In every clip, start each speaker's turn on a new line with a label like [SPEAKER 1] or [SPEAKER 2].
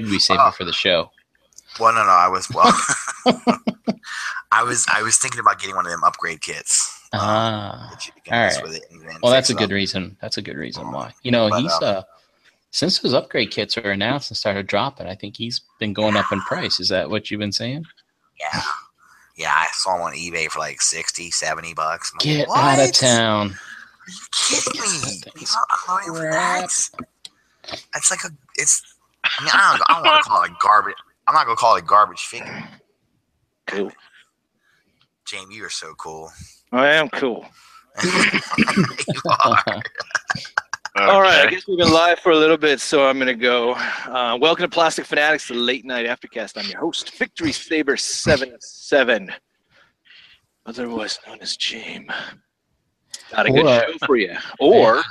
[SPEAKER 1] we save it for the show.
[SPEAKER 2] Well, no, no, I was well. I was I was thinking about getting one of them upgrade kits. um,
[SPEAKER 1] Ah,
[SPEAKER 2] that you can
[SPEAKER 1] all right.
[SPEAKER 2] with it and
[SPEAKER 1] well, that's a good
[SPEAKER 2] up.
[SPEAKER 1] reason. That's a good reason why. You know,
[SPEAKER 2] But,
[SPEAKER 1] he's
[SPEAKER 2] um,
[SPEAKER 1] uh since those upgrade kits were announced and started dropping, I think he's been going up in price. Is that what you've been saying?
[SPEAKER 2] Yeah. Yeah, I saw him on eBay for like 60, 70 bucks. I'm like,
[SPEAKER 1] Get out of town.
[SPEAKER 2] Are you kidding me?
[SPEAKER 1] That
[SPEAKER 2] He's
[SPEAKER 1] thing's
[SPEAKER 2] not unloading for that. It's like a. It's. I mean, I don't. I don't want to call it garbage. I'm not gonna call it garbage figure.
[SPEAKER 3] Cool.
[SPEAKER 2] Jamie, you are so cool.
[SPEAKER 3] I am cool.
[SPEAKER 2] you are.
[SPEAKER 3] All right, I guess we've been live for a little bit, so I'm gonna go. Uh, welcome to Plastic Fanatics, the late night aftercast. I'm your host, Victory Saber Seven Seven, otherwise known as James. Got a good
[SPEAKER 1] Or-
[SPEAKER 3] show for you. Or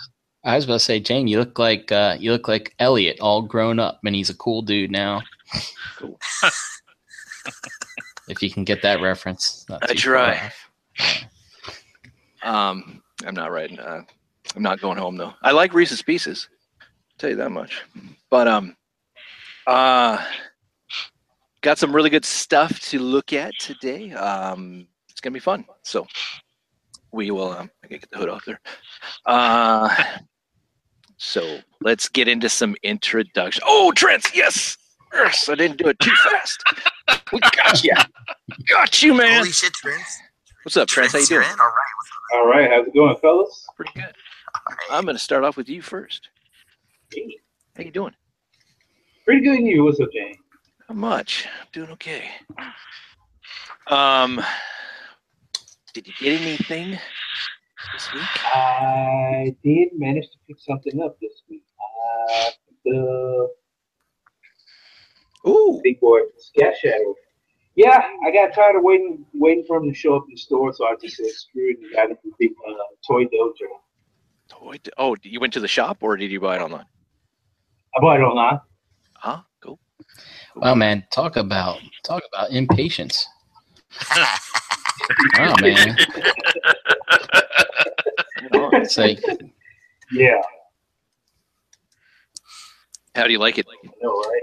[SPEAKER 1] I was about to say, Jane, you look like uh, you look like Elliot, all grown up, and he's a cool dude now.
[SPEAKER 3] Cool.
[SPEAKER 1] if you can get that reference,
[SPEAKER 3] I try. um, I'm not writing. Uh, I'm not going home though. I like Reese's Pieces. I'll tell you that much. But um, uh, got some really good stuff to look at today. Um, it's gonna be fun. So we will. Um, I get the hood off there. Uh, so let's get into some introduction. Oh, Trent, yes, yes, I didn't do it too fast. We got you, got you, man.
[SPEAKER 2] Holy shit, Trent.
[SPEAKER 3] What's up, Trent? How you
[SPEAKER 2] you're
[SPEAKER 3] doing?
[SPEAKER 2] All right.
[SPEAKER 4] All right, how's it going, fellas?
[SPEAKER 3] Pretty good.
[SPEAKER 2] All right.
[SPEAKER 3] I'm gonna start off with you first.
[SPEAKER 4] Hey,
[SPEAKER 3] How you doing?
[SPEAKER 4] Pretty good. and You? What's up, Jane?
[SPEAKER 3] Not much. I'm Doing okay. Um, did you get anything this week?
[SPEAKER 4] I did manage to pick something up this week. Uh, the
[SPEAKER 3] Ooh,
[SPEAKER 4] big boy Scat Shadow. Yeah, I got tired of waiting, waiting for him to show up in the store, so I just said screw it and got it from big uh, toy dojo.
[SPEAKER 3] toy. d- Oh, you went to the shop or did you buy it online?
[SPEAKER 4] I bought it online.
[SPEAKER 3] Huh? Cool.
[SPEAKER 1] Wow, man, talk about talk about impatience. Oh man,
[SPEAKER 3] Right on.
[SPEAKER 4] Yeah,
[SPEAKER 3] How do you like it?
[SPEAKER 4] I know, right?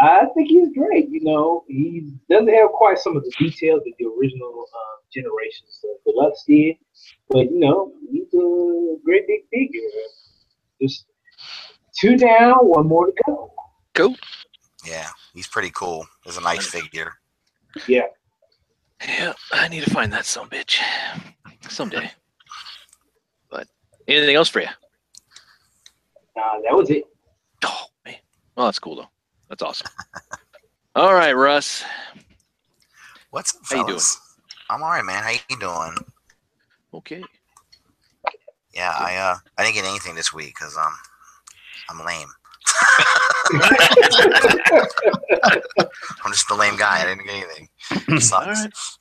[SPEAKER 4] I think he's great. You know, he doesn't have quite some of the details that the original uh, generations of Deluxe did, but you know, he's a great big figure. Just two down, one more to go.
[SPEAKER 3] Cool.
[SPEAKER 2] yeah, he's pretty cool. He's a nice figure.
[SPEAKER 4] Yeah.
[SPEAKER 3] Yeah, I need to find that some bitch someday. But anything else for you?
[SPEAKER 4] Uh, that was it.
[SPEAKER 3] Oh man, well that's cool though. That's awesome. All right, Russ.
[SPEAKER 2] What's up,
[SPEAKER 3] How you doing?
[SPEAKER 2] I'm all right, man. How you doing?
[SPEAKER 3] Okay.
[SPEAKER 2] Yeah, I uh, I didn't get anything this week because um, I'm lame. I'm just the lame guy. I didn't get anything. It sucks.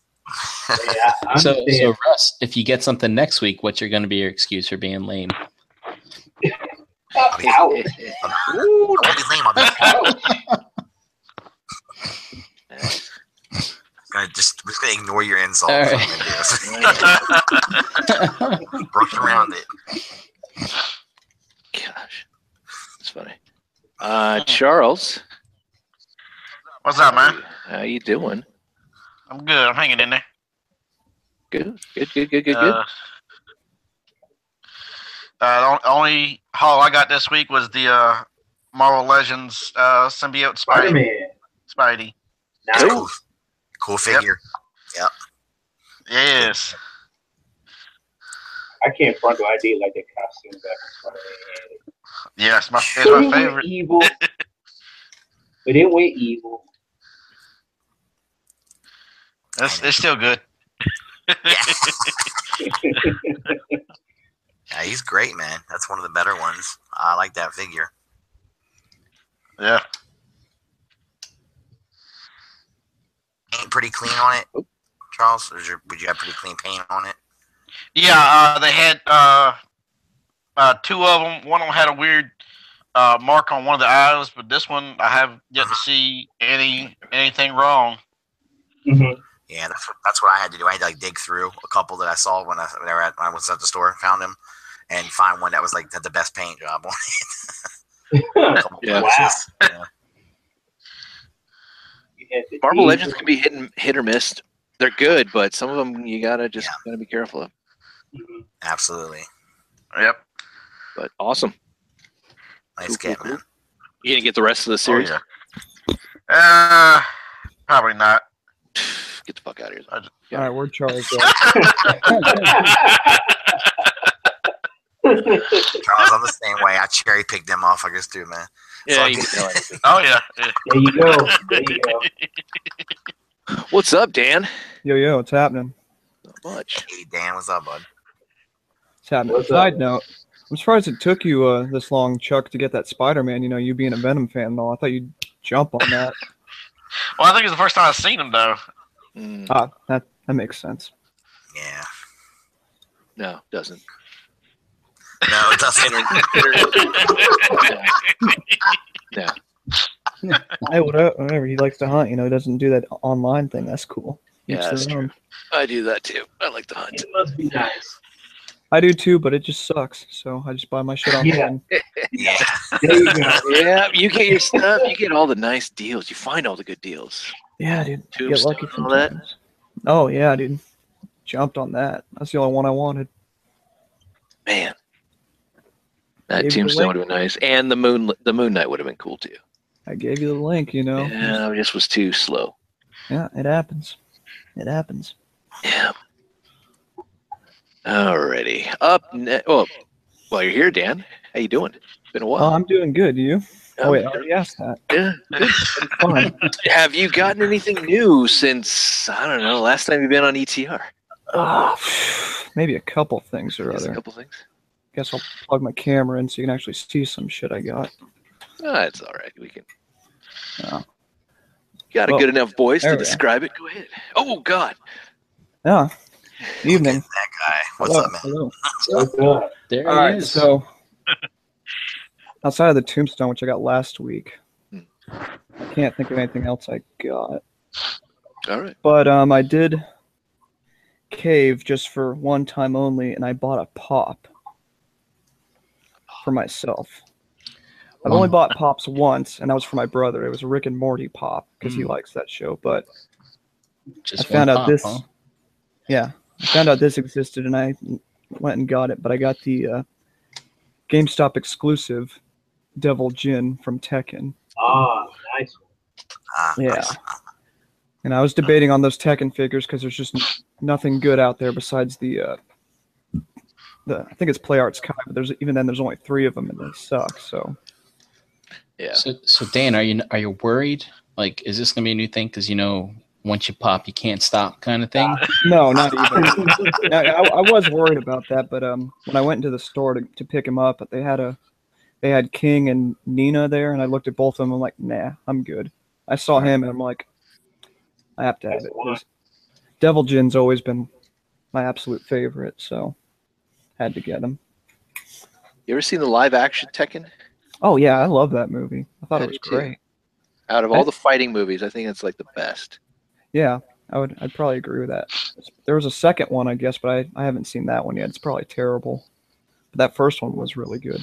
[SPEAKER 3] All right.
[SPEAKER 4] Yeah,
[SPEAKER 1] so.
[SPEAKER 4] understand.
[SPEAKER 1] So Russ, if you get something next week, what's your going to be your excuse for being lame?
[SPEAKER 4] Ouch.
[SPEAKER 2] I won't be lame. I'll be gonna just, I'm gonna ignore your insult.
[SPEAKER 1] All right.
[SPEAKER 2] what I'm gonna do. Brush around it.
[SPEAKER 3] Gosh, it's funny. Uh, Charles,
[SPEAKER 5] What's up, man?
[SPEAKER 3] how you doing?
[SPEAKER 5] I'm good. I'm hanging in there.
[SPEAKER 3] Good, good, good, good, good, good.
[SPEAKER 5] Uh, uh, the only haul I got this week was the uh, Marvel Legends uh, symbiote
[SPEAKER 4] Spider
[SPEAKER 5] Spidey.
[SPEAKER 4] Man.
[SPEAKER 5] Spidey.
[SPEAKER 2] That's
[SPEAKER 3] Cool.
[SPEAKER 2] cool. Cool figure.
[SPEAKER 5] Yes.
[SPEAKER 4] I can't front though. I did like that costume back in Spider-Man.
[SPEAKER 5] Yes, my, it's my favorite.
[SPEAKER 4] Evil, but it went evil.
[SPEAKER 5] It's, it's still good.
[SPEAKER 2] Yeah, he's great, man. That's one of the better ones. I like that figure.
[SPEAKER 5] Yeah.
[SPEAKER 2] Paint pretty clean on it, Charles. Or is your, would you have pretty clean paint on it?
[SPEAKER 5] Yeah, uh, they had uh, uh, two of them. One of them had a weird uh, mark on one of the eyes, but this one I have yet to see any anything wrong.
[SPEAKER 4] Mhm.
[SPEAKER 2] Yeah, that's what, that's what I had to do. I had to like dig through a couple that I saw when I when I, were at, when I was at the store and found them, and find one that was like had the best paint job on it. A couple
[SPEAKER 3] Yeah.
[SPEAKER 2] blemishes. Yeah.
[SPEAKER 4] at
[SPEAKER 3] Marvel Legends can be hit and hit or miss. They're good, but some of them you gotta just
[SPEAKER 2] Yeah.
[SPEAKER 3] gotta be careful of.
[SPEAKER 4] Mhm.
[SPEAKER 2] Absolutely.
[SPEAKER 5] Yep.
[SPEAKER 3] But awesome.
[SPEAKER 2] Nice
[SPEAKER 3] Cool,
[SPEAKER 2] kid,
[SPEAKER 3] cool,
[SPEAKER 2] man.
[SPEAKER 3] You gonna get the rest of the series?
[SPEAKER 5] Oh, yeah. Uh, probably not.
[SPEAKER 3] Get the fuck out of here.
[SPEAKER 6] All right, where Charles at?
[SPEAKER 2] Charles, I'm the same way. I cherry picked them off. I just do, man.
[SPEAKER 3] Yeah,
[SPEAKER 2] So get-
[SPEAKER 3] can tell anything.
[SPEAKER 5] Oh yeah. yeah.
[SPEAKER 4] There you go. There you go.
[SPEAKER 3] What's up, Dan?
[SPEAKER 6] Yo, yo, what's happening?
[SPEAKER 3] Not much.
[SPEAKER 2] Hey, Dan, what's up, bud?
[SPEAKER 6] What's happening?
[SPEAKER 4] What's
[SPEAKER 6] Side
[SPEAKER 4] up?
[SPEAKER 6] note, I'm surprised it took you uh, this long, Chuck, to get that Spider-Man. You know, you being a Venom fan and all. I thought you'd jump on that.
[SPEAKER 5] Well, I think it's the first time I've seen him though.
[SPEAKER 3] Mm,
[SPEAKER 6] ah, that that makes sense.
[SPEAKER 2] Yeah.
[SPEAKER 3] no, doesn't.
[SPEAKER 2] No, it doesn't.
[SPEAKER 3] Yeah.
[SPEAKER 6] Hey, whatever, whatever. He likes to hunt. You know, he doesn't do that online thing. That's cool.
[SPEAKER 3] Yeah,
[SPEAKER 6] Each
[SPEAKER 3] that's
[SPEAKER 6] their own.
[SPEAKER 3] I do that too. I like to hunt.
[SPEAKER 4] It must be nice.
[SPEAKER 6] I do too, but it just sucks. So I just buy my shit
[SPEAKER 4] Yeah.
[SPEAKER 6] online.
[SPEAKER 2] yeah.
[SPEAKER 4] There you.
[SPEAKER 3] Yeah, you get your stuff. You get all the nice deals. You find all the good deals.
[SPEAKER 6] Yeah, dude. Get lucky
[SPEAKER 3] all that.
[SPEAKER 6] Oh yeah, dude. Jumped on that. That's the only one I wanted.
[SPEAKER 3] Man, that
[SPEAKER 6] Gave
[SPEAKER 3] tombstone would have been nice, and the moon, the moon knight would have been cool too.
[SPEAKER 6] I gave you the link. You know.
[SPEAKER 3] Yeah, I just was too slow.
[SPEAKER 6] Yeah, it happens. It happens.
[SPEAKER 3] Yeah. Alrighty. Up ne- Oh, well, you're here, Dan. How you doing? It's Been a
[SPEAKER 6] Oh,
[SPEAKER 3] while.
[SPEAKER 6] Uh, I'm doing good. You? Oh
[SPEAKER 3] Um,
[SPEAKER 6] wait, I already asked that.
[SPEAKER 3] yeah.
[SPEAKER 6] Fine.
[SPEAKER 3] Have you gotten anything new since I don't know last time you've been on ETR?
[SPEAKER 6] Ah, maybe a couple things or
[SPEAKER 3] Just a
[SPEAKER 6] other.
[SPEAKER 3] couple things.
[SPEAKER 6] Guess I'll plug my camera in so you can actually see some shit I got.
[SPEAKER 3] Ah, it's all right. We can.
[SPEAKER 6] Yeah.
[SPEAKER 3] Got a good enough voice to
[SPEAKER 6] we are.
[SPEAKER 3] describe it. Go ahead. Oh God.
[SPEAKER 6] Yeah. Evening.
[SPEAKER 2] That guy. What's
[SPEAKER 6] hello,
[SPEAKER 2] up, man?
[SPEAKER 6] Hello.
[SPEAKER 4] What's up?
[SPEAKER 1] There
[SPEAKER 6] All
[SPEAKER 1] he
[SPEAKER 6] right.
[SPEAKER 1] is.
[SPEAKER 6] So outside of the tombstone, which I got last week,
[SPEAKER 3] Hmm.
[SPEAKER 6] I can't think of anything else I got.
[SPEAKER 3] All right.
[SPEAKER 6] But um, I did cave just for one time only, and I bought a pop for myself. I've only bought pops once, and that was for my brother. It was a Rick and Morty pop because he
[SPEAKER 1] Mm.
[SPEAKER 6] likes that show. But
[SPEAKER 1] Just
[SPEAKER 6] I found
[SPEAKER 1] one
[SPEAKER 6] out
[SPEAKER 1] pop,
[SPEAKER 6] this.
[SPEAKER 1] huh?
[SPEAKER 6] Yeah, I found out this existed, and I went and got it. But I got the uh, GameStop exclusive Devil Jin from Tekken.
[SPEAKER 4] Ah, nice.
[SPEAKER 2] Ah,
[SPEAKER 6] Yeah. And I was debating on those Tekken figures because there's just nothing good out there besides the uh, the I think it's Play Arts Kai, but there's even then there's only three of them and they suck. So
[SPEAKER 3] Yeah.
[SPEAKER 1] So, so Dan, are you are you worried? Like, is this gonna be a new thing? Because you know, once you pop, you can't stop, kind of thing.
[SPEAKER 6] no, not even. I, I, I was worried about that, but um, when I went into the store to, to pick him up, they had a they had King and Nina there, and I looked at both of them. I'm like, nah, I'm good. I saw him, and I'm like, I have to have it. Devil Jin's always been my absolute favorite, so had to get him.
[SPEAKER 3] You ever seen the live action Tekken?
[SPEAKER 6] Oh yeah, I love that movie. I thought
[SPEAKER 3] I
[SPEAKER 6] it was great.
[SPEAKER 3] Out of
[SPEAKER 6] I-
[SPEAKER 3] all the fighting movies, I think it's like the best.
[SPEAKER 6] Yeah, I would. I'd probably agree with that. There was a second one, I guess, but I, I haven't seen that one yet. It's probably terrible. But that first one was really good.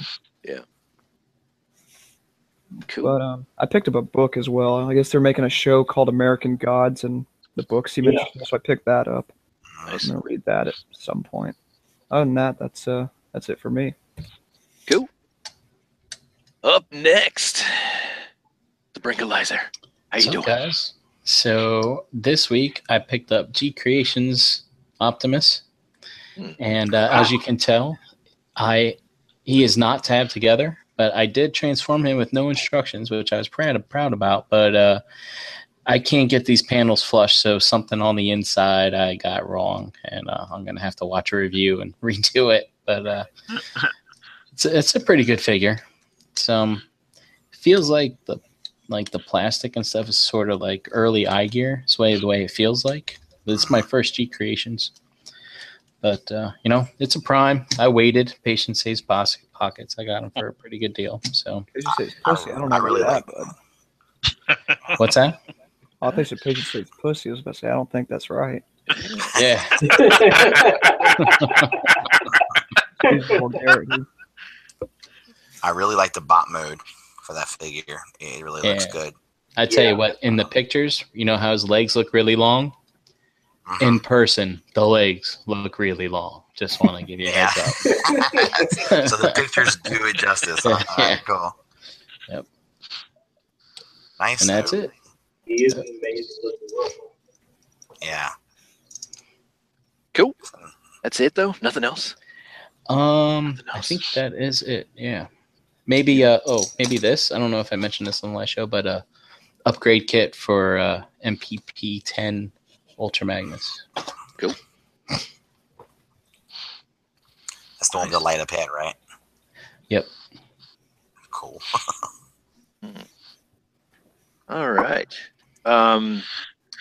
[SPEAKER 3] Cool.
[SPEAKER 6] But um, I picked up a book as well. I guess they're making a show called American Gods, and the books he
[SPEAKER 4] Yeah.
[SPEAKER 6] mentioned, so I picked that up.
[SPEAKER 3] nice.
[SPEAKER 6] I'm gonna read that at some point. Other than that, that's uh, that's it for me.
[SPEAKER 3] Cool. Up next, the Brinkalizer. How you
[SPEAKER 1] What's up,
[SPEAKER 3] doing?
[SPEAKER 1] guys? So this week I picked up G Creations Optimus,
[SPEAKER 3] Hmm.
[SPEAKER 1] and uh, as you can tell, I he is not tabbed together, but I did transform him with no instructions, which I was proud proud about. But uh, I can't get these panels flush, so something on the inside I got wrong, and uh, I'm gonna have to watch a review and redo it. But uh, it's a, it's a pretty good figure. It's um feels like the like the plastic and stuff is sort of like early iGear. It's way the way it feels like. It's my first G creations, but uh, you know it's a prime. I waited. Patience saves pos- pockets. I got them for a pretty good deal. So
[SPEAKER 6] Patience says pussy. I don't
[SPEAKER 2] I
[SPEAKER 6] know
[SPEAKER 2] really like
[SPEAKER 6] that, bud.
[SPEAKER 1] what's that?
[SPEAKER 6] Oh, I think said patience says pussy. I was about to say I don't think that's right.
[SPEAKER 1] Yeah,
[SPEAKER 2] I really like the bot mode for that figure. It really looks good.
[SPEAKER 1] I tell
[SPEAKER 4] Yeah.
[SPEAKER 1] you what, in the pictures, you know how his legs look really long.
[SPEAKER 2] Mhm.
[SPEAKER 1] In person, the legs look really long. Just want to give you a
[SPEAKER 2] Yeah.
[SPEAKER 1] heads up.
[SPEAKER 2] so the pictures do it justice. Huh? All right, cool.
[SPEAKER 1] Yep.
[SPEAKER 2] Nice.
[SPEAKER 1] And that's it.
[SPEAKER 4] He is amazing.
[SPEAKER 2] Yeah.
[SPEAKER 3] Cool. That's it though. Nothing else.
[SPEAKER 1] Um,
[SPEAKER 3] Nothing
[SPEAKER 1] I think that is it. Yeah. Maybe uh oh, maybe this. I don't know if I mentioned this on the last show, but uh upgrade kit for uh MPP 10 Ultra Magnus.
[SPEAKER 2] That's the one with the light up head, right?
[SPEAKER 1] Yep.
[SPEAKER 2] Cool.
[SPEAKER 3] All right. Um,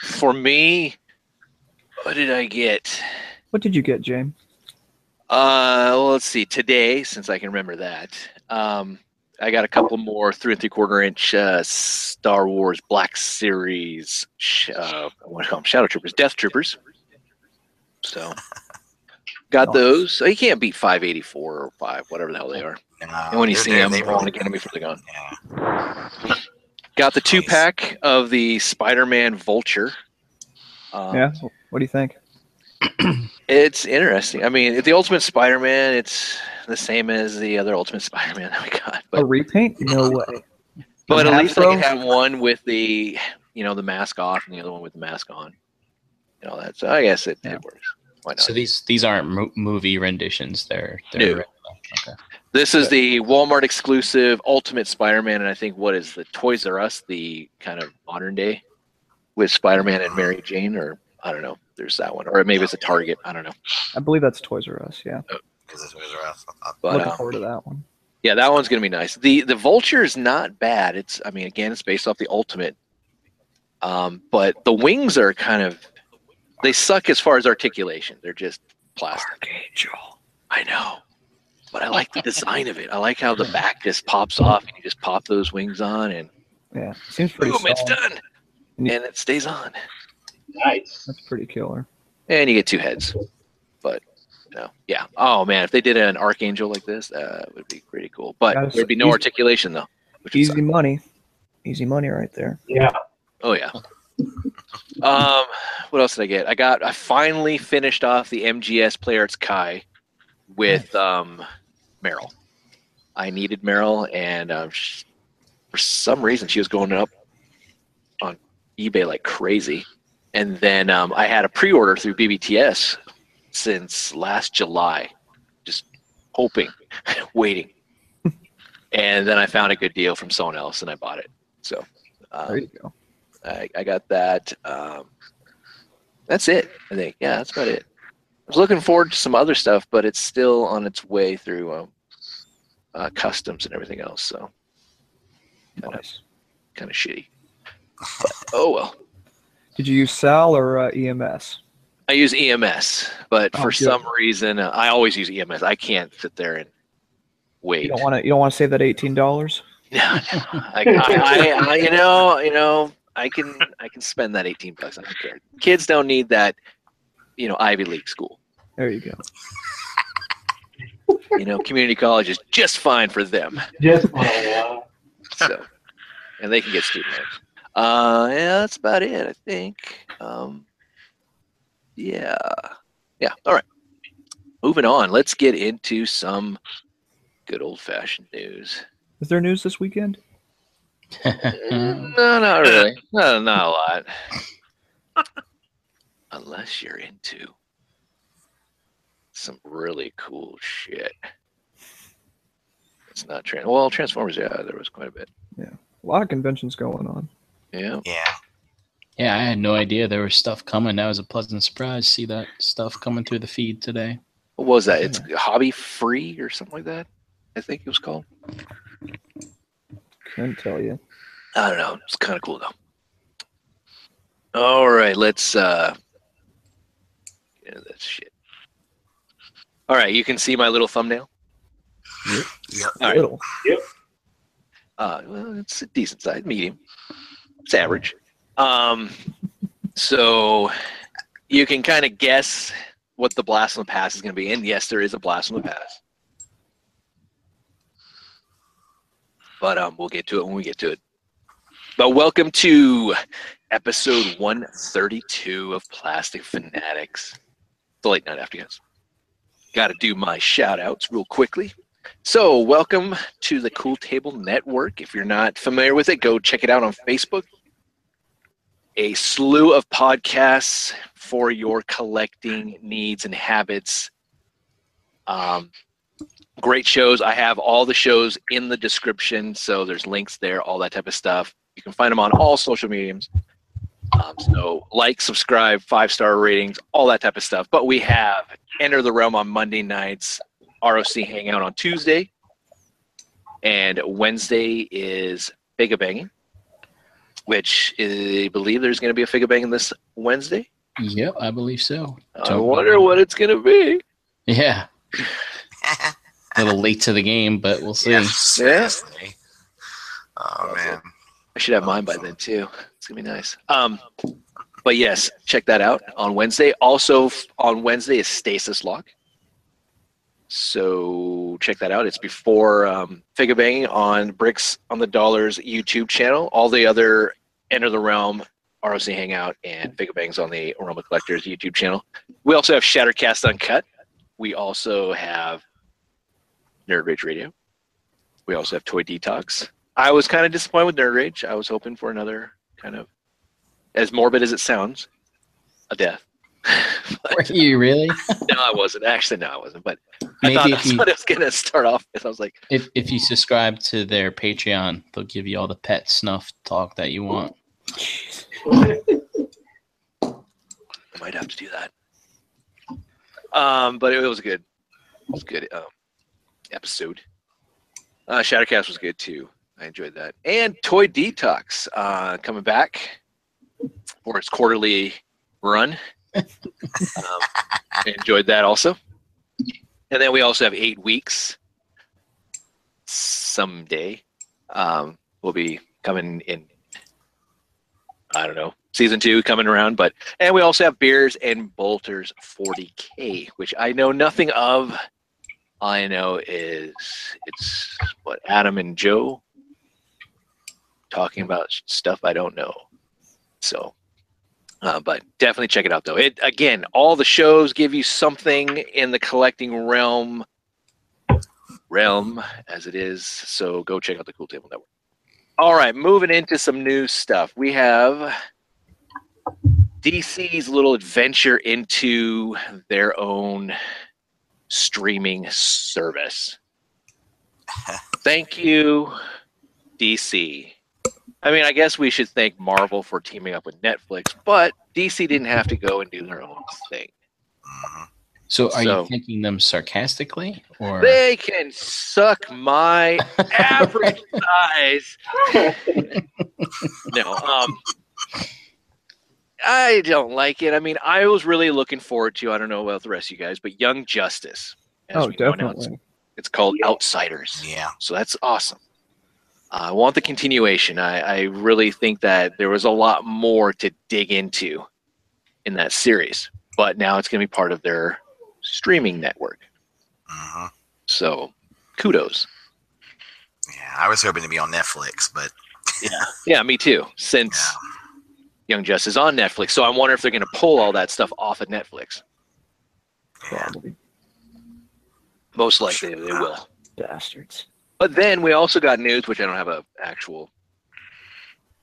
[SPEAKER 3] for me, what did I get?
[SPEAKER 6] What did you get, James?
[SPEAKER 3] Uh, well, let's see. Today, since I can remember that, um, I got a couple more three and three quarter inch uh, Star Wars Black Series. Sh- uh, what do you call them? Shadow Troopers, Death Troopers. So, got
[SPEAKER 6] Nice.
[SPEAKER 3] those. You can't beat 584 or five, whatever the hell they are.
[SPEAKER 2] No,
[SPEAKER 3] And when you see them,
[SPEAKER 2] they
[SPEAKER 3] want to get them before they're gone.
[SPEAKER 2] Yeah.
[SPEAKER 3] Got the two
[SPEAKER 2] Nice.
[SPEAKER 3] pack of the Spider-Man Vulture. Um,
[SPEAKER 6] yeah. What do you think?
[SPEAKER 3] It's interesting. I mean, the Ultimate Spider-Man, it's the same as the other Ultimate Spider-Man that we got,
[SPEAKER 6] A
[SPEAKER 3] but
[SPEAKER 6] repaint? No way.
[SPEAKER 3] but at least I
[SPEAKER 6] Hasbro?
[SPEAKER 3] can have one with the you know the mask off and the other one with the mask on. You know that. So I guess it,
[SPEAKER 6] Yeah.
[SPEAKER 3] it works. Why not?
[SPEAKER 1] So these these aren't mo- movie renditions. They're they're
[SPEAKER 3] No.
[SPEAKER 1] Okay.
[SPEAKER 3] this is the Walmart exclusive Ultimate Spider-Man, and I think what is the Toys R Us, the kind of modern day with Spider-Man and Mary Jane, or I don't know. There's that one, or maybe it's a Target. I don't know.
[SPEAKER 6] I believe that's Toys R Us. Yeah.
[SPEAKER 2] Because it's Toys R Us.
[SPEAKER 3] But
[SPEAKER 6] Looking
[SPEAKER 3] um,
[SPEAKER 6] forward to that one.
[SPEAKER 3] Yeah, that one's gonna be nice. the The Vulture is not bad. It's, I mean, again, it's based off the Ultimate, um, but the wings are kind of, they suck as far as articulation. They're just plastic.
[SPEAKER 6] Archangel.
[SPEAKER 3] I know, but I like the design of it. I like how the back just pops off and you just pop those wings on and
[SPEAKER 6] Yeah. Seems pretty
[SPEAKER 3] boom, it's done, and it stays on.
[SPEAKER 4] Nice.
[SPEAKER 6] That's pretty killer.
[SPEAKER 3] And you get two heads, but. You know, yeah. Oh man, if they did an archangel like this, uh, it would be pretty cool. But
[SPEAKER 6] Gotta
[SPEAKER 3] there'd be no
[SPEAKER 6] easy-
[SPEAKER 3] articulation though. Which.
[SPEAKER 6] Easy money. Easy money right there.
[SPEAKER 4] Yeah.
[SPEAKER 3] Oh yeah. Um, what else did I get? I got. I finally finished off the MGS Play Arts Kai with um, Meryl. I needed Meryl, and um, sh for some reason she was going up on eBay like crazy. And then um, I had a pre-order through BBTS since last July, just hoping, waiting. and then I found a good deal from someone else, and I bought it. So. Um,
[SPEAKER 6] There you go.
[SPEAKER 3] I, I got that. Um, that's it. I think. Yeah, that's about it. I was looking forward to some other stuff, but it's still on its way through um, uh, customs and everything else. So kind of
[SPEAKER 6] Nice.
[SPEAKER 3] kind of shitty. But, oh well.
[SPEAKER 6] Did you use Sal or uh, EMS?
[SPEAKER 3] I use EMS, but
[SPEAKER 6] Oh,
[SPEAKER 3] for
[SPEAKER 6] good.
[SPEAKER 3] some reason, uh, I always use EMS. I can't sit there and wait.
[SPEAKER 6] You don't want to. You don't want to save that eighteen dollars.
[SPEAKER 3] No, no. I, I, I, you know, you know, I can, I can spend that eighteen bucks. I don't care. Kids don't need that, you know, Ivy League school.
[SPEAKER 6] There you go.
[SPEAKER 3] You know, community college is just fine for them.
[SPEAKER 4] Just fine.
[SPEAKER 3] So, and they can get student loans. Uh, yeah, that's about it. I think. Um, yeah, yeah. All right. Moving on. Let's get into some good old fashioned news.
[SPEAKER 6] Is there news this weekend?
[SPEAKER 3] no, not really. No, not a lot. Unless you're into some really cool shit. It's not trans. Well, Transformers. Yeah, there was quite a bit.
[SPEAKER 6] Yeah, a lot of conventions going on.
[SPEAKER 3] Yeah.
[SPEAKER 2] Yeah.
[SPEAKER 1] Yeah, I had no idea there was stuff coming. That was a pleasant surprise. See that stuff coming through the feed today.
[SPEAKER 3] What was that? It's hobby free or something like that. I think it was called.
[SPEAKER 6] Couldn't tell you.
[SPEAKER 3] I don't know. It's kind of cool though. All right, let's uh get into this shit. All right, you can see my little thumbnail.
[SPEAKER 2] Yep.
[SPEAKER 3] All right.
[SPEAKER 6] Little.
[SPEAKER 3] Uh, well, it's a decent size, medium. It's average. Um, so you can kind of guess what the blast from the past is going to be. And yes, there is a blast from the past. But um, we'll get to it when we get to it. But welcome to episode 132 of Plastic Fanatics, the late night after guys. Got to do my shout outs real quickly. So, welcome to the Cool Table Network. If you're not familiar with it, go check it out on Facebook. A slew of podcasts for your collecting needs and habits. Um, great shows. I have all the shows in the description, so there's links there, all that type of stuff. You can find them on all social mediums. Um, so, like, subscribe, five star ratings, all that type of stuff. But we have Enter the Realm on Monday nights, ROC Hangout on Tuesday, and Wednesday is Figa Banging, which is, I believe there's going to be a Figa Banging this Wednesday.
[SPEAKER 1] Yep, I believe so.
[SPEAKER 3] I wonder what it's going to be.
[SPEAKER 1] Yeah, a little late to the game, but we'll see.
[SPEAKER 2] Yeah, seriously. Oh man.
[SPEAKER 3] I should have mine by then too. It's gonna be nice. Um, but yes, check that out on Wednesday. Also on Wednesday is Stasis Lock. So check that out. It's before um, Figure Banging on Bricks on the Dollars YouTube channel. All the other Enter the Realm, ROC Hangout, and Figure Bangs on the Aroma Collectors YouTube channel. We also have Shattercast Uncut. We also have Nerd Rage Radio. We also have Toy Detox. I was kind of disappointed with Nerd Rage. I was hoping for another kind of, as morbid as it sounds, a death.
[SPEAKER 1] Were you really?
[SPEAKER 3] no, I wasn't. Actually, no, I wasn't. But I thought that's what it was going to start off with. I was like,
[SPEAKER 1] if if you subscribe to their Patreon, they'll give you all the pet snuff talk that you want.
[SPEAKER 3] I might have to do that. Um, but it was good. It was good um, episode. Uh, Shattercast was good too. I enjoyed that. And Toy Detox uh, coming back for its quarterly run. um, I enjoyed that also. And then we also have eight weeks. Someday, um, we'll be coming in. I don't know season two coming around, but and we also have beers and bolters 40k, which I know nothing of. I know is it's what Adam and Joe talking about stuff I don't know. So, uh, but definitely check it out though. It again, all the shows give you something in the collecting realm, realm as it is. So go check out the Cool Table Network. All right, moving into some new stuff. We have DC's little adventure into their own streaming service. Thank you, DC. I mean, I guess we should thank Marvel for teaming up with Netflix, but DC didn't have to go and do their own thing.
[SPEAKER 2] Mhm.
[SPEAKER 1] So, are
[SPEAKER 3] So-
[SPEAKER 1] you thanking them sarcastically, or
[SPEAKER 3] They can suck my average size. no, um, I don't like it. I mean, I was really looking forward to. I don't know about the rest of you guys, but Young Justice. as
[SPEAKER 6] Oh,
[SPEAKER 3] we it's-
[SPEAKER 6] definitely.
[SPEAKER 3] It's called Outsiders.
[SPEAKER 2] Yeah.
[SPEAKER 3] So that's awesome. I want the continuation. I, I really think that there was a lot more to dig into in that series, but now it's going to be part of their streaming network.
[SPEAKER 2] hmm
[SPEAKER 3] So kudos.
[SPEAKER 2] Yeah. I was hoping to be on Netflix, but
[SPEAKER 3] yeah, Yeah, me too. Since Young Justice is on Netflix, so I wonder if they're going to pull all that stuff off of Netflix.
[SPEAKER 6] Probably
[SPEAKER 3] Most likely they will.
[SPEAKER 6] bastards.
[SPEAKER 3] But then we also got news, which I don't have a actual.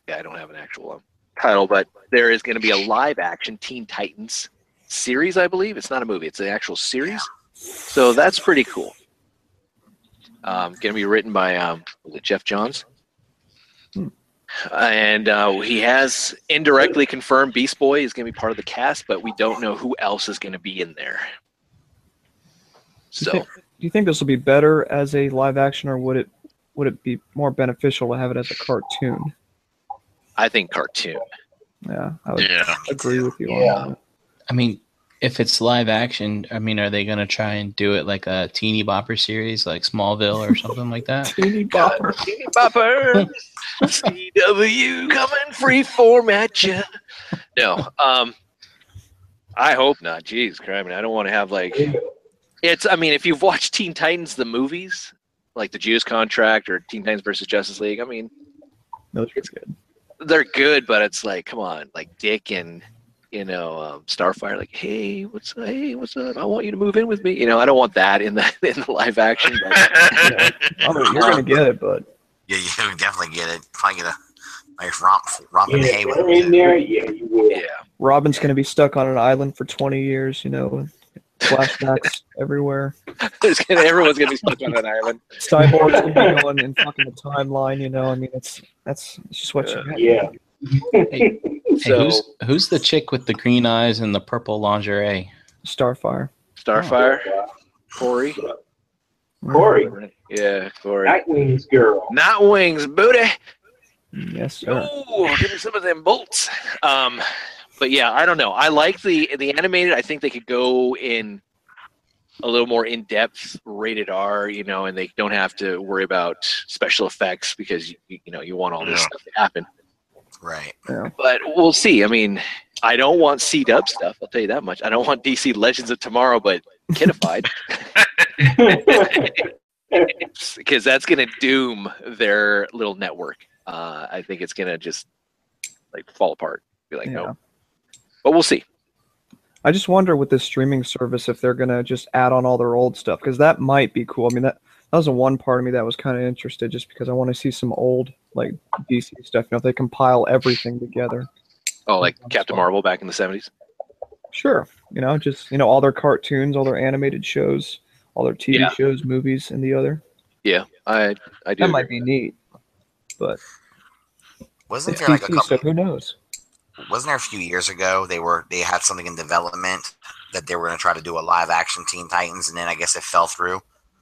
[SPEAKER 3] Yeah, I don't have an actual um, title, but there is going to be a live action Teen Titans series. I believe it's not a movie; it's an actual series. So that's pretty cool. Um, going to be written by um, Geoff Johns. And uh, he has indirectly confirmed Beast Boy is going to be part of the cast, but we don't know who else is going to be in there.
[SPEAKER 6] Do you
[SPEAKER 3] So.
[SPEAKER 6] think- do you think this will be better as a live action, or would it would it be more beneficial to have it as a cartoon?
[SPEAKER 3] I think cartoon.
[SPEAKER 6] Yeah, I would
[SPEAKER 5] Yeah.
[SPEAKER 6] agree with you
[SPEAKER 4] Yeah.
[SPEAKER 6] on that.
[SPEAKER 1] I mean, if it's live action, I mean, are they gonna try and do it like a teeny bopper series, like Smallville or something like that?
[SPEAKER 6] Teeny bopper.
[SPEAKER 3] Teeny boppers, CW coming free form at you. No, um, I hope not. Jeez, crap, I don't want to have like it's. I mean, if you've watched Teen Titans the movies, like the Judas contract or Teen Titans versus Justice League, I mean,
[SPEAKER 6] Those are good.
[SPEAKER 3] they're good, but it's like, come on, like Dick and you know um, Starfire, like, hey, what's hey, what's up? I want you to move in with me. You know, I don't want that in the in the live action. But,
[SPEAKER 6] I mean, you're gonna get it, but
[SPEAKER 2] Yeah, you would definitely get it. Probably get a nice romp, romp in
[SPEAKER 4] Yeah,
[SPEAKER 2] the hay with
[SPEAKER 4] in there, yeah, you will.
[SPEAKER 3] yeah,
[SPEAKER 6] Robin's gonna be stuck on an island for 20 years. You know, flashbacks everywhere.
[SPEAKER 3] Gonna, everyone's gonna be stuck on an island.
[SPEAKER 6] Cyborg's gonna be going in fucking the timeline. You know, I mean, it's that's it's just what you get.
[SPEAKER 4] Yeah.
[SPEAKER 1] Hey,
[SPEAKER 3] So
[SPEAKER 1] who's who's the chick with the green eyes and the purple lingerie?
[SPEAKER 6] Starfire.
[SPEAKER 3] Starfire, Kory,
[SPEAKER 4] Kory,
[SPEAKER 3] yeah, Kory.
[SPEAKER 4] Nightwing's girl.
[SPEAKER 3] Not wings, booty.
[SPEAKER 6] Yes, sir.
[SPEAKER 3] Ooh, give me some of them bolts. Um, but yeah, I don't know. I like the the animated. I think they could go in a little more in depth, rated R. You know, and they don't have to worry about special effects because you, you know you want all this
[SPEAKER 5] Yeah.
[SPEAKER 3] stuff to happen.
[SPEAKER 2] Right.
[SPEAKER 3] But we'll see. I mean, I don't want C Dub stuff. I'll tell you that much. I don't want DC Legends of Tomorrow, but kidified because that's going to doom their little network. Uh, I think it's going to just like fall apart. Be like,
[SPEAKER 6] Yeah.
[SPEAKER 3] no. But we'll see.
[SPEAKER 6] I just wonder with this streaming service if they're gonna just add on all their old stuff because that might be cool. I mean that that was the one part of me that was kind of interested just because I want to see some old like DC stuff. You know, if they compile everything together.
[SPEAKER 3] Oh, like Captain Marvel back in the seventies.
[SPEAKER 6] Sure, you know, just you know all their cartoons, all their animated shows, all their TV
[SPEAKER 3] Yeah.
[SPEAKER 6] shows, movies, and the other.
[SPEAKER 3] Yeah, I I do.
[SPEAKER 6] That might
[SPEAKER 3] agree.
[SPEAKER 6] be neat, but
[SPEAKER 2] Wasn't
[SPEAKER 6] it's
[SPEAKER 2] there like a
[SPEAKER 6] DC, so
[SPEAKER 2] couple?
[SPEAKER 6] who knows?
[SPEAKER 2] Wasn't there a few years ago they were they had something in development that they were going to try to do a live action Teen Titans, and then I guess it fell through.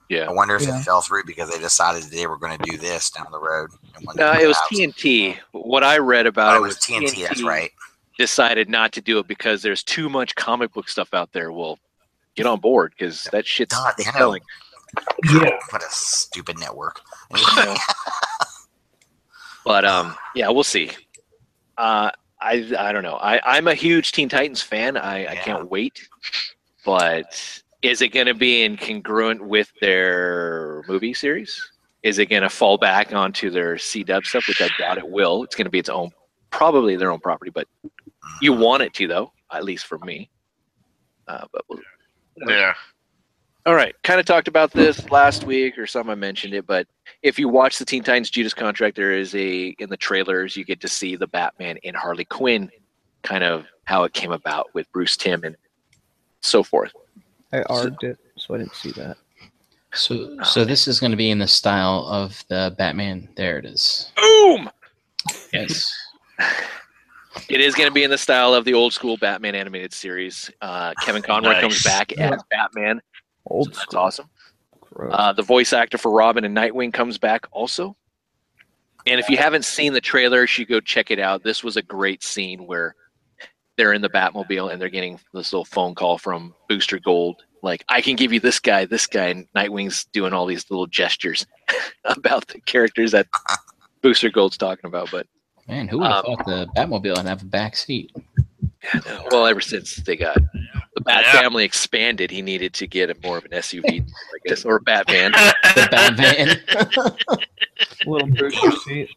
[SPEAKER 3] Yeah.
[SPEAKER 2] I wonder if
[SPEAKER 6] Yeah.
[SPEAKER 2] it fell through because they decided they were going to do this down the road. and
[SPEAKER 3] No, it was
[SPEAKER 2] out.
[SPEAKER 3] TNT. What I read about
[SPEAKER 2] Oh,
[SPEAKER 3] it
[SPEAKER 2] it was TNT. That's right.
[SPEAKER 3] Decided not to do it because there's too much comic book stuff out there. Well, get on board because that shit's
[SPEAKER 2] God, they know.
[SPEAKER 3] selling.
[SPEAKER 4] Yeah.
[SPEAKER 2] What a stupid network.
[SPEAKER 3] But um, yeah, we'll see. Uh, I I don't know. I I'm a huge Teen Titans fan. I I can't wait. But is it going to be incongruent with their movie series? Is it going to fall back onto their C Dub stuff, which I doubt it will. It's going to be its own, probably their own property. But you want it to, though, at least for me. Uh, but we'll,
[SPEAKER 5] Yeah.
[SPEAKER 3] all right, kind of talked about this last week or some I mentioned it, but if you watch the Teen Titans Judas Contract, there is a in the trailers you get to see the Batman and Harley Quinn, kind of how it came about with Bruce Timm and so forth.
[SPEAKER 6] I arged it, so I didn't see that.
[SPEAKER 1] So so this is going to be in the style of the Batman. There it is.
[SPEAKER 3] Boom!
[SPEAKER 1] Yes.
[SPEAKER 3] It is going to be in the style of the old school Batman animated series. Uh, Kevin Conroy
[SPEAKER 5] Nice.
[SPEAKER 3] comes back
[SPEAKER 6] Yeah.
[SPEAKER 3] as Batman. so
[SPEAKER 6] Old
[SPEAKER 3] that's
[SPEAKER 6] school.
[SPEAKER 3] awesome. Uh, the voice actor for Robin and Nightwing comes back also. And if you haven't seen the trailer, you should go check it out. This was a great scene where they're in the Batmobile and they're getting this little phone call from Booster Gold. Like, I can give you this guy, this guy. And Nightwing's doing all these little gestures about the characters that Booster Gold's talking about. But,
[SPEAKER 1] Man, who would have
[SPEAKER 3] Um,
[SPEAKER 1] thought the Batmobile would have a back seat?
[SPEAKER 3] well, ever since they got the Bat
[SPEAKER 5] Yeah.
[SPEAKER 3] family expanded, he needed to get a more of an SUV, I guess, or a Batman.
[SPEAKER 1] The Batman.
[SPEAKER 6] Little booster seat.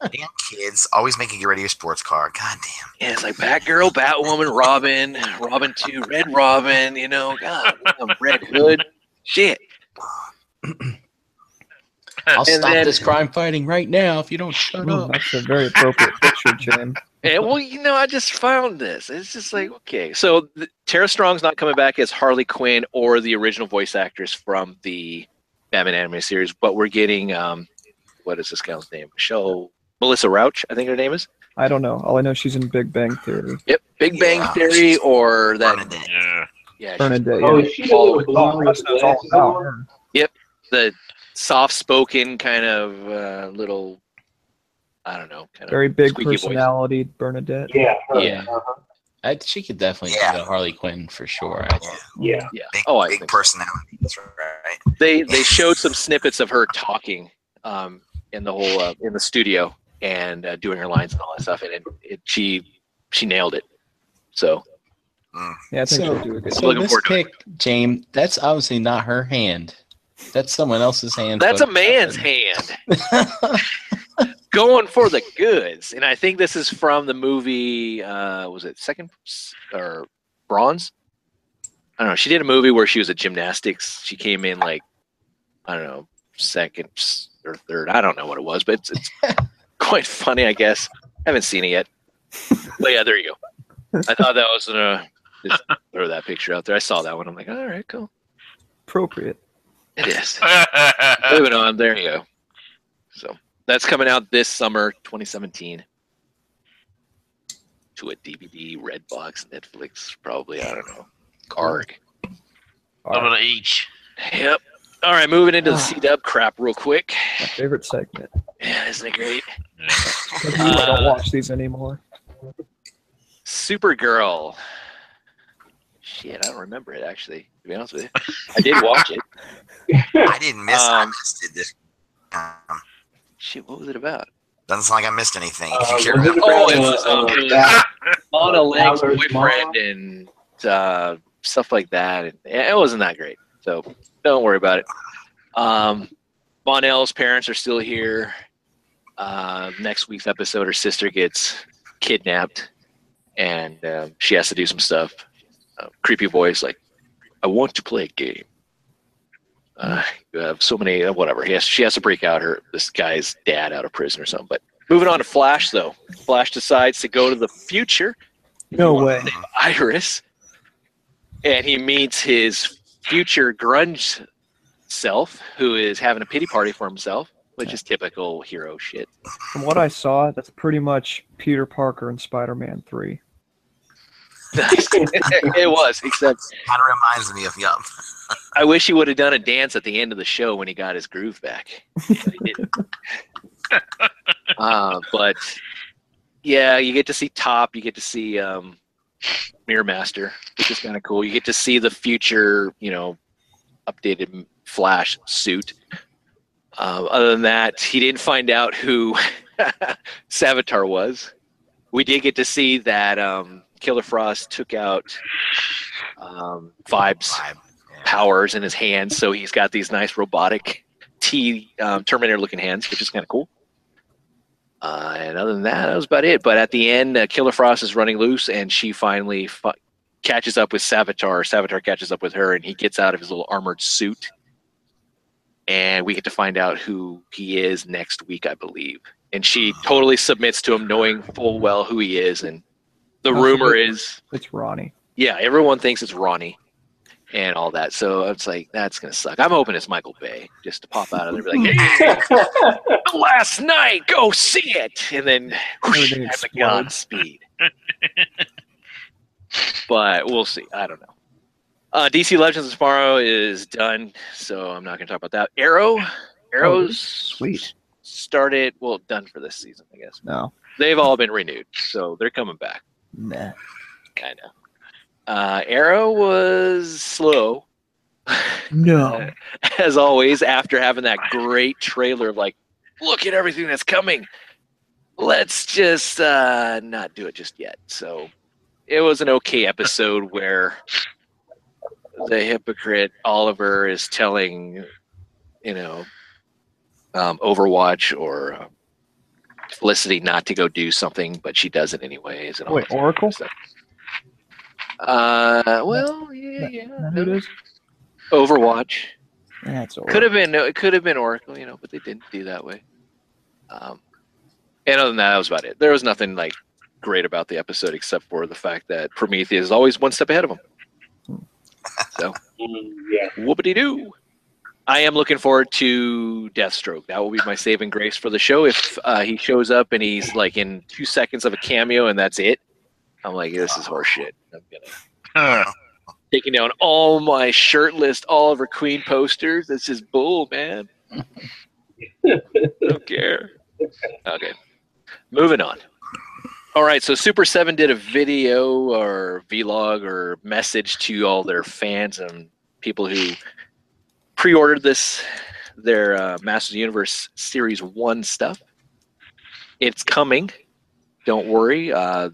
[SPEAKER 2] Damn kids, always making you ready your sports car. God damn.
[SPEAKER 3] Yeah, it's like Batgirl, Batwoman, Robin, Robin 2, Red Robin, you know, God, damn, Red Hood. Shit.
[SPEAKER 1] I'll
[SPEAKER 3] And
[SPEAKER 1] stop
[SPEAKER 3] then-
[SPEAKER 1] this crime fighting right now if you don't shut
[SPEAKER 6] Ooh,
[SPEAKER 1] up.
[SPEAKER 6] that's a very appropriate picture, Jim.
[SPEAKER 3] Yeah, well, you know, I just found this. It's just like, okay. So the, Tara Strong's not coming back as Harley Quinn or the original voice actress from the Batman anime series, but we're getting, um, what is this gal's name? Michelle, Melissa Rauch, I think her name is.
[SPEAKER 6] I don't know. All I know, she's in Big Bang Theory.
[SPEAKER 3] Yep, Big Bang
[SPEAKER 2] Yeah,
[SPEAKER 3] Theory or that.
[SPEAKER 2] Bernadette.
[SPEAKER 5] Yeah.
[SPEAKER 3] Yeah,
[SPEAKER 6] Bernadette.
[SPEAKER 4] Oh,
[SPEAKER 6] yeah.
[SPEAKER 4] is she the little with
[SPEAKER 6] That's
[SPEAKER 4] the
[SPEAKER 6] what all
[SPEAKER 4] glasses
[SPEAKER 6] about.
[SPEAKER 4] on?
[SPEAKER 6] her.
[SPEAKER 3] the soft-spoken kind of uh, little, I don't know, kind of
[SPEAKER 6] Very big
[SPEAKER 3] squeaky voice.
[SPEAKER 6] personality, Bernadette.
[SPEAKER 4] Yeah. her.
[SPEAKER 1] Yeah.
[SPEAKER 4] Uh-huh.
[SPEAKER 1] I, she could definitely
[SPEAKER 2] Yeah.
[SPEAKER 1] be a Harley Quinn for sure. I,
[SPEAKER 2] Yeah.
[SPEAKER 4] Yeah.
[SPEAKER 3] Yeah.
[SPEAKER 2] Big,
[SPEAKER 3] Oh, I
[SPEAKER 2] big
[SPEAKER 3] think
[SPEAKER 2] personality. That's right.
[SPEAKER 3] they they showed some snippets of her talking um, in the whole uh, in the studio and uh, doing her lines and all that stuff, and it, it, she she nailed it. So
[SPEAKER 6] Yeah, I think
[SPEAKER 1] So-
[SPEAKER 6] she'll do a good
[SPEAKER 1] so
[SPEAKER 3] looking
[SPEAKER 1] this
[SPEAKER 3] forward
[SPEAKER 1] pick, James, that's obviously not her hand. That's someone else's hand.
[SPEAKER 3] that's a man's
[SPEAKER 1] in.
[SPEAKER 3] hand. going for the goods. And I think this is from the movie. Uh, was it second or bronze? I don't know. She did a movie where she was a gymnastics. She came in like I don't know second or third. I don't know what it was, but it's, it's quite funny, I guess. I haven't seen it yet. But yeah, there you go. I thought that was gonna just throw that picture out there. I saw that one. I'm like, all right, cool.
[SPEAKER 6] Appropriate.
[SPEAKER 3] It is. Moving on. There you go. So that's coming out this summer, 2017, to a DVD, Redbox, Netflix, probably. I don't know. Arg.
[SPEAKER 6] All
[SPEAKER 5] Little
[SPEAKER 6] right,
[SPEAKER 5] bit of each.
[SPEAKER 3] Yep. All right, moving into the C Dub crap real quick.
[SPEAKER 6] my favorite segment.
[SPEAKER 3] Yeah, isn't it great?
[SPEAKER 6] You, I don't
[SPEAKER 3] Uh,
[SPEAKER 6] watch these anymore.
[SPEAKER 3] Supergirl. Shit, I don't remember it actually. To be honest with you, I did watch it.
[SPEAKER 2] I didn't miss. I
[SPEAKER 3] Um,
[SPEAKER 2] missed it this. Um,
[SPEAKER 3] Shit, what was it about?
[SPEAKER 2] doesn't sound like I missed anything.
[SPEAKER 4] Uh,
[SPEAKER 2] if you care
[SPEAKER 4] was it
[SPEAKER 2] about
[SPEAKER 3] Oh, it was,
[SPEAKER 4] uh,
[SPEAKER 3] um, it was
[SPEAKER 4] that-
[SPEAKER 3] Lana Lang's boyfriend
[SPEAKER 4] mom?
[SPEAKER 3] and uh, stuff like that. And it wasn't that great. So don't worry about it. Um, Mon-El's parents are still here. Uh, next week's episode, her sister gets kidnapped and um, she has to do some stuff. Uh, creepy voice, like, I want to play a game. Uh, you have so many, uh, whatever. He has, she has to break out her this guy's dad out of prison or something. But moving on to Flash, though. Flash decides to go to the future
[SPEAKER 6] No way.
[SPEAKER 3] Iris, and he meets his future grunge self, who is having a pity party for himself, which is typical hero shit.
[SPEAKER 6] From what I saw, that's pretty much Peter Parker in Spider-Man 3.
[SPEAKER 3] it was, except
[SPEAKER 2] Kind of reminds me of yup.
[SPEAKER 3] I wish he would have done a dance at the end of the show when he got his groove back. But uh, but yeah, you get to see Top, you get to see um, Mirror Master, which is kind of cool. You get to see the future, you know, updated Flash suit. Uh, other than that, he didn't find out who Savitar was. We did get to see that um, Killer Frost took out um, Vibes powers in his hands, so he's got these nice robotic T um, Terminator looking hands, which is kind of cool. Uh, and other than that, that was about it. But at the end, uh, Killer Frost is running loose, and she finally fu- catches up with Savitar. Savitar catches up with her, and he gets out of his little armored suit. And we get to find out who he is next week, I believe. And she totally submits to him, knowing full well who he is. And the rumor is
[SPEAKER 6] It's Ronnie.
[SPEAKER 3] yeah, everyone thinks it's Ronnie and all that. So it's like that's gonna suck. I'm hoping it's Michael Bay just to pop out of there, and be like, "Hey, last night, go see it," and then whoosh,
[SPEAKER 6] Everything
[SPEAKER 3] at the
[SPEAKER 6] explodes.
[SPEAKER 3] gun speed. but we'll see. I don't know. Uh, DC Legends of Tomorrow is done, so I'm not gonna talk about that. Arrow, Arrow's
[SPEAKER 6] Sweet.
[SPEAKER 3] started. Well, done for this season, I guess.
[SPEAKER 6] No.
[SPEAKER 3] They've all been renewed, so they're coming back
[SPEAKER 6] Nah.
[SPEAKER 3] kind of. Uh, Arrow was slow,
[SPEAKER 6] No.
[SPEAKER 3] as always. After having that great trailer of like, look at everything that's coming. Let's just uh, not do it just yet. So it was an okay episode where the hypocrite Oliver is telling, you know, um, Overwatch or uh, Felicity not to go do something, but she does it anyways. And all
[SPEAKER 6] Wait,
[SPEAKER 3] that
[SPEAKER 6] Oracle?
[SPEAKER 3] stuff. Uh, well, yeah, yeah.
[SPEAKER 6] Who it is?
[SPEAKER 3] Overwatch
[SPEAKER 6] That's Oracle.
[SPEAKER 3] could have been it could have been Oracle, you know, but they didn't do that way. Um, and other than that, that was about it. There was nothing like great about the episode except for the fact that Prometheus is always one step ahead of him. So
[SPEAKER 4] Mm, yeah.
[SPEAKER 3] whoopity doo. I am looking forward to Deathstroke. That will be my saving grace for the show. If uh, he shows up and he's like in two seconds of a cameo and that's it, I'm like, this is horseshit. I'm gonna taking down all my shirt shirtless Oliver Queen posters. This is bull, man. Don't care. Okay. Moving on. All right, so Super 7 did a video or vlog or message to all their fans and people who pre-ordered this their uh, Masters of the Universe Series 1 stuff. It's coming. Don't worry. Uh,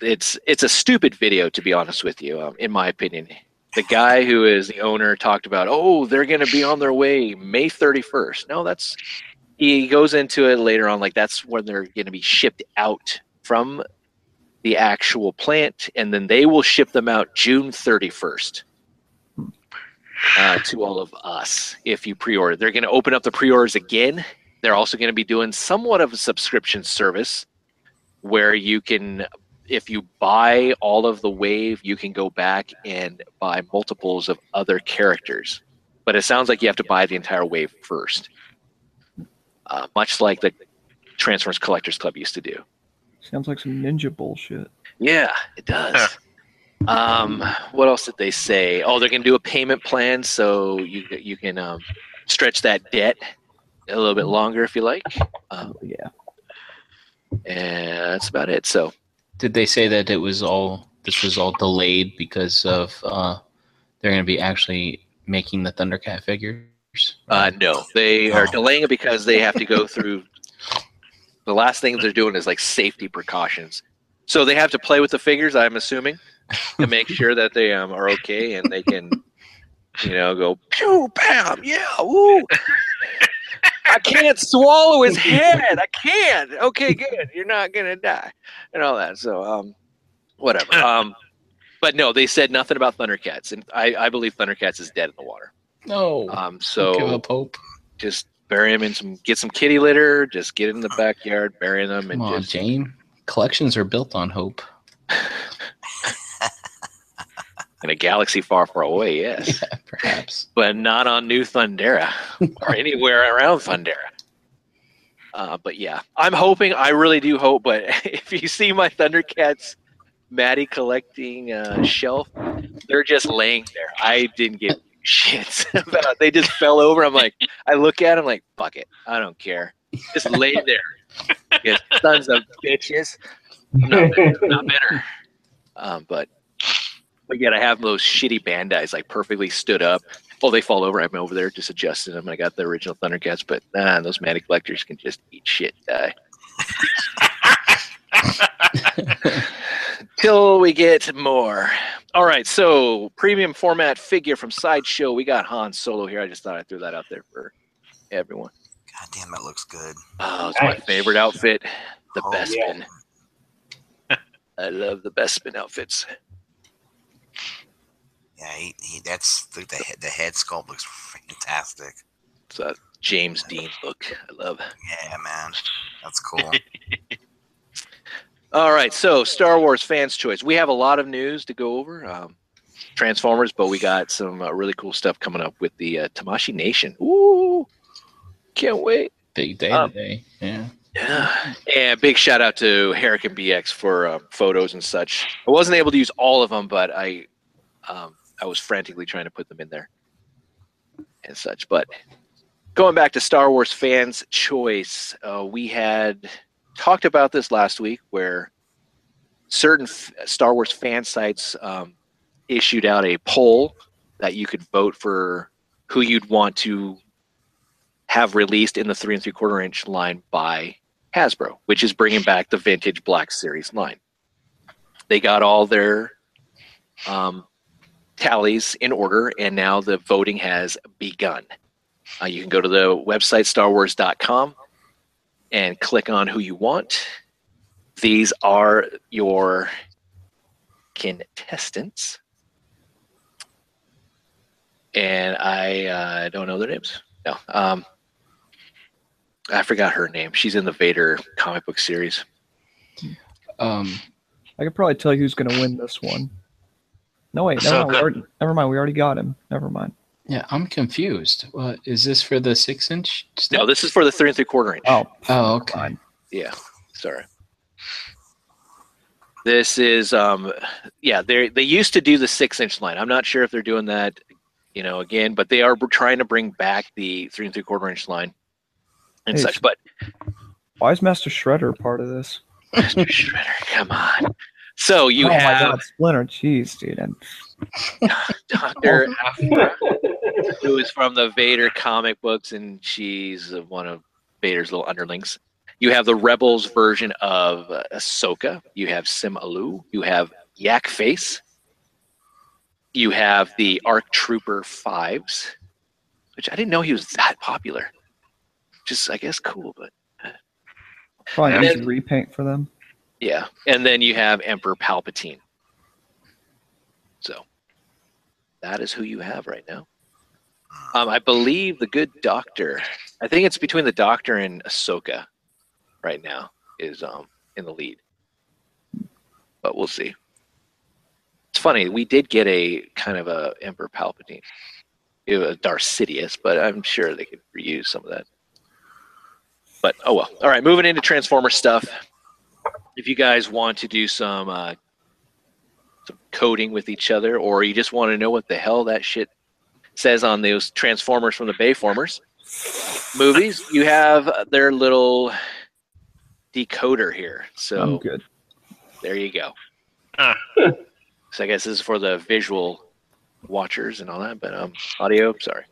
[SPEAKER 3] it's it's a stupid video to be honest with you um, in my opinion the guy who is the owner talked about oh they're going to be on their way may 31st no that's he goes into it later on, like that's when they're going to be shipped out from the actual plant, and then they will ship them out June 31st uh, to all of us if you pre-order. They're going to open up the pre-orders again. They're also going to be doing somewhat of a subscription service where you can, if you buy all of the wave, you can go back and buy multiples of other characters. But it sounds like you have to buy the entire wave first, uh, much like the Transformers Collectors Club used to do.
[SPEAKER 6] Sounds like some ninja bullshit.
[SPEAKER 3] Yeah, it does. um, what else did they say? Oh, they're gonna do a payment plan, so you you can um, stretch that debt a little bit longer if you like. Um,
[SPEAKER 6] Yeah.
[SPEAKER 3] and that's about it. So
[SPEAKER 1] Did they say that it was all this was all delayed because of uh they're going to be actually making the Thundercat figures?
[SPEAKER 3] uh, no, they are
[SPEAKER 1] Oh.
[SPEAKER 3] delaying it because they have to go through. the last thing they're doing is like safety precautions. So they have to play with the figures. I'm assuming to make sure that they um, are okay and they can, you know, go pew bam yeah woo. I can't swallow his head. I can't. Okay, good. You're not gonna die, and all that. So, um, whatever. Um, but no, they said nothing about Thundercats, and I, I believe Thundercats is dead in the water.
[SPEAKER 1] No.
[SPEAKER 3] Um, So
[SPEAKER 1] Give
[SPEAKER 3] so
[SPEAKER 1] up hope.
[SPEAKER 3] just bury them in some, get some kitty litter, just get in the backyard, bury them, and
[SPEAKER 1] Come on,
[SPEAKER 3] just
[SPEAKER 1] Jane. Collections are built on hope.
[SPEAKER 3] in a galaxy far, far away. Yes.
[SPEAKER 1] Yeah, perhaps.
[SPEAKER 3] but not on New Thundera or anywhere around Thundera. Uh, but yeah, I'm hoping. I really do hope. But if you see my Thundercats Matty collecting uh, shelf, they're just laying there. I didn't give shit about. They just fell over. I'm like, I look at them like, fuck it, I don't care. Just lay there. Sons of bitches. I'm not bitter. I'm not bitter. Um, but but yet I have those shitty Bandais like perfectly stood up. Oh, they fall over. I'm over there just adjusting them. I got the original Thundercats, but nah, those Matty collectors can just eat shit, die. Till we get more. All right, so premium format figure from Sideshow. We got Han Solo here. I just thought I threw that out there for everyone.
[SPEAKER 2] God damn, that looks good.
[SPEAKER 3] Oh, it's my favorite outfit. The
[SPEAKER 2] Oh,
[SPEAKER 3] best
[SPEAKER 4] yeah.
[SPEAKER 3] I love the best spin outfits.
[SPEAKER 2] Yeah, he, he that's look, the head, the head sculpt looks fantastic.
[SPEAKER 3] It's a James Dean look. I love.
[SPEAKER 2] Yeah, man, that's cool.
[SPEAKER 3] All right, so Star Wars fans' choice. We have a lot of news to go over. Um, Transformers, but we got some uh, really cool stuff coming up with the uh, Tamashii Nation. Ooh, can't wait.
[SPEAKER 1] Big day
[SPEAKER 3] Um,
[SPEAKER 1] today. Yeah.
[SPEAKER 3] Yeah, and big shout out to Herrick and BX for uh, photos and such. I wasn't able to use all of them, but I, um, I was frantically trying to put them in there and such. But going back to Star Wars fans' choice, uh, we had talked about this last week, where certain f- Star Wars fan sites um, issued out a poll that you could vote for who you'd want to have released in the three and three quarter inch line by Hasbro, which is bringing back the vintage Black Series line. They got all their um, tallies in order, and now the voting has begun. Uh, you can go to the website starwars.com and click on who you want. These are your contestants. And I uh, don't know their names. No. Um, I forgot her name. She's in the Vader comic book series.
[SPEAKER 1] Um,
[SPEAKER 6] I could probably tell you who's going to win this one. No, wait, never mind, we already, never mind. We already got him. Never mind.
[SPEAKER 1] yeah, I'm confused. Is this for the six inch? Stuff?
[SPEAKER 3] No, this is for the three and three quarter inch.
[SPEAKER 6] Oh,
[SPEAKER 1] Oh, okay.
[SPEAKER 6] fine.
[SPEAKER 3] Yeah, sorry. This is um yeah, they they used to do the 6 inch line. I'm not sure if they're doing that, you know, again, but they are trying to bring back the 3 and 3 quarter inch line and
[SPEAKER 6] Hey,
[SPEAKER 3] such. But
[SPEAKER 6] Why is Master Shredder part of this?
[SPEAKER 3] Mr. Shredder, come on. So you
[SPEAKER 6] oh my
[SPEAKER 3] have
[SPEAKER 6] God, Splinter. Jeez, dude. And
[SPEAKER 3] Dr. Aphra, who is from the Vader comic books, and she's uh, one of Vader's little underlings. You have the Rebels version of uh, Ahsoka. You have Sim Aloo. You have Yak Face. You have the Arc Trooper Fives, which I didn't know he was that popular. Just, I guess cool, but
[SPEAKER 6] Probably
[SPEAKER 3] And
[SPEAKER 6] an
[SPEAKER 3] then-
[SPEAKER 6] easy repaint for them.
[SPEAKER 3] Yeah. And then you have Emperor Palpatine. So that is who you have right now. Um, I believe the good doctor. I think it's between the doctor and Ahsoka right now is um in the lead. But we'll see. It's funny, we did get a kind of a Emperor Palpatine. It was Sidious, but I'm sure they could reuse some of that. But oh well. All right, moving into Transformer stuff. If you guys want to do some uh, some coding with each other, or you just want to know what the hell that shit says on those Transformers from the Bayformers movies, you have their little decoder here.
[SPEAKER 6] I'm
[SPEAKER 3] So
[SPEAKER 6] good.
[SPEAKER 3] there you go.
[SPEAKER 5] Huh.
[SPEAKER 3] so I guess this is for the visual watchers and all that, but um, audio, sorry.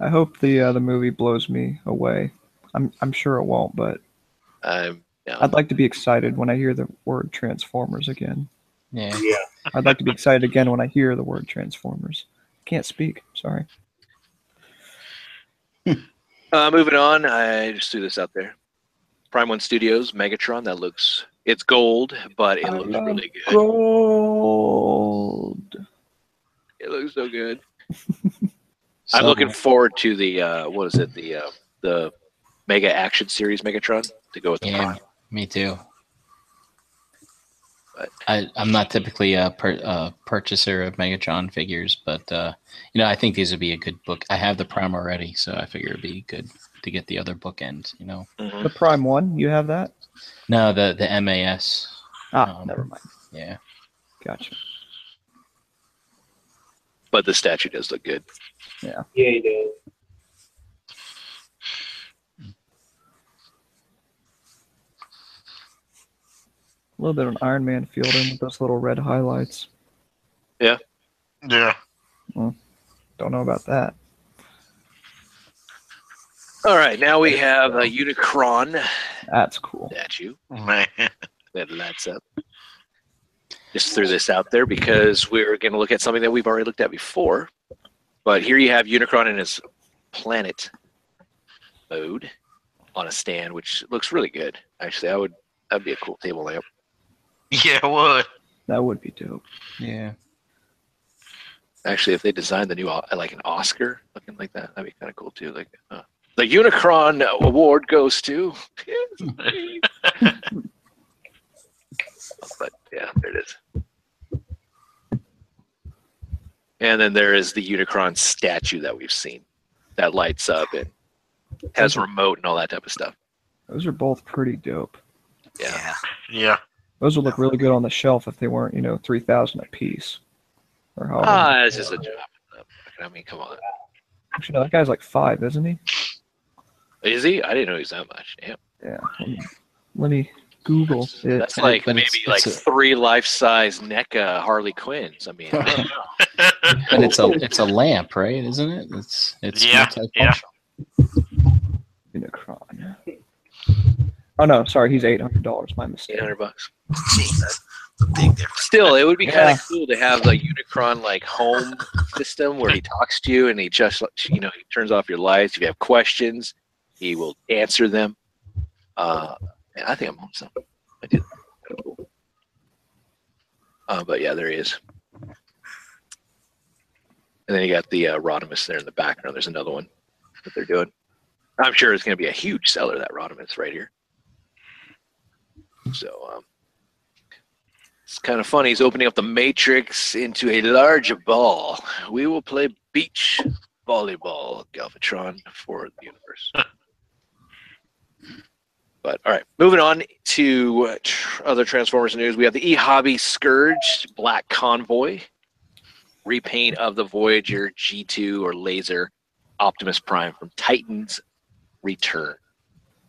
[SPEAKER 6] I hope the uh, the movie blows me away. I'm I'm sure it won't, but
[SPEAKER 3] Um, no.
[SPEAKER 6] I'd like to be excited when I hear the word Transformers again.
[SPEAKER 1] Yeah.
[SPEAKER 4] Yeah.
[SPEAKER 6] I'd like to be excited again when I hear the word Transformers. Can't speak. Sorry.
[SPEAKER 3] Uh, moving on, I just threw this out there. Prime One Studios, Megatron. That looks it's gold, but it
[SPEAKER 6] I
[SPEAKER 3] looks
[SPEAKER 6] love
[SPEAKER 3] really good.
[SPEAKER 6] Gold.
[SPEAKER 3] It looks so good. I'm looking forward to the uh, what is it? The uh, the Mega Action Series Megatron to go with the
[SPEAKER 1] Yeah,
[SPEAKER 3] Prime.
[SPEAKER 1] Me too.
[SPEAKER 3] But-
[SPEAKER 1] I, I'm not typically a per, uh, purchaser of Megatron figures, but uh, you know I think these would be a good book. I have the Prime already, so I figure it'd be good to get the other bookend. You know,
[SPEAKER 3] Mhm.
[SPEAKER 6] The Prime One, you have that?
[SPEAKER 1] no, the the MAS.
[SPEAKER 6] Ah,
[SPEAKER 1] Um,
[SPEAKER 6] never mind.
[SPEAKER 1] Yeah,
[SPEAKER 6] Gotcha.
[SPEAKER 3] But the statue does look good.
[SPEAKER 4] Yeah. Yeah, it does.
[SPEAKER 6] A little bit of an Iron Man feel to with those little red highlights.
[SPEAKER 5] Yeah. Yeah.
[SPEAKER 6] Well, don't know about that.
[SPEAKER 3] All right, now we have a Unicron
[SPEAKER 6] That's cool.
[SPEAKER 3] statue
[SPEAKER 5] Man.
[SPEAKER 3] that lights up. Just threw this out there because we're going to look at something that we've already looked at before. But here you have Unicron in his planet mode on a stand, which looks really good. Actually, I would that'd be a cool table lamp.
[SPEAKER 5] Yeah, it would.
[SPEAKER 6] That would be dope.
[SPEAKER 1] yeah.
[SPEAKER 3] Actually, if they designed the new like an Oscar looking like that, that'd be kind of cool too. Like uh, the Unicron award goes to. but yeah, there it is. And then there is the Unicron statue that we've seen that lights up and has remote and all that type of stuff.
[SPEAKER 6] Those are both pretty dope.
[SPEAKER 3] Yeah.
[SPEAKER 2] Yeah.
[SPEAKER 5] Yeah.
[SPEAKER 6] Those would look really good on the shelf if they weren't, you know, three thousand a piece. Or however.
[SPEAKER 3] Ah, it's just a job. I mean, come on.
[SPEAKER 6] Actually, no, that guy's like five, isn't he?
[SPEAKER 3] Is he? I didn't know he was that much. Damn.
[SPEAKER 6] Yeah. Let me, let me Google it.
[SPEAKER 3] That's like
[SPEAKER 1] but
[SPEAKER 3] maybe
[SPEAKER 1] it's-
[SPEAKER 3] like
[SPEAKER 1] it's a-
[SPEAKER 3] three life-size NECA Harley Quinns. I mean,
[SPEAKER 1] But it's a it's a lamp, right? Isn't it? It's it's
[SPEAKER 5] Yeah, yeah.
[SPEAKER 1] multifunctional.
[SPEAKER 6] Unicron. Oh no, sorry, he's eight hundred dollars. My mistake.
[SPEAKER 3] eight hundred bucks.
[SPEAKER 2] Jeez, a big difference.
[SPEAKER 3] Still, it would be kind
[SPEAKER 6] Yeah.
[SPEAKER 3] of cool to have a Unicron like home system where he talks to you and he just you know he turns off your lights. If you have questions, he will answer them. Uh, man, I think I'm on something. I did. Cool. Uh, but yeah, there he is. And then you got the uh, Rodimus there in the background. There's another one that they're doing. I'm sure it's going to be a huge seller that Rodimus right here. So um, it's kind of funny. He's opening up the matrix into a larger ball. We will play beach volleyball, Galvatron, for the universe. but all right, moving on to uh, tr- other Transformers news. We have the E Hobby Scourge Black Convoy repaint of the Voyager G2 or Laser Optimus Prime from Titans Return.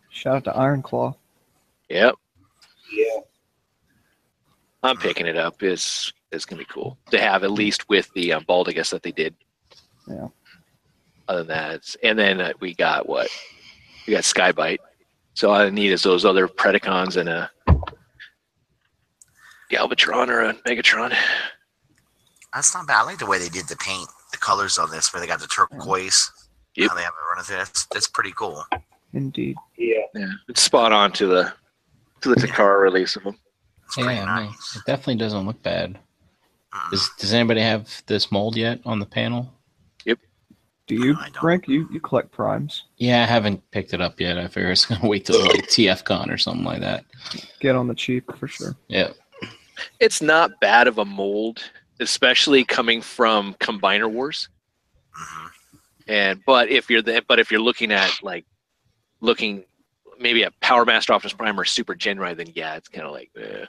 [SPEAKER 6] Shout out to Iron Claw.
[SPEAKER 3] Yep,
[SPEAKER 4] Yeah.
[SPEAKER 3] I'm picking it up. It's it's gonna be cool to have at least with the um, Baldigus that they did.
[SPEAKER 6] Yeah.
[SPEAKER 3] Other than that, it's, and then uh, we got what? We got Skybite. So all I need is those other Predacons and a Galvatron or a Megatron.
[SPEAKER 2] That's not bad. I like the way they did the paint, the colors on this, where they got the turquoise
[SPEAKER 3] Yep.
[SPEAKER 2] How they have it running through. That's that's pretty cool.
[SPEAKER 6] Indeed.
[SPEAKER 4] Yeah.
[SPEAKER 3] Yeah, it's spot on to the to the Takara release of them.
[SPEAKER 2] It's
[SPEAKER 1] Yeah, I
[SPEAKER 2] nice.
[SPEAKER 1] it definitely doesn't look bad. Does, does anybody have this mold yet on the panel? Yep.
[SPEAKER 6] Do you,
[SPEAKER 2] I.
[SPEAKER 6] Frank? You you collect primes.
[SPEAKER 1] Yeah, I haven't picked it up yet. I figure it's gonna wait till like TFCon or something like that.
[SPEAKER 6] Get on the cheap for sure.
[SPEAKER 1] Yeah.
[SPEAKER 3] It's not bad of a mold, especially coming from Combiner Wars.
[SPEAKER 2] Mhm.
[SPEAKER 3] And but if you're the but if you're looking at like looking maybe a Power Master Optimus Prime or Super Ginrai, then yeah, it's kind of like. Eh.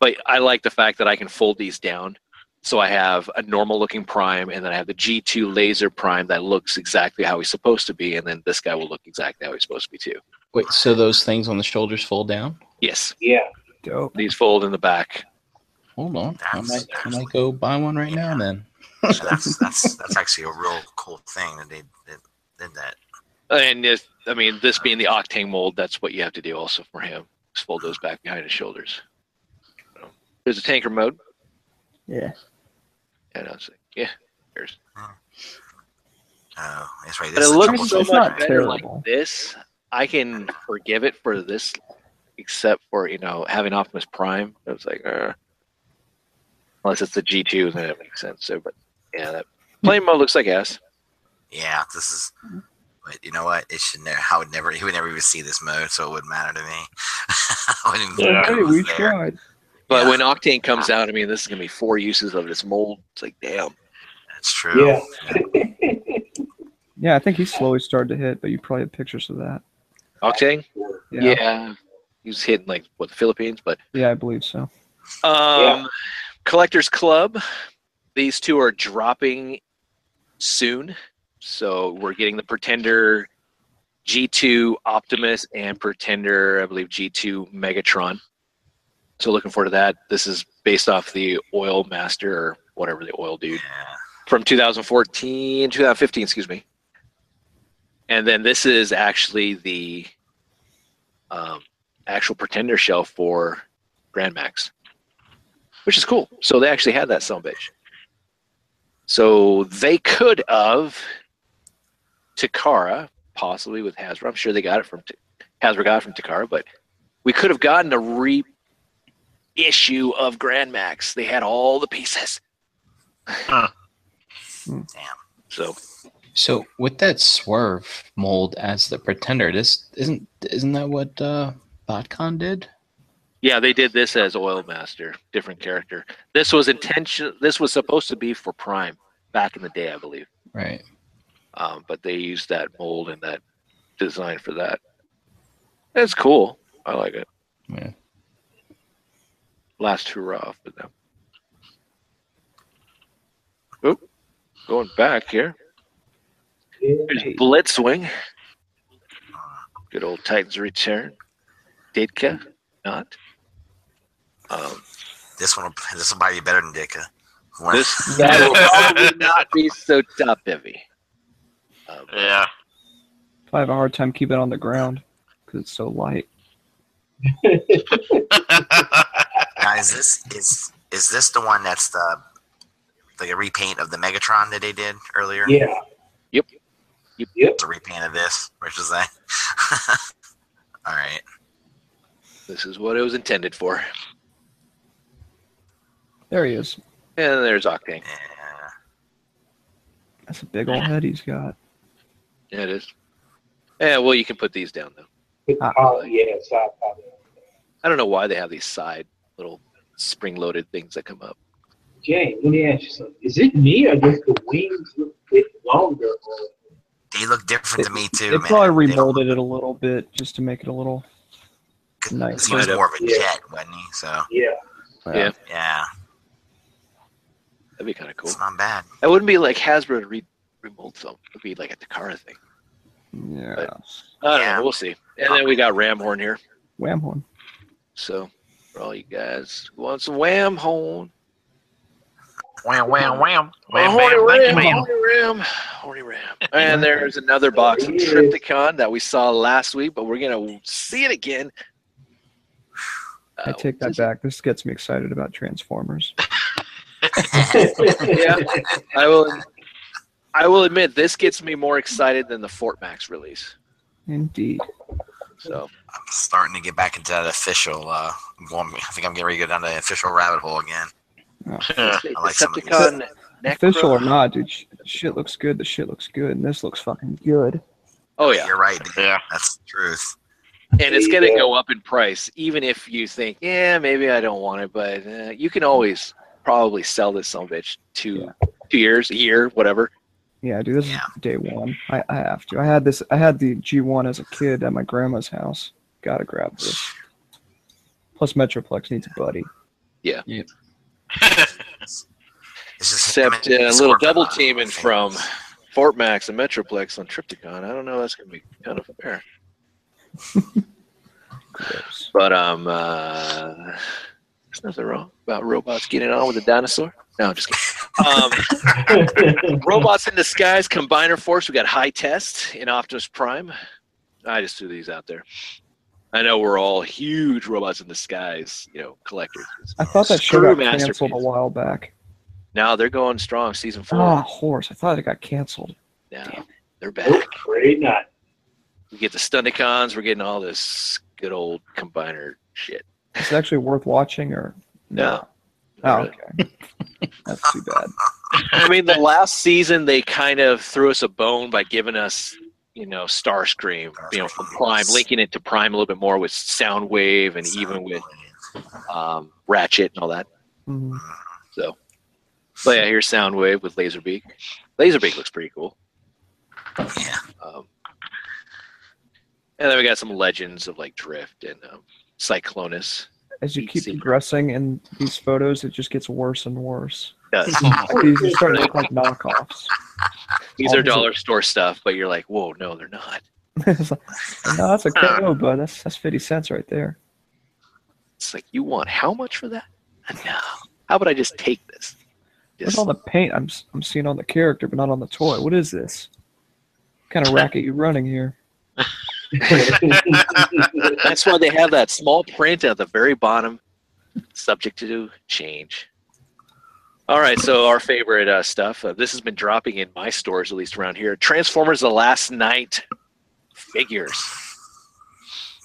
[SPEAKER 3] But I like the fact that I can fold these down, so I have a normal looking Prime, and then I have the G2 Laser Prime that looks exactly how he's supposed to be, and then this guy will look exactly how he's supposed to be too.
[SPEAKER 1] Wait, so those things on the shoulders fold down?
[SPEAKER 3] Yes,
[SPEAKER 4] Yeah.
[SPEAKER 6] Dope.
[SPEAKER 3] these fold in the back.
[SPEAKER 1] Hold on, I might, I might go buy one right now. Then
[SPEAKER 2] So that's that's that's actually a real cool thing that they did, did that.
[SPEAKER 3] And if, I mean, this being the Octane mold, that's what you have to do also for him. Just fold those back behind his shoulders. So, there's a tanker mode.
[SPEAKER 6] Yeah.
[SPEAKER 3] And I was like, yeah, there's.
[SPEAKER 2] Oh, that's right.
[SPEAKER 3] But
[SPEAKER 2] This
[SPEAKER 3] it
[SPEAKER 2] is the
[SPEAKER 3] looks so much better
[SPEAKER 6] terrible.
[SPEAKER 3] like this. I can forgive it for this, except for you know having Optimus Prime. I was like, uh, unless it's the G two, then it makes sense. So, but yeah, that plane mode looks like ass.
[SPEAKER 2] Yeah, this is. But you know what? It should never. I would never. He would never even see this mode, so it wouldn't matter to me. I
[SPEAKER 5] Yeah.
[SPEAKER 6] Hey, we
[SPEAKER 2] there.
[SPEAKER 6] tried.
[SPEAKER 3] But
[SPEAKER 2] Yeah.
[SPEAKER 3] when Octane comes out, I mean, this is gonna be four uses of this mold. It's like, damn.
[SPEAKER 2] That's true.
[SPEAKER 4] Yeah.
[SPEAKER 6] Yeah, I think he's slowly started to hit, but you probably have pictures of that.
[SPEAKER 3] Octane?
[SPEAKER 6] Yeah.
[SPEAKER 3] Yeah. He was hitting like what the Philippines, but
[SPEAKER 6] Yeah, I believe so.
[SPEAKER 3] um Collectors Club. These two are dropping soon. So we're getting the Pretender G2 Optimus and Pretender, I believe G2 Megatron. So looking forward to that. This is based off the Oil Master or whatever the oil dude
[SPEAKER 2] Yeah.
[SPEAKER 3] from 2014, 2015, excuse me. And then this is actually the um, actual pretender shell for Grand Max, which is cool. So they actually had that son of bitch. So they could have Takara, possibly with Hasbro. I'm sure they got it from Hasbro got it from Takara, but we could have gotten a reissue of Grand Max. They had all the pieces.
[SPEAKER 2] Damn.
[SPEAKER 3] So
[SPEAKER 1] So with that swerve mold as the pretender, this isn't isn't that what uh BotCon did?
[SPEAKER 3] Yeah, they did this as Oil Master, different character. This was intention. This was supposed to be for Prime back in the day, I believe.
[SPEAKER 1] Right.
[SPEAKER 3] Um, but they use that mold and that design for that. It's cool. I like it.
[SPEAKER 1] Yeah.
[SPEAKER 3] Last hurrah for them. Oop, going back here. There's Blitzwing. Good old Titans return. Ditka, not. Um,
[SPEAKER 2] This one. This will probably be better than Dicka. One-
[SPEAKER 3] this that will probably not be so top heavy. Um,
[SPEAKER 5] Yeah.
[SPEAKER 6] I have a hard time keeping it on the ground because it's so light.
[SPEAKER 2] Guys, is this is is this the one that's the the repaint of the Megatron that they did earlier?
[SPEAKER 4] Yeah.
[SPEAKER 3] Yep. Yep.
[SPEAKER 4] Yep.
[SPEAKER 2] It's a repaint of this, which is that. All right.
[SPEAKER 3] This is what it was intended for.
[SPEAKER 6] There he is.
[SPEAKER 3] And there's Octane.
[SPEAKER 2] Yeah.
[SPEAKER 6] That's a big old head he's got.
[SPEAKER 3] Yeah, it is. Yeah, well, you can put these down though.
[SPEAKER 6] Ah.
[SPEAKER 4] Oh, yeah. Side pocket.
[SPEAKER 3] I don't know why they have these side little spring-loaded things that come up.
[SPEAKER 4] James, let me ask you something. Is it me or does the wings look a bit longer?
[SPEAKER 2] They look different to me too.
[SPEAKER 6] They
[SPEAKER 2] man.
[SPEAKER 6] probably
[SPEAKER 2] They
[SPEAKER 6] remolded it a little bit just to make it a little.
[SPEAKER 2] look-
[SPEAKER 6] nice.
[SPEAKER 2] He was more of a
[SPEAKER 4] Yeah.
[SPEAKER 2] jet, wasn't he? So
[SPEAKER 4] yeah.
[SPEAKER 3] Yeah.
[SPEAKER 2] yeah,
[SPEAKER 3] That'd be kind of cool.
[SPEAKER 2] it's not bad.
[SPEAKER 3] That wouldn't be like Hasbro to re- remold some. It'd be like a Takara thing.
[SPEAKER 6] Yeah.
[SPEAKER 3] But- I don't
[SPEAKER 2] Yeah.
[SPEAKER 3] know. We'll see. And then we got Ram Horn here.
[SPEAKER 6] Wham horn.
[SPEAKER 3] So for all you guys who want some Wham Horn,
[SPEAKER 5] Wham, wham, wham. Wham,
[SPEAKER 3] horny
[SPEAKER 5] bam, thank
[SPEAKER 3] ram,
[SPEAKER 5] ma'am.
[SPEAKER 3] horny ram, horny ram. And there's another box of Trypticon that we saw last week, but we're gonna see it again.
[SPEAKER 6] I
[SPEAKER 3] Uh,
[SPEAKER 6] take that
[SPEAKER 3] this-
[SPEAKER 6] back. This gets me excited about Transformers.
[SPEAKER 3] Yeah, I will. I will admit this gets me more excited than the Fort Max release.
[SPEAKER 6] Indeed.
[SPEAKER 3] So
[SPEAKER 2] I'm starting to get back into that official. Uh, I'm going, I think I'm getting ready to go down the official rabbit hole again.
[SPEAKER 5] Yeah.
[SPEAKER 2] I like some of these.
[SPEAKER 3] Decepticon
[SPEAKER 6] Official or not, dude, sh- shit looks good. The shit looks good, and this looks fucking good.
[SPEAKER 3] Oh yeah,
[SPEAKER 2] You're right. dude.
[SPEAKER 5] Yeah.
[SPEAKER 2] That's the truth.
[SPEAKER 3] and it's going to go up in price, even if you think, yeah, maybe I don't want it, but uh, you can always probably sell this some bitch two two years, a year, whatever.
[SPEAKER 6] Yeah, dude, this
[SPEAKER 2] Yeah.
[SPEAKER 6] is day one. I, I have to. I had this. I had the G1 as a kid at my grandma's house. Gotta grab this. Plus, Metroplex needs a buddy.
[SPEAKER 2] Yeah. just
[SPEAKER 3] Except
[SPEAKER 2] him
[SPEAKER 3] uh, a little double
[SPEAKER 2] on it, I
[SPEAKER 3] teaming from Fort Max and Metroplex on Trypticon. I don't know. That's going to be kind of fair. But um, uh, there's nothing wrong about robots getting on with a dinosaur. No, I'm just kidding. Um, robots in disguise, combiner force. We got high test in Optimus Prime. I just threw these out there. I know we're all huge robots in disguise, you know, collectors.
[SPEAKER 6] I thought that show got canceled a while back.
[SPEAKER 3] Now they're going strong. Season four.
[SPEAKER 6] Ah, horse. I thought it got canceled.
[SPEAKER 3] now they're
[SPEAKER 4] Nope,
[SPEAKER 3] back.
[SPEAKER 4] afraid not.
[SPEAKER 3] We get the Stunticons. We're getting all this good old combiner shit.
[SPEAKER 6] Is it actually worth watching or
[SPEAKER 3] No.
[SPEAKER 6] Oh,
[SPEAKER 3] really.
[SPEAKER 6] okay. That's too bad.
[SPEAKER 3] I mean, the last season they kind of threw us a bone by giving us, you know, Starscream, you know, from Prime, linking it to Prime a little bit more with Soundwave and even with um, Ratchet and all that.
[SPEAKER 6] Mhm.
[SPEAKER 3] So, but yeah, here's Soundwave with Laserbeak. Laserbeak looks pretty cool.
[SPEAKER 2] Yeah.
[SPEAKER 3] Um, and then we got some legends of like Drift and um, Cyclonus.
[SPEAKER 6] As you keep progressing in these photos, it just gets worse and worse.
[SPEAKER 3] Does.
[SPEAKER 6] These are starting to look like knockoffs.
[SPEAKER 3] These are dollar store stuff, but you're like, whoa, no, they're not.
[SPEAKER 6] It's like, no, that's a KO, bud. That's that's fifty cents right there.
[SPEAKER 3] It's like, you want how much for that? Uh, no. How about I just take this?
[SPEAKER 6] What's
[SPEAKER 3] Just,
[SPEAKER 6] all the paint I'm s- I'm seeing on the character, but not on the toy? What is this? What kind of racket you running here?
[SPEAKER 3] that's why they have that small print at the very bottom, subject to change. All right, so our favorite uh, stuff. Uh, this has been dropping in my stores, at least around here. Transformers: The Last Knight figures,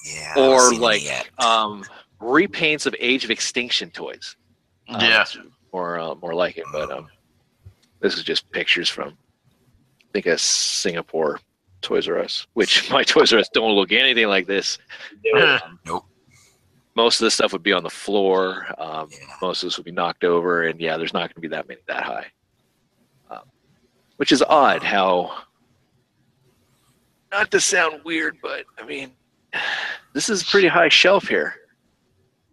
[SPEAKER 2] Yeah.
[SPEAKER 3] Or like um, repaints of Age of Extinction toys. Uh,
[SPEAKER 5] Yeah.
[SPEAKER 3] or uh, more like it. But um, this is just pictures from, I think, a Singapore Toys R Us, which my Toys R Us don't look anything like this.
[SPEAKER 2] Nope.
[SPEAKER 3] Most of this stuff would be on the floor. Um,
[SPEAKER 2] Yeah.
[SPEAKER 3] most of this would be knocked over, and yeah, there's not going to be that many that high. Um, which is odd. How, not to sound weird, but I mean, this is a pretty high shelf here.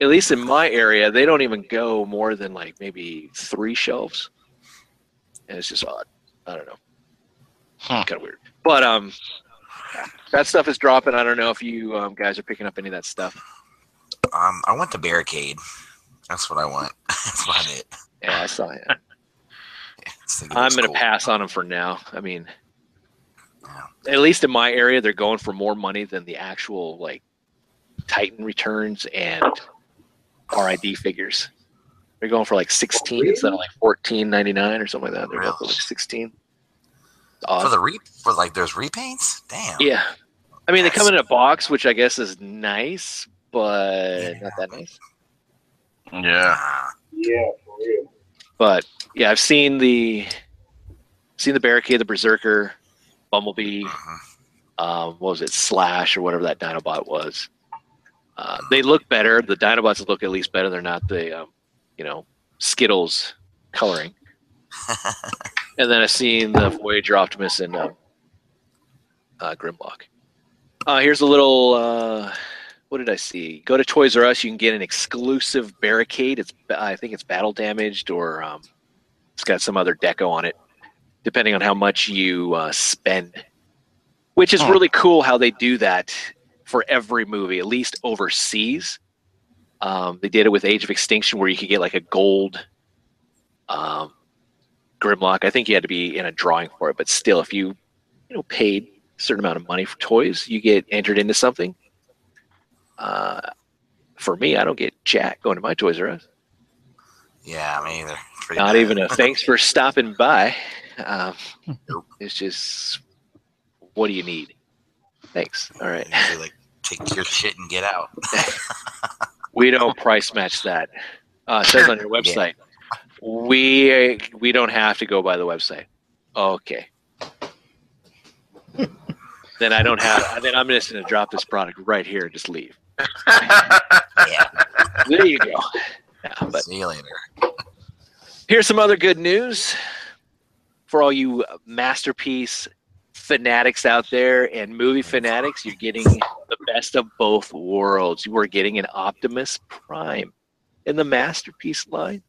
[SPEAKER 3] At least in my area, they don't even go more than like maybe three shelves, and it's just odd. I don't know,
[SPEAKER 5] Huh.
[SPEAKER 3] kind of weird. But um, that stuff is dropping. I don't know if you um, guys are picking up any of that stuff.
[SPEAKER 2] Um, I want the barricade. That's what I want. That's about it.
[SPEAKER 3] Yeah, I saw him.
[SPEAKER 2] I it
[SPEAKER 3] I'm gonna
[SPEAKER 2] cool.
[SPEAKER 3] pass on them for now. I mean,
[SPEAKER 2] Yeah.
[SPEAKER 3] at least in my area, they're going for more money than the actual like Titan returns and RID figures. They're going for like 16 instead of like 14.99 or something like that. They're going for like 16.
[SPEAKER 2] For the re for like those repaints. Damn.
[SPEAKER 3] Yeah, I mean they come in a box, which I guess is nice, but not that nice.
[SPEAKER 5] Yeah.
[SPEAKER 2] Ah,
[SPEAKER 4] yeah, for real.
[SPEAKER 3] But yeah, I've seen the seen the barricade, the berserker, bumblebee.
[SPEAKER 2] mhm.
[SPEAKER 3] um, what was it, Slash or whatever that Dinobot was. Uh, they look better. The Dinobots look at least better. They're not the, um, you know, Skittles coloring. and then I've seen the Voyager Optimus and um, uh, Grimlock. Uh, here's a little. Uh, what did I see? Go to Toys R Us. You can get an exclusive barricade. It's I think it's battle damaged or um, it's got some other deco on it, depending on how much you uh, spend which is
[SPEAKER 5] Huh.
[SPEAKER 3] really cool how they do that for every movie, at least overseas. Um, they did it with Age of Extinction, where you could get like a gold um, Grimlock. I think you had to be in a drawing for it, but still, if you you know paid a certain amount of money for toys, you get entered into something. Uh, for me, I don't get jack going to my Toys R Us.
[SPEAKER 2] Yeah, me either. Pretty
[SPEAKER 3] Not
[SPEAKER 2] bad.
[SPEAKER 3] even a thanks for stopping by. Um,
[SPEAKER 2] Nope.
[SPEAKER 3] it's just, what do you need? Thanks. All right.
[SPEAKER 2] Like, take your shit and get out.
[SPEAKER 3] We don't price match that. Uh, it says on your website. We we don't have to go by the website. Okay. then I don't have. Then I'm just going to drop this product right here and just leave.
[SPEAKER 2] yeah.
[SPEAKER 3] There you go. Yeah, but
[SPEAKER 2] See you later.
[SPEAKER 3] Here's some other good news for all you uh, masterpiece fanatics out there and movie fanatics. You're getting the best of both worlds. You are getting an Optimus Prime in the masterpiece line.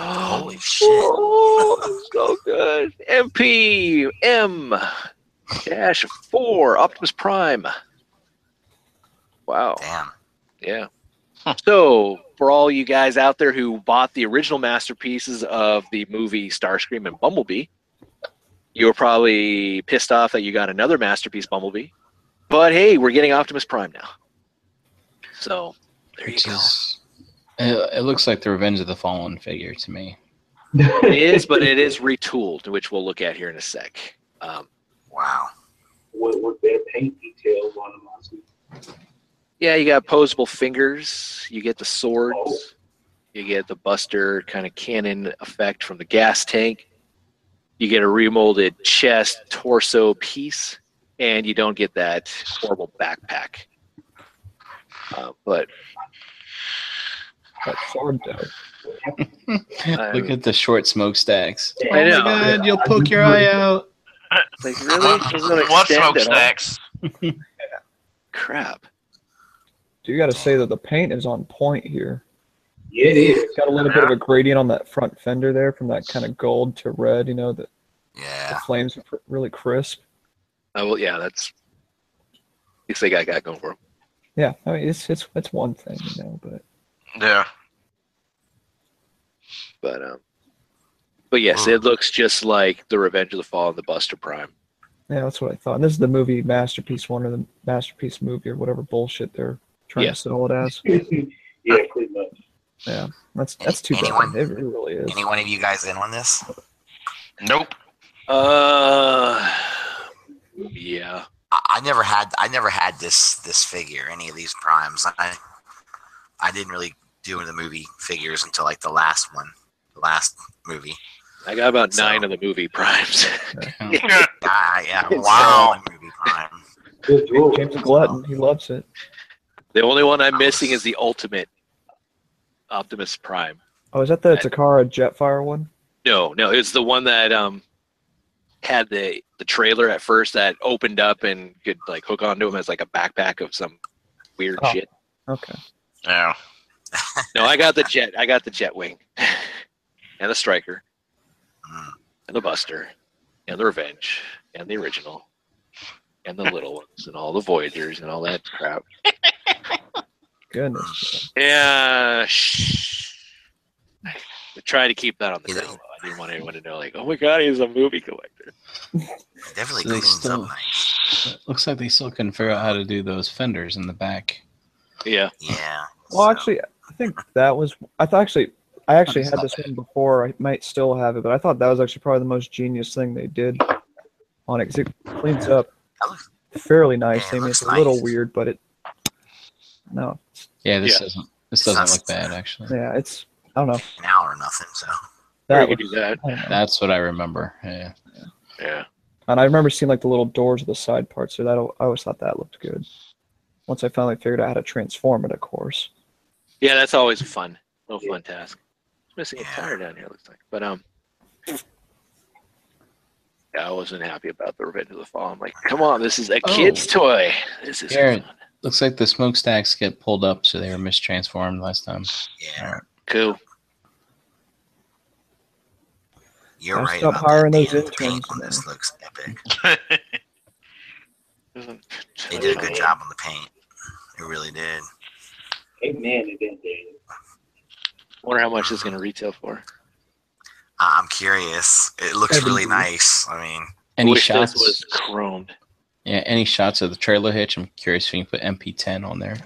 [SPEAKER 2] Holy oh, shit.
[SPEAKER 3] Oh, so good. MP M dash four Optimus Prime. Wow.
[SPEAKER 2] Damn.
[SPEAKER 3] Yeah. So, for all you guys out there who bought the original masterpieces of the movie Starscream and Bumblebee, you were probably pissed off that you got another masterpiece Bumblebee. But hey, we're getting Optimus Prime now. So, there you go.
[SPEAKER 1] is, it, it looks like the Revenge of the Fallen figure to me.
[SPEAKER 3] It is, but it is retooled, which we'll look at here in a sec. Um,
[SPEAKER 2] Wow.
[SPEAKER 4] with, with their paint details on them. I
[SPEAKER 3] yeah, you got posable fingers, you get the swords,
[SPEAKER 4] Oh.
[SPEAKER 3] you get the Buster kind of cannon effect from the gas tank, you get a remolded chest, torso piece, and you don't get that horrible backpack. Uh, but
[SPEAKER 6] That sword though.
[SPEAKER 1] Look at the short smokestacks.
[SPEAKER 3] I know.
[SPEAKER 1] Oh my god, you'll poke your eye out.
[SPEAKER 3] like really, uh,
[SPEAKER 5] what
[SPEAKER 3] extend at all?
[SPEAKER 5] smokestacks?
[SPEAKER 3] Crap.
[SPEAKER 6] You got to say that the paint is on point here.
[SPEAKER 4] Yeah, it is.
[SPEAKER 6] It's got a little bit of a gradient on that front fender there, from that kind of gold to red. You know, the, the
[SPEAKER 2] Yeah.
[SPEAKER 6] flames are pr- really crisp.
[SPEAKER 3] Oh well, yeah, that's. At least they got got going for 'em.
[SPEAKER 6] Yeah, I mean it's it's it's one thing, you know, but
[SPEAKER 5] Yeah.
[SPEAKER 3] But um, but yes, it looks just like the Revenge of the Fallen, the Buster Prime.
[SPEAKER 6] yeah, that's what I thought. And this is the movie masterpiece one or the masterpiece movie or whatever bullshit they're trying
[SPEAKER 3] Yeah.
[SPEAKER 6] to sell it as.
[SPEAKER 4] yeah, pretty much.
[SPEAKER 6] Yeah, that's that's too
[SPEAKER 2] Anyone-
[SPEAKER 6] bad. It, it really is.
[SPEAKER 2] Any one of you guys in on this?
[SPEAKER 5] Nope.
[SPEAKER 3] Uh, yeah.
[SPEAKER 2] I, I never had. I never had this this figure. Any of these primes. I I didn't really do the movie figures until like the last one, the last movie.
[SPEAKER 3] I got about
[SPEAKER 2] So-
[SPEAKER 3] nine of the movie primes.
[SPEAKER 2] Yeah, yeah.
[SPEAKER 3] It's
[SPEAKER 2] wow. Movie prime.
[SPEAKER 6] James is a glutton. He loves it.
[SPEAKER 3] the only one I'm missing is the ultimate Optimus Prime.
[SPEAKER 6] Oh, is that the Takara Jetfire one?
[SPEAKER 3] No, no, it's the one that um had the the trailer at first that opened up and could like hook onto him as like a backpack of some weird
[SPEAKER 6] Oh.
[SPEAKER 3] shit.
[SPEAKER 6] Okay.
[SPEAKER 5] Yeah.
[SPEAKER 3] No, I got the jet. I got the jet wing, and the striker, and the Buster, and the Revenge, and the original, and the little ones, and all the Voyagers, and all that crap.
[SPEAKER 6] Goodness.
[SPEAKER 3] Yeah. shh. I tried to keep that on the
[SPEAKER 2] Yeah.
[SPEAKER 3] down. I didn't want anyone to know, like, oh my god, he's a movie collector.
[SPEAKER 2] Definitely
[SPEAKER 1] So they
[SPEAKER 2] cleans
[SPEAKER 1] still-
[SPEAKER 2] up nice.
[SPEAKER 1] Looks like they still couldn't figure out how to do those fenders in the back.
[SPEAKER 3] Yeah.
[SPEAKER 2] Yeah.
[SPEAKER 6] Well,
[SPEAKER 2] so-
[SPEAKER 6] actually, I think that was. I thought actually, I actually had this one before. I might still have it, but I thought that was actually probably the most genius thing they did on it 'cause it cleans up fairly nice.
[SPEAKER 2] Yeah,
[SPEAKER 6] I mean, it's a little
[SPEAKER 2] nice.
[SPEAKER 6] weird, but it. No,
[SPEAKER 1] Yeah, this
[SPEAKER 3] Yeah.
[SPEAKER 1] doesn't this doesn't look bad actually.
[SPEAKER 6] yeah, it's. I don't know.
[SPEAKER 2] An hour or nothing. So
[SPEAKER 6] That
[SPEAKER 3] you could
[SPEAKER 6] looks,
[SPEAKER 3] do that.
[SPEAKER 6] I don't know.
[SPEAKER 1] That's what I remember. Yeah.
[SPEAKER 3] Yeah.
[SPEAKER 6] And I remember seeing like the little doors of the side parts, so that I always thought that looked good. Once I finally figured out how to transform it, of course.
[SPEAKER 3] Yeah, that's always a fun, little fun task. Missing a
[SPEAKER 2] Yeah.
[SPEAKER 3] tire down here, looks like. But um, yeah, I wasn't happy about the Revenge of the Fall. I'm like, come on, this is a
[SPEAKER 1] Oh.
[SPEAKER 3] kid's toy. This is
[SPEAKER 1] Garrett.
[SPEAKER 3] fun.
[SPEAKER 1] Looks like the smokestacks get pulled up, so they were mistransformed last time.
[SPEAKER 2] yeah,
[SPEAKER 3] cool.
[SPEAKER 2] you're
[SPEAKER 6] Gotta
[SPEAKER 2] right.
[SPEAKER 6] stop
[SPEAKER 2] about
[SPEAKER 6] hiring
[SPEAKER 2] that.
[SPEAKER 6] those
[SPEAKER 2] The- the paint on this looks epic. They did a good job on the paint. It really did.
[SPEAKER 4] Hey man, it been dead.
[SPEAKER 3] Wonder how much it's going to retail for.
[SPEAKER 2] I- I'm curious. It looks really
[SPEAKER 6] Seventy.
[SPEAKER 2] nice. I mean,
[SPEAKER 1] Any
[SPEAKER 3] Wish
[SPEAKER 1] shots?
[SPEAKER 3] this was chromed.
[SPEAKER 1] Yeah, any shots of the trailer hitch? I'm curious if you can put MP10 on there.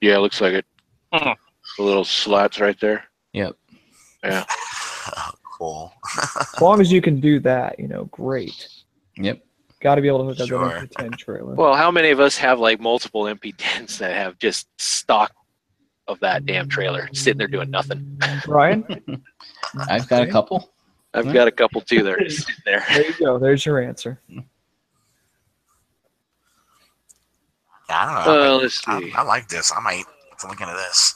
[SPEAKER 3] Yeah, it looks like it.
[SPEAKER 5] Hmm.
[SPEAKER 3] The little slats right there.
[SPEAKER 1] Yep.
[SPEAKER 3] Yeah.
[SPEAKER 2] cool.
[SPEAKER 6] As long as you can do that, you know, great.
[SPEAKER 1] Yep.
[SPEAKER 6] Got to be able to hook up
[SPEAKER 2] Sure.
[SPEAKER 6] that MP10 trailer.
[SPEAKER 3] Well, how many of us have like multiple MP10s that have just stock of that damn trailer sitting there doing nothing?
[SPEAKER 6] Brian,
[SPEAKER 1] I've got a couple.
[SPEAKER 3] I've got a couple too that are just sitting there.
[SPEAKER 6] there you go. There's your answer.
[SPEAKER 2] I don't know. I
[SPEAKER 3] Uh, let's see.
[SPEAKER 2] I like this. I might look into this.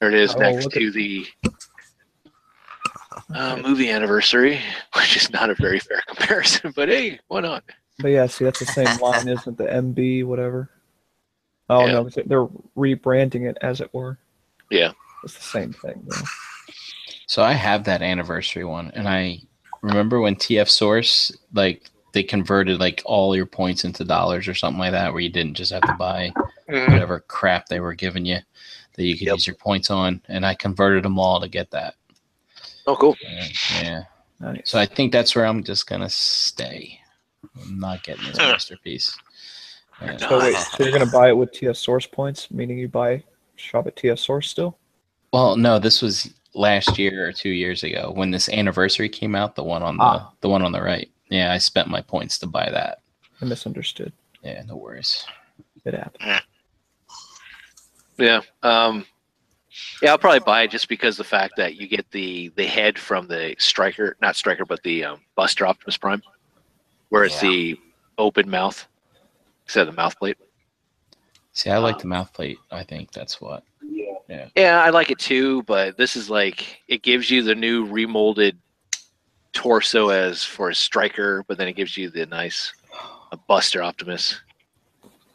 [SPEAKER 3] There it is
[SPEAKER 6] Oh,
[SPEAKER 3] next
[SPEAKER 6] look
[SPEAKER 3] to the uh, movie anniversary, which is not a very fair comparison, but hey, why not?
[SPEAKER 6] But yeah, see, that's the same line, isn't it? The MB, whatever. Oh
[SPEAKER 3] Yeah.
[SPEAKER 6] no, they're rebranding it, as it were.
[SPEAKER 3] Yeah.
[SPEAKER 6] It's the same thing. Though.
[SPEAKER 1] So I have that anniversary one, and I remember when TF Source like they converted like all your points into dollars or something like that, where you didn't just have to buy mm-hmm. whatever crap they were giving you that you could
[SPEAKER 3] Yep.
[SPEAKER 1] use your points on, and I converted them all to get that.
[SPEAKER 3] Oh, cool.
[SPEAKER 1] Yeah. yeah.
[SPEAKER 6] Nice.
[SPEAKER 1] So I think that's where I'm just gonna stay. I'm not getting this masterpiece. Yeah.
[SPEAKER 6] So wait, so you're gonna buy it with TF Source points, meaning you buy shop at TF Source still?
[SPEAKER 1] Well, no, this was last year or two years ago when this anniversary came out. The one on the
[SPEAKER 6] Ah.
[SPEAKER 1] the one on the right. Yeah, I spent my points to buy that.
[SPEAKER 6] I misunderstood.
[SPEAKER 1] Yeah, no worries.
[SPEAKER 6] It happened.
[SPEAKER 3] Yeah. Um, yeah, I'll probably buy it just because the fact that you get the the head from the striker, not striker, but the um, Buster Optimus Prime, where it's
[SPEAKER 2] Yeah.
[SPEAKER 3] the open mouth instead of the mouth plate.
[SPEAKER 1] See, I like uh, the mouth plate. I think that's what.
[SPEAKER 4] Yeah.
[SPEAKER 3] Yeah, I like it too, but this is like it gives you the new remolded torso as for a striker, but then it gives you the nice a Buster Optimus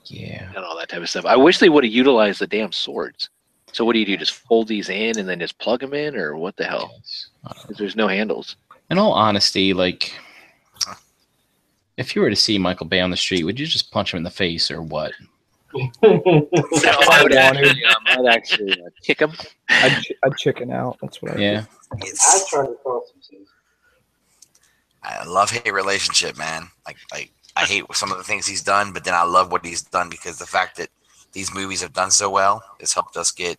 [SPEAKER 1] Yeah.
[SPEAKER 3] and all that type of stuff. I wish they would have utilized the damn swords. So what do you do? Just fold these in and then just plug them in, or what the hell?
[SPEAKER 1] Yes. I don't know.
[SPEAKER 3] 'Cause There's no handles.
[SPEAKER 1] In all honesty, like, if you were to see Michael Bay on the street, would you just punch him in the face or what?
[SPEAKER 3] No, I would
[SPEAKER 6] I
[SPEAKER 3] actually, um, I'd actually uh, kick him.
[SPEAKER 6] I'd, ch- I'd chicken out. That's what I
[SPEAKER 1] Yeah.
[SPEAKER 4] I
[SPEAKER 2] It's
[SPEAKER 4] tried to cross some things.
[SPEAKER 2] love hate relationship, man. Like like I hate some of the things he's done, but then I love what he's done because the fact that these movies have done so well has helped us get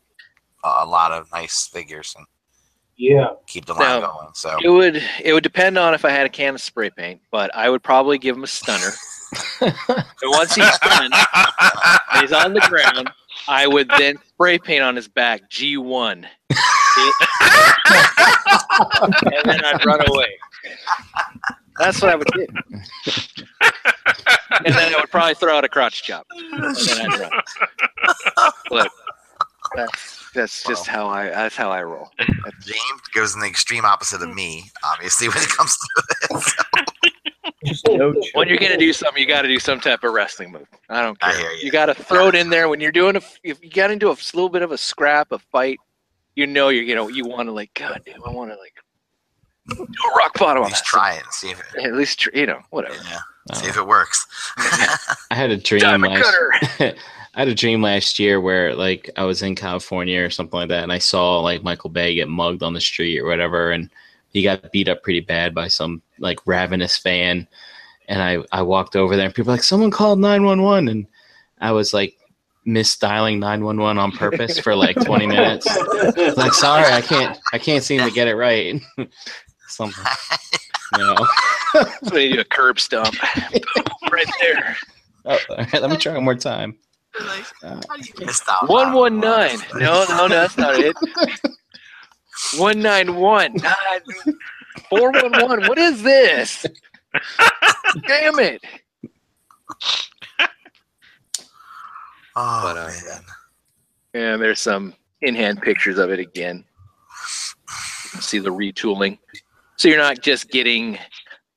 [SPEAKER 2] a, a lot of nice figures and
[SPEAKER 4] Yeah.
[SPEAKER 2] keep the line
[SPEAKER 3] Now-
[SPEAKER 2] going. So
[SPEAKER 3] It would it would depend on if I had a can of spray paint, but I would probably give him a stunner. and once he's done, he's on the ground, I would then spray paint on his back G1. and then I'd run away. That's what I would do. and then I would probably throw out a crotch chop. And then I'd run. Look, that's that's just how I that's how I roll.
[SPEAKER 2] James goes in the extreme opposite of me, obviously, when it comes to this.
[SPEAKER 6] Just no
[SPEAKER 3] When you're gonna do something, you got to do some type of wrestling move. I don't
[SPEAKER 2] I
[SPEAKER 3] care.
[SPEAKER 2] hear
[SPEAKER 3] you
[SPEAKER 2] you.
[SPEAKER 3] got to throw it in there when you're doing a. If you got into a little bit of a scrap, a fight, you know you're you know you want to like God damn, I want to like do a rock bottom
[SPEAKER 2] At
[SPEAKER 3] on
[SPEAKER 2] least
[SPEAKER 3] that.
[SPEAKER 2] try it and see if it,
[SPEAKER 3] At least you know whatever.
[SPEAKER 2] yeah, uh, see
[SPEAKER 1] Oh.
[SPEAKER 2] if it works.
[SPEAKER 1] I had a dream
[SPEAKER 3] Diamond
[SPEAKER 1] last.
[SPEAKER 3] cutter.
[SPEAKER 1] I had a dream last year where like I was in California or something like that, and I saw like Michael Bay get mugged on the street or whatever, and he got beat up pretty bad by some like ravenous fan. And I I walked over there, and people were like, "Someone called nine one one," and I was like misdialing nine one one on purpose for like twenty minutes. Like, sorry, I can't I can't seem to get it right. something, you know.
[SPEAKER 3] That's when you do a curb stomp. right there.
[SPEAKER 1] Oh, all right, let me try one more time.
[SPEAKER 2] Like,
[SPEAKER 1] Uh,
[SPEAKER 2] how do you miss out on
[SPEAKER 3] One one nine.
[SPEAKER 2] that?
[SPEAKER 3] No, no, no, that's not it. One nine one. Four one one. What is this? Damn it!
[SPEAKER 2] Oh
[SPEAKER 3] But, uh,
[SPEAKER 2] man.
[SPEAKER 3] And there's some in-hand pictures of it again. See the retooling. So you're not just getting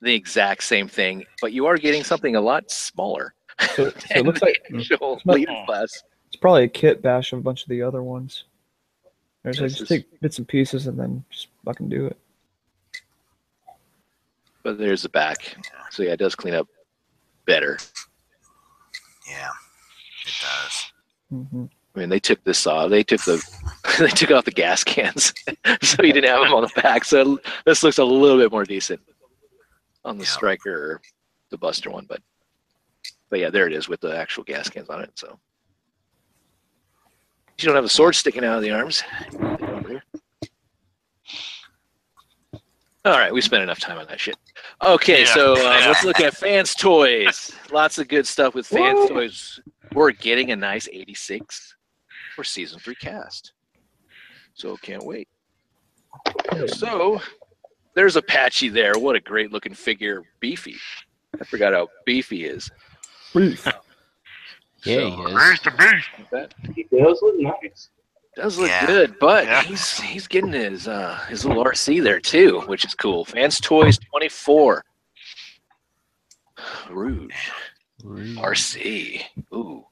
[SPEAKER 3] the exact same thing, but you are getting something a lot smaller.
[SPEAKER 6] So, so it looks like
[SPEAKER 3] than the actual
[SPEAKER 6] like-
[SPEAKER 3] leader class.
[SPEAKER 6] it's probably a kit bash of a bunch of the other ones. There's like just
[SPEAKER 3] is-
[SPEAKER 6] take bits and pieces and then just fucking do it.
[SPEAKER 3] But there's the back. So yeah, it does clean up better.
[SPEAKER 2] Yeah, it does.
[SPEAKER 6] hmm
[SPEAKER 3] I mean, they took this off. They took the they took off the gas cans, so you didn't have them on the back. So this looks a little bit more decent on the
[SPEAKER 2] Yeah.
[SPEAKER 3] striker or the Buster one, but but yeah, there it is with the actual gas cans on it. So you don't have a sword sticking out of the arms. All right, we spent enough time on that shit. Okay,
[SPEAKER 5] Yeah.
[SPEAKER 3] so uh,
[SPEAKER 5] Yeah.
[SPEAKER 3] let's look at fans' toys. Lots of good stuff with fans'
[SPEAKER 4] Woo.
[SPEAKER 3] toys. We're getting a nice 86 for season three cast. So can't wait. So there's Apache there. What a great looking figure. Beefy. I forgot how beefy is.
[SPEAKER 6] Beef.
[SPEAKER 1] Yeah,
[SPEAKER 3] So,
[SPEAKER 1] he is.
[SPEAKER 5] Where's the beef?
[SPEAKER 3] that
[SPEAKER 4] He does look nice.
[SPEAKER 3] does look
[SPEAKER 2] Yeah.
[SPEAKER 3] good, but
[SPEAKER 5] Yeah.
[SPEAKER 3] he's he's getting his uh his little Arcee there too, which is cool. Fans Toys 24. Rouge. Arcee. Ooh.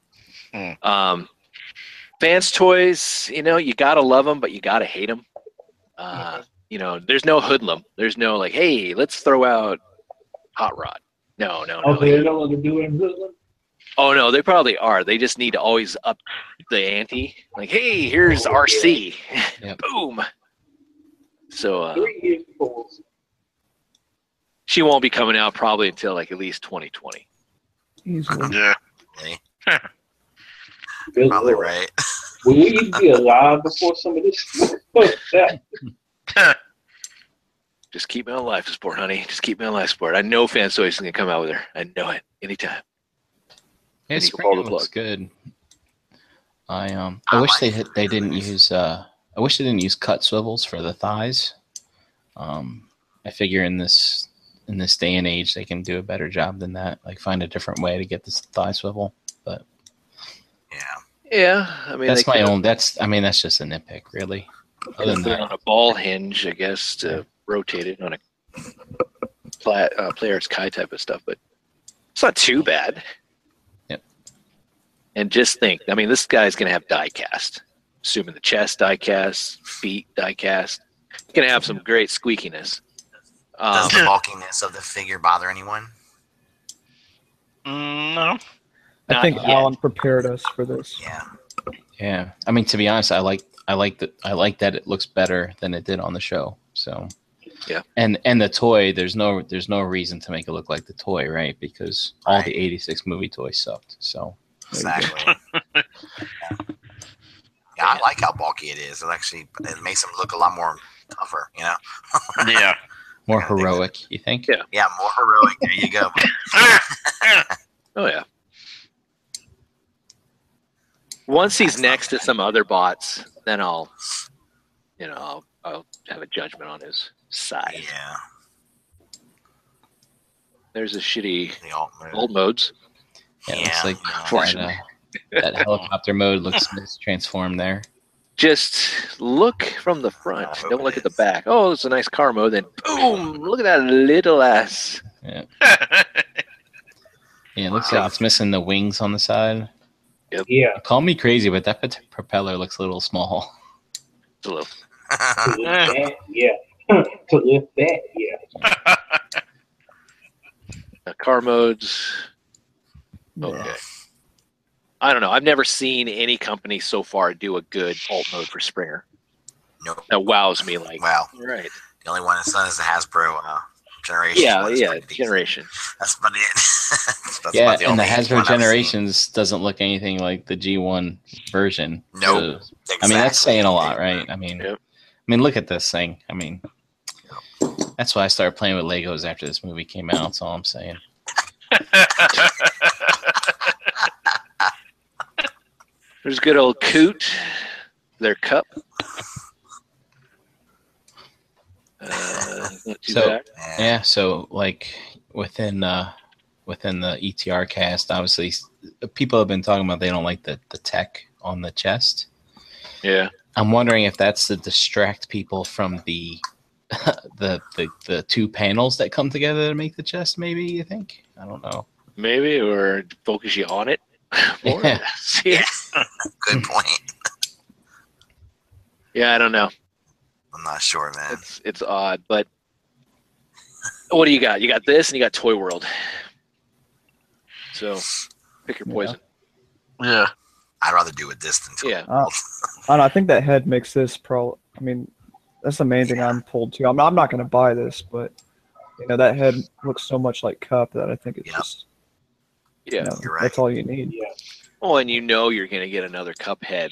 [SPEAKER 5] Hmm.
[SPEAKER 3] Um, fans toys. You know, you gotta love them, but you gotta hate them. Uh, you know, there's no hoodlum. There's no like, hey, let's throw out Hot Rod. No, no, no.
[SPEAKER 4] Oh, they're no longer doing Hoodlum?
[SPEAKER 3] Oh no, they probably are. They just need to always up the ante. Like, hey, here's
[SPEAKER 4] Oh,
[SPEAKER 3] Arcee.
[SPEAKER 1] Yep.
[SPEAKER 3] Boom. So uh,
[SPEAKER 4] Three years before.
[SPEAKER 3] she won't be coming out probably until like at least 2020.
[SPEAKER 6] Easily.
[SPEAKER 5] Yeah.
[SPEAKER 2] Probably right.
[SPEAKER 4] Will we be alive before some of this?
[SPEAKER 3] Just keep me on life support, honey. Just keep me on life support. I know Fans Toys is gonna come out with her. I know it. Anytime.
[SPEAKER 1] Yeah,
[SPEAKER 3] And you can the
[SPEAKER 1] looks
[SPEAKER 3] plug.
[SPEAKER 1] good. I um I
[SPEAKER 2] I
[SPEAKER 1] wish
[SPEAKER 2] like
[SPEAKER 1] they had, they didn't use uh I wish they didn't use cut swivels for the thighs. Um I figure in this in this day and age they can do a better job than that. Like find a different way to get this thigh swivel.
[SPEAKER 2] But yeah.
[SPEAKER 3] Yeah, I mean
[SPEAKER 1] that's my own that's I mean that's just a nitpick really. Other than that,
[SPEAKER 3] on a ball hinge, I guess, to rotate it on a pla- uh, Play Arts Kai type of stuff, but it's not too bad.
[SPEAKER 1] Yep.
[SPEAKER 3] And just think, I mean, this guy's going to have die cast, assuming the chest die cast, feet die cast. He's going to have some great squeakiness. Um,
[SPEAKER 2] Does the bulkiness of the figure bother anyone?
[SPEAKER 5] Mm, no.
[SPEAKER 6] I think
[SPEAKER 3] yet.
[SPEAKER 6] Alan prepared us for this.
[SPEAKER 2] Yeah.
[SPEAKER 1] yeah. I mean to be honest, I like I like that I like that it looks better than it did on the show. So
[SPEAKER 3] Yeah.
[SPEAKER 1] And and the toy, there's no there's no reason to make it look like the toy, right? Because all
[SPEAKER 2] Right.
[SPEAKER 1] the eighty six movie toys sucked. So
[SPEAKER 6] There you go.
[SPEAKER 2] Exactly. yeah. yeah, I like how bulky it is. It actually it makes him look a lot more tougher. You know.
[SPEAKER 5] Yeah.
[SPEAKER 1] more
[SPEAKER 2] I think
[SPEAKER 1] heroic, you think?
[SPEAKER 3] Yeah.
[SPEAKER 2] Yeah, more heroic. There you go.
[SPEAKER 3] Oh yeah. Once he's next to some other bots, then I'll, you know, I'll, I'll have a judgment on his size.
[SPEAKER 2] yeah.
[SPEAKER 3] There's a shitty
[SPEAKER 2] The alt mode.
[SPEAKER 3] old modes.
[SPEAKER 1] Yeah, it
[SPEAKER 2] Yeah,
[SPEAKER 1] looks like
[SPEAKER 2] no.
[SPEAKER 1] that,
[SPEAKER 3] Unfortunately.
[SPEAKER 1] uh, that helicopter mode looks transformed there.
[SPEAKER 3] Just look from the front.
[SPEAKER 2] I hope
[SPEAKER 3] Don't look at the back. Oh, it's a nice car mode. Then boom! Look at that little ass.
[SPEAKER 1] Yeah, it looks like it's missing the wings on the side.
[SPEAKER 4] Yeah.
[SPEAKER 1] Call me crazy, but that propeller looks a little small.
[SPEAKER 3] It's a little.
[SPEAKER 4] To lift that, yeah. To lift that, yeah.
[SPEAKER 3] Uh, car modes. Okay.
[SPEAKER 6] Yeah.
[SPEAKER 3] I don't know. I've never seen any company so far do a good alt mode for Springer.
[SPEAKER 2] Nope.
[SPEAKER 3] That wows me. Like,
[SPEAKER 2] Wow.
[SPEAKER 3] right?
[SPEAKER 2] The only one that's done is the Hasbro uh, generation.
[SPEAKER 3] Yeah,
[SPEAKER 2] one.
[SPEAKER 3] Yeah.
[SPEAKER 2] pretty.
[SPEAKER 3] Generation.
[SPEAKER 2] That's about it. That's
[SPEAKER 1] yeah,
[SPEAKER 2] about
[SPEAKER 1] and the Hasbro
[SPEAKER 2] one I've seen.
[SPEAKER 1] Generations doesn't look anything like the G1 version.
[SPEAKER 2] Nope.
[SPEAKER 1] So, I mean, that's saying a lot, right? I mean,
[SPEAKER 3] Yep.
[SPEAKER 1] I mean, look at this thing. I mean, that's why I started playing with Legos after this movie came out. That's all I'm saying.
[SPEAKER 3] There's good old Coot. Their Kup. Uh,
[SPEAKER 1] So-
[SPEAKER 3] bad.
[SPEAKER 2] Yeah.
[SPEAKER 1] So like within uh within the ETR cast, obviously people have been talking about they don't like the the tech on the chest.
[SPEAKER 3] Yeah.
[SPEAKER 1] I'm wondering if that's to distract people from the the the the two panels that come together to make the chest. Maybe you think? I don't know.
[SPEAKER 3] Maybe or focus you on it. more.
[SPEAKER 1] Yeah.
[SPEAKER 3] See it?
[SPEAKER 2] Good point.
[SPEAKER 3] Yeah, I don't know.
[SPEAKER 2] I'm not sure, man.
[SPEAKER 3] It's it's odd, but what do you got? You got this, and you got Toy World. So pick your poison.
[SPEAKER 5] yeah.
[SPEAKER 2] I'd rather do it this than to
[SPEAKER 3] Yeah.
[SPEAKER 6] Uh, I don't know, I think that head makes this pro. I mean, that's the main thing I'm pulled to. I'm, I'm not going to buy this, but you know that head looks so much like Kup that I think it's
[SPEAKER 2] Yeah.
[SPEAKER 6] just
[SPEAKER 3] Yeah.
[SPEAKER 6] you know,
[SPEAKER 2] You're right.
[SPEAKER 6] that's all you need.
[SPEAKER 4] Yeah.
[SPEAKER 3] Oh, and you know you're going to get another Kup head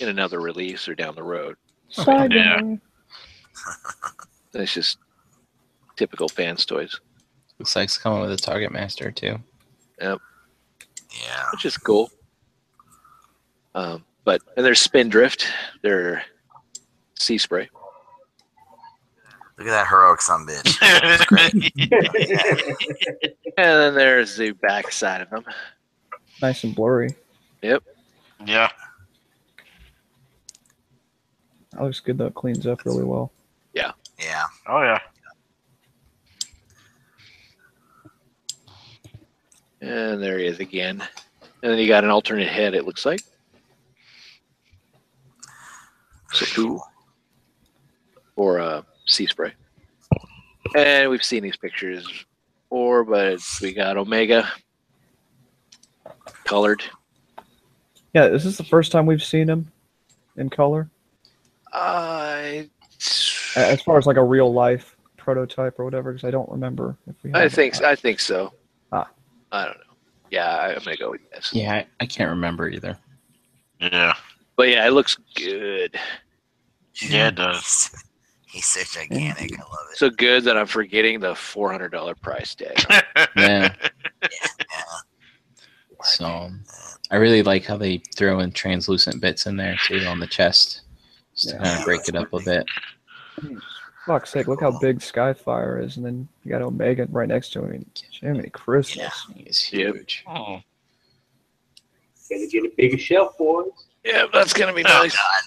[SPEAKER 3] in another release or down the road.
[SPEAKER 6] Side
[SPEAKER 5] Yeah.
[SPEAKER 6] eye.
[SPEAKER 3] It's just typical fans toys,
[SPEAKER 1] Looks like it's coming with a Target Master too. Yep.
[SPEAKER 2] Yeah.
[SPEAKER 3] which is cool. Um, but and there's Spindrift, their Seaspray.
[SPEAKER 2] Look at that heroic son bitch. That's.
[SPEAKER 3] And then there's the back side of them.
[SPEAKER 6] Nice and blurry. Yep.
[SPEAKER 5] Yeah.
[SPEAKER 6] That looks good though. It cleans up really well.
[SPEAKER 2] Yeah. Yeah.
[SPEAKER 5] Oh yeah.
[SPEAKER 3] And there he is again. And then you got an alternate head, it looks like. So two Or uh, Seaspray. And we've seen these pictures before, but we got Omega colored.
[SPEAKER 6] Yeah, is this the first time we've seen him in color?
[SPEAKER 3] I
[SPEAKER 6] A- As far as like a real life prototype or whatever, because I don't remember if we.
[SPEAKER 3] I think I think so.
[SPEAKER 6] Ah.
[SPEAKER 3] I don't know. Yeah, I- I'm gonna go with yes.
[SPEAKER 1] Yeah, I, I can't remember either.
[SPEAKER 5] Yeah.
[SPEAKER 3] But yeah, it looks good.
[SPEAKER 5] Yeah, it does.
[SPEAKER 2] He's so gigantic. I love it.
[SPEAKER 3] So good that I'm forgetting the four hundred dollar price tag.
[SPEAKER 1] Yeah.
[SPEAKER 2] Yeah.
[SPEAKER 1] So I really like how they throw in translucent bits in there too on the chest, just to kind of break it up a bit. Hmm.
[SPEAKER 6] Fuck's sake! Look how big Skyfire is, and then you got Omega right next to him. I mean, Jiminy Christmas!
[SPEAKER 2] Yeah.
[SPEAKER 1] It's
[SPEAKER 3] Yep.
[SPEAKER 1] huge.
[SPEAKER 5] Oh.
[SPEAKER 4] Gotta get a bigger shelf, boys.
[SPEAKER 3] yeah, that's gonna be
[SPEAKER 2] Oh,
[SPEAKER 3] nice.
[SPEAKER 2] God,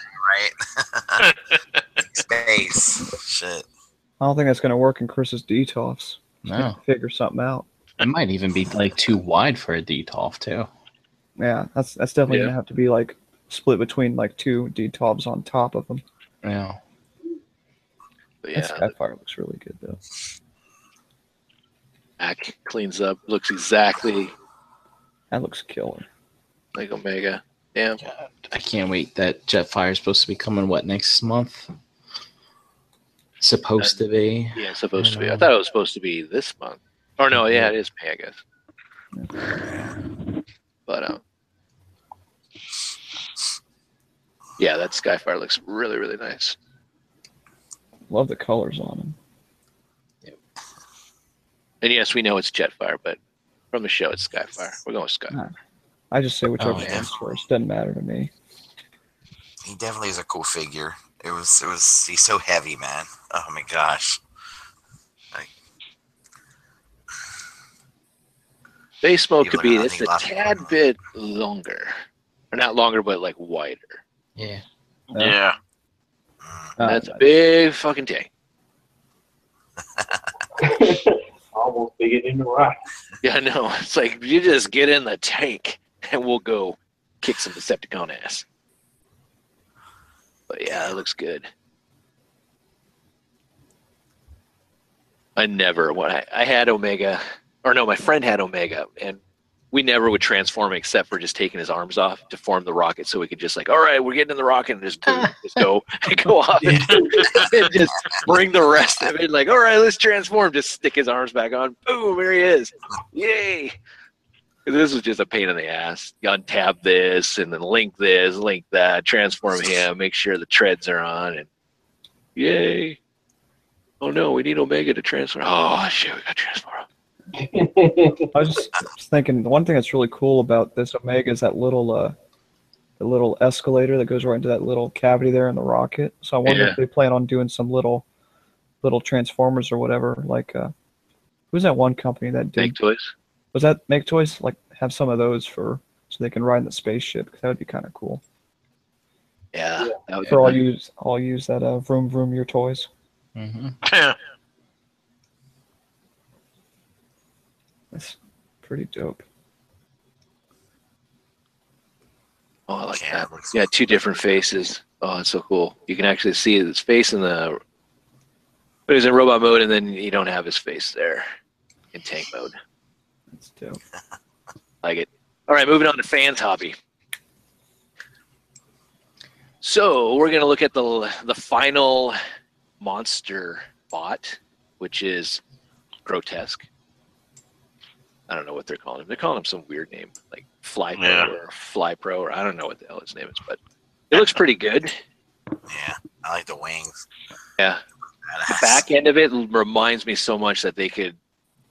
[SPEAKER 2] right? Space. Shit.
[SPEAKER 6] I don't think that's gonna work in Chris's Detolf.
[SPEAKER 1] No,
[SPEAKER 6] Figure something out.
[SPEAKER 1] it might even be like too wide for a DTOF too.
[SPEAKER 6] Yeah, that's that's definitely
[SPEAKER 3] Yeah.
[SPEAKER 6] gonna have to be like split between like two Detolfs on top of them.
[SPEAKER 1] Yeah.
[SPEAKER 3] But
[SPEAKER 6] That
[SPEAKER 3] yeah,
[SPEAKER 6] Skyfire looks really good though.
[SPEAKER 3] back cleans up, looks exactly
[SPEAKER 6] That looks killer.
[SPEAKER 3] like Omega. Damn.
[SPEAKER 1] I can't wait. That Jetfire is supposed to be coming. What next month? Supposed to be.
[SPEAKER 3] Yeah, it's supposed to be. I thought it was supposed to be this month. Or no, yeah, it is May, I guess. But um, yeah, that Skyfire looks really, really nice.
[SPEAKER 6] Love the colors on them.
[SPEAKER 3] And yes, we know it's Jetfire, but from the show, it's Skyfire. We're going with Sky.
[SPEAKER 6] I just say whichever
[SPEAKER 1] Oh, yeah.
[SPEAKER 6] comes first. Doesn't matter to me.
[SPEAKER 2] He definitely is a cool figure. It was. It was. He's so heavy, man. Oh my gosh.
[SPEAKER 3] Base mode
[SPEAKER 2] You
[SPEAKER 3] could be
[SPEAKER 2] at-
[SPEAKER 3] just a tad bit longer, or not longer, but like wider.
[SPEAKER 1] Yeah.
[SPEAKER 5] Yeah.
[SPEAKER 6] Uh,
[SPEAKER 3] That's a big fucking tank.
[SPEAKER 4] Almost bigger than the rock.
[SPEAKER 3] Yeah, I know. It's like you just get in the tank and we'll go kick some Decepticon ass. But yeah, it looks good. I never when I, I had Omega or no, my friend had Omega and we never would transform except for just taking his arms off to form the rocket so we could just like, all right, we're getting in the rocket and just boom, just go go off and, and just bring the rest of it. Like, all right, let's transform. Just stick his arms back on. Boom, there he is. Yay. This was just a pain in the ass. You untap this and then link this, link that, transform him, make sure the treads are on, and yay. Oh no, we need Omega to transform. Oh shit, we got to transform.
[SPEAKER 6] I was just just thinking the one thing that's really cool about this Omega is that little uh the little escalator that goes right into that little cavity there in the rocket. So I wonder
[SPEAKER 3] Yeah.
[SPEAKER 6] if they plan on doing some little little transformers or whatever. Like uh who's that one company that did
[SPEAKER 3] Make toys.
[SPEAKER 6] Was that Make Toys? Like have some of those for so they can ride in the spaceship because that would be kind of cool.
[SPEAKER 3] Yeah. That would be
[SPEAKER 6] For all
[SPEAKER 3] fun.
[SPEAKER 6] use all use that uh vroom vroom your toys.
[SPEAKER 1] hmm
[SPEAKER 6] That's pretty dope.
[SPEAKER 3] Oh, I like
[SPEAKER 2] Yeah,
[SPEAKER 3] that.
[SPEAKER 2] it looks-
[SPEAKER 3] Yeah, two different faces. Oh, it's so cool. You can actually see his face in the but he's in robot mode and then you don't have his face there in tank mode.
[SPEAKER 6] That's dope.
[SPEAKER 3] Like it. All right, moving on to fans hobby. So we're gonna look at the the final monster bot, which is Grotusque. I don't know what they're calling him. They're calling him some weird name, like Fly Pro
[SPEAKER 5] Yeah.
[SPEAKER 3] or Fly Pro, or I don't know what the hell his name is, but it looks pretty good.
[SPEAKER 2] Yeah. I like the wings.
[SPEAKER 3] Yeah.
[SPEAKER 2] Badass.
[SPEAKER 3] back end of it reminds me so much that they could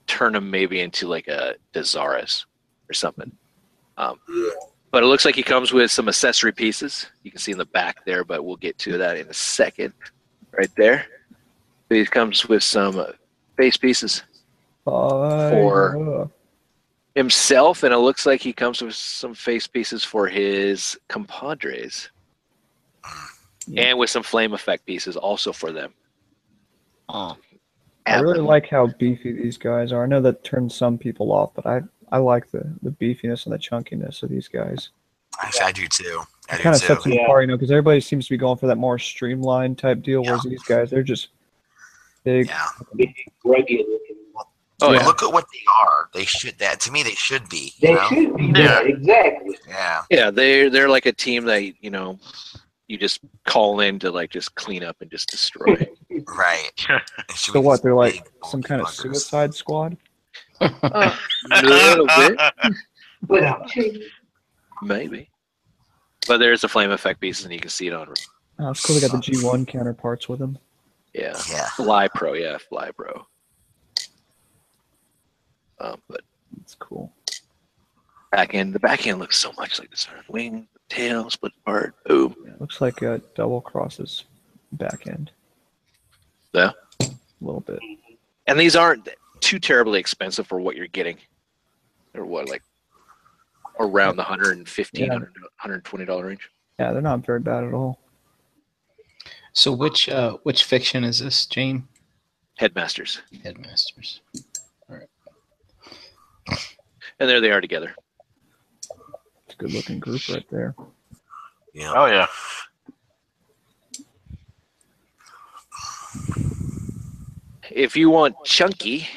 [SPEAKER 3] turn him maybe into like a Desaris or something. Um, but it looks like he comes with some accessory pieces. You can see in the back there, but we'll get to that in a second. Right there. He comes with some uh, face pieces For- himself, and it looks like he comes with some face pieces for his compadres.
[SPEAKER 6] Yeah.
[SPEAKER 3] And with some flame effect pieces also for them.
[SPEAKER 1] Oh,
[SPEAKER 6] I really like how beefy these guys are. I know that turns some people off, but I I like the the beefiness and the chunkiness of these guys.
[SPEAKER 2] Actually, I do too. I
[SPEAKER 6] It
[SPEAKER 2] do
[SPEAKER 6] kind of
[SPEAKER 2] too.
[SPEAKER 6] sets them
[SPEAKER 4] Yeah.
[SPEAKER 6] apart, you know, because everybody seems to be going for that more streamlined type deal, whereas these guys they're just big.
[SPEAKER 2] Yeah.
[SPEAKER 4] Big, rugged looking.
[SPEAKER 3] Oh,
[SPEAKER 2] But
[SPEAKER 3] yeah.
[SPEAKER 2] Look at what they are. They should that to me. They should be.
[SPEAKER 4] They
[SPEAKER 2] know?
[SPEAKER 4] should be
[SPEAKER 5] Yeah.
[SPEAKER 4] there, exactly.
[SPEAKER 2] Yeah.
[SPEAKER 3] Yeah, they're they're like a team that you know you just call in to like just clean up and just destroy.
[SPEAKER 2] Right.
[SPEAKER 6] So what? They're like some
[SPEAKER 2] bulky
[SPEAKER 6] kind of suicide squad.
[SPEAKER 3] a little bit,
[SPEAKER 4] But I'm
[SPEAKER 3] maybe. But there's the flame effect pieces, and you can see it on.
[SPEAKER 6] Oh, it's cool. They got the G1 counterparts with them.
[SPEAKER 3] Yeah,
[SPEAKER 2] Yeah.
[SPEAKER 3] Fly Pro. Yeah, Fly Pro. Um, but
[SPEAKER 6] It's cool.
[SPEAKER 3] back end, the back end looks so much like the this. Wing, tail, split apart. Boom.
[SPEAKER 6] Yeah, looks like a Doublecross's back end.
[SPEAKER 3] Yeah.
[SPEAKER 6] A little bit.
[SPEAKER 3] And these aren't too terribly expensive for what you're getting. They're what like around the 115
[SPEAKER 6] Yeah.
[SPEAKER 3] 120 dollar range.
[SPEAKER 6] Yeah, they're not very bad at all.
[SPEAKER 1] so which uh, which fiction is this, Jane?
[SPEAKER 3] Headmasters,
[SPEAKER 1] Headmasters. All right.
[SPEAKER 3] And there they are together.
[SPEAKER 6] It's a good looking group right there.
[SPEAKER 2] Yeah.
[SPEAKER 5] Oh yeah.
[SPEAKER 3] If you want chunky,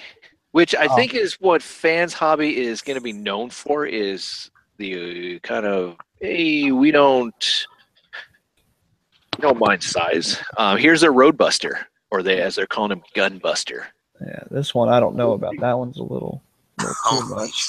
[SPEAKER 3] which I
[SPEAKER 6] Oh.
[SPEAKER 3] think is what fans hobby is going to be known for, is the kind of hey, we don't we don't mind size. Um, here's their Roadbuster, or they as they're calling him Gunbuster.
[SPEAKER 6] Yeah, this one I don't know about. That one's a little, little too
[SPEAKER 2] Oh
[SPEAKER 6] much.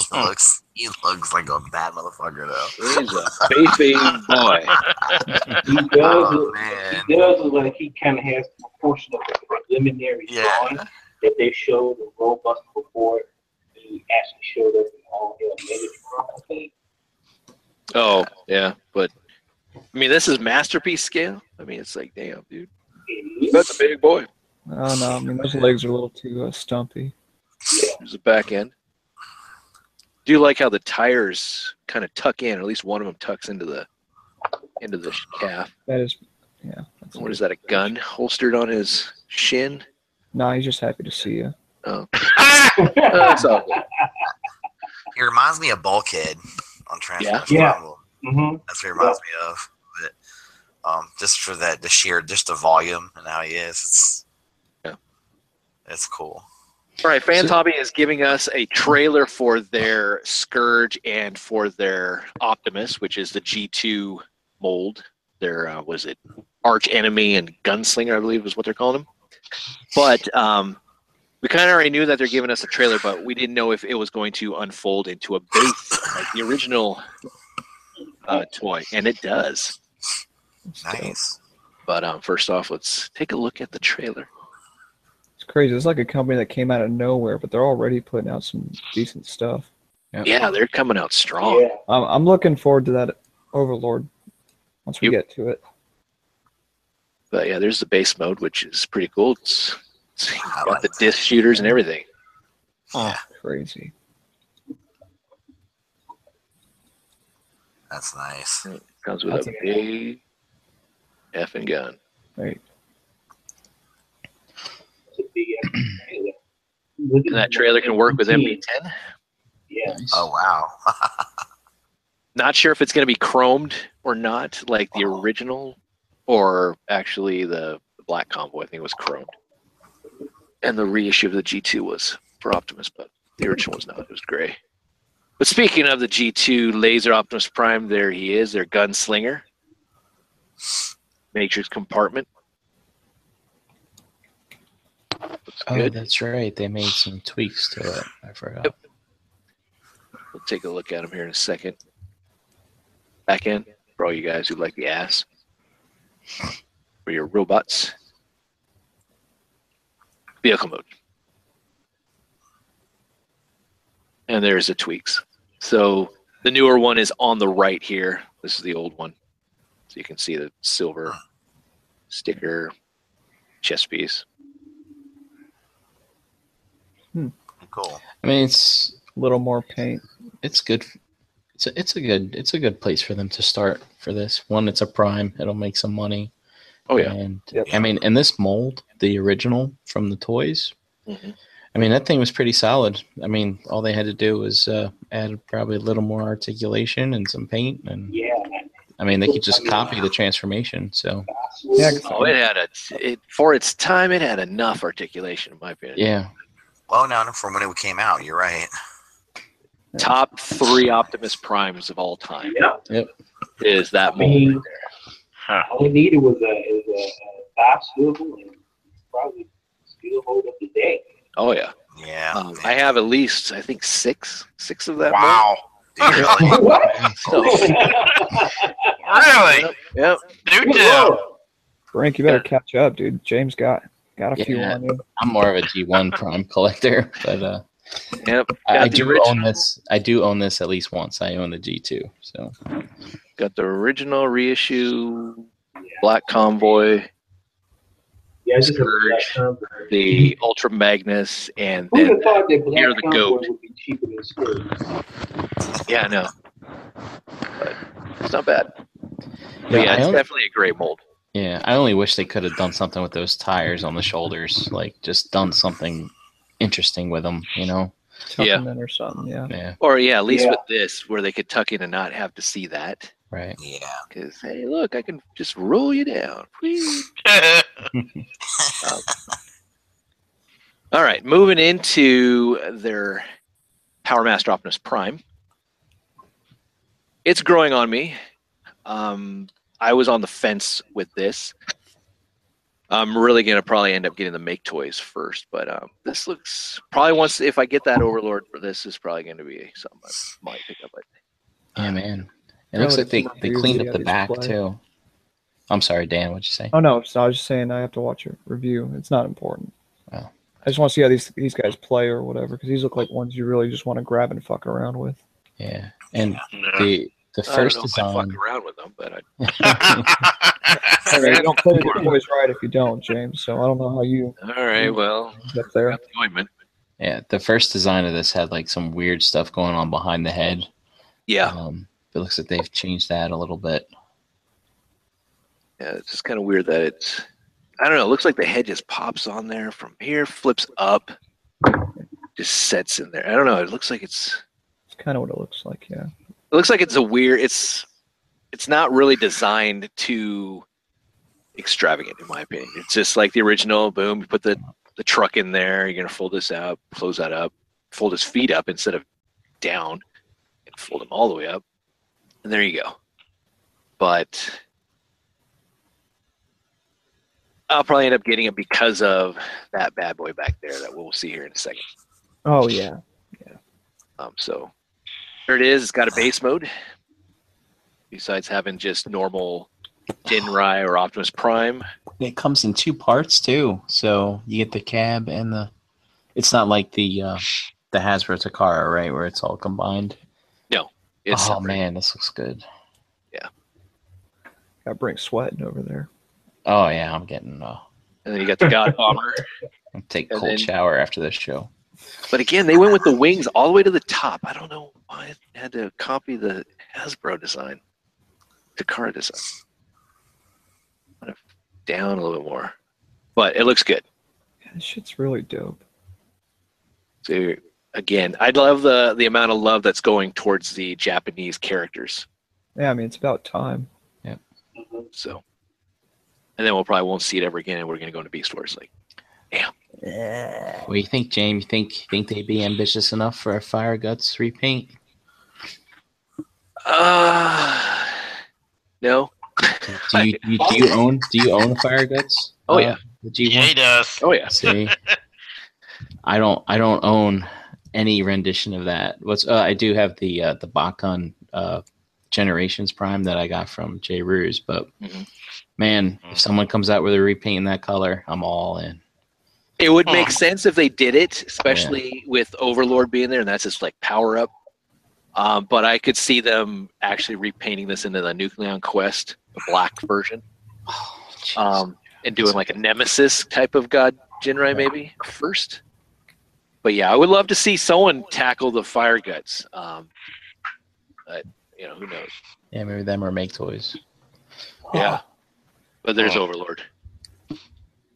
[SPEAKER 2] Shit. He looks. He looks like a bad motherfucker though.
[SPEAKER 3] He's a baby boy.
[SPEAKER 4] He does,
[SPEAKER 2] Oh
[SPEAKER 4] look,
[SPEAKER 2] man.
[SPEAKER 4] he does look like he kind of has a portion of the preliminary
[SPEAKER 2] Yeah.
[SPEAKER 4] drawing that they showed the robust before he actually showed up in all the miniature.
[SPEAKER 3] Oh yeah, but I mean, this is masterpiece scale. I mean, it's like, damn, dude, that's a big boy.
[SPEAKER 6] Oh no, I mean those legs are a little too uh, stumpy.
[SPEAKER 3] There's the back end. Do like how the tires kind of tuck in? Or at least one of them tucks into the into the calf.
[SPEAKER 6] That is, yeah. That's
[SPEAKER 3] What is that? A gun holstered on his shin?
[SPEAKER 6] Nah, he's just happy to see you.
[SPEAKER 3] Oh, that's all good.
[SPEAKER 2] He reminds me of Bulkhead on Transformers.
[SPEAKER 4] Yeah.
[SPEAKER 2] Marvel.
[SPEAKER 4] hmm
[SPEAKER 2] That's what he reminds me of. But um, just for that, the sheer, just the volume and how he is, it's
[SPEAKER 3] Yeah.
[SPEAKER 2] it's cool.
[SPEAKER 3] All right, Fans
[SPEAKER 1] So-
[SPEAKER 3] Hobby is giving us a trailer for their Scourge and for their Optimus, which is the G2 mold. Their uh, was it arch enemy and gunslinger, I believe is what they're calling them. But um, we kind of already knew that they're giving us a trailer, but we didn't know if it was going to unfold into a base like the original uh, toy, and it does.
[SPEAKER 2] Nice.
[SPEAKER 3] But um, first off, let's take a look at the trailer.
[SPEAKER 6] It's crazy. It's like a company that came out of nowhere, but they're already putting out some decent stuff.
[SPEAKER 1] Yep.
[SPEAKER 3] Yeah, they're coming out strong.
[SPEAKER 4] Yeah.
[SPEAKER 6] I'm, I'm looking forward to that Overlord once we
[SPEAKER 3] Yep.
[SPEAKER 6] get to it.
[SPEAKER 3] But yeah, there's the base mode, which is pretty cool. It's, it's
[SPEAKER 2] I
[SPEAKER 3] got
[SPEAKER 2] like
[SPEAKER 3] the
[SPEAKER 2] that.
[SPEAKER 3] disc shooters and everything.
[SPEAKER 1] Oh,
[SPEAKER 6] Crazy.
[SPEAKER 2] That's nice.
[SPEAKER 3] It Comes with
[SPEAKER 6] That's
[SPEAKER 3] a
[SPEAKER 6] a-
[SPEAKER 3] big effing gun.
[SPEAKER 6] Right.
[SPEAKER 4] It's a big ass trailer. Look
[SPEAKER 3] And that trailer can work with
[SPEAKER 4] MP10.
[SPEAKER 3] MB10.
[SPEAKER 4] Yeah.
[SPEAKER 1] nice.
[SPEAKER 2] Oh wow.
[SPEAKER 3] Not sure if it's going to be chromed or not, like the
[SPEAKER 2] Oh.
[SPEAKER 3] original, or actually the Black Convoy. I think was chromed. And the reissue of the G2 was for Optimus, but the original was not. It was gray. But speaking of the G2 Laser Optimus Prime, there he is, their gunslinger. Matrix compartment. Looks
[SPEAKER 1] Oh,
[SPEAKER 3] good.
[SPEAKER 1] that's right. They made some tweaks to it. I forgot.
[SPEAKER 3] Yep. We'll take a look at them here in a second. Back in for all you guys who like the ass. For your robots. vehicle mode. And there's the tweaks. So the newer one is on the right here. This is the old one. So you can see the silver sticker chest piece.
[SPEAKER 2] Cool.
[SPEAKER 1] I mean, it's
[SPEAKER 6] A little more paint.
[SPEAKER 1] it's good. It's a, it's a good it's a good place for them to start for this. One, it's a prime. It'll make some money.
[SPEAKER 3] Oh yeah.
[SPEAKER 1] And
[SPEAKER 6] Yep.
[SPEAKER 1] I mean, in this mold, the original from the toys,
[SPEAKER 3] Mhm.
[SPEAKER 1] I mean, that thing was pretty solid. I mean, all they had to do was uh, add probably a little more articulation and some paint, and
[SPEAKER 4] Yeah.
[SPEAKER 1] I mean, they could just copy the transformation. So
[SPEAKER 6] Yeah,
[SPEAKER 3] Oh, it had a it for its time. It had enough articulation, in my opinion.
[SPEAKER 1] yeah,
[SPEAKER 2] Well, now from when it came out, you're right.
[SPEAKER 3] Top three Optimus Primes of all time
[SPEAKER 4] Yeah.
[SPEAKER 3] is that
[SPEAKER 4] I
[SPEAKER 3] mold.
[SPEAKER 4] mean,
[SPEAKER 5] Huh.
[SPEAKER 4] all we needed was a, is a, a five swivel and probably still hold up the day.
[SPEAKER 3] Oh yeah.
[SPEAKER 2] Yeah.
[SPEAKER 3] Um, I have at least I think six six of that.
[SPEAKER 5] Wow.
[SPEAKER 2] Really?
[SPEAKER 4] what?
[SPEAKER 3] mold.
[SPEAKER 5] Really?
[SPEAKER 3] Yep.
[SPEAKER 5] Do
[SPEAKER 4] Good
[SPEAKER 5] tell.
[SPEAKER 4] lord.
[SPEAKER 6] Frank, you better catch up, dude. James got got a few
[SPEAKER 1] Yeah.
[SPEAKER 6] on you.
[SPEAKER 1] I'm more of a G1 prime collector, but uh,
[SPEAKER 3] Yep.
[SPEAKER 1] I, I do
[SPEAKER 3] original-
[SPEAKER 1] own this. I do own this at least once. I own the G2. So
[SPEAKER 3] Got the original reissue Black Convoy,
[SPEAKER 4] Yeah, it's just a
[SPEAKER 3] Scourge. the Ultra Magnus, and
[SPEAKER 4] Who
[SPEAKER 3] then
[SPEAKER 4] have thought that black
[SPEAKER 3] You're the
[SPEAKER 4] convert
[SPEAKER 3] goat.
[SPEAKER 4] would be cheaper than Scourge?
[SPEAKER 3] yeah, I know. But it's not bad. But
[SPEAKER 1] Yeah,
[SPEAKER 3] yeah, it's
[SPEAKER 1] own-
[SPEAKER 3] definitely a great mold.
[SPEAKER 1] Yeah, I only wish they could have done something with those tires on the shoulders, like just done something interesting with them. You know?
[SPEAKER 6] Tuck
[SPEAKER 3] Yeah.
[SPEAKER 6] them in or something. Yeah.
[SPEAKER 1] Yeah.
[SPEAKER 3] Or yeah, at least
[SPEAKER 4] Yeah.
[SPEAKER 3] with this, where they could tuck in and not have to see that.
[SPEAKER 1] Right.
[SPEAKER 2] Yeah.
[SPEAKER 3] Because hey, look, I can just roll you down. Whee! All right, moving into their Power Master Optimus Prime. It's growing on me. Um, I was on the fence with this. I'm really gonna probably end up getting the make toys first, but um, this looks probably once if I get that Overlord for this is probably going to be something I might pick up. I think.
[SPEAKER 1] Yeah, man. It
[SPEAKER 6] I
[SPEAKER 1] looks like they, they cleaned up the back
[SPEAKER 6] play.
[SPEAKER 1] too. I'm sorry, Dan. What'd you say?
[SPEAKER 6] Oh no, so I was just saying I have to watch a review. It's not important.
[SPEAKER 1] Oh.
[SPEAKER 6] I just want to see how these these guys play or whatever because these look like ones you really just want to grab and fuck around with.
[SPEAKER 1] Yeah. And
[SPEAKER 5] No.
[SPEAKER 1] the the
[SPEAKER 3] I
[SPEAKER 1] first
[SPEAKER 3] don't know if I'd
[SPEAKER 1] design.
[SPEAKER 3] fuck around with them, but I,
[SPEAKER 6] Hey, you don't play with your boys right if you don't, James. So I don't know how you
[SPEAKER 3] all right, well,
[SPEAKER 6] get there.
[SPEAKER 3] got the ointment.
[SPEAKER 1] Yeah, the first design of this had like some weird stuff going on behind the head.
[SPEAKER 3] Yeah,
[SPEAKER 1] Um, it looks like they've changed that a little bit.
[SPEAKER 3] yeah, it's just kind of weird that it's. I don't know. It looks like the head just pops on there from here, flips up, just sets in there. I don't know. It looks like it's.
[SPEAKER 6] It's kind of what it looks like. Yeah.
[SPEAKER 3] It looks like it's a weird. It's. It's not really designed to extravagant, in my opinion. It's just like the original. Boom, you put the the truck in there. You're gonna fold this out, close that up, fold his feet up instead of down, and fold them all the way up, and there you go. But I'll probably end up getting it because of that bad boy back there that we'll see here in a second.
[SPEAKER 6] Oh yeah, yeah.
[SPEAKER 3] Um, so there it is. It's got a base mode. Besides having just normal Ginrai or Optimus Prime.
[SPEAKER 1] It comes in two parts too, so you get the cab and the. It's not like the uh, the Hasbro Takara, right, where it's all combined.
[SPEAKER 3] It's
[SPEAKER 1] oh
[SPEAKER 3] separate.
[SPEAKER 1] man, this looks good. Yeah.
[SPEAKER 6] Got bring sweating over there.
[SPEAKER 1] Oh yeah, I'm getting. Uh,
[SPEAKER 3] And then you got the God Bomber.
[SPEAKER 1] Take a cold
[SPEAKER 3] then-
[SPEAKER 1] shower after this show.
[SPEAKER 3] But again, they went with the wings all the way to the top. I don't know why I had to copy the Hasbro design, the car design. Kind of down a little bit more, but it looks good.
[SPEAKER 6] Yeah, this shit's really dope.
[SPEAKER 3] So again, I love the the amount of love that's going towards the Japanese characters.
[SPEAKER 6] Yeah, I mean it's about time. Yeah.
[SPEAKER 3] So, and then we'll probably won't see it ever again, and we're gonna go into Beast Wars. Like,
[SPEAKER 1] What do you think, James? You think think they'd be ambitious enough for a Fire Guts repaint?
[SPEAKER 3] uh no,
[SPEAKER 1] Do you, you do you own do you own Fire Guts?
[SPEAKER 3] Oh,
[SPEAKER 1] Uh,
[SPEAKER 3] yeah.
[SPEAKER 1] the G
[SPEAKER 5] yeah, he does.
[SPEAKER 3] oh yeah,
[SPEAKER 1] See, I don't I don't own any rendition of that. What's uh, I do have the uh, the Bakun uh, Generations Prime that I got from J. Ruse, but
[SPEAKER 3] Mhm.
[SPEAKER 1] man, if someone comes out with a repaint in that color, I'm all in.
[SPEAKER 3] It would make sense if they did it, especially with Overlord being there, and that's just like power up. Um, but I could see them actually repainting this into the Nucleon Quest, the black version,
[SPEAKER 1] Oh,
[SPEAKER 3] um, and doing like a Nemesis type of God Ginrai maybe first. But yeah, I would love to see someone tackle the Fire Guts. Um, but you know, who knows?
[SPEAKER 1] yeah, maybe them or make toys.
[SPEAKER 3] Yeah. But there's
[SPEAKER 5] Oh.
[SPEAKER 3] Overlord.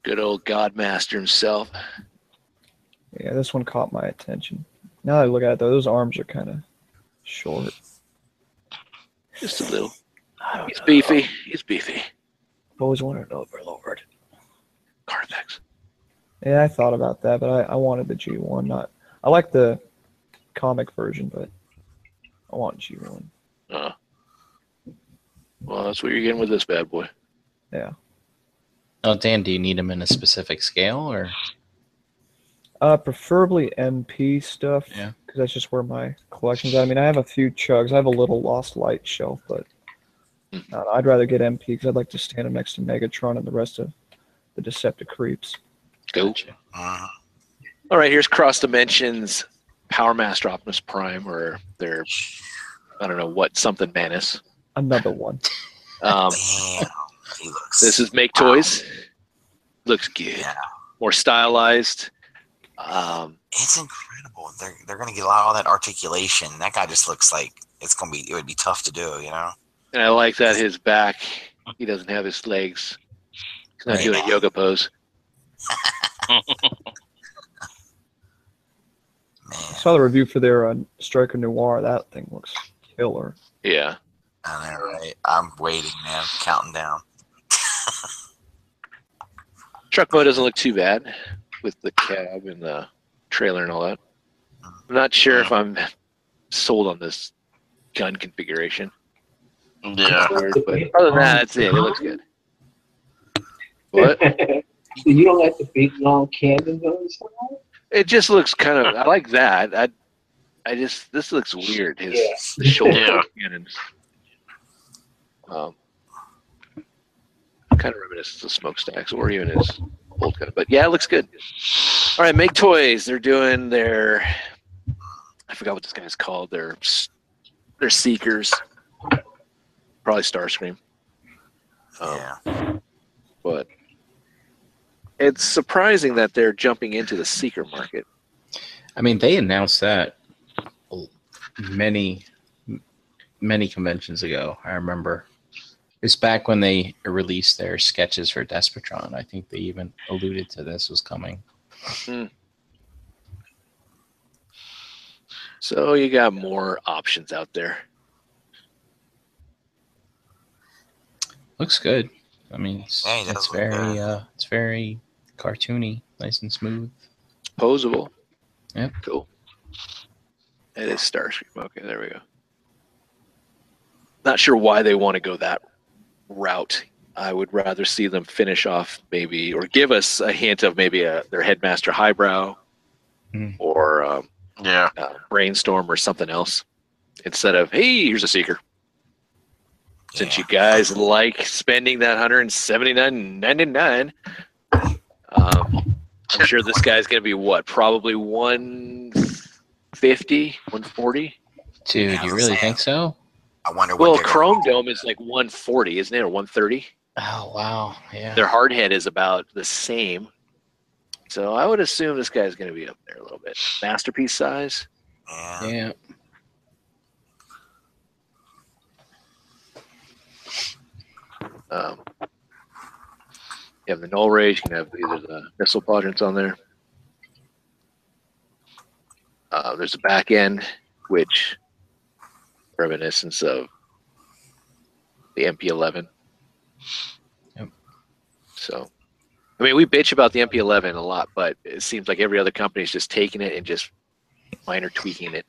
[SPEAKER 3] Good old Godmaster himself.
[SPEAKER 6] Yeah, this one caught my attention. Now that I look at it, though, those arms are kind of short.
[SPEAKER 3] Just a little. He's beefy. He's beefy.
[SPEAKER 6] I've always wanted an Overlord.
[SPEAKER 3] Carfax.
[SPEAKER 6] Yeah, I thought about that, but I, I wanted the G1. Not, I like the comic version, but I want G1.
[SPEAKER 3] Uh, well, that's what you're getting with this bad boy.
[SPEAKER 1] Oh, Dan, do you need them in a specific scale or?
[SPEAKER 6] Uh, preferably MP stuff.
[SPEAKER 1] Yeah.
[SPEAKER 6] Because that's just where my collection's at. I mean, I have a few chugs. I have a little Lost Light shelf, but uh, I'd rather get MP because I'd like to stand them next to Megatron and the rest of the Deceptive creeps.
[SPEAKER 3] Go.
[SPEAKER 1] Gotcha.
[SPEAKER 2] Mhm.
[SPEAKER 3] All right, here's Cross Dimensions Power Master Optimus Prime, or their, I don't know what, something Manus.
[SPEAKER 6] Another one.
[SPEAKER 3] Um,
[SPEAKER 2] Damn, he looks.
[SPEAKER 3] this is Make Toys. Looks good.
[SPEAKER 2] Yeah.
[SPEAKER 3] More stylized. Um,
[SPEAKER 2] It's incredible. They're they're gonna get a lot of all that articulation. That guy just looks like it's gonna be. It would be tough to do. You know.
[SPEAKER 3] and I like that his back, he doesn't have his legs. He's not
[SPEAKER 2] Right.
[SPEAKER 3] doing a yoga pose.
[SPEAKER 2] Man,
[SPEAKER 6] I saw the review for their uh, Striker Noir. That thing looks killer.
[SPEAKER 3] Yeah.
[SPEAKER 2] I know, right? I'm waiting, man. Counting down.
[SPEAKER 3] Truck mode doesn't look too bad with the cab and the trailer and all that. I'm not sure if I'm sold on this gun configuration.
[SPEAKER 5] Yeah.
[SPEAKER 3] But other than that, that's it. It looks good. What?
[SPEAKER 4] So you don't like the big long cannons on the side?
[SPEAKER 3] It just looks kind of. I like that. I, I just this looks weird. His
[SPEAKER 4] Yeah.
[SPEAKER 3] the shoulder
[SPEAKER 5] Yeah.
[SPEAKER 3] cannons. Um, kind of reminiscent of smokestacks or even his old gun. But yeah, it looks good. All right, make toys. They're doing their. I forgot what this guy's called. Their their seekers. Probably Starscream. Um,
[SPEAKER 2] Yeah.
[SPEAKER 3] but it's surprising that they're jumping into the seeker market.
[SPEAKER 1] I mean, they announced that many, many conventions ago. I remember it's back when they released their sketches for Despotron. I think they even alluded to this was coming.
[SPEAKER 3] So you got more options out there.
[SPEAKER 1] Looks good. I mean, it's,
[SPEAKER 2] Yeah,
[SPEAKER 1] it's very, uh, it's very cartoony, nice and smooth.
[SPEAKER 3] Posable.
[SPEAKER 1] Yep.
[SPEAKER 3] Cool. It is Starscream. Okay, there we go. Not sure why they want to go that route. I would rather see them finish off maybe, or give us a hint of maybe a, their headmaster highbrow,
[SPEAKER 1] Hmm.
[SPEAKER 3] or um,
[SPEAKER 5] Yeah.
[SPEAKER 3] uh, brainstorm, or something else, instead of hey, here's a seeker. Since you guys like spending that 179.99, um, I'm sure this guy's gonna be what? Probably 150, 140.
[SPEAKER 1] Dude, you really think so?
[SPEAKER 2] I wonder what.
[SPEAKER 3] Well,
[SPEAKER 2] they're gonna
[SPEAKER 3] Chrome. Dome is like 140, isn't it, or 130?
[SPEAKER 1] Oh wow, yeah.
[SPEAKER 3] Their hardhead is about the same. So I would assume this guy's gonna be up there a little bit. Masterpiece size.
[SPEAKER 2] Yeah.
[SPEAKER 1] Yeah.
[SPEAKER 3] Um, you have the null rays. You can have either the missile quadrants on there. Uh, there's a back end, which reminiscence of the MP11.
[SPEAKER 1] Yep.
[SPEAKER 3] So, I mean, we bitch about the MP11 a lot, but it seems like every other company is just taking it and just minor tweaking it,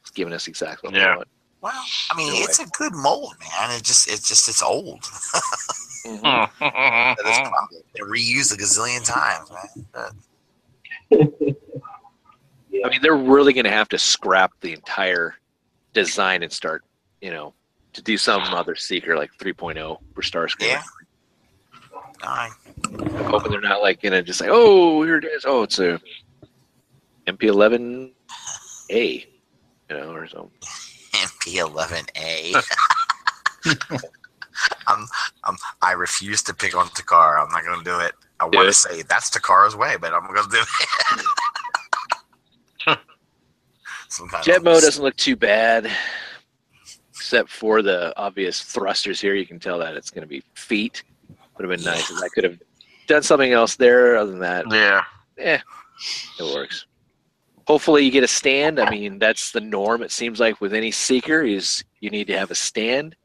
[SPEAKER 3] It's giving us exactly what
[SPEAKER 5] Yeah.
[SPEAKER 3] we want.
[SPEAKER 2] Well, I mean, it's a good mold, man. It just, it's just, it's old.
[SPEAKER 3] Mhm.
[SPEAKER 2] That is probably reused a gazillion times, man. But,
[SPEAKER 3] I mean, they're really going to have to scrap the entire design and start, you know, to do some other seeker like 3.0 for Starscream.
[SPEAKER 2] Yeah. nine.
[SPEAKER 3] I'm hoping they're not like gonna just like, oh, here it is. Oh, it's a MP11A, you know, or something.
[SPEAKER 2] MP11A. I'm, I'm, I refuse to pick on Takara. I'm not going to do it. I want to say that's Takara's way, but I'm going to do it.
[SPEAKER 3] Jet mode doesn't look too bad, except for the obvious thrusters here. You can tell that it's going to be feet. Would have been nice if I could have done something else there. Other than that,
[SPEAKER 5] Yeah.
[SPEAKER 3] eh, it works. Hopefully, you get a stand. I mean, that's the norm. It seems like with any seeker, is you need to have a stand.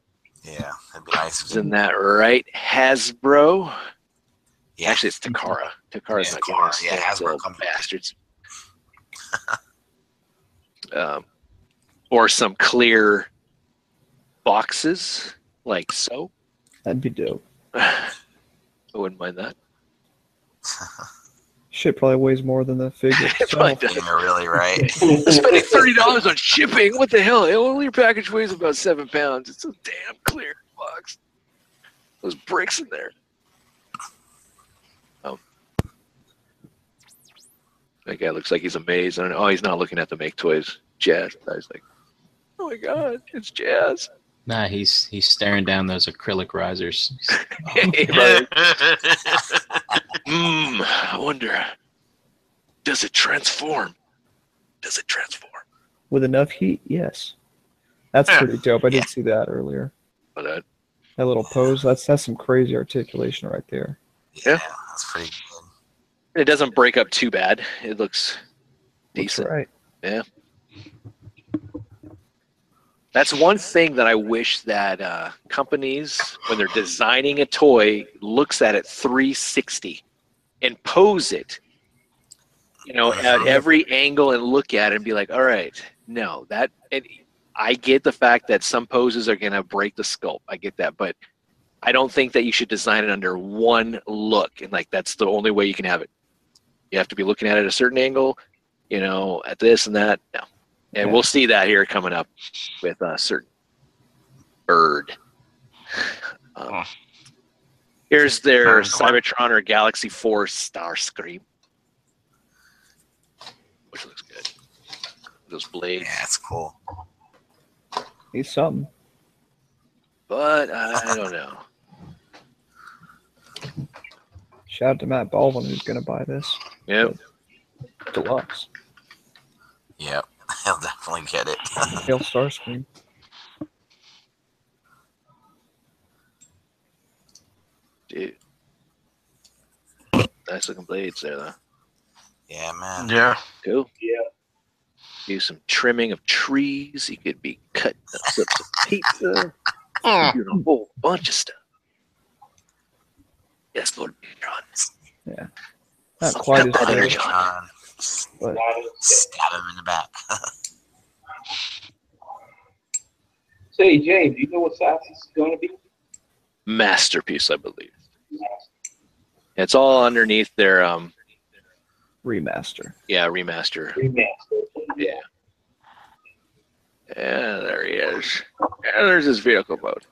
[SPEAKER 2] Yeah, it'd be nice.
[SPEAKER 3] Isn't that right, Hasbro?
[SPEAKER 2] Yeah.
[SPEAKER 3] Actually, it's Takara. Takara's
[SPEAKER 2] Yeah,
[SPEAKER 3] not
[SPEAKER 2] Takara. Yeah, Hasbro company.
[SPEAKER 3] bastards. um, or some clear boxes, like so.
[SPEAKER 6] That'd be dope.
[SPEAKER 3] I wouldn't mind that.
[SPEAKER 6] Shit probably weighs more than the figure.
[SPEAKER 3] It probably
[SPEAKER 6] itself.
[SPEAKER 3] does.
[SPEAKER 2] You're really right.
[SPEAKER 3] Spending thirty dollars on shipping. What the hell? Only your package weighs about seven pounds. It's a damn clear box. Those bricks in there. Oh. That guy looks like he's amazed. I don't know. Oh, he's not looking at the make toys. Jazz. I was like, oh my god, it's Jazz.
[SPEAKER 1] Nah, he's he's staring down those acrylic risers.
[SPEAKER 3] Right. Hmm, I wonder, does it transform? Does it transform?
[SPEAKER 6] With enough heat, yes. That's
[SPEAKER 5] Yeah.
[SPEAKER 6] pretty dope. I did
[SPEAKER 2] Yeah.
[SPEAKER 6] see that earlier.
[SPEAKER 3] Oh, that
[SPEAKER 6] That little pose. That's that's some crazy articulation right there.
[SPEAKER 3] Yeah.
[SPEAKER 2] Yeah, that's pretty good.
[SPEAKER 3] it doesn't break up too bad. It looks
[SPEAKER 6] Looks
[SPEAKER 3] decent.
[SPEAKER 6] right.
[SPEAKER 3] That's one thing that I wish that uh, companies, when they're designing a toy, looks at it 360 and pose it, you know, at every angle and look at it and be like, all right, no, that. And I get the fact that some poses are going to break the sculpt. I get that, but I don't think that you should design it under one look and like that's the only way you can have it. You have to be looking at it at a certain angle, you know, at this and that. No. And
[SPEAKER 6] Yeah.
[SPEAKER 3] we'll see that here coming up with a certain bird. Um,
[SPEAKER 5] Oh.
[SPEAKER 3] here's their
[SPEAKER 5] Nice.
[SPEAKER 3] Cybertron or Galaxy Force Starscream, which looks good. Those blades,
[SPEAKER 2] Yeah, it's cool.
[SPEAKER 6] He's something.
[SPEAKER 3] but I don't know.
[SPEAKER 6] Shout out to Matt Baldwin who's gonna buy this
[SPEAKER 3] Yep.
[SPEAKER 6] deluxe.
[SPEAKER 2] Yep, he'll definitely get it.
[SPEAKER 6] Hail Starscream.
[SPEAKER 3] Dude. Nice looking blades there, though.
[SPEAKER 2] yeah, man.
[SPEAKER 5] Yeah.
[SPEAKER 3] Cool.
[SPEAKER 4] Yeah.
[SPEAKER 3] Do some trimming of trees. You could be cutting up slips of pizza.
[SPEAKER 5] Mm.
[SPEAKER 3] doing a whole bunch of stuff. Yes, Lord Patron.
[SPEAKER 6] Not quite as
[SPEAKER 3] That
[SPEAKER 6] bad.
[SPEAKER 3] energy.
[SPEAKER 2] John,
[SPEAKER 6] But
[SPEAKER 2] stab him in the back.
[SPEAKER 4] Say, James, do you know what size this is going to be?
[SPEAKER 3] Masterpiece, I believe. It's all underneath their um
[SPEAKER 6] remaster.
[SPEAKER 3] yeah remaster.
[SPEAKER 4] Remaster.
[SPEAKER 3] Yeah. Yeah, there he is. And there's his vehicle mode.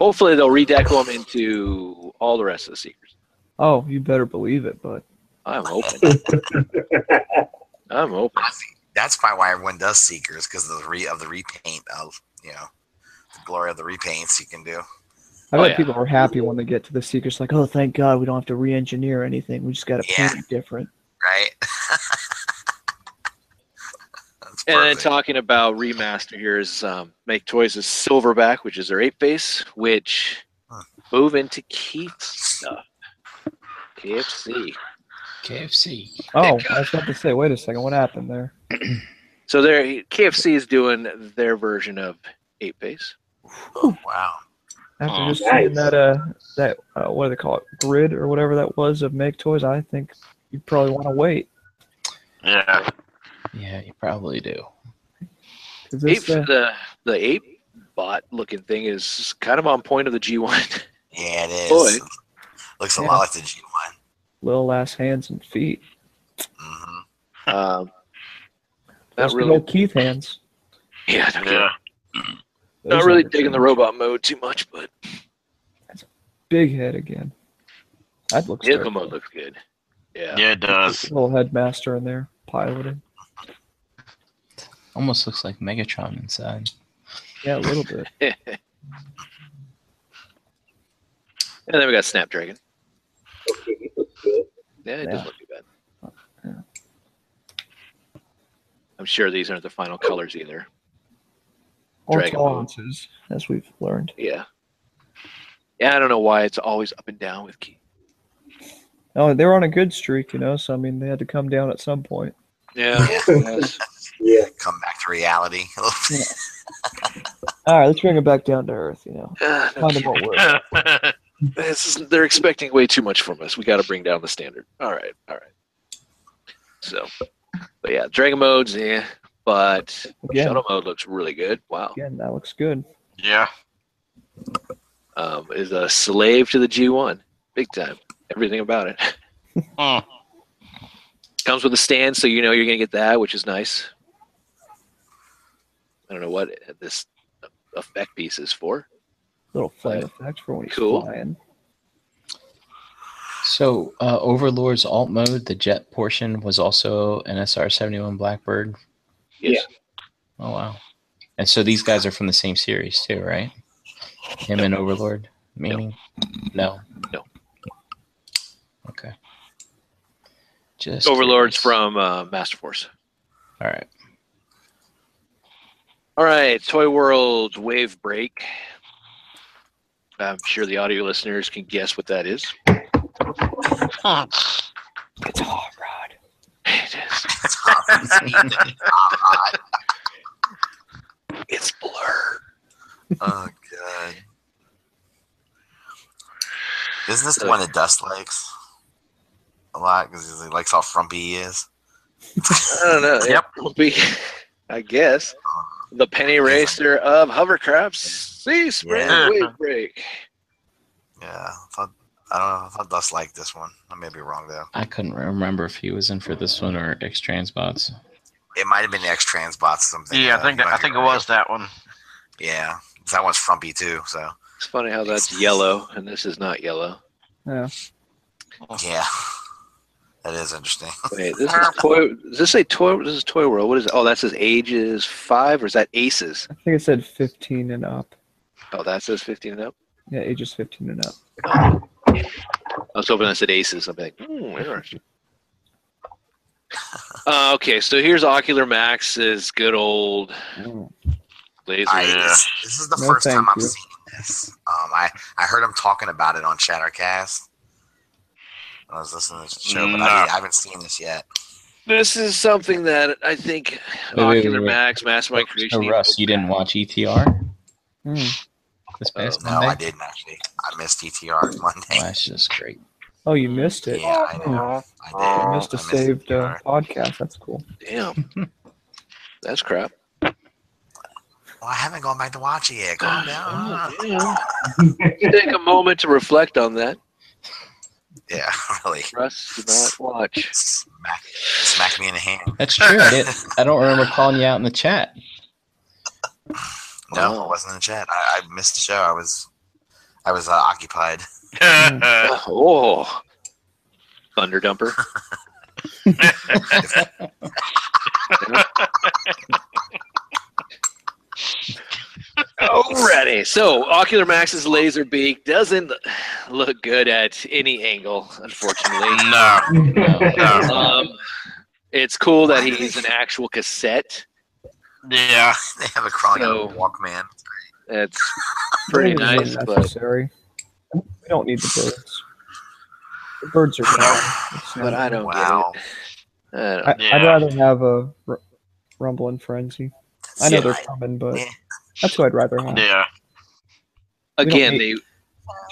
[SPEAKER 3] Hopefully they'll redeco him into all the rest of the Seekers.
[SPEAKER 6] Oh, you better believe it, but
[SPEAKER 3] I'm open. I'm hoping.
[SPEAKER 2] I think that's probably why everyone does Seekers because of the re of the repaint of you know the glory of the repaints you can do.
[SPEAKER 6] I
[SPEAKER 3] Oh,
[SPEAKER 6] bet
[SPEAKER 3] yeah.
[SPEAKER 6] people are happy when they get to the Seekers, like, oh, thank God we don't have to re-engineer anything. We just got to
[SPEAKER 2] Yeah.
[SPEAKER 6] paint it different.
[SPEAKER 2] Right?
[SPEAKER 3] And then talking about remaster here is um, Make Toys' Silverback, which is their Apeface, which
[SPEAKER 2] Huh.
[SPEAKER 3] move into Keith's stuff. KFC.
[SPEAKER 1] KFC.
[SPEAKER 6] Oh, I was about to say, wait a second, what happened there?
[SPEAKER 3] So there, KFC is doing their version of Apeface.
[SPEAKER 2] Oh, wow.
[SPEAKER 6] After
[SPEAKER 5] Oh.
[SPEAKER 6] just seeing that, uh, that uh, what do they call it, grid or whatever that was of Make Toys, I think you probably want to wait.
[SPEAKER 5] Yeah.
[SPEAKER 1] Yeah, you probably do.
[SPEAKER 6] 'Cause
[SPEAKER 3] Ape,
[SPEAKER 6] this, uh,
[SPEAKER 3] the the ape bot looking thing is kind of on point of the G1.
[SPEAKER 2] Yeah, it is.
[SPEAKER 3] Boy.
[SPEAKER 2] Looks a
[SPEAKER 6] Yeah.
[SPEAKER 2] lot like the G1.
[SPEAKER 6] Little ass hands and feet.
[SPEAKER 2] hmm
[SPEAKER 3] um, not
[SPEAKER 6] Those good
[SPEAKER 3] really.
[SPEAKER 6] old Keith hands.
[SPEAKER 3] Yeah, no kidding.
[SPEAKER 5] Yeah.
[SPEAKER 3] not really
[SPEAKER 6] never
[SPEAKER 3] digging the robot mode too much, but
[SPEAKER 6] Big head again. That looks
[SPEAKER 3] Vehicle
[SPEAKER 6] dope.
[SPEAKER 3] mode looks good. Yeah.
[SPEAKER 5] Yeah, it does.
[SPEAKER 6] Little headmaster in there piloting.
[SPEAKER 1] Almost looks like Megatron inside.
[SPEAKER 6] Yeah, a little bit.
[SPEAKER 3] and then we got Snapdragon.
[SPEAKER 4] Okay, he looks good.
[SPEAKER 3] Yeah, it
[SPEAKER 6] Yeah.
[SPEAKER 3] doesn't look too bad.
[SPEAKER 6] Yeah.
[SPEAKER 3] I'm sure these aren't the final colors either.
[SPEAKER 6] Or
[SPEAKER 3] Dragon Ball.
[SPEAKER 6] tolerances, as we've learned.
[SPEAKER 3] Yeah. Yeah, I don't know why it's always up and down with key.
[SPEAKER 6] Oh, they were on a good streak, you know. So I mean, they had to come down at some point.
[SPEAKER 3] Yeah. yes.
[SPEAKER 4] Yeah.
[SPEAKER 2] Come back to reality.
[SPEAKER 6] All right, let's bring it back down to earth. You know,
[SPEAKER 3] no
[SPEAKER 6] find them
[SPEAKER 3] kidding.
[SPEAKER 6] what works.
[SPEAKER 3] This is, they're expecting way too much from us. We got to bring down the standard. All right, all right. So, but yeah, Dragon modes, yeah, but
[SPEAKER 6] Again,
[SPEAKER 3] Shuttle mode looks really good. Wow,
[SPEAKER 6] again, that looks good.
[SPEAKER 5] yeah.
[SPEAKER 3] um, is a slave to the G1, big time. Everything about it comes with a stand, so you know you're gonna get that, which is nice. I don't know what this effect piece is for.
[SPEAKER 6] Little flame effect for when he's
[SPEAKER 3] Cool.
[SPEAKER 6] flying.
[SPEAKER 1] So, uh, Overlord's alt mode, the jet portion was also an SR 71 Blackbird.
[SPEAKER 3] Yes.
[SPEAKER 1] Oh, wow. And so these guys are from the same series, too, right? Him and Overlord? Meaning? No.
[SPEAKER 3] No.
[SPEAKER 1] Okay. Just
[SPEAKER 3] Overlord's
[SPEAKER 1] curious.
[SPEAKER 3] from uh, Master Force.
[SPEAKER 1] All right.
[SPEAKER 3] All right, Toy World Wave Break. I'm sure the audio listeners can guess what that is.
[SPEAKER 6] It's a hot rod.
[SPEAKER 3] It is. Hot. It's Blur.
[SPEAKER 2] oh god. Isn't this the uh, one that Dust likes a lot because he likes how frumpy he is?
[SPEAKER 3] I don't know.
[SPEAKER 5] Yep.
[SPEAKER 3] It will be, I guess, uh, the penny racer of hovercrafts. Seaspray
[SPEAKER 5] Yeah.
[SPEAKER 3] Wave Break.
[SPEAKER 2] Yeah, I thought I don't know. I thought Dust liked this one. I may be wrong though.
[SPEAKER 1] I couldn't remember if he was in for this one or X Transbots.
[SPEAKER 2] It might have been the X Transbots something.
[SPEAKER 5] Yeah, I think I think it was that one.
[SPEAKER 2] Yeah, that one's frumpy too. So
[SPEAKER 3] It's funny how that's yellow and this is not yellow.
[SPEAKER 6] Yeah.
[SPEAKER 2] yeah, that is interesting.
[SPEAKER 3] Wait, this is toy. Does this say toy? This is Toy World. What is it? Oh, that says ages five, or is that Aces?
[SPEAKER 6] I think it said 15 and up.
[SPEAKER 3] Oh, that says fifteen and up.
[SPEAKER 6] Yeah, ages 15 and up.
[SPEAKER 3] I was hoping that said Aces. I'm like, hmm, interesting. Uh, okay, so here's Ocular Max's good old laser.
[SPEAKER 2] I, this, this is the
[SPEAKER 6] No,
[SPEAKER 2] first time
[SPEAKER 6] thank
[SPEAKER 2] I'm
[SPEAKER 6] you.
[SPEAKER 2] seeing this. Um, I I heard him talking about it on Chattercast. I was listening to the show, but
[SPEAKER 5] No.
[SPEAKER 2] I, I haven't seen this yet.
[SPEAKER 3] This is something that I think
[SPEAKER 1] Wait, wait,
[SPEAKER 3] Ocular
[SPEAKER 1] wait, wait.
[SPEAKER 3] Max, Mastermind Creation.
[SPEAKER 1] So, Russ, you didn't watch ETR
[SPEAKER 6] Hmm.
[SPEAKER 1] this past
[SPEAKER 2] No,
[SPEAKER 1] Monday?
[SPEAKER 2] I didn't actually. I missed ETR Monday.
[SPEAKER 1] Well, that's just great.
[SPEAKER 6] Oh, you missed it.
[SPEAKER 2] Yeah, I know. I did.
[SPEAKER 6] You missed a
[SPEAKER 2] I missed
[SPEAKER 6] saved uh, podcast. That's cool.
[SPEAKER 3] Damn, that's crap.
[SPEAKER 2] Well, I haven't gone back to watch it yet. Calm down.
[SPEAKER 3] Oh. Take a moment to reflect on that.
[SPEAKER 2] Yeah, really.
[SPEAKER 3] Russ did not watch.
[SPEAKER 2] Smack, smack me in the hand.
[SPEAKER 1] That's true. I, didn't, I don't remember calling you out in the chat.
[SPEAKER 2] No,
[SPEAKER 3] Wow.
[SPEAKER 2] it wasn't in the chat. I, I missed the show. I was, I was uh, occupied.
[SPEAKER 3] Oh, Thunder Dumper. Alrighty, so Ocular Max's Laserbeak doesn't look good at any angle, unfortunately.
[SPEAKER 5] no,
[SPEAKER 1] No.
[SPEAKER 5] no.
[SPEAKER 3] Um, it's cool that he's an actual cassette.
[SPEAKER 5] Yeah.
[SPEAKER 2] They have a crawling
[SPEAKER 3] So-
[SPEAKER 2] on a Walkman.
[SPEAKER 3] That's pretty
[SPEAKER 6] It wasn't
[SPEAKER 3] nice, but.
[SPEAKER 6] We don't need the birds. The birds are gone.
[SPEAKER 3] But I don't
[SPEAKER 2] Wow.
[SPEAKER 3] get it. I don't-
[SPEAKER 6] I,
[SPEAKER 5] Yeah.
[SPEAKER 6] I'd rather have a r- rumble and frenzy. I know
[SPEAKER 2] Yeah,
[SPEAKER 6] they're coming, but
[SPEAKER 2] Yeah.
[SPEAKER 6] That's who I'd rather have.
[SPEAKER 5] Yeah.
[SPEAKER 6] We
[SPEAKER 3] Again, they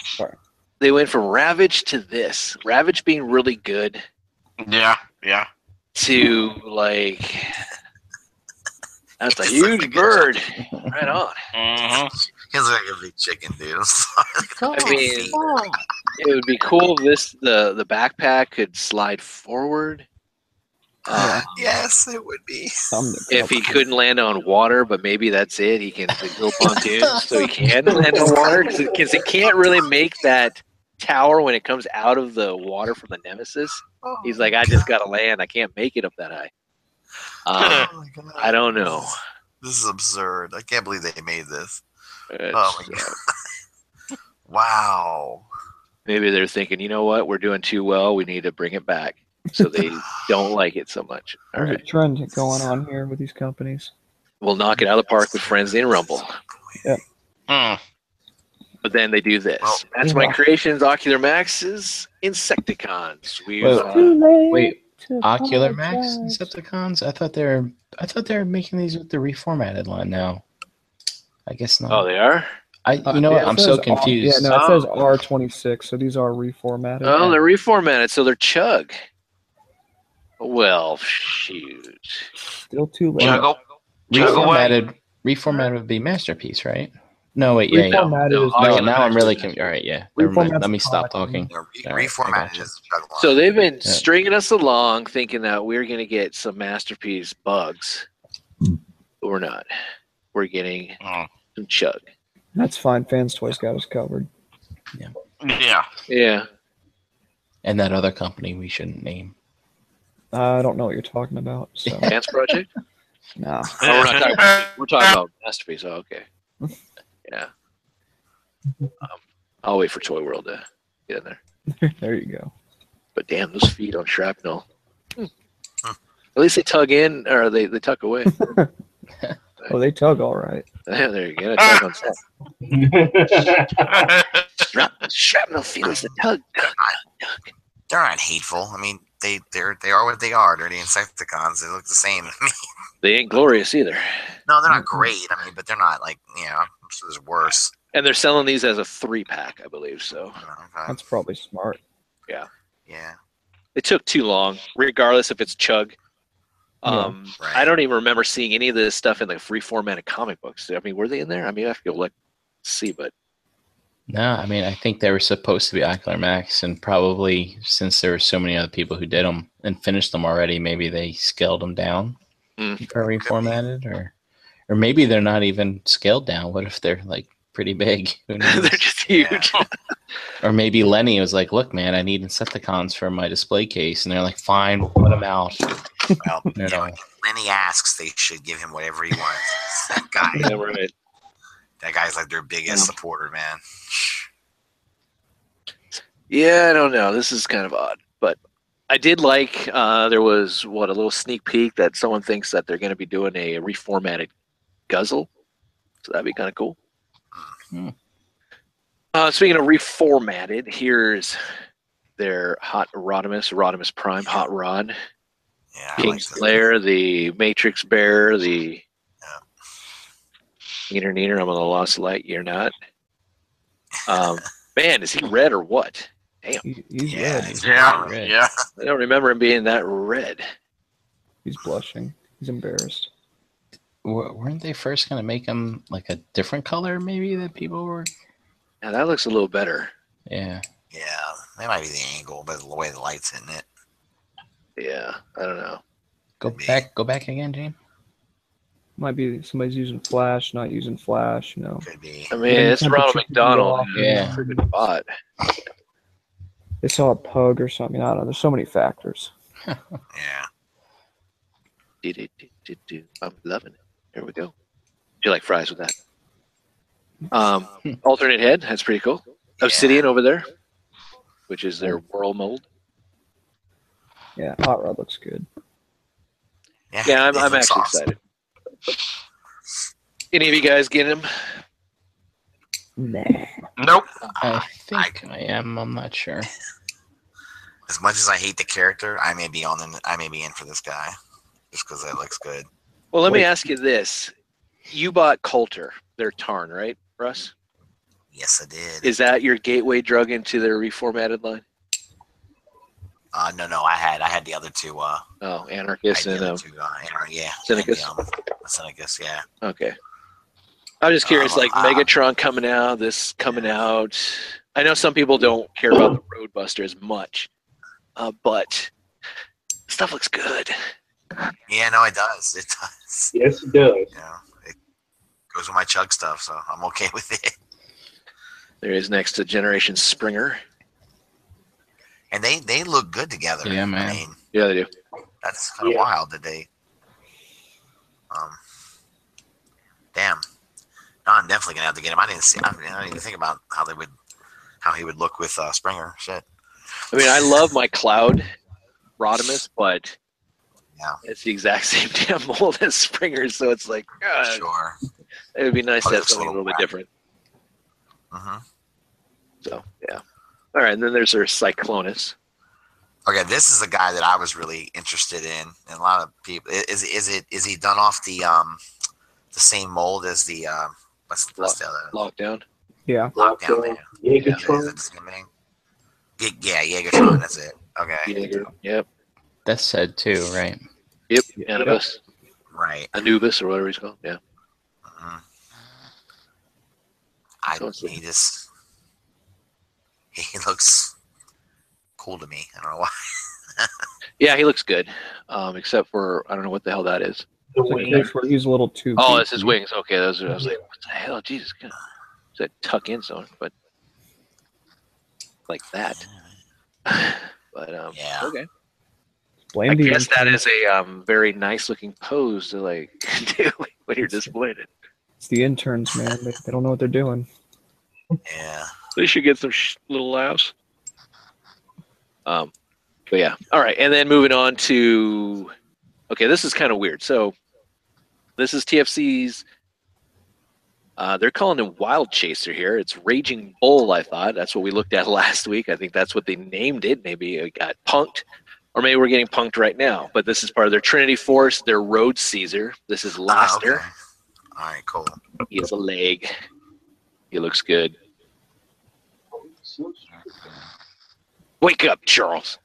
[SPEAKER 6] Sorry.
[SPEAKER 3] they went from Ravage to this. Ravage being really good
[SPEAKER 5] Yeah. Yeah.
[SPEAKER 3] to like that's a huge bird. Right on.
[SPEAKER 5] Mm-hmm.
[SPEAKER 2] He looks like a big chicken, dude.
[SPEAKER 3] I mean, it would be cool if this the the backpack could slide forward. Uh,
[SPEAKER 2] yes, it would be.
[SPEAKER 3] If he couldn't land on water, but maybe that's it. He can build pontoons so he can land on water because it can't really make that tower when it comes out of the water from the Nemesis. He's like, I just got to land. I can't make it up that high. Um,
[SPEAKER 2] Oh.
[SPEAKER 3] I don't know.
[SPEAKER 2] This is absurd. I can't believe they made this.
[SPEAKER 3] It's,
[SPEAKER 2] Oh my
[SPEAKER 3] uh,
[SPEAKER 2] god. wow.
[SPEAKER 3] maybe they're thinking, you know what, we're doing too well. We need to bring it back. So they don't like it so much. All
[SPEAKER 6] There's
[SPEAKER 3] right,
[SPEAKER 6] a trend going on here with these companies.
[SPEAKER 3] we'll knock it out of the park with Frenzy and Rumble.
[SPEAKER 5] Hmm.
[SPEAKER 3] But then they do this.
[SPEAKER 2] Well,
[SPEAKER 3] That's my creations, Ocular Maxes, Insecticons. We
[SPEAKER 1] Well,
[SPEAKER 3] uh,
[SPEAKER 6] late
[SPEAKER 1] Wait, Ocular Max
[SPEAKER 6] apologize.
[SPEAKER 1] Decepticons? I thought they're I thought they were making these with the reformatted line now. I guess not.
[SPEAKER 3] oh, they are.
[SPEAKER 1] I
[SPEAKER 6] Uh,
[SPEAKER 1] you know
[SPEAKER 6] yeah,
[SPEAKER 1] what?
[SPEAKER 6] it
[SPEAKER 1] I'm
[SPEAKER 6] says
[SPEAKER 1] so
[SPEAKER 6] R-
[SPEAKER 1] confused.
[SPEAKER 6] Yeah, no, it
[SPEAKER 3] Oh.
[SPEAKER 6] says R26, so these are reformatted.
[SPEAKER 3] Oh, they're reformatted, so they're Chug. Well, shoot.
[SPEAKER 6] Still too late.
[SPEAKER 5] Chug, chug away.
[SPEAKER 1] reformatted reformatted would be masterpiece, right? No, wait, yeah, yeah.
[SPEAKER 6] Reformatted
[SPEAKER 3] no,
[SPEAKER 6] is
[SPEAKER 3] I
[SPEAKER 1] No, now I'm really confused. All right, yeah. Never Let me stop talking.
[SPEAKER 2] You re-
[SPEAKER 1] All right,
[SPEAKER 2] reformatted is the.
[SPEAKER 3] So they've been
[SPEAKER 1] Yeah.
[SPEAKER 3] stringing us along, thinking that we're going to get some masterpiece bugs, but we're not. We're getting
[SPEAKER 5] Hmm.
[SPEAKER 3] some Chug.
[SPEAKER 6] That's fine. Fans Toys got us covered.
[SPEAKER 5] Yeah.
[SPEAKER 3] Yeah. Yeah.
[SPEAKER 1] And that other company we shouldn't name.
[SPEAKER 6] I don't know what you're talking about. So,
[SPEAKER 3] Dance Project?
[SPEAKER 6] nah.
[SPEAKER 3] Oh, we're not talking about. We're talking about masterpiece. Oh, okay. Yeah. Um, I'll wait for Toy World to get in there.
[SPEAKER 6] there you go.
[SPEAKER 3] But damn, those feet on shrapnel. Hmm. At least they tug in, or they, they tuck away.
[SPEAKER 6] Oh, they tug all right.
[SPEAKER 3] Yeah, there you go. Tug on set. Shrap- Shrapnel feels the tug.
[SPEAKER 2] They're not hateful. I mean, they they're they are what they are. They're the Insecticons. They look the same.
[SPEAKER 3] They ain't glorious either.
[SPEAKER 2] no, they're not great. I mean, but they're not like you know. I'm sure there's worse.
[SPEAKER 3] And they're selling these as a three pack, I believe. So
[SPEAKER 2] You know, okay.
[SPEAKER 6] That's probably smart.
[SPEAKER 2] yeah. Yeah.
[SPEAKER 3] It took too long, regardless if it's chug. Um,
[SPEAKER 2] Right.
[SPEAKER 3] I don't even remember seeing any of this stuff in the free formatted comic books. I mean, were they in there? I mean, I have to go look, see, but
[SPEAKER 1] No, I mean I think they were supposed to be Ocular Max, and probably since there were so many other people who did them and finished them already, maybe they scaled them down
[SPEAKER 3] Mm.
[SPEAKER 1] or reformatted, or or maybe they're not even scaled down. What if they're like pretty big? Who knows?
[SPEAKER 3] they're just huge.
[SPEAKER 1] or maybe Lenny was like, "Look, man, I need Insecticons for my display case," and they're like, "Fine, we'll put them out."
[SPEAKER 2] Well,
[SPEAKER 1] You
[SPEAKER 2] you know,
[SPEAKER 1] know,
[SPEAKER 2] when he asks, they should give him whatever he wants. that guy.
[SPEAKER 3] yeah, right.
[SPEAKER 2] That guy's like their biggest
[SPEAKER 3] Yeah.
[SPEAKER 2] supporter, man.
[SPEAKER 3] Yeah, I don't know. This is kind of odd, but I did like. Uh, there was what a little sneak peek that someone thinks that they're going to be doing a reformatted Guzzle, so that'd be kind of cool.
[SPEAKER 1] Hmm.
[SPEAKER 3] Uh, speaking of reformatted, here's their Hot Rodimus, Rodimus Prime Hot Rod,
[SPEAKER 2] Yeah, I like
[SPEAKER 3] King's
[SPEAKER 2] this.
[SPEAKER 3] Lair, the Matrix Bear, the Neener Neener. I'm on the Lost Light. You're not. Um, man, is he red or what?
[SPEAKER 6] He, he's
[SPEAKER 2] Yeah,
[SPEAKER 6] red.
[SPEAKER 2] he's
[SPEAKER 5] Yeah.
[SPEAKER 1] Red.
[SPEAKER 5] Yeah.
[SPEAKER 3] I don't remember him being that red.
[SPEAKER 6] He's blushing. He's embarrassed.
[SPEAKER 1] W- weren't they first gonna make them like a different color? Maybe that people were.
[SPEAKER 3] Now that looks a little better.
[SPEAKER 1] Yeah.
[SPEAKER 2] Yeah, that might be the angle, but the way the light's hitting it.
[SPEAKER 3] Yeah, I don't know.
[SPEAKER 1] Go
[SPEAKER 2] Maybe.
[SPEAKER 1] back. Go back again, James.
[SPEAKER 6] Might be somebody's using flash, not using flash. You know,
[SPEAKER 2] Could be.
[SPEAKER 3] I mean,
[SPEAKER 6] Yeah,
[SPEAKER 3] it's Ronald
[SPEAKER 6] temperature
[SPEAKER 3] McDonald.
[SPEAKER 6] off.
[SPEAKER 1] Yeah.
[SPEAKER 3] freaking bot.
[SPEAKER 6] they saw a pug or something. I don't know. There's so many factors.
[SPEAKER 2] Yeah.
[SPEAKER 3] Do-do-do-do-do. I'm loving it. Here we go. Do you like fries with that? Um, alternate head. That's pretty cool. Obsidian over there, which is their world mold.
[SPEAKER 6] Yeah, hot rod looks good.
[SPEAKER 2] Yeah,
[SPEAKER 3] Yeah, I'm,
[SPEAKER 2] it
[SPEAKER 3] I'm
[SPEAKER 2] looks
[SPEAKER 3] actually
[SPEAKER 2] awesome.
[SPEAKER 3] excited. Any of you guys get him?
[SPEAKER 6] Nah.
[SPEAKER 5] Nope.
[SPEAKER 1] I think I am. I'm not sure.
[SPEAKER 2] As much as I hate the character, I may be on the, I may be in for this guy, just because it looks good.
[SPEAKER 3] Well, let me ask you this: You bought Kultur, their Tarn, right, Russ?
[SPEAKER 2] Yes, I did.
[SPEAKER 3] Is that your gateway drug into their reformatted line?
[SPEAKER 2] Uh, no, no, I had, I had the other two. Uh,
[SPEAKER 3] Oh, Anarchist and um,
[SPEAKER 2] two, uh, Anar- yeah,
[SPEAKER 3] Syndicus?
[SPEAKER 2] and the, um, Syndicus, yeah.
[SPEAKER 3] Okay. I'm just curious,
[SPEAKER 2] Um,
[SPEAKER 3] like
[SPEAKER 2] uh,
[SPEAKER 3] Megatron coming out, this coming out. I know some people don't care about the Roadbuster as much, uh, but stuff looks good.
[SPEAKER 2] Yeah, no, it does. It does.
[SPEAKER 4] Yes, it does.
[SPEAKER 2] Yeah, it goes with my chug stuff, so I'm okay with it.
[SPEAKER 3] There is next to Generation Springer.
[SPEAKER 2] And they they look good together.
[SPEAKER 1] Yeah, man.
[SPEAKER 2] I mean,
[SPEAKER 3] Yeah, they do.
[SPEAKER 2] that's kind of
[SPEAKER 4] Yeah.
[SPEAKER 2] wild that they. Um. Damn. No, I'm definitely gonna have to get him. I didn't see. I didn't even think about how they would, how he would look with uh, Springer. Shit.
[SPEAKER 3] I mean, I love my Cloud Rodimus, but
[SPEAKER 2] Yeah.
[SPEAKER 3] it's the exact same damn mold as Springer, so it's like, God,
[SPEAKER 2] Sure.
[SPEAKER 3] it would be nice
[SPEAKER 2] Oh,
[SPEAKER 3] to have
[SPEAKER 2] looks a
[SPEAKER 3] something a
[SPEAKER 2] little
[SPEAKER 3] little bit different.
[SPEAKER 2] hmm
[SPEAKER 3] So, yeah. All right, and then there's our Cyclonus.
[SPEAKER 2] Okay, this is a guy that I was really interested in, and a lot of people. Is is it is he done off the um the same mold as the um what's, what's the other
[SPEAKER 3] Lockdown.
[SPEAKER 6] Yeah.
[SPEAKER 2] lockdown there?
[SPEAKER 4] Yeah,
[SPEAKER 2] Yeah, is it the same thing? Ye- Yeah, Jaegertron. That's it. Okay,
[SPEAKER 3] Jaeger. Yep.
[SPEAKER 1] That's said too, right?
[SPEAKER 3] Yep.
[SPEAKER 6] Yeah.
[SPEAKER 3] Anubis.
[SPEAKER 2] right.
[SPEAKER 3] Anubis, or whatever he's called. Yeah.
[SPEAKER 2] Mhm. I
[SPEAKER 3] So it's-
[SPEAKER 2] he just he looks cool to me. I don't know why.
[SPEAKER 3] Yeah, he looks good. Um, except for I don't know what the hell that is.
[SPEAKER 4] The
[SPEAKER 6] It's like
[SPEAKER 4] wing.
[SPEAKER 6] this where he's a little too.
[SPEAKER 3] Oh, it's his wings. Okay, those are, I was like, what the hell? Jesus, God. Is that tuck in zone? But like that. but um,
[SPEAKER 2] Yeah.
[SPEAKER 3] okay.
[SPEAKER 6] Blame
[SPEAKER 3] I
[SPEAKER 6] the
[SPEAKER 3] guess that
[SPEAKER 6] intern.
[SPEAKER 3] is a um, very nice looking pose to like do when you're displaying it.
[SPEAKER 6] It's the interns, man. They, they don't know what they're doing.
[SPEAKER 2] Yeah.
[SPEAKER 3] They should get some sh- little laughs. Um, but yeah, all right, and then moving on to, okay, this is kind of weird. So, this is TFC's. Uh, they're calling him Wild Chaser here. It's Raging Bull. I thought that's what we looked at last week. I think that's what they named it. Maybe it got punked, or maybe we're getting punked right now. But this is part of their Trinity Force, their Road Caesar. This is Laster.
[SPEAKER 2] okay. All right. Cool.
[SPEAKER 3] He has a leg. He looks good. Wake up, Charles.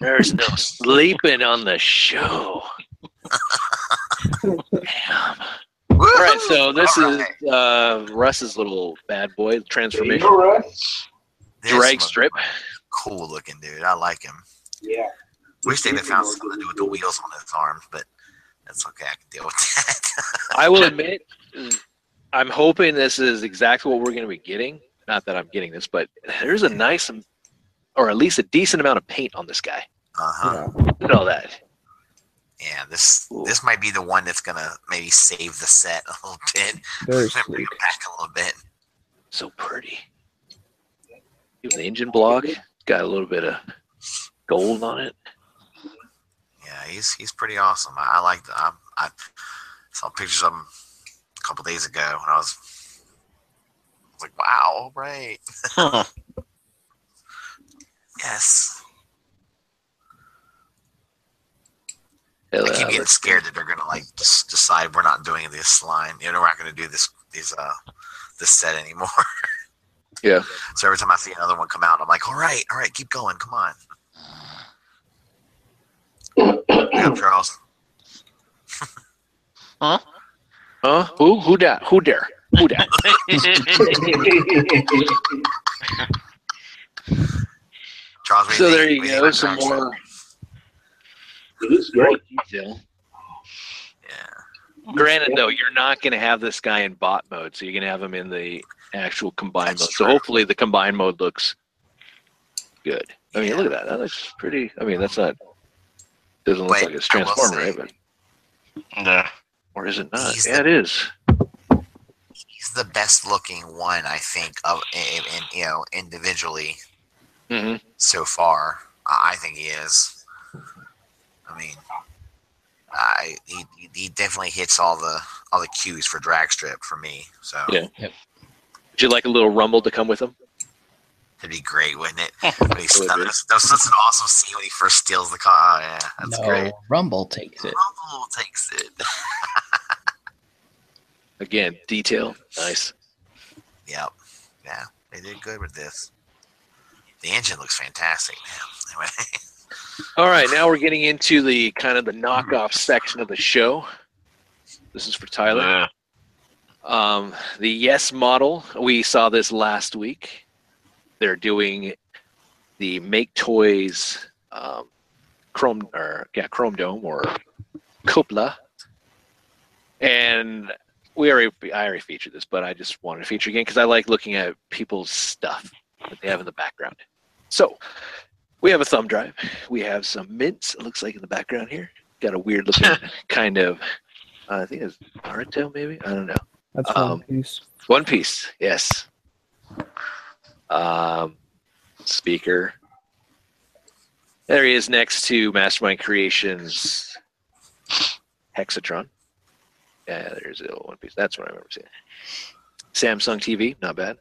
[SPEAKER 3] There's no sleeping on the show. Damn. All right, so this is uh, Russ's little bad boy transformation
[SPEAKER 4] go, Russ.
[SPEAKER 3] drag strip.
[SPEAKER 2] Cool looking dude. I like him.
[SPEAKER 4] Yeah.
[SPEAKER 2] Wish they'd have found something to do with the wheels on his arms, but that's okay. I can deal with that.
[SPEAKER 3] I will admit, I'm hoping this is exactly what we're going to be getting. Not that I'm getting this, but there's a nice, or at least a decent amount of paint on this guy.
[SPEAKER 2] Uh huh.
[SPEAKER 3] Look at all that.
[SPEAKER 2] Yeah. This
[SPEAKER 3] Ooh.
[SPEAKER 2] this might be the one that's gonna maybe save the set a little bit.
[SPEAKER 6] Very
[SPEAKER 2] Bring it back a little bit.
[SPEAKER 3] So pretty. Even the engine block got a little bit of gold on it.
[SPEAKER 2] Yeah, he's he's pretty awesome. I, I like the I, I saw pictures of him a couple days ago and I was, I was like, wow, right?
[SPEAKER 5] Huh.
[SPEAKER 2] Yes.
[SPEAKER 3] Hell,
[SPEAKER 2] I keep getting scared that they're gonna like just decide we're not doing this line. You know, we're not gonna do this these uh this set anymore.
[SPEAKER 3] Yeah.
[SPEAKER 2] So every time I see another one come out, I'm like, all right, all right, keep going, come on. Yeah, Charles.
[SPEAKER 3] Huh? Who? Who that? Who dare? Who that?
[SPEAKER 2] Charles,
[SPEAKER 3] so there you
[SPEAKER 2] What do think
[SPEAKER 3] go. Some
[SPEAKER 2] Charles?
[SPEAKER 3] more
[SPEAKER 4] It is great.
[SPEAKER 3] detail.
[SPEAKER 2] Yeah.
[SPEAKER 3] Granted, though, you're not going to have this guy in bot mode, so you're going to have him in the actual combined
[SPEAKER 2] That's
[SPEAKER 3] mode. So hopefully, the combined mode looks good. I mean, look at that. That looks pretty. I mean, that's not. Doesn't look
[SPEAKER 2] Wait,
[SPEAKER 3] like it's transformer, right? But
[SPEAKER 5] yeah.
[SPEAKER 3] Or is it not?
[SPEAKER 2] He's
[SPEAKER 3] Yeah,
[SPEAKER 2] the-
[SPEAKER 3] it is.
[SPEAKER 2] He's the best looking one, I think, of in, in you know individually
[SPEAKER 3] hmm
[SPEAKER 2] so far. I I think he is. I mean, I he, he- he definitely hits all the all the cues for drag strip for me. So
[SPEAKER 3] Yeah. Would you like a little rumble to come with him?
[SPEAKER 2] It'd be great, wouldn't it? When he, that, was, that was such an awesome scene when he first steals the car. Oh, yeah, that's
[SPEAKER 1] no,
[SPEAKER 2] great.
[SPEAKER 1] Rumble takes it.
[SPEAKER 2] Rumble takes it.
[SPEAKER 3] Again, detail, nice.
[SPEAKER 2] Yep. Yeah, they did good with this. The engine looks fantastic. Man. Anyway,
[SPEAKER 3] All right, now we're getting into the kind of the knockoff section of the show. This is for Tyler.
[SPEAKER 5] Yeah.
[SPEAKER 3] Um, the Yes model, we saw this last week. They're doing the Make Toys um, Chrome or yeah Chrome Dome or Copla, and we already I already featured this, but I just wanted to feature again because I like looking at people's stuff. that they have in the background. So we have a thumb drive. We have some mints. It looks like in the background here. Got a weird looking kind of. Uh, I think it's hardtail, maybe. I don't know.
[SPEAKER 6] That's
[SPEAKER 3] Um,
[SPEAKER 6] one piece.
[SPEAKER 3] One Piece, yes. Um, speaker. There he is next to Mastermind Creations Hexatron. Yeah, there's the old One Piece. That's what I remember seeing. Samsung TV, not bad.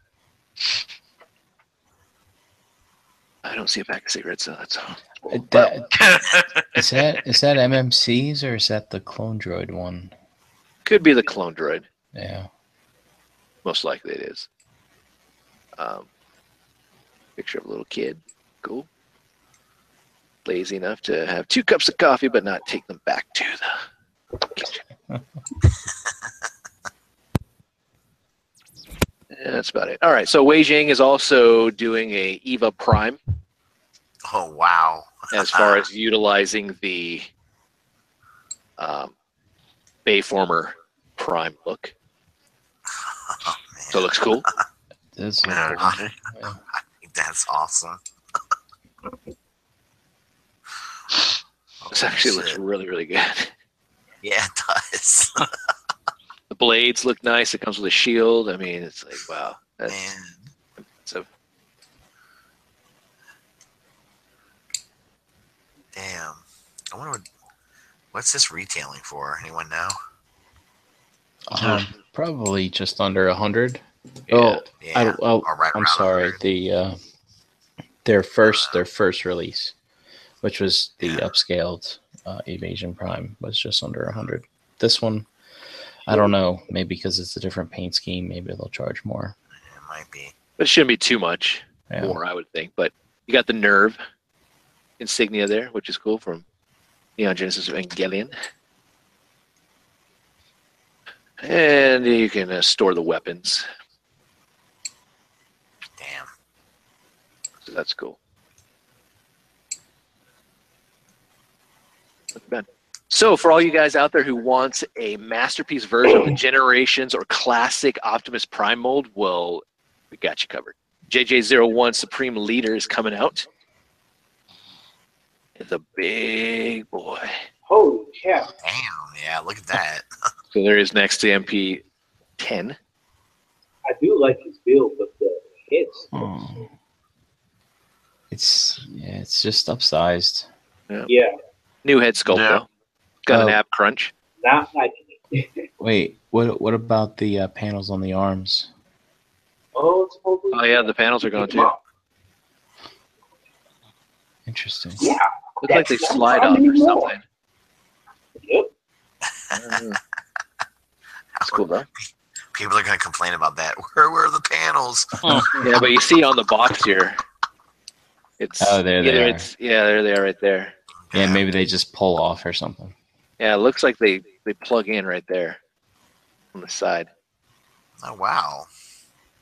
[SPEAKER 3] I don't see a pack of cigarettes, so that's all.
[SPEAKER 1] That- is that is that MMC's or is that the Clone Droid one?
[SPEAKER 3] Could be the clone droid.
[SPEAKER 1] Yeah.
[SPEAKER 3] Most likely it is. Um, picture of a little kid. Cool. Lazy enough to have two cups of coffee, but not take them back to the kitchen. Yeah, that's about it. All right. So Weijiang is also doing a Eva Prime
[SPEAKER 2] Oh wow.
[SPEAKER 3] as far as utilizing the um, Bayformer Prime look.
[SPEAKER 2] Oh,
[SPEAKER 3] So it looks cool.
[SPEAKER 1] This look cool. Yeah.
[SPEAKER 2] That's awesome.
[SPEAKER 3] This actually looks really, really good.
[SPEAKER 2] Yeah, it does.
[SPEAKER 3] The blades look nice. It comes with a shield. I mean, it's like wow. That's
[SPEAKER 2] Man.
[SPEAKER 3] so
[SPEAKER 2] Damn. I wonder what what's this retailing for? Anyone know?
[SPEAKER 1] Um, probably just under a hundred.
[SPEAKER 3] Yeah.
[SPEAKER 1] Oh, I,
[SPEAKER 2] Yeah.
[SPEAKER 1] oh,
[SPEAKER 2] or right
[SPEAKER 1] I'm sorry. The uh, their first their first release, which was the
[SPEAKER 2] Yeah.
[SPEAKER 1] upscaled uh, Evasion Prime, was just under a hundred. This one, I don't know. Maybe because it's a different paint scheme, maybe they'll charge more.
[SPEAKER 2] It might be.
[SPEAKER 3] But it shouldn't be too much
[SPEAKER 1] Yeah.
[SPEAKER 3] more, I would think. But you got the NERV insignia there, which is cool from Neon Genesis Evangelion. And you can uh, store the weapons.
[SPEAKER 2] Damn.
[SPEAKER 3] So that's cool. So, for all you guys out there who wants a masterpiece version of the Generations or Classic Optimus Prime mold, well, we got you covered. JJ01 Supreme Leader is coming out. It's a big boy.
[SPEAKER 4] Holy cow!
[SPEAKER 2] Damn. Yeah, look at that.
[SPEAKER 3] So there is next to MP10.
[SPEAKER 4] I do like his build, but the hits.
[SPEAKER 1] Oh. It's yeah, it's just upsized.
[SPEAKER 4] Yeah,
[SPEAKER 3] New head sculpt
[SPEAKER 5] Yeah.
[SPEAKER 3] though. Got an
[SPEAKER 1] Oh.
[SPEAKER 3] ab crunch.
[SPEAKER 4] not like.
[SPEAKER 1] Wait, what what about the uh, panels on the arms?
[SPEAKER 4] oh, it's
[SPEAKER 3] Oh yeah, the panels are going too.
[SPEAKER 1] Interesting.
[SPEAKER 4] Yeah.
[SPEAKER 3] Looks like they slide
[SPEAKER 4] how
[SPEAKER 3] up or something.
[SPEAKER 4] Yep.
[SPEAKER 3] Mm. That's cool though.
[SPEAKER 2] People are gonna complain about that. Where were the panels?
[SPEAKER 3] Yeah, but you see on the box here, it's
[SPEAKER 1] Oh, there they
[SPEAKER 3] either
[SPEAKER 1] are.
[SPEAKER 3] it's yeah, there they are right there.
[SPEAKER 1] Yeah, maybe they just pull off or something.
[SPEAKER 3] Yeah, it looks like they they plug in right there on the side.
[SPEAKER 2] Oh wow.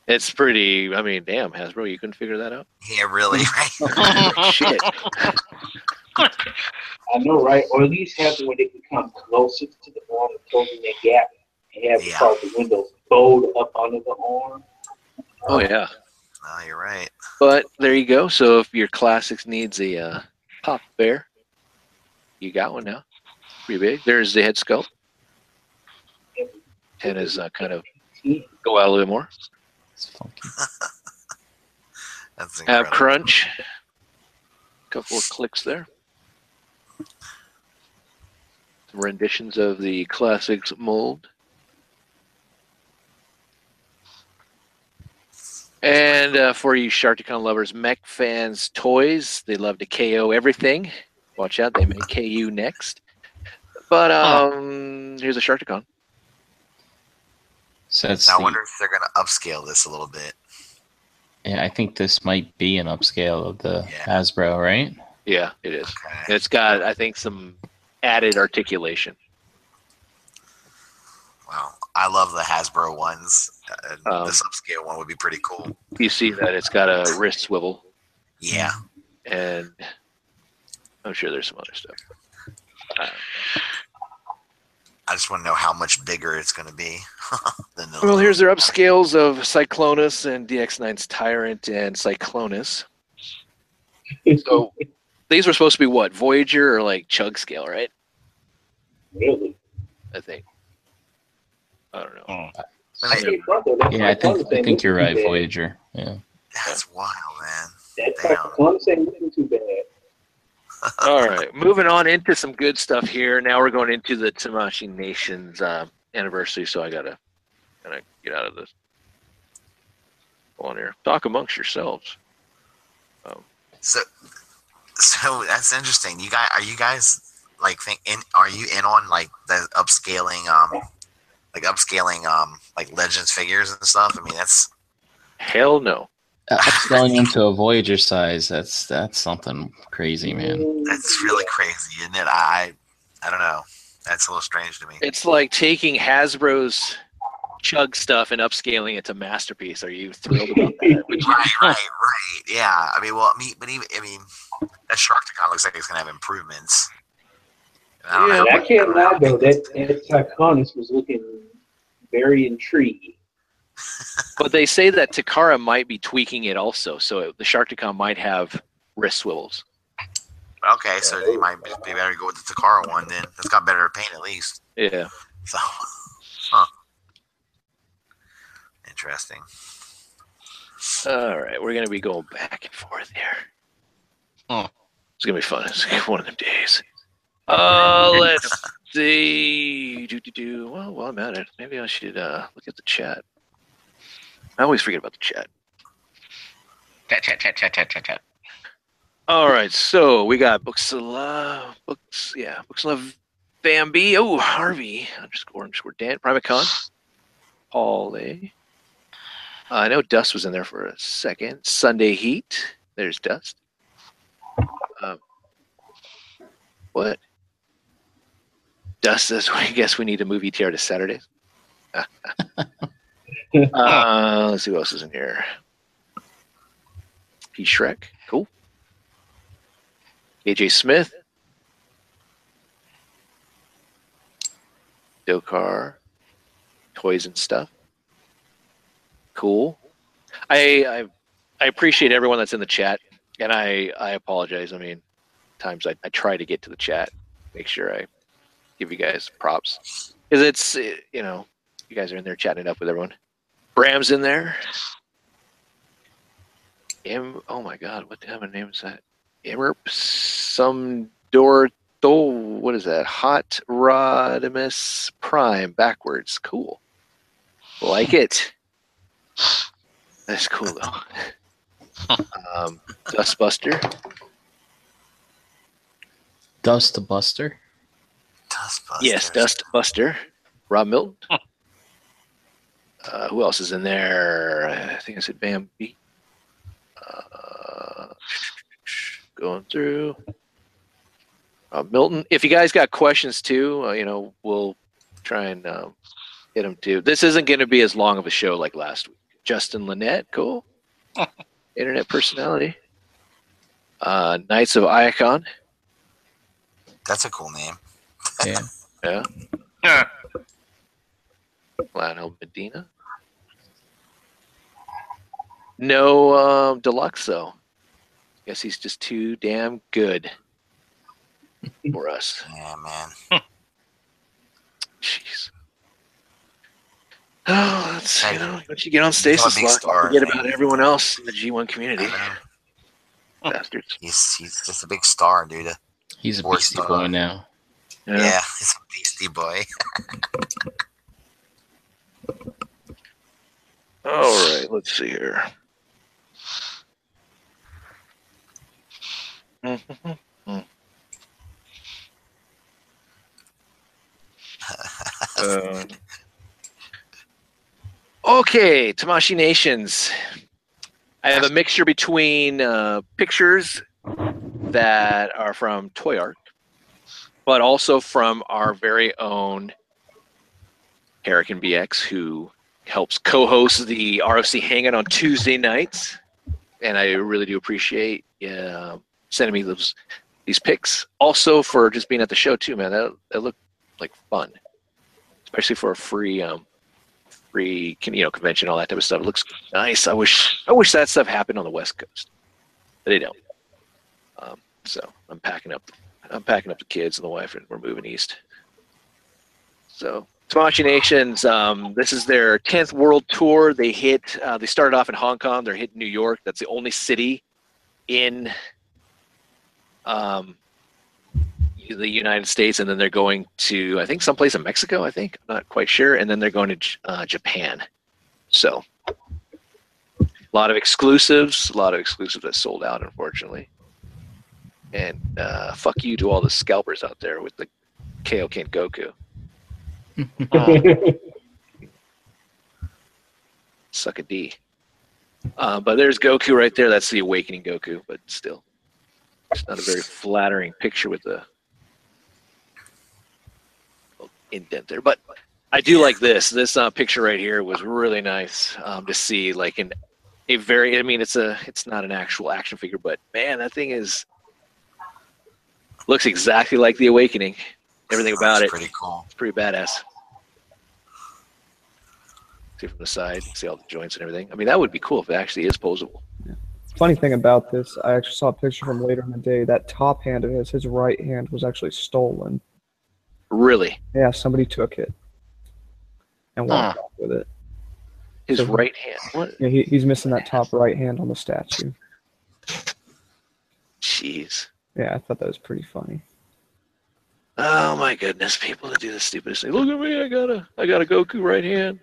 [SPEAKER 3] It's pretty. I mean, damn, Hasbro, you couldn't figure that out.
[SPEAKER 2] Yeah, really. Right.
[SPEAKER 3] Shit.
[SPEAKER 4] I know, right? Or at least have it where they can come closer to the arm and closing that gap and have
[SPEAKER 2] Yeah.
[SPEAKER 4] part of the windows fold up under the arm.
[SPEAKER 3] Oh yeah.
[SPEAKER 2] No, you're right.
[SPEAKER 3] But there you go. So if your classics needs a uh, pop bear, you got one now. Pretty big. There's the head sculpt. Ten is uh, kind of go out a little bit more.
[SPEAKER 1] It's funky.
[SPEAKER 2] That's
[SPEAKER 3] Ab
[SPEAKER 2] incredible.
[SPEAKER 3] crunch. Couple of clicks there. Some renditions of the classics mold. And uh, for you Sharkticon lovers, mech fans, toys, they love to KO everything. Watch out, they may KU next. But um, here's a Sharkticon.
[SPEAKER 1] So that's
[SPEAKER 2] I
[SPEAKER 1] the-
[SPEAKER 2] wonder if they're gonna upscale this a little bit.
[SPEAKER 1] yeah, I think this might be an upscale of the
[SPEAKER 2] Yeah.
[SPEAKER 1] Hasbro, right?
[SPEAKER 3] Yeah, it is.
[SPEAKER 2] Okay.
[SPEAKER 3] It's got, I think, some added articulation.
[SPEAKER 2] Well, I love the Hasbro ones. Uh,
[SPEAKER 3] Um,
[SPEAKER 2] this upscale one would be pretty cool.
[SPEAKER 3] You see that it's got a wrist swivel,
[SPEAKER 2] Yeah.
[SPEAKER 3] and I'm sure there's some other stuff.
[SPEAKER 2] I just want to know how much bigger it's going to be than the.
[SPEAKER 3] Well, here's their upscales of Cyclonus and DX9's Tyrant and Cyclonus. So these were supposed to be what Voyager or like Chug scale, right?
[SPEAKER 4] really.
[SPEAKER 3] I think. I don't know.
[SPEAKER 5] Oh.
[SPEAKER 2] I mean,
[SPEAKER 4] Hey, brother, that
[SPEAKER 1] Yeah, I think I think you're right. Voyager. Yeah.
[SPEAKER 2] That's wild, man.
[SPEAKER 4] That
[SPEAKER 2] Damn.
[SPEAKER 4] Cyclonus ain't looking too bad.
[SPEAKER 3] All right, moving on into some good stuff here. Now we're going into the Tamashii Nations uh, anniversary, so I gotta gotta get out of this. Go on here. Talk amongst yourselves.
[SPEAKER 2] So, so that's interesting. You guys, are you guys like think in? Are you in on like the upscaling, um, like upscaling, um, like legends figures and stuff? I mean, that's
[SPEAKER 3] Hell no.
[SPEAKER 1] Uh, upscaling into a Voyager size, that's that's something crazy, man.
[SPEAKER 2] that's really crazy, isn't it? I, I don't know. That's a little strange to me.
[SPEAKER 3] It's like taking Hasbro's chug stuff and upscaling it to masterpiece. Are you thrilled about that?
[SPEAKER 2] Right, right, right. Yeah. I mean, well, I mean, but even, I mean, that Sharkticon looks like it's gonna have improvements. I don't
[SPEAKER 3] Yeah.
[SPEAKER 2] know.
[SPEAKER 4] I can't lie though, that, that Cyclonus was looking very intriguing.
[SPEAKER 3] But they say that Takara might be tweaking it also, so the Sharkticon might have wrist swivels.
[SPEAKER 2] Okay, so you might be be better to go with the Takara one then. It's got better paint at least.
[SPEAKER 3] Yeah.
[SPEAKER 2] So, huh. Interesting.
[SPEAKER 3] All right, we're gonna be going back and forth here.
[SPEAKER 5] Hmm.
[SPEAKER 3] It's gonna be fun. It's gonna be one of them days. Uh, let's see. Do do do. Well, while I'm at it, maybe I should uh look at the chat. I always forget about the chat.
[SPEAKER 5] Chat, chat, chat, chat, chat, chat, chat.
[SPEAKER 3] All right, so we got books of love, books, yeah, books of love. Bambi, oh Harvey underscore underscore Dan Primacon, Paul A. Uh, I know Dust was in there for a second. Sunday Heat, there's Dust. Um, what? Dust says, "I guess we need to move ETR to Saturdays." uh, let's see who else is in here. P Shrek, cool. AJ Smith, Dokar, toys and stuff. Cool. I, I I appreciate everyone that's in the chat, and I I apologize. I mean, times I, I try to get to the chat, make sure I give you guys props because it's you know you guys are in there chatting it up with everyone. Bram's in there. M. Oh my God, what the hell of a name is that? Immerp some door. What is that? Hot Rodimus Prime backwards. Cool. Like it. That's cool though. um, Dustbuster.
[SPEAKER 1] Dust Buster.
[SPEAKER 2] Dustbusters.
[SPEAKER 3] Yes, Dustbuster. Rob Milton. Uh, who else is in there? I think I said Bambi. Uh, going through. Uh, Milton, if you guys got questions too, uh, you know, we'll try and um, hit them too. This isn't going to be as long of a show like last week. Justin Lynette, cool. Internet personality. Uh, Knights of Icon.
[SPEAKER 2] That's a cool name.
[SPEAKER 1] Yeah.
[SPEAKER 3] Yeah.
[SPEAKER 5] Yeah.
[SPEAKER 3] Lionel Medina. No um, deluxe though. Guess he's just too damn good for us.
[SPEAKER 2] Yeah, man.
[SPEAKER 3] Jeez. Oh, that's you know, once you get on
[SPEAKER 2] he's a
[SPEAKER 3] Stasis
[SPEAKER 2] big
[SPEAKER 3] Lock,
[SPEAKER 2] star,
[SPEAKER 3] forget
[SPEAKER 2] man.
[SPEAKER 3] about everyone else in the G1 community.
[SPEAKER 2] I.
[SPEAKER 3] Bastards.
[SPEAKER 2] He's he's just a big star, dude.
[SPEAKER 1] He's a
[SPEAKER 2] Four
[SPEAKER 1] beastie
[SPEAKER 2] star.
[SPEAKER 1] boy now.
[SPEAKER 3] Yeah.
[SPEAKER 2] Yeah, a beastie boy.
[SPEAKER 3] All right, let's see here. Uh, okay, Tamashii Nations. I have a mixture between uh, pictures that are from Toyark, but also from our very own Hurricane BX, who helps co-host the RFC Hangout on Tuesday nights, and I really do appreciate uh, sending me those these pics. Also for just being at the show too, man. That that looked like fun. especially for a free um, free you know convention, all that type of stuff. It looks nice. I wish I wish that stuff happened on the West Coast, but they don't. Um, so I'm packing up. I'm packing up the kids and the wife, and we're moving east. So Tamashii Nations, um, this is their 10th world tour. They hit. Uh, they started off in Hong Kong. They're hitting New York. That's the only city in um, the United States, and then they're going to I think someplace in Mexico. I think I'm not quite sure, and then they're going to uh, Japan. So a lot of exclusives, a lot of exclusives that sold out, unfortunately. And uh, fuck you to all the scalpers out there with the Kaioken Goku. Suck a D. Uh, but there's Goku right there. That's the awakening Goku, but still, it's not a very flattering picture with the indent there. But I do like this. This uh, picture right here was really nice um, to see. Like in a very, I mean, it's a, it's not an actual action figure, but man, that thing is looks exactly like the awakening. Everything about
[SPEAKER 2] That's
[SPEAKER 3] it.
[SPEAKER 2] pretty cool.
[SPEAKER 3] It's pretty badass. See from the side, see all the joints and everything. I mean, that would be cool if it actually is posable. Yeah.
[SPEAKER 6] Funny thing about this, I actually saw a picture from later in the day. That top hand of his, his right hand was actually stolen.
[SPEAKER 3] Really,
[SPEAKER 6] Yeah, somebody took it and walked off with it.
[SPEAKER 3] his
[SPEAKER 6] So-
[SPEAKER 3] right hand. What?
[SPEAKER 6] Yeah, he, he's missing that top right hand on the statue.
[SPEAKER 3] Jeez.
[SPEAKER 6] Yeah, I thought that was pretty funny.
[SPEAKER 3] Oh my goodness, people that do the stupidest thing. Look at me, I got a, I got a Goku right hand.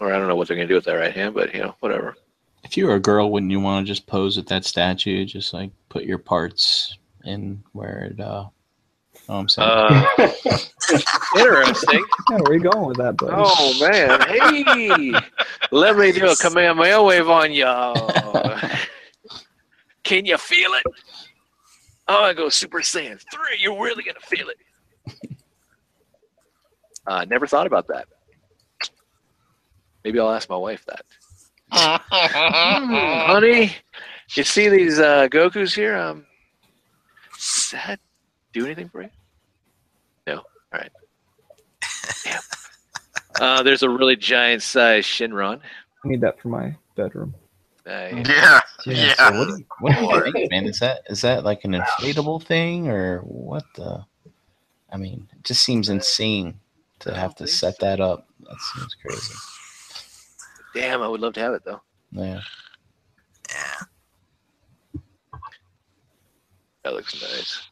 [SPEAKER 3] Or I don't know what they're gonna do with that right hand, but you know, whatever.
[SPEAKER 1] If you were a girl, wouldn't you want to just pose at that statue? Just like put your parts in where it. Uh, oh, I'm sorry.
[SPEAKER 3] Uh, interesting.
[SPEAKER 6] Yeah, where are you going with that, buddy?
[SPEAKER 3] Oh man, hey, let me do a Kamehameha wave on y'all. Can you feel it? Oh, I go Super Saiyan three. You're really gonna feel it. Uh, never thought about that. Maybe I'll ask my wife that. Hmm, honey, you see these uh, Gokus here? Um, does that do anything for you? No. All right. Damn. Uh, there's a really giant size Shenron.
[SPEAKER 6] I need that for my bedroom.
[SPEAKER 3] Nice.
[SPEAKER 5] Yeah.
[SPEAKER 1] Yeah.
[SPEAKER 5] Yeah.
[SPEAKER 1] So what do you, what do you think, man? Is that is that like an inflatable thing or what the? I mean, it just seems insane to have to set that up. That seems crazy.
[SPEAKER 3] Damn, I would love to have it though.
[SPEAKER 1] Yeah.
[SPEAKER 2] Yeah,
[SPEAKER 3] That looks nice.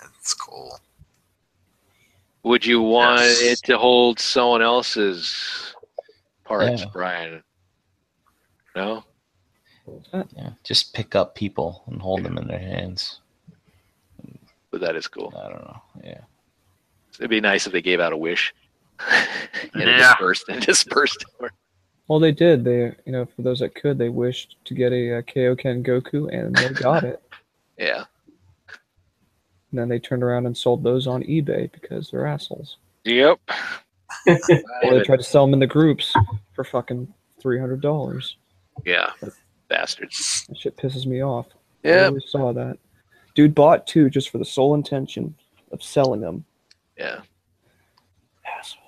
[SPEAKER 2] that's cool.
[SPEAKER 3] Would you want
[SPEAKER 5] Yes.
[SPEAKER 3] it to hold someone else's parts,
[SPEAKER 1] Yeah.
[SPEAKER 3] Brian? No.
[SPEAKER 1] Yeah. Just pick up people and hold them in their hands.
[SPEAKER 3] But that is cool.
[SPEAKER 1] I don't know. Yeah.
[SPEAKER 3] It'd be nice if they gave out a wish. and
[SPEAKER 5] Yeah.
[SPEAKER 3] dispersed and dispersed.
[SPEAKER 6] Well, they did. They, you know, for those that could, they wished to get a, uh Kaioken Goku, and they got it.
[SPEAKER 3] Yeah.
[SPEAKER 6] And then they turned around and sold those on eBay because they're assholes.
[SPEAKER 3] Yep.
[SPEAKER 6] Or they tried to sell them in the groups for fucking three hundred dollars.
[SPEAKER 3] yeah. Bastards.
[SPEAKER 6] That shit pisses me off. I
[SPEAKER 3] Yeah.
[SPEAKER 6] always saw that. Dude bought two just for the sole intention of selling them.
[SPEAKER 3] Yeah.
[SPEAKER 6] Asshole.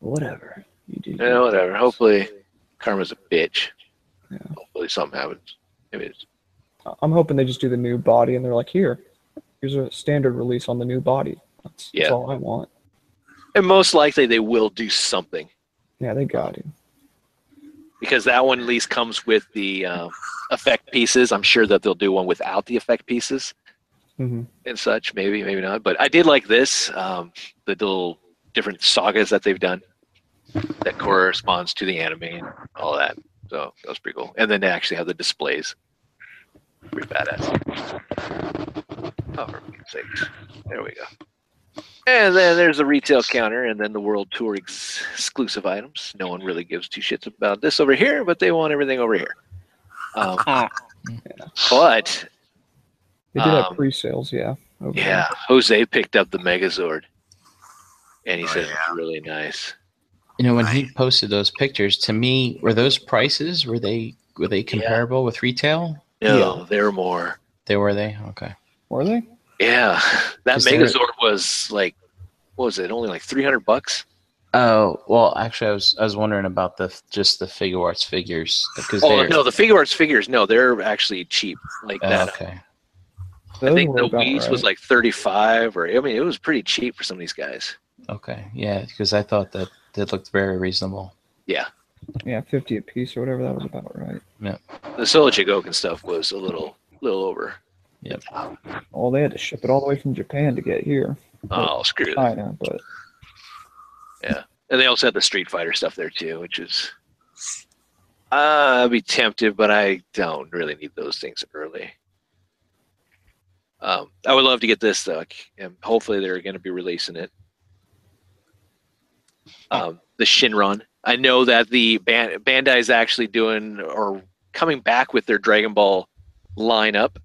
[SPEAKER 6] Whatever. You do.
[SPEAKER 3] Yeah, whatever. Hopefully karma's a bitch.
[SPEAKER 6] Yeah.
[SPEAKER 3] Hopefully something happens. Maybe it's
[SPEAKER 6] I'm hoping they just do the new body and they're like, here, here's a standard release on the new body. That's, that's
[SPEAKER 3] Yeah.
[SPEAKER 6] all I want.
[SPEAKER 3] and most likely they will do something.
[SPEAKER 6] Yeah, they got it.
[SPEAKER 3] Because that one at least comes with the um, effect pieces. I'm sure that they'll do one without the effect pieces
[SPEAKER 6] hmm
[SPEAKER 3] and such. Maybe, maybe not. But I did like this, um, the little different sagas that they've done that corresponds to the anime and all that. So that was pretty cool. And then they actually have the displays. Pretty badass. Oh, for sakes. There we go. And then there's the retail counter, and then the World Tour ex- exclusive items. No one really gives two shits about this over here, but they want everything over here. Um, but
[SPEAKER 6] They did have
[SPEAKER 3] Um,
[SPEAKER 6] pre-sales, yeah. over there.
[SPEAKER 3] yeah, Jose picked up the Megazord, and he
[SPEAKER 2] Oh,
[SPEAKER 3] said
[SPEAKER 2] yeah.
[SPEAKER 3] it's really nice.
[SPEAKER 1] You know, when he posted those pictures, to me, were those prices were they were they comparable with retail?
[SPEAKER 3] No, they're more.
[SPEAKER 1] They were they okay.
[SPEAKER 6] Were they?
[SPEAKER 3] Yeah, that
[SPEAKER 1] Is there-
[SPEAKER 3] Megazord was like what was it? Only like three hundred bucks.
[SPEAKER 1] Oh well, actually, I was I was wondering about the just the Figuarts figures because
[SPEAKER 3] Oh
[SPEAKER 1] they're
[SPEAKER 3] no, the Figuarts figures. No, they're actually cheap. Like
[SPEAKER 1] Oh,
[SPEAKER 3] that.
[SPEAKER 1] okay.
[SPEAKER 3] I think the
[SPEAKER 6] about
[SPEAKER 3] Whis was like thirty-five, or I mean, it was pretty cheap for some of these guys.
[SPEAKER 1] Okay, yeah, because I thought that that looked very reasonable.
[SPEAKER 6] yeah, Yeah, fifty a piece or whatever. That was about right. Yeah.
[SPEAKER 3] The Solo Chogokin stuff was a little, little over.
[SPEAKER 1] Yep.
[SPEAKER 6] Well, they had to ship it all the way from Japan to get here,
[SPEAKER 3] Oh, screw that.
[SPEAKER 6] China. But yeah,
[SPEAKER 3] And they also had the Street Fighter stuff there too, which is. Uh, I'd be tempted, but I don't really need those things early. Um, I would love to get this though, and hopefully they're going to be releasing it. Um, the Shenron. I know that the Ban- Bandai is actually doing or coming back with their Dragon Ball lineup,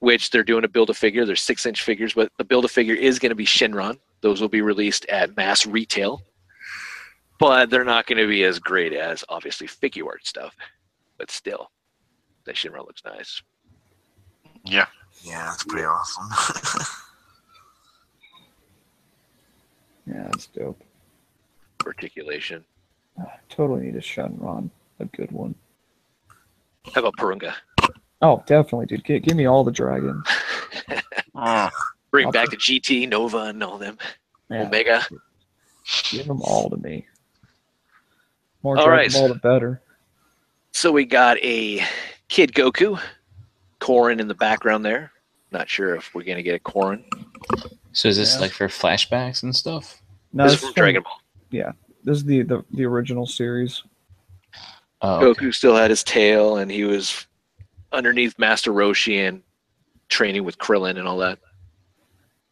[SPEAKER 3] which they're doing a build a figure. They're six inch figures, but the build a figure is going to be Shenron. Those will be released at mass retail but they're not going to be as great as obviously figure art stuff. But still, that Shenron looks nice.
[SPEAKER 5] Yeah.
[SPEAKER 2] Yeah, that's pretty awesome.
[SPEAKER 6] yeah, that's dope.
[SPEAKER 3] Articulation.
[SPEAKER 6] Ah, totally need a Shenron, a good one.
[SPEAKER 3] How about Porunga?
[SPEAKER 6] Oh, definitely, dude. Give, give me all the dragons.
[SPEAKER 5] Mm.
[SPEAKER 3] Bring
[SPEAKER 6] I'll
[SPEAKER 3] back the GT, Nova, and all them.
[SPEAKER 6] Yeah,
[SPEAKER 3] Omega.
[SPEAKER 6] give them all to me. More
[SPEAKER 3] All
[SPEAKER 6] Dragon
[SPEAKER 3] right.
[SPEAKER 6] The better.
[SPEAKER 3] So we got a Kid Goku, Korin in the background there. Not sure if we're going to get a Korin.
[SPEAKER 1] So is this
[SPEAKER 6] Yeah.
[SPEAKER 1] like for flashbacks and stuff?
[SPEAKER 6] No,
[SPEAKER 3] this
[SPEAKER 6] this,
[SPEAKER 3] is
[SPEAKER 6] is
[SPEAKER 3] from Dragon Ball.
[SPEAKER 6] Yeah, this is the, the the original series.
[SPEAKER 1] Oh, okay.
[SPEAKER 3] Goku still had his tail, and he was underneath Master Roshi and training with Krillin and all that.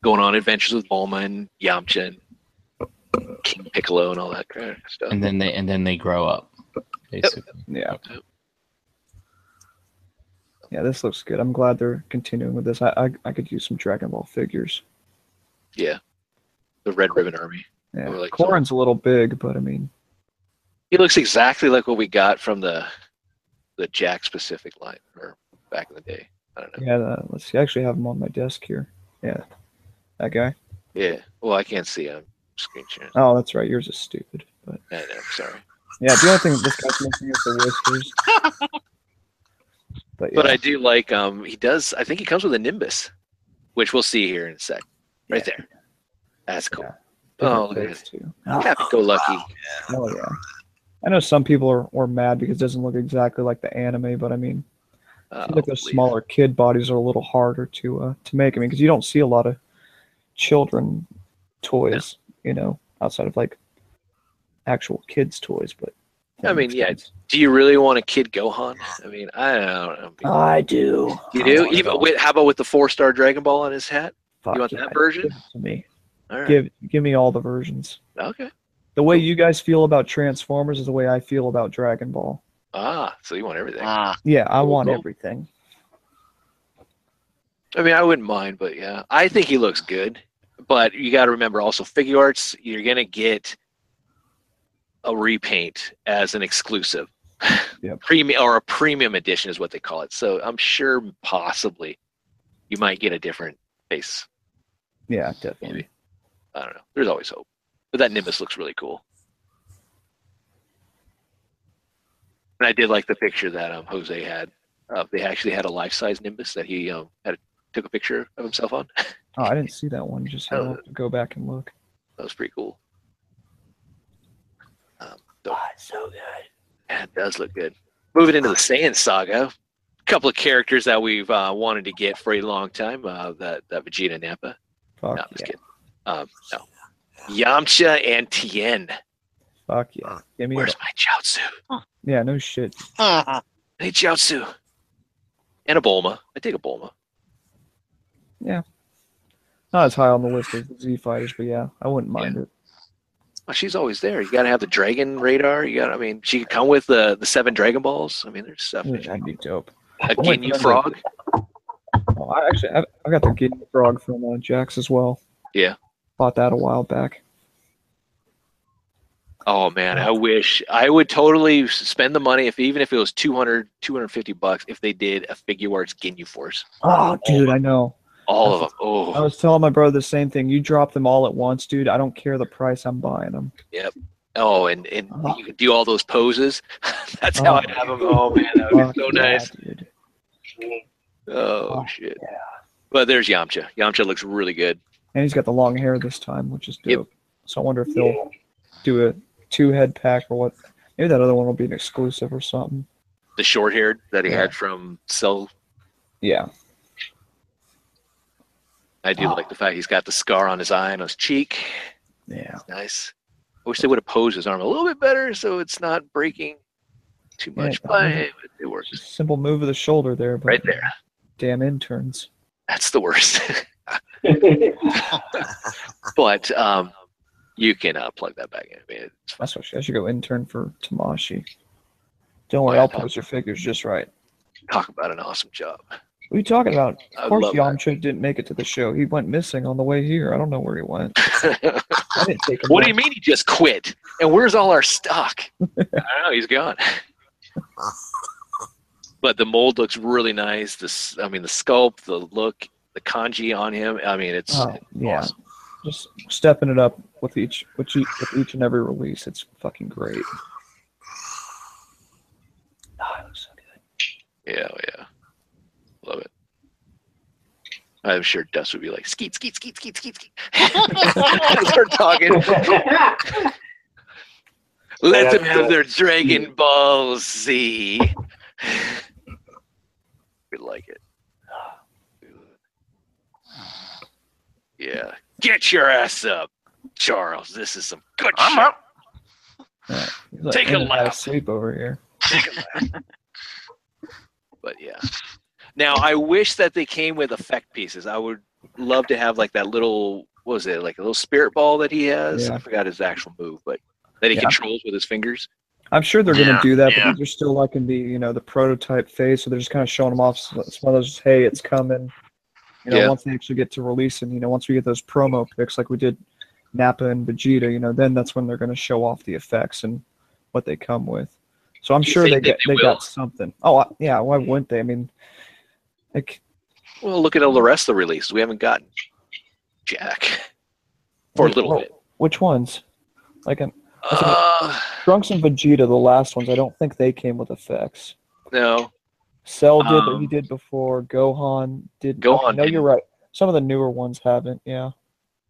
[SPEAKER 3] Going on adventures with Bulma and Yamcha and King Piccolo and all that kind of stuff.
[SPEAKER 1] and then they and then they grow up, basically.
[SPEAKER 6] Yeah.
[SPEAKER 3] Yep.
[SPEAKER 6] Yeah, this looks good. I'm glad they're continuing with this. I I, I could use some Dragon Ball figures.
[SPEAKER 3] Yeah. The Red Ribbon Army.
[SPEAKER 6] Yeah,
[SPEAKER 3] Or like
[SPEAKER 6] Korin's a little big, but I mean,
[SPEAKER 3] He looks exactly like what we got from the the Jakks Pacific line or back in the day. I don't know.
[SPEAKER 6] yeah. The, let's see. I actually have him on my desk here. Yeah, that guy.
[SPEAKER 3] Yeah. Well, I can't see him. Screen sharing.
[SPEAKER 6] Oh, that's right. Yours is stupid. But
[SPEAKER 3] I know. Sorry.
[SPEAKER 6] yeah, the only thing this guy's missing is the whiskers. But yeah,
[SPEAKER 3] But I do like um he does I think he comes with a Nimbus, which we'll see here in a sec. Right
[SPEAKER 6] Yeah.
[SPEAKER 3] there. That's cool.
[SPEAKER 6] Yeah.
[SPEAKER 3] Oh, look at
[SPEAKER 6] face, too.
[SPEAKER 3] Happy go lucky.
[SPEAKER 6] Oh yeah. I know some people are, are mad because it doesn't look exactly like the anime, but I mean, I
[SPEAKER 3] Uh,
[SPEAKER 6] feel like those smaller kid bodies are a little harder to uh, to make. I mean, because you don't see a lot of children toys, you know, outside of like actual kids toys. But
[SPEAKER 3] I mean, yeah.
[SPEAKER 6] sense.
[SPEAKER 3] Do you really want a kid Gohan? I mean, I don't know.
[SPEAKER 6] I do.
[SPEAKER 3] You do? Even
[SPEAKER 6] all.
[SPEAKER 3] with how about with the four star Dragon Ball on his hat?
[SPEAKER 6] Fuck
[SPEAKER 3] you want
[SPEAKER 6] yeah,
[SPEAKER 3] that version?
[SPEAKER 6] give it to me.
[SPEAKER 3] All right.
[SPEAKER 6] Give give me all the versions.
[SPEAKER 3] Okay.
[SPEAKER 6] The way you guys feel about Transformers is the way I feel about Dragon Ball.
[SPEAKER 3] Ah, so you want everything.
[SPEAKER 5] Mm.
[SPEAKER 6] Yeah, I
[SPEAKER 3] Cool,
[SPEAKER 6] want
[SPEAKER 3] cool.
[SPEAKER 6] everything.
[SPEAKER 3] I mean, I wouldn't mind, but yeah, I think he looks good. But you got to remember also, Figuarts, you're going to get a repaint as an exclusive.
[SPEAKER 6] Yep.
[SPEAKER 3] Premium or a premium edition is what they call it. So I'm sure possibly you might get a different face.
[SPEAKER 6] Yeah, definitely.
[SPEAKER 3] Maybe. I don't know. There's always hope. But that Nimbus looks really cool. And I did like the picture that um, Jose had. Uh, they actually had a life-size Nimbus that he um, had took a picture of himself on.
[SPEAKER 6] Oh, I didn't see that one. Just
[SPEAKER 3] Oh.
[SPEAKER 6] I'll to go back and look.
[SPEAKER 3] That was pretty cool. Um, so,
[SPEAKER 6] so good.
[SPEAKER 3] yeah, it does look good. Moving into the Saiyan saga, a couple of characters that we've uh, wanted to get for a long time. Uh, that that Vegeta Nappa.
[SPEAKER 6] Fuck
[SPEAKER 3] No, I'm just
[SPEAKER 6] yeah.
[SPEAKER 3] kidding. Um, no. Yamcha and Tien.
[SPEAKER 6] Fuck yeah. Give me
[SPEAKER 3] Where's
[SPEAKER 6] the-
[SPEAKER 3] my Chaozu?
[SPEAKER 6] Yeah, no shit.
[SPEAKER 3] I need Chaozu. And a Bulma. I take a Bulma. Yeah.
[SPEAKER 6] Not as high on the list as the Z fighters, but yeah, I wouldn't mind it.
[SPEAKER 3] Well, she's always there. You got to have the Dragon radar. You got. I mean, she could come with the the seven Dragon Balls. I mean, there's stuff.
[SPEAKER 6] Yeah, That'd be dope.
[SPEAKER 3] A
[SPEAKER 6] wait,
[SPEAKER 3] Ginyu
[SPEAKER 6] no, no.
[SPEAKER 3] Frog.
[SPEAKER 6] Oh, I actually, I, I got the Ginyu Frog from uh, Jakks as well.
[SPEAKER 3] Yeah.
[SPEAKER 6] Bought that a while back.
[SPEAKER 3] Oh man, I wish I would totally spend the money if even if it was 200 250 bucks if they did a Figuarts Ginyu Force.
[SPEAKER 6] Oh, dude, I know.
[SPEAKER 3] All of them. Oh.
[SPEAKER 6] I was telling my brother the same thing. You drop them all at once, dude. I don't care the price. I'm buying them. Yep.
[SPEAKER 3] Oh, and and
[SPEAKER 6] Oh.
[SPEAKER 3] you can do all those poses. That's how
[SPEAKER 6] Oh.
[SPEAKER 3] I have them. Uh-huh. Oh man, that would be so
[SPEAKER 6] yeah,
[SPEAKER 3] nice.
[SPEAKER 6] dude.
[SPEAKER 3] Oh
[SPEAKER 6] Oh,
[SPEAKER 3] shit.
[SPEAKER 6] yeah.
[SPEAKER 3] But there's Yamcha. Yamcha looks really good.
[SPEAKER 6] And he's got the long hair this time, which is
[SPEAKER 3] Yep.
[SPEAKER 6] dope. So I wonder if they'll do a two head pack or what. Maybe that other one will be an exclusive or something.
[SPEAKER 3] The short haired that he
[SPEAKER 6] Yeah.
[SPEAKER 3] had from Cell.
[SPEAKER 6] Yeah.
[SPEAKER 3] I do
[SPEAKER 6] Oh.
[SPEAKER 3] like the fact he's got the scar on his eye and his cheek.
[SPEAKER 6] Yeah.
[SPEAKER 3] Nice. I wish they would have posed his arm a little bit better so it's not breaking too much,
[SPEAKER 6] I
[SPEAKER 3] but it, it works.
[SPEAKER 6] Simple move of the shoulder there, but
[SPEAKER 3] Right there.
[SPEAKER 6] damn interns.
[SPEAKER 3] That's the worst. but um, you can uh, plug that back in. I mean, it's fine.
[SPEAKER 6] That's what I should go intern for Tamashii. Don't worry,
[SPEAKER 3] Yeah,
[SPEAKER 6] I'll pose your figures just right.
[SPEAKER 3] Talk about an awesome job.
[SPEAKER 6] What are you talking about?
[SPEAKER 3] I
[SPEAKER 6] Of course,
[SPEAKER 3] love that.
[SPEAKER 6] Yamcha didn't make it to the show. He went missing on the way here. I don't know where he went. I didn't take him.
[SPEAKER 3] what do you mean he just quit? And where's all our stock? I don't know. He's gone. but the mold looks really nice. This, I mean, the sculpt, the look, the kanji on him. I mean, it's
[SPEAKER 6] Oh, yeah.
[SPEAKER 3] awesome.
[SPEAKER 6] Just stepping it up with each with each, with each and every release. It's fucking great. Oh, it looks so good.
[SPEAKER 3] Yeah, oh, yeah. Love it. I'm sure Dust would be like, skeet, skeet, skeet, skeet, skeet, skeet. Start talking. Let them have their Dragon Ball Z. we like it. Yeah. Get your ass up, Charles. This is some good
[SPEAKER 5] I'm
[SPEAKER 3] shit.
[SPEAKER 5] up.
[SPEAKER 6] Yeah. He's like
[SPEAKER 3] Take a
[SPEAKER 6] in and out of
[SPEAKER 3] lap.
[SPEAKER 6] sleep over here.
[SPEAKER 3] but yeah. Now I wish that they came with effect pieces. I would love to have like that little what was it like a little spirit ball that he has.
[SPEAKER 6] Yeah.
[SPEAKER 3] I forgot his actual move, but that he
[SPEAKER 6] Yeah.
[SPEAKER 3] controls with his fingers.
[SPEAKER 6] I'm sure they're
[SPEAKER 5] Yeah,
[SPEAKER 6] gonna do that,
[SPEAKER 5] yeah.
[SPEAKER 6] but they're still like in the you know the prototype phase, so they're just kind of showing them off. So it's one of those, hey, it's coming. You know,
[SPEAKER 3] Yeah.
[SPEAKER 6] once they actually get to release, and you know, once we get those promo pics like we did Nappa and Vegeta, you know, then that's when they're gonna show off the effects and what they come with. So I'm
[SPEAKER 3] you
[SPEAKER 6] sure they get
[SPEAKER 3] they
[SPEAKER 6] they got something. Oh I- yeah, why wouldn't they? I mean, like
[SPEAKER 3] Well, look at all the rest of the releases. We haven't gotten Jack for a little
[SPEAKER 6] well,
[SPEAKER 3] bit.
[SPEAKER 6] Which ones? Like um, That's a-
[SPEAKER 3] Uh,
[SPEAKER 6] Trunks and Vegeta, the last ones, I don't think they came with effects.
[SPEAKER 3] no.
[SPEAKER 6] Cell did,
[SPEAKER 3] Um,
[SPEAKER 6] he did before. Gohan did.
[SPEAKER 3] Gohan
[SPEAKER 6] No, you're right. Some of the newer ones haven't. Yeah.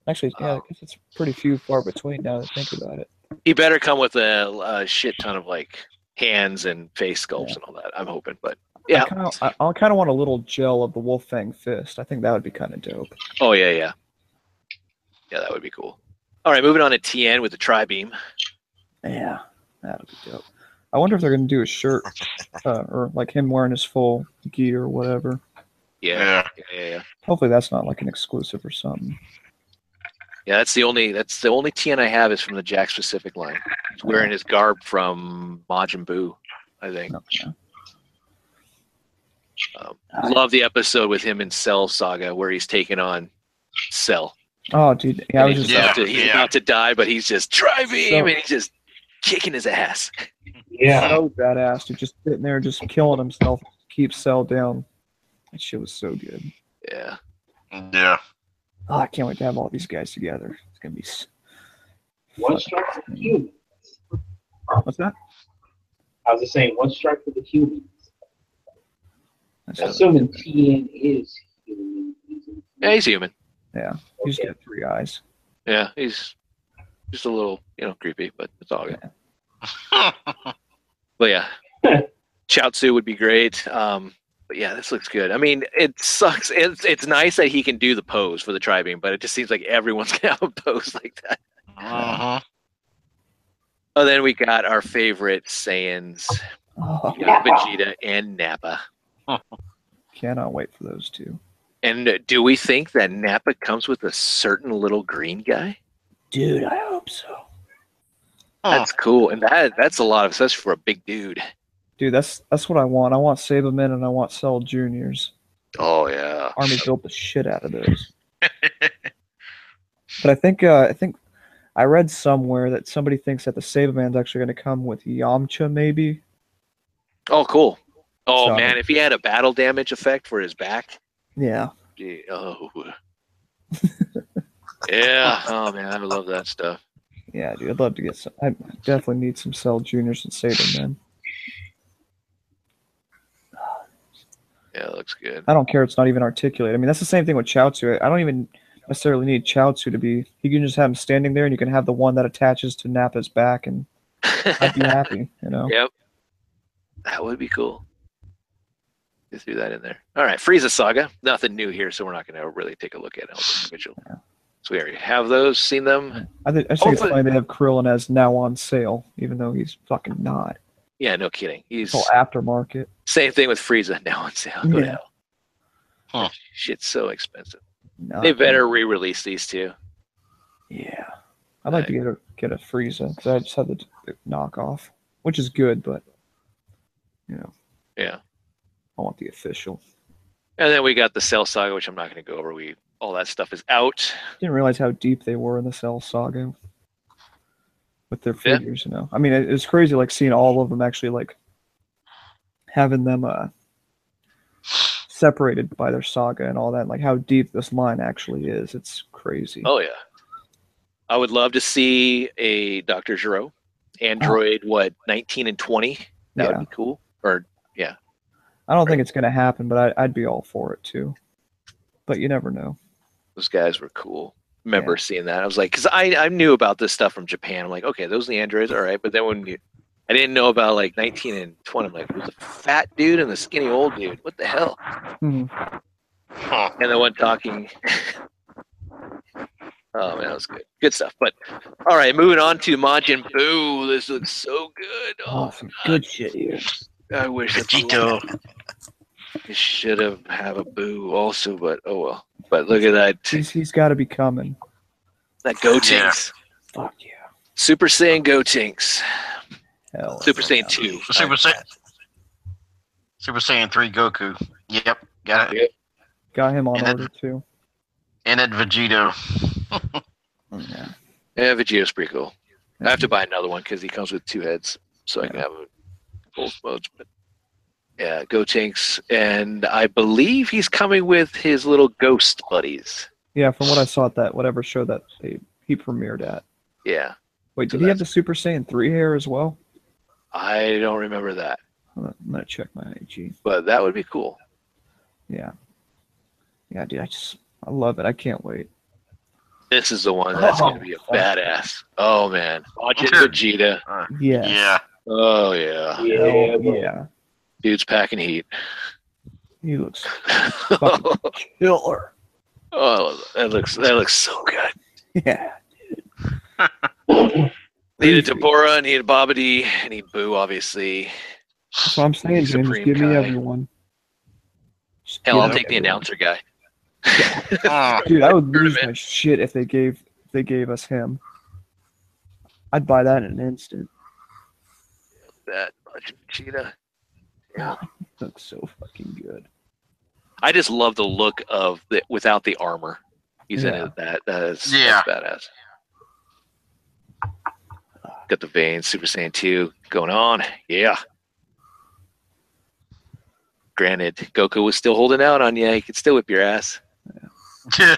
[SPEAKER 6] Actually, yeah, I
[SPEAKER 3] Oh.
[SPEAKER 6] guess it's pretty few far between now that I think about it.
[SPEAKER 3] He better come with a, a shit ton of like hands and face sculpts
[SPEAKER 6] Yeah.
[SPEAKER 3] and all that. I'm hoping, but yeah.
[SPEAKER 6] I kind of, I, I kind of want a little gel of the Wolf Fang fist. I think that would be kind of dope.
[SPEAKER 3] Oh yeah, yeah, yeah. That would be cool. All right, moving on to Tien with the tri beam.
[SPEAKER 6] Yeah, that would be dope. I wonder if they're gonna do a shirt, uh, or like him wearing his full gear or whatever.
[SPEAKER 3] Yeah,
[SPEAKER 5] Yeah.
[SPEAKER 3] yeah, yeah, yeah.
[SPEAKER 6] Hopefully, that's not like an exclusive or something.
[SPEAKER 3] Yeah, that's the only that's the only Tien I have is from the Jakks Pacific line. He's wearing his garb from Majin Buu, I think.
[SPEAKER 6] No, yeah.
[SPEAKER 3] Um, love the episode with him in Cell Saga where he's taking on Cell.
[SPEAKER 6] Oh, dude, yeah, I
[SPEAKER 3] And
[SPEAKER 6] was
[SPEAKER 3] he's
[SPEAKER 6] just
[SPEAKER 5] Yeah,
[SPEAKER 3] about to he's
[SPEAKER 5] yeah.
[SPEAKER 3] about to die, but he's just driving
[SPEAKER 6] So-
[SPEAKER 3] and he's just kicking his ass.
[SPEAKER 4] Yeah.
[SPEAKER 6] so badass, dude, just sitting there, just killing himself, to keep Cell down. That shit was so good.
[SPEAKER 3] Yeah.
[SPEAKER 5] Yeah.
[SPEAKER 6] Oh, I can't wait to have all these guys together. It's gonna be.
[SPEAKER 4] One strike for the humans.
[SPEAKER 6] What's that?
[SPEAKER 4] I was just saying, one strike for the humans.
[SPEAKER 6] That's
[SPEAKER 4] Assuming Tien is human.
[SPEAKER 3] Yeah, he's human.
[SPEAKER 6] yeah, you just got three eyes.
[SPEAKER 3] Yeah, he's just a little, you know, creepy, but it's all good. But yeah, Chaozu would be great. Um, but yeah, this looks good. I mean, it sucks. It's it's nice that he can do the pose for the tri-beam, but it just seems like everyone's gonna have a pose like that.
[SPEAKER 5] Mhm.
[SPEAKER 3] Oh, then we got our favorite Saiyans,
[SPEAKER 6] Oh,
[SPEAKER 3] we got Vegeta and Nappa.
[SPEAKER 6] cannot wait for those two.
[SPEAKER 3] And uh, do we think that Nappa comes with a certain little green guy?
[SPEAKER 6] Dude, I hope so.
[SPEAKER 3] That's cool, and that that's a lot of especially for a big dude.
[SPEAKER 6] Dude, that's that's what I want. I want Saibaman and I want Cell Juniors.
[SPEAKER 3] Oh yeah,
[SPEAKER 6] Army built the shit out of those. But I think uh, I think I read somewhere that somebody thinks that the Saibaman's actually going to come with Yamcha, maybe.
[SPEAKER 3] Oh, cool. Oh
[SPEAKER 6] So-
[SPEAKER 3] man, if he had a battle damage effect for his back,
[SPEAKER 6] Yeah,
[SPEAKER 3] Gee, oh. yeah. Oh man, I love that stuff.
[SPEAKER 6] Yeah, dude, I'd love to get some. I definitely need some Cell Juniors and Saibamen.
[SPEAKER 3] Yeah, it looks good.
[SPEAKER 6] I don't care. It's not even articulated. I mean, that's the same thing with Chaozu. I don't even necessarily need Chaozu to be. You can just have him standing there, and you can have the one that attaches to Nappa's back, and I'd be happy. You know.
[SPEAKER 3] Yep. That would be cool. You threw that in there. All right, Frieza Saga. Nothing new here, so we're not going to really take a look at it individual.
[SPEAKER 6] Yeah.
[SPEAKER 3] So we already have those, seen them.
[SPEAKER 6] I, th- I think it's
[SPEAKER 3] Hopefully-
[SPEAKER 6] funny they have Krillin as now on sale, even though he's fucking not.
[SPEAKER 3] Yeah, no kidding. He's
[SPEAKER 6] It's all aftermarket.
[SPEAKER 3] same thing with Frieza now on sale. Go to
[SPEAKER 6] Yeah.
[SPEAKER 3] hell.
[SPEAKER 5] Huh.
[SPEAKER 3] Shit's so expensive.
[SPEAKER 6] Not
[SPEAKER 3] They better re-release these two.
[SPEAKER 6] Yeah, I'd like to uh, get a get a Frieza because I just had the, the knockoff, which is good, but you know,
[SPEAKER 3] Yeah.
[SPEAKER 6] I want the official.
[SPEAKER 3] And then we got the Cell Saga, which I'm not going to go over. We all that stuff is out.
[SPEAKER 6] Didn't realize how deep they were in the Cell Saga with their
[SPEAKER 3] Yeah.
[SPEAKER 6] figures. You know, I mean, it, it's crazy like seeing all of them actually like having them uh separated by their saga and all that. Like how deep this line actually is. It's crazy.
[SPEAKER 3] Oh yeah. I would love to see a Dr. Gero. Android what 19 and 20. That
[SPEAKER 6] Yeah.
[SPEAKER 3] would be cool. Or yeah,
[SPEAKER 6] I don't think it's gonna happen, but I, I'd be all for it too. But you never know.
[SPEAKER 3] Those guys were cool. Remember seeing that? I was like, because I, I knew about this stuff from Japan. I'm like, okay, those are the androids, all right. But then when you, I didn't know about like 19 and 20. I'm like, who's the fat dude and the skinny old dude? What the hell?
[SPEAKER 6] Hmm.
[SPEAKER 5] Huh.
[SPEAKER 3] And the one talking. oh man, that was good. Good stuff. But all right, moving on to Majin Buu. This looks so good.
[SPEAKER 6] Oh,
[SPEAKER 3] Oh,
[SPEAKER 6] some good shit here.
[SPEAKER 3] I wish that
[SPEAKER 5] Vegito.
[SPEAKER 3] It should have have a Boo also, but oh well. But look at that
[SPEAKER 6] He's he's got to be coming.
[SPEAKER 3] that Gotenks.
[SPEAKER 5] Yeah.
[SPEAKER 6] Fuck yeah.
[SPEAKER 3] Super Saiyan Gotenks.
[SPEAKER 6] Hell.
[SPEAKER 3] Super Saiyan 2.
[SPEAKER 5] Super Saiyan. Super Saiyan 3 Goku. Yep. Got it.
[SPEAKER 6] Got him on
[SPEAKER 5] And then-
[SPEAKER 6] order too.
[SPEAKER 5] And it Vegito.
[SPEAKER 6] Oh, yeah.
[SPEAKER 3] Yeah, Vegeta's pretty cool. I have to buy another one because he comes with two heads, so I can have a both modes. But yeah, Gotenks, and I believe he's coming with his little ghost buddies.
[SPEAKER 6] Yeah, from what I saw at that whatever show that they, he premiered at.
[SPEAKER 3] Yeah,
[SPEAKER 6] Wait,
[SPEAKER 3] So
[SPEAKER 6] did he have the Super Saiyan 3 hair as well?
[SPEAKER 3] I don't remember that,
[SPEAKER 6] I'm gonna, I'm gonna check my IG.
[SPEAKER 3] but that would be cool.
[SPEAKER 6] Yeah. Yeah, dude, I just I love it. I can't wait.
[SPEAKER 3] This is the one that's going to be a oh, badass. Oh man, watch it, Vegeta.
[SPEAKER 6] Yes.
[SPEAKER 5] Yeah.
[SPEAKER 3] Oh yeah,
[SPEAKER 4] Yeah,
[SPEAKER 6] Hell
[SPEAKER 4] bro.
[SPEAKER 6] yeah.
[SPEAKER 3] Dude's packing heat.
[SPEAKER 6] He looks killer.
[SPEAKER 3] oh, that looks that looks so good.
[SPEAKER 6] Yeah. Dude.
[SPEAKER 3] Needed Dabura, needed Babidi, need Boo, obviously.
[SPEAKER 6] That's what I'm saying, Jim. Just
[SPEAKER 3] Supreme
[SPEAKER 6] give me everyone. Just
[SPEAKER 3] Hell, I'll
[SPEAKER 6] me
[SPEAKER 3] take the announcer guy.
[SPEAKER 5] Oh,
[SPEAKER 6] Dude, I would lose my shit if they gave if they gave us him. I'd buy that in an instant.
[SPEAKER 3] That much Vegeta. Yeah.
[SPEAKER 6] Looks so fucking good.
[SPEAKER 3] I just love the look of the without the armor. He's in it. That that is
[SPEAKER 5] Yeah.
[SPEAKER 3] that's badass. Got the veins, Super Saiyan 2 going on. Yeah. Granted, Goku was still holding out on you. He could still whip your ass.
[SPEAKER 6] Yeah,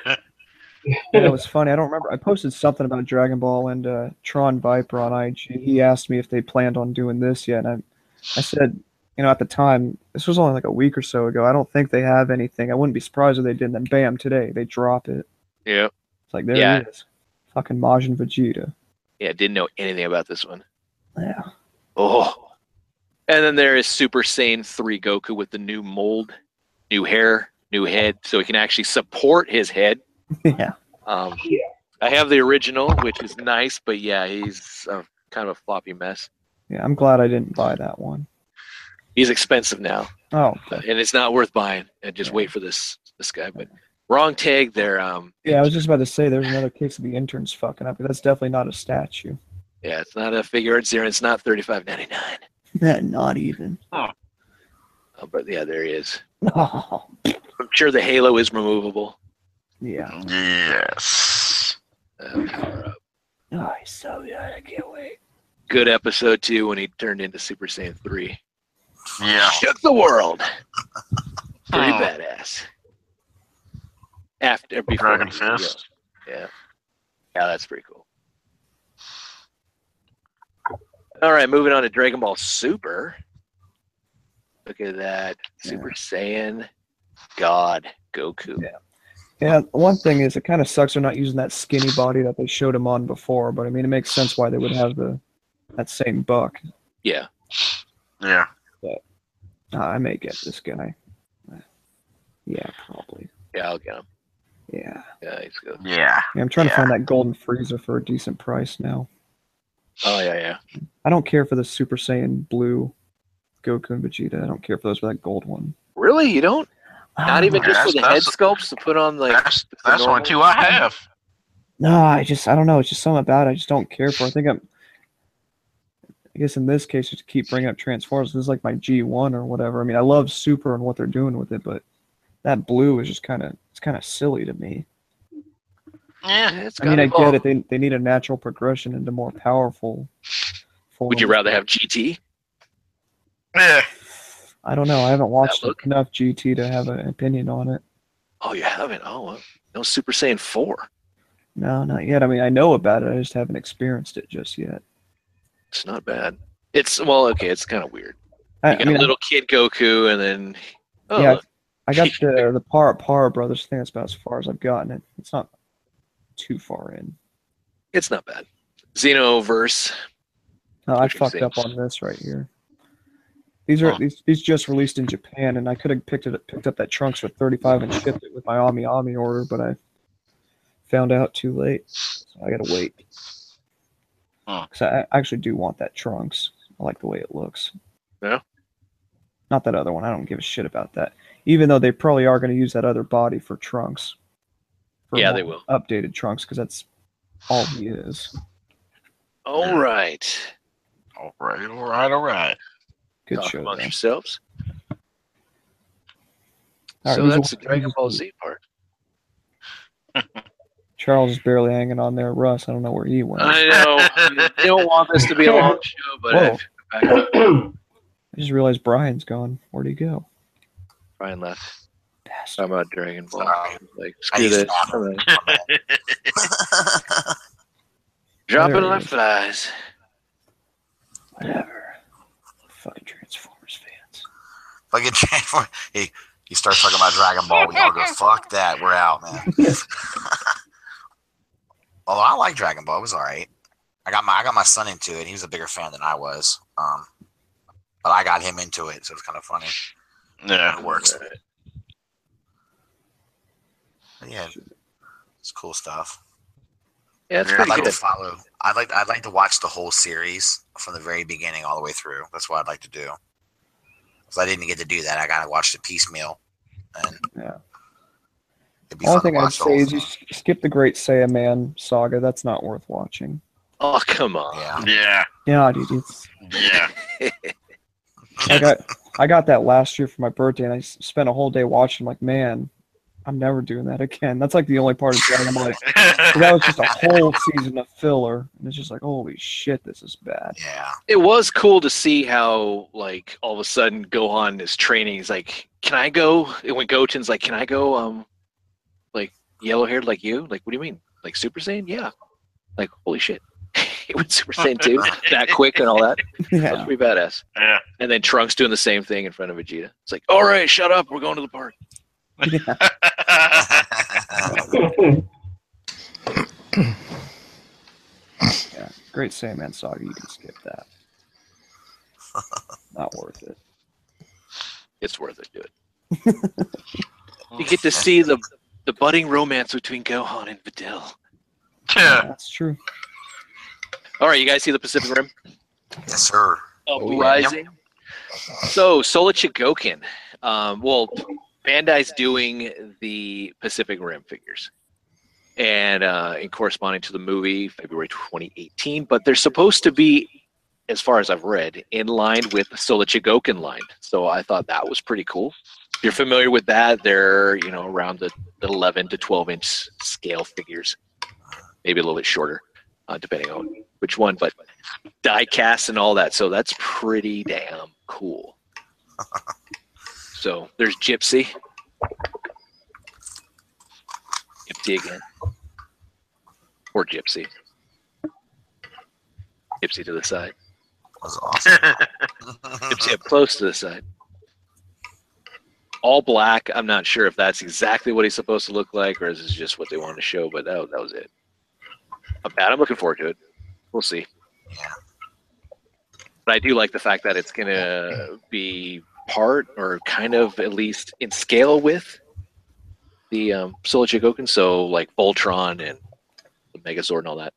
[SPEAKER 6] it was funny. I don't remember. I posted something about Dragon Ball and uh, Tron Viper on IG. He asked me if they planned on doing this yet, and I, I said, you know, at the time, this was only like a week or so ago. I don't think they have anything. I wouldn't be surprised if they did. And then, bam, today they drop it.
[SPEAKER 3] Yeah.
[SPEAKER 6] It's like there
[SPEAKER 3] Yeah.
[SPEAKER 6] it is, fucking Majin Vegeta.
[SPEAKER 3] Yeah, didn't know anything about this one.
[SPEAKER 6] Yeah,
[SPEAKER 3] Oh. And then there is Super Saiyan 3 Goku with the new mold, new hair, new head, so he can actually support his head.
[SPEAKER 6] yeah.
[SPEAKER 3] Um,
[SPEAKER 4] Yeah.
[SPEAKER 3] I have the original, which is nice, but yeah, he's a, kind of a floppy mess.
[SPEAKER 6] Yeah, I'm glad I didn't buy that one.
[SPEAKER 3] He's expensive now,
[SPEAKER 6] Oh,
[SPEAKER 3] and it's not worth buying. And just wait for this this guy. But wrong tag there. Um,
[SPEAKER 6] yeah. I was just about to say there's another case of the interns fucking up. but That's definitely not a statue.
[SPEAKER 3] yeah, it's not a Figuarts zero. It's not thirty five ninety nine.
[SPEAKER 6] not even.
[SPEAKER 3] Oh, but yeah, there he is.
[SPEAKER 6] Oh,
[SPEAKER 3] I'm sure the halo is removable.
[SPEAKER 6] yeah.
[SPEAKER 5] yes.
[SPEAKER 3] Uh, power up.
[SPEAKER 6] Oh, he's so good. I can't wait.
[SPEAKER 3] Good episode too when he turned into Super Saiyan three.
[SPEAKER 5] Yeah.
[SPEAKER 3] Shook the world. Pretty
[SPEAKER 5] Oh.
[SPEAKER 3] badass. After before
[SPEAKER 5] Dragon
[SPEAKER 3] he.
[SPEAKER 5] Fist.
[SPEAKER 3] Yeah. Yeah, that's pretty cool. All right, moving on to Dragon Ball Super. Look at that. Super Saiyan God Goku.
[SPEAKER 6] Yeah. Yeah, one thing is it kind of sucks they're not using that skinny body that they showed him on before, but I mean it makes sense why they would have the that same buck.
[SPEAKER 3] Yeah.
[SPEAKER 5] Yeah.
[SPEAKER 6] Uh, I may get this guy. Yeah, probably.
[SPEAKER 3] Yeah, I'll get him.
[SPEAKER 6] Yeah.
[SPEAKER 3] Yeah, he's good.
[SPEAKER 5] Yeah.
[SPEAKER 6] yeah I'm trying to find that golden Frieza for a decent price now.
[SPEAKER 3] Oh yeah, yeah.
[SPEAKER 6] I don't care for the Super Saiyan blue Goku and Vegeta. I don't care for those for that gold one.
[SPEAKER 3] Really? You don't? Not even
[SPEAKER 6] Ah,
[SPEAKER 3] just for the head
[SPEAKER 5] that's-
[SPEAKER 3] sculpts to put on like
[SPEAKER 5] That's
[SPEAKER 3] the
[SPEAKER 5] that's one too I have.
[SPEAKER 6] No, I just I don't know. It's just something about it I just don't care for. I think I'm. I guess in this case, just keep bringing up Transformers. This is like my G one or whatever. I mean, I love Super and what they're doing with it, but that blue is just kind of it's kind of silly to me.
[SPEAKER 5] Yeah.
[SPEAKER 3] Yeah, it's
[SPEAKER 6] I mean, I get it. They they need a natural progression into more powerful.
[SPEAKER 3] Would you rather have GT?
[SPEAKER 5] Yeah.
[SPEAKER 6] I don't know. I haven't watched
[SPEAKER 3] look?
[SPEAKER 6] enough GT to have an opinion on it.
[SPEAKER 3] Oh, you haven't? Oh, well, no Super Saiyan 4.
[SPEAKER 6] No, not yet. I mean, I know about it. I just haven't experienced it just yet.
[SPEAKER 3] It's not bad. It's, well, okay, it's kind of weird.
[SPEAKER 6] I,
[SPEAKER 3] You
[SPEAKER 6] I
[SPEAKER 3] got
[SPEAKER 6] mean,
[SPEAKER 3] a little kid Goku, and then. Oh,
[SPEAKER 6] Yeah. I got the the Par Par Brothers thing. That's about as far as I've gotten it. It's not too far in.
[SPEAKER 3] it's not bad. Xenoverse.
[SPEAKER 6] No, I fucked up on this right here. These are
[SPEAKER 5] Huh.
[SPEAKER 6] these these just released in Japan, and I could have picked it picked up that trunks for thirty five and shipped it with my Ami Ami order, but I found out too late. So I gotta wait.
[SPEAKER 5] Huh.
[SPEAKER 6] 'Cause I I actually do want that trunks. I like the way it looks.
[SPEAKER 3] Yeah?
[SPEAKER 6] Not that other one. I don't give a shit about that. Even though they probably are going to use that other body for trunks. For
[SPEAKER 3] Yeah, they will.
[SPEAKER 6] Updated trunks because that's all he is.
[SPEAKER 3] All right.
[SPEAKER 5] All right. All right. All right.
[SPEAKER 6] Good
[SPEAKER 3] Talk
[SPEAKER 6] show.
[SPEAKER 3] amongst
[SPEAKER 6] though.
[SPEAKER 3] yourselves.
[SPEAKER 6] All right,
[SPEAKER 3] so
[SPEAKER 6] who's
[SPEAKER 3] that's the
[SPEAKER 6] the-
[SPEAKER 3] Dragon Ball Z part.
[SPEAKER 6] Charles is barely hanging on there. Russ, I don't know where he went. I
[SPEAKER 3] I know. you don't want this to be a long show, but I have to
[SPEAKER 6] just realized Brian's gone. Where'd he go?
[SPEAKER 3] Brian left.
[SPEAKER 6] Bastard.
[SPEAKER 3] Talking about Dragon Ball.
[SPEAKER 2] Sorry.
[SPEAKER 3] Like,
[SPEAKER 2] I
[SPEAKER 3] screw
[SPEAKER 2] need
[SPEAKER 3] this.
[SPEAKER 2] to nap.
[SPEAKER 3] I'm gonna-
[SPEAKER 2] My.
[SPEAKER 3] Dropping
[SPEAKER 6] There it
[SPEAKER 3] like flies.
[SPEAKER 6] Whatever. Fucking Transformers fans.
[SPEAKER 2] Fucking transform. He he starts talking about Dragon Ball. We all go, fuck that. We're out, man. Although I like Dragon Ball, it was all right. I got my I got my son into it. He was a bigger fan than I was. Um, but I got him into it, so it's kind of funny.
[SPEAKER 5] Yeah.
[SPEAKER 2] It works. But yeah, it's cool stuff.
[SPEAKER 3] Yeah, it's
[SPEAKER 5] Yeah,
[SPEAKER 2] I'd like
[SPEAKER 3] good.
[SPEAKER 2] to follow. I'd like I'd like to watch the whole series from the very beginning all the way through. That's what I'd like to do. Because I didn't get to do that. I gotta watch the piecemeal, and
[SPEAKER 6] Yeah.
[SPEAKER 2] It'd be
[SPEAKER 6] Only
[SPEAKER 2] fun to
[SPEAKER 6] thing I'd say is you skip the Great Saiyaman saga. That's not worth watching.
[SPEAKER 3] Oh, come on.
[SPEAKER 2] Yeah.
[SPEAKER 5] Yeah.
[SPEAKER 6] Yeah, dude. It's
[SPEAKER 5] Yeah.
[SPEAKER 6] I got I got that last year for my birthday, and I spent a whole day watching. Like, man, I'm never doing that again. That's like the only part of Dragon Ball. Like, 'cause that was just a whole season of filler, and it's just like, holy shit, this is bad.
[SPEAKER 2] Yeah.
[SPEAKER 3] It was cool to see how, like, all of a sudden Gohan is training. He's like, "Can I go?" And when Goten's like, "Can I go?" Um, like yellow haired like you? Like, what do you mean? Like Super Saiyan? Yeah. Like, holy shit, it went Super Saiyan too that quick and all that.
[SPEAKER 6] Yeah.
[SPEAKER 3] That's pretty badass.
[SPEAKER 5] Yeah.
[SPEAKER 3] And then Trunks doing the same thing in front of Vegeta. It's like, all right, shut up. We're going to the park.
[SPEAKER 6] yeah. Great Saiyaman saga. You can skip that. Not worth it.
[SPEAKER 3] It's worth it. Do it. You get to see the the budding romance between Gohan and Videl.
[SPEAKER 5] Yeah.
[SPEAKER 6] That's true.
[SPEAKER 3] All right, you guys see the Pacific Rim
[SPEAKER 2] yes, sir.
[SPEAKER 6] Oh, yeah.
[SPEAKER 3] uprising? So Soul of Chogokin. Um, well, Bandai's doing the Pacific Rim figures, and uh, in corresponding to the movie February 2018. But they're supposed to be, as far as I've read, in line with the Soul of Chogokin line. So I thought that was pretty cool. You're familiar with that, they're you know around the, the 11 to 12 inch scale figures, maybe a little bit shorter, uh, depending on which one. But die cast and all that. So that's pretty damn cool. so there's Gypsy. Gypsy again. Or Gypsy. Gypsy to the side.
[SPEAKER 2] was awesome.
[SPEAKER 3] Gypsy up close to the side. All black. I'm not sure if that's exactly what he's supposed to look like or is this just what they wanted to show, but that, that was it. Not bad. I'm looking forward to it. We'll see.
[SPEAKER 2] Yeah.
[SPEAKER 3] But I do like the fact that it's going to be part or kind of at least in scale with the um, Solar. So like Voltron and the Megazord and all that.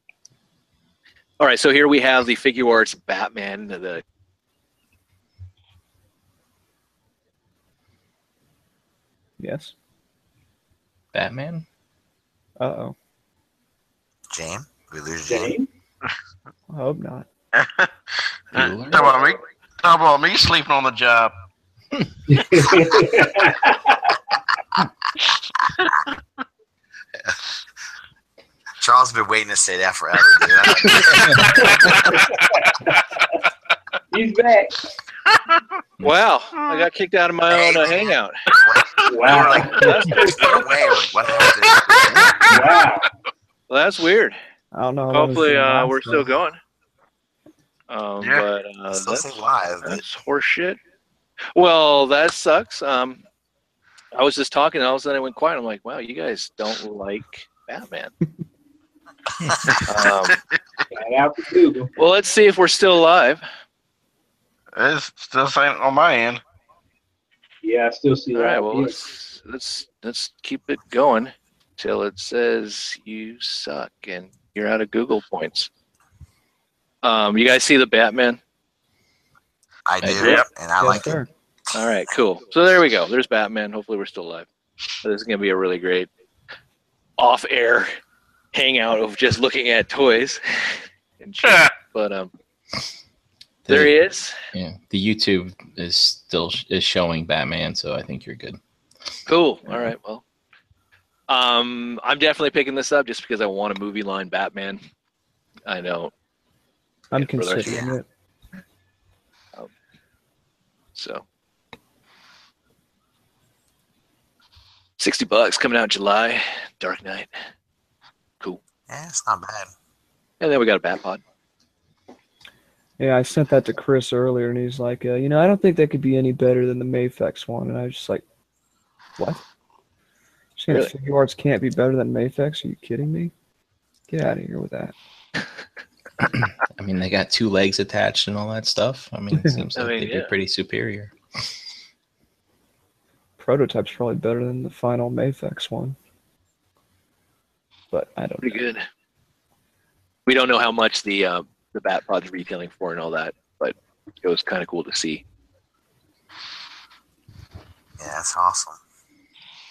[SPEAKER 3] All right, so here we have the Figuarts Batman, the
[SPEAKER 6] Yes.
[SPEAKER 1] Batman.
[SPEAKER 6] Uh oh.
[SPEAKER 2] James, we lose James.
[SPEAKER 4] James?
[SPEAKER 6] I hope not.
[SPEAKER 1] Bueller?
[SPEAKER 5] Talk about me. Talk about me sleeping on the job.
[SPEAKER 2] Charles has been waiting to say that forever, dude.
[SPEAKER 4] He's back.
[SPEAKER 3] Wow, I got kicked out of my own uh, hangout.
[SPEAKER 2] we were
[SPEAKER 4] Wow.
[SPEAKER 2] like, no way. Like, what happened?
[SPEAKER 4] wow.
[SPEAKER 3] Well, that's weird.
[SPEAKER 6] I don't know. how long this
[SPEAKER 3] Hopefully, uh, we're
[SPEAKER 6] though.
[SPEAKER 3] still going. Um,
[SPEAKER 5] Yeah.
[SPEAKER 3] but uh,
[SPEAKER 2] Still
[SPEAKER 3] that's,
[SPEAKER 2] say live, but
[SPEAKER 3] that's horseshit. Well, that sucks. Um, I was just talking, and all of a sudden I went quiet. I'm like, wow, you guys don't like Batman. um,
[SPEAKER 4] Shout out to Google.
[SPEAKER 3] well, let's see if we're still alive.
[SPEAKER 5] It's still saying on my end.
[SPEAKER 4] Yeah, I still see
[SPEAKER 3] All right,
[SPEAKER 4] that.
[SPEAKER 3] well, let's let's let's keep it going till it says you suck and you're out of Google points. Um, you guys see the Batman?
[SPEAKER 2] I do,
[SPEAKER 5] Yep.
[SPEAKER 2] and I
[SPEAKER 6] Yes,
[SPEAKER 2] like it.
[SPEAKER 3] All right, cool. So there we go. There's Batman. Hopefully, we're still alive. This is gonna be a really great off-air hangout of just looking at toys and shit. But um, there he is.
[SPEAKER 1] Yeah, the YouTube is still is showing Batman, so I think you're good.
[SPEAKER 3] Cool. All right. Well, um, I'm definitely picking this up just because I want a movie line Batman. I know.
[SPEAKER 6] I'm
[SPEAKER 3] Yeah, for the-
[SPEAKER 6] considering it.
[SPEAKER 3] So. 60 bucks coming out in July, Dark Knight. Cool.
[SPEAKER 2] Yeah, it's not bad.
[SPEAKER 3] And then we got a Bat Pod.
[SPEAKER 6] Yeah, I sent that to Chris earlier, and he's like, uh, you know, I don't think that could be any better than the Mafex one. And I was just like, what? Saying
[SPEAKER 3] Really?
[SPEAKER 6] Figuarts can't be better than Mafex? Are you kidding me? Get out of here with that.
[SPEAKER 1] I mean, they got two legs attached and all that stuff. I mean, it seems
[SPEAKER 3] I
[SPEAKER 1] like
[SPEAKER 3] mean,
[SPEAKER 1] they'd
[SPEAKER 3] yeah.
[SPEAKER 1] be pretty superior.
[SPEAKER 6] Prototype's probably better than the final Mafex one. But I don't
[SPEAKER 3] Pretty
[SPEAKER 6] know.
[SPEAKER 3] good. We don't know how much the uh, the Bat Pod's retailing for and all that, but it was kind of cool to see.
[SPEAKER 2] Yeah, that's awesome.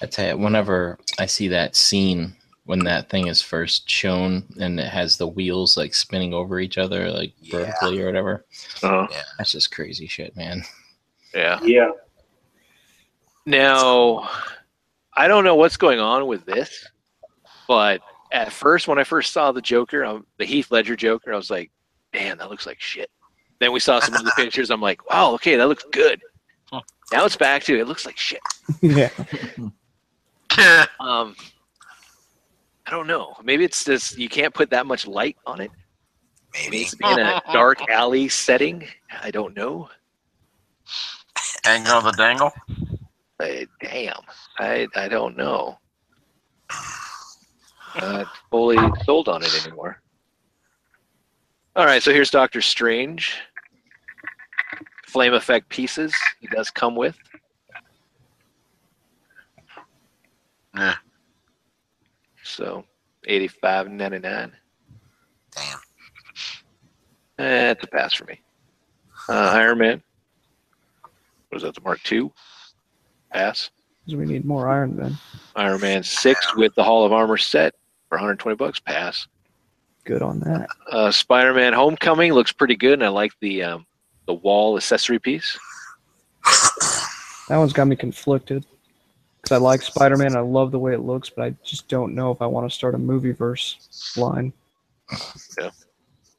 [SPEAKER 1] I tell you, whenever I see that scene when that thing is first shown and it has the wheels like spinning over each other, like
[SPEAKER 2] Yeah.
[SPEAKER 1] vertically or whatever,
[SPEAKER 3] Uh-huh.
[SPEAKER 1] that's just crazy shit, man.
[SPEAKER 3] Yeah.
[SPEAKER 4] Yeah.
[SPEAKER 3] Now, I don't know what's going on with this, but at first, when I first saw the Joker, um, the Heath Ledger Joker, I was like, "Man, that looks like shit." Then we saw some other pictures. I'm like, "Wow, okay, that looks good." Now it's back to it looks like shit.
[SPEAKER 6] yeah.
[SPEAKER 3] Um, I don't know. Maybe it's just you can't put that much light on it. It
[SPEAKER 2] Maybe.
[SPEAKER 3] needs to be in a dark alley setting. I don't know.
[SPEAKER 5] Angle of the dangle.
[SPEAKER 3] Uh, damn, I I don't know. Not fully sold on it anymore. All right, so here's Doctor Strange. Flame effect pieces he does come with.
[SPEAKER 5] Yeah.
[SPEAKER 3] So, eighty-five ninety-nine.
[SPEAKER 2] Damn.
[SPEAKER 3] Eh, it's a pass for me. Uh, Iron Man. Was that? The Mark II. Pass.
[SPEAKER 6] 'Cause we need more Iron Man.
[SPEAKER 3] Iron Man six with the Hall of Armor set for 120 bucks. Pass.
[SPEAKER 6] Good on that.
[SPEAKER 3] Uh, Spider-Man: Homecoming looks pretty good, and I like the um, the wall accessory piece.
[SPEAKER 6] That one's got me conflicted. Because I like Spider Man, I love the way it looks, but I just don't know if I want to start a movie verse line.
[SPEAKER 3] Yeah.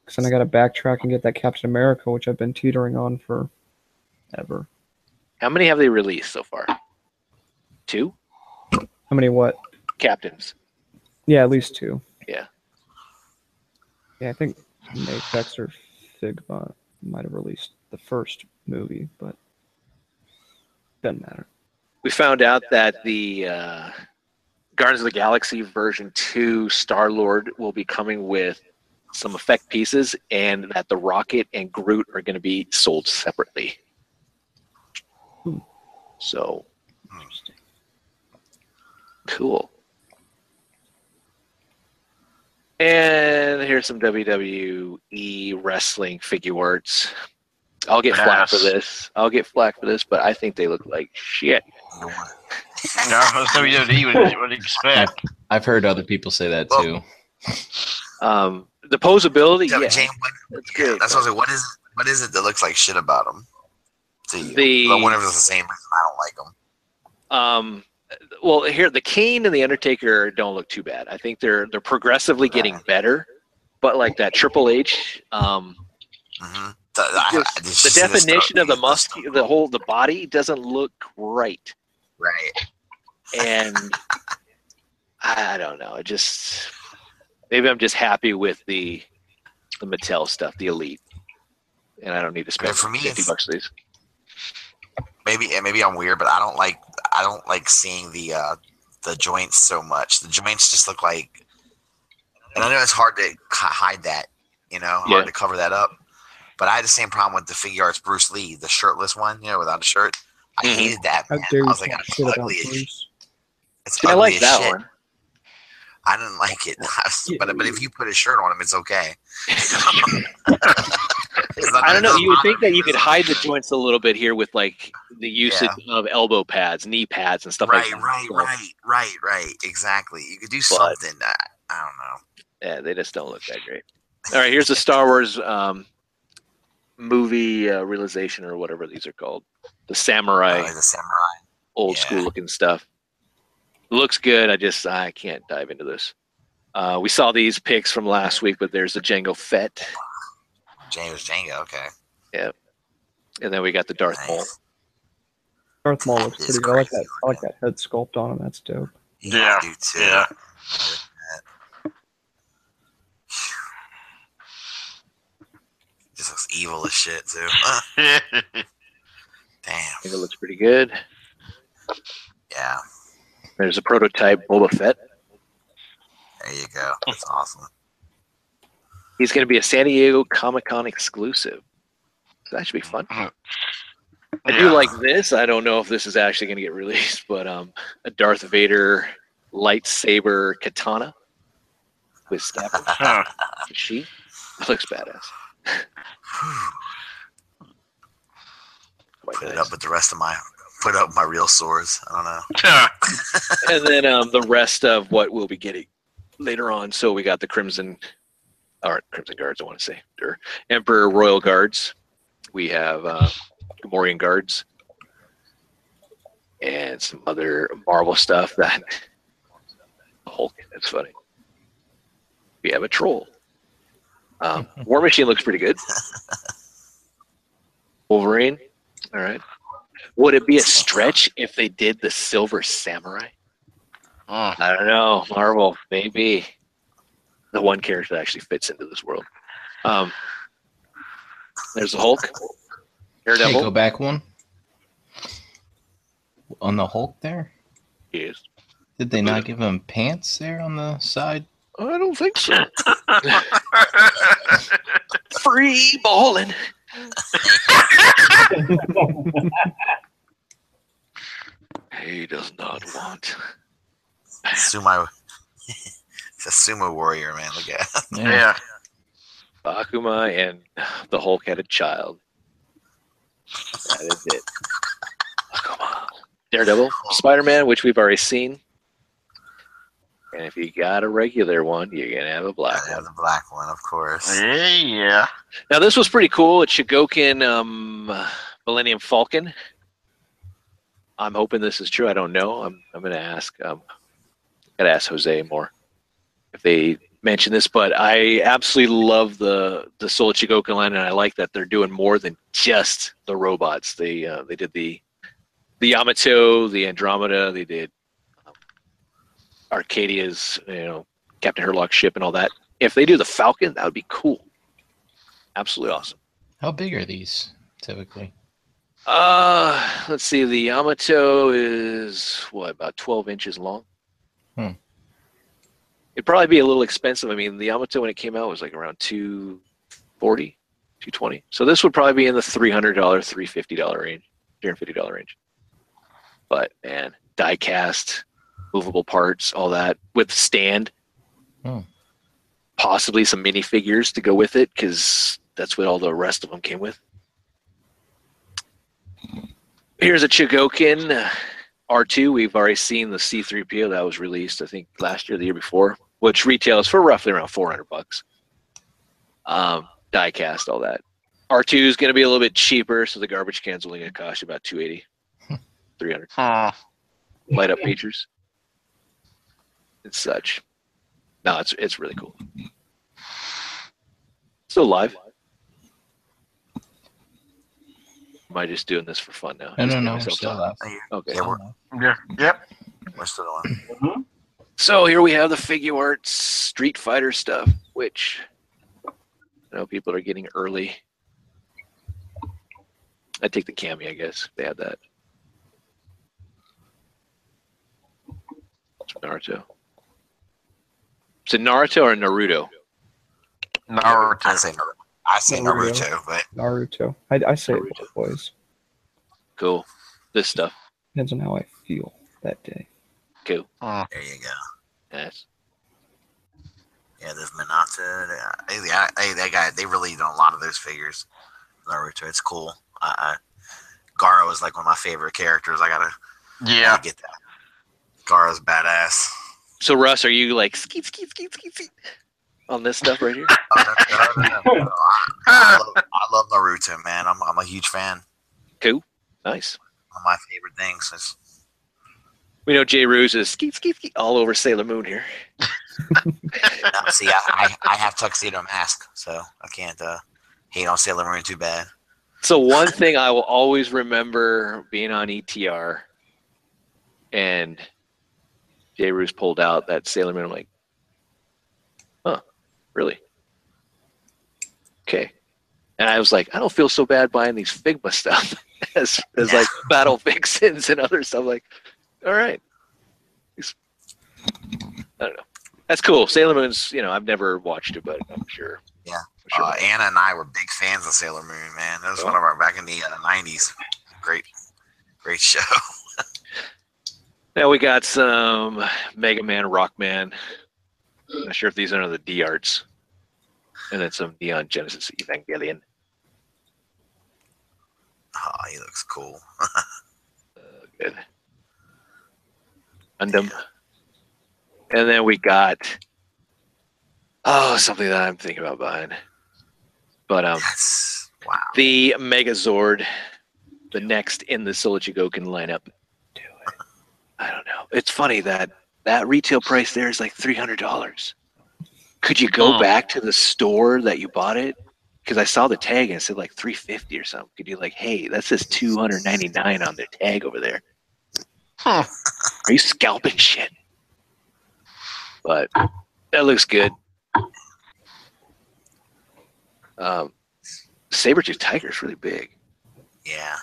[SPEAKER 6] Because then I got to backtrack and get that Captain America, which I've been teetering on for ever.
[SPEAKER 3] How many have they released so far? Two
[SPEAKER 6] How many what?
[SPEAKER 3] captains.
[SPEAKER 6] Yeah, at least two.
[SPEAKER 3] Yeah.
[SPEAKER 6] Yeah, I think Mafex or Figma might have released the first movie, but doesn't matter.
[SPEAKER 3] We found out that the uh, Guardians of the Galaxy version 2 Star Lord will be coming with some effect pieces, and that the Rocket and Groot are going to be sold separately.
[SPEAKER 6] Hmm.
[SPEAKER 3] So, cool. And here's some WWE wrestling Figuarts. I'll get flack for this. I'll get flack for this, but I think they look like shit.
[SPEAKER 5] No, that's WWE would, would expect.
[SPEAKER 1] I've heard other people say that too.
[SPEAKER 3] Um, the posability,
[SPEAKER 2] Yeah,
[SPEAKER 3] yeah,
[SPEAKER 2] James, what,
[SPEAKER 3] that's
[SPEAKER 2] yeah,
[SPEAKER 3] good.
[SPEAKER 2] that's what I was like. What is what is it that looks like shit about them? To you?
[SPEAKER 3] The-
[SPEAKER 2] But whenever it's the same reason, I don't like them.
[SPEAKER 3] Um, well, here the Kane and the Undertaker don't look too bad. I think they're they're progressively getting better, but like that Triple H, um,
[SPEAKER 2] hmm The, I- I- did
[SPEAKER 3] the definition of the
[SPEAKER 2] This
[SPEAKER 3] musk, the whole the body doesn't look right,
[SPEAKER 2] Right.
[SPEAKER 3] and I don't know. It just maybe I'm just happy with the the Mattel stuff, the Elite, and I don't need to spend
[SPEAKER 2] for me,
[SPEAKER 3] fifty bucks these.
[SPEAKER 2] Maybe and maybe I'm weird, but I don't like I don't like seeing the uh the joints so much. The joints just look like, and I know it's hard to hide that, you know, hard
[SPEAKER 3] Yeah.
[SPEAKER 2] to cover that up. But I had the same problem with the Figuarts Bruce Lee, the shirtless one, you know, without a shirt. I
[SPEAKER 3] Mhm.
[SPEAKER 2] hated that. Man. I was like,
[SPEAKER 6] talk
[SPEAKER 2] it's ugly. as- It's
[SPEAKER 3] See, I like
[SPEAKER 2] as
[SPEAKER 3] that
[SPEAKER 2] shit.
[SPEAKER 3] one.
[SPEAKER 2] I didn't like it, but but if you put a shirt on him, it's okay.
[SPEAKER 3] I don't know. You would think that you could hide the joints a little bit here with like the usage of elbow pads, knee pads, and stuff
[SPEAKER 2] Right,
[SPEAKER 3] like that.
[SPEAKER 2] right,
[SPEAKER 3] So,
[SPEAKER 2] right, right, right. Exactly. You could do
[SPEAKER 3] But-
[SPEAKER 2] something. I, I don't know.
[SPEAKER 3] Yeah, they just don't look that great. All right, here's the Star Wars um, movie uh, realization or whatever these are called. The samurai,
[SPEAKER 2] Oh, the samurai.
[SPEAKER 3] old
[SPEAKER 2] yeah.
[SPEAKER 3] school looking stuff. Looks good. I just I can't dive into this. Uh, we saw these pics from last week, but there's the Jango Fett,
[SPEAKER 2] James Jenga. Okay. Yeah.
[SPEAKER 3] And then we got the Darth Maul.
[SPEAKER 6] Darth Maul looks pretty good. I like that. I like that head sculpt on him. That's dope.
[SPEAKER 5] Yeah,
[SPEAKER 2] I do too.
[SPEAKER 5] yeah.
[SPEAKER 2] Just looks evil as shit too.
[SPEAKER 3] I
[SPEAKER 2] Damn.
[SPEAKER 3] think it looks pretty good.
[SPEAKER 2] Yeah.
[SPEAKER 3] There's a prototype Boba Fett.
[SPEAKER 2] There you go. That's awesome.
[SPEAKER 3] He's going to be a San Diego Comic Con exclusive. So that should be fun. I do
[SPEAKER 5] Yeah.
[SPEAKER 3] like this. I don't know if this is actually going to get released, but um, a Darth Vader lightsaber katana with scalpel she. Looks badass. Quite
[SPEAKER 2] Put it up with the rest of my. Put up my real swords. I don't know.
[SPEAKER 3] And then um, the rest of what we'll be getting later on. So we got the Crimson, or Crimson Guards, I want to say, or Emperor Royal Guards. We have uh, Gamorrean Guards, and some other Marvel stuff. That Hulk. That's funny. We have a troll. Um, War Machine looks pretty good. Wolverine. All right. Would it be a stretch if they did the Silver Samurai?
[SPEAKER 5] Mm.
[SPEAKER 3] I don't know. Marvel, maybe the one character that actually fits into this world. Um, there's the Hulk,
[SPEAKER 1] Hey, go back one. On the Hulk there?
[SPEAKER 3] Yes.
[SPEAKER 1] Did they not give him pants there on the side?
[SPEAKER 3] I don't think so. Free balling. He does not want.
[SPEAKER 2] Sumo. It's a sumo warrior, man. Look at. it.
[SPEAKER 5] yeah.
[SPEAKER 3] Akuma and the Hulk had a child. That is it. Akuma. Daredevil, Spider Man, which we've already seen. And if you got a regular one, you're going to have a black
[SPEAKER 2] I have
[SPEAKER 3] one.
[SPEAKER 2] the black one, of course.
[SPEAKER 5] Yeah, yeah.
[SPEAKER 3] Now, this was pretty cool. It's Chogokin um, Millennium Falcon. I'm hoping this is true. I don't know. I'm, I'm going to ask. Um, got to ask Jose more if they mention this, but I absolutely love the the Soul Chogokin line, and I like that they're doing more than just the robots. They uh, they did the the Yamato, the Andromeda. They did um, Arcadia's you know Captain Harlock's ship and all that. If they do the Falcon, that would be cool. Absolutely awesome.
[SPEAKER 1] How big are these typically?
[SPEAKER 3] Uh, let's see. The Yamato is what about 12 inches long. It'd probably be a little expensive. I mean, the Yamato when it came out was like around 240, 220. So this would probably be in the $300, $350 range, $350 range. But man, die cast, movable parts, all that with stand.
[SPEAKER 1] Hmm.
[SPEAKER 3] Possibly some minifigures to go with it because that's what all the rest of them came with. Here's a Chogokin R2. We've already seen the C3PO that was released, I think, last year, the year before, which retails for roughly around 400 bucks. Um, die cast, all that. R2 is going to be a little bit cheaper, so the garbage can's only going to cost you about 280, 300
[SPEAKER 5] Hmm.
[SPEAKER 3] light up features and such. No, it's it's really cool. Still live. Am I just doing this for fun now?
[SPEAKER 1] No,
[SPEAKER 3] Just
[SPEAKER 1] no,
[SPEAKER 3] getting
[SPEAKER 1] no.
[SPEAKER 3] myself
[SPEAKER 1] Still
[SPEAKER 3] talking?
[SPEAKER 1] alive.
[SPEAKER 3] Okay.
[SPEAKER 2] Yeah, we're,
[SPEAKER 5] Yeah. Yep.
[SPEAKER 2] we're still on.
[SPEAKER 4] Mhm.
[SPEAKER 3] So here we have the Figuarts Street Fighter stuff, which I know people are getting early. I take the cami, I guess. They had that. It's Naruto. Is it Naruto or Naruto?
[SPEAKER 2] I say Naruto. I say
[SPEAKER 6] Naruto.
[SPEAKER 2] Naruto, but
[SPEAKER 6] Naruto. I, I say it
[SPEAKER 3] Naruto.
[SPEAKER 6] both ways.
[SPEAKER 3] Cool. This stuff.
[SPEAKER 6] Depends on how I feel that day.
[SPEAKER 3] Cool.
[SPEAKER 5] Hmm.
[SPEAKER 2] there you go.
[SPEAKER 3] Yes.
[SPEAKER 2] Yeah, there's Minato. Hey, yeah, hey, that guy. They really done a lot of those figures. Naruto. It's cool. I, I, Gaara is like one of my favorite characters. I gotta,
[SPEAKER 5] Yeah.
[SPEAKER 2] gotta get that. Gaara's badass.
[SPEAKER 3] So Russ, are you like skeet skeet skeet skeet skeet on this stuff right here?
[SPEAKER 2] No, no, no, no, no. I, love, I love Naruto, man. I'm, I'm a huge fan.
[SPEAKER 3] Cool. Nice.
[SPEAKER 2] One of my favorite things is
[SPEAKER 3] We know Jay Ruse is skeet skeet skeet all over Sailor Moon here.
[SPEAKER 2] now, see, I, I, I have tuxedo mask, so I can't uh, hate on Sailor Moon too bad.
[SPEAKER 3] So one thing I will always remember being on ETR and Jay Ruse pulled out that Sailor Moon. I'm like, really? Okay. And I was like, I don't feel so bad buying these Figma stuff as, as like battle vixens and other stuff. Like, all right. I don't know. That's cool. Sailor Moon's, you know, I've never watched it, but I'm sure.
[SPEAKER 2] Yeah.
[SPEAKER 3] I'm sure
[SPEAKER 2] Uh, Anna and I were big fans of Sailor Moon, man. That was one of our back in the uh, '90s. Great, great show.
[SPEAKER 3] Now we got some Mega Man, Rockman. Not sure if these are the D arts. And then some Neon Genesis Evangelion.
[SPEAKER 2] Oh, he looks cool.
[SPEAKER 3] Good. Gundam. And then we got oh something that I'm thinking about buying. But um
[SPEAKER 2] That's wow.
[SPEAKER 3] the Megazord, the next in the Soul Chogokin lineup.
[SPEAKER 6] Do it.
[SPEAKER 3] I don't know. It's funny that that retail price there is like three hundred dollars. Could you go
[SPEAKER 5] Hmm.
[SPEAKER 3] back to the store that you bought it? Because I saw the tag and it said like three fifty or something. Could you like, hey, that says two hundred ninety nine on the tag over there?
[SPEAKER 5] Hmm.
[SPEAKER 3] Are you scalping shit? But that looks good. Um, Sabertooth Tiger is really big.
[SPEAKER 2] Yeah.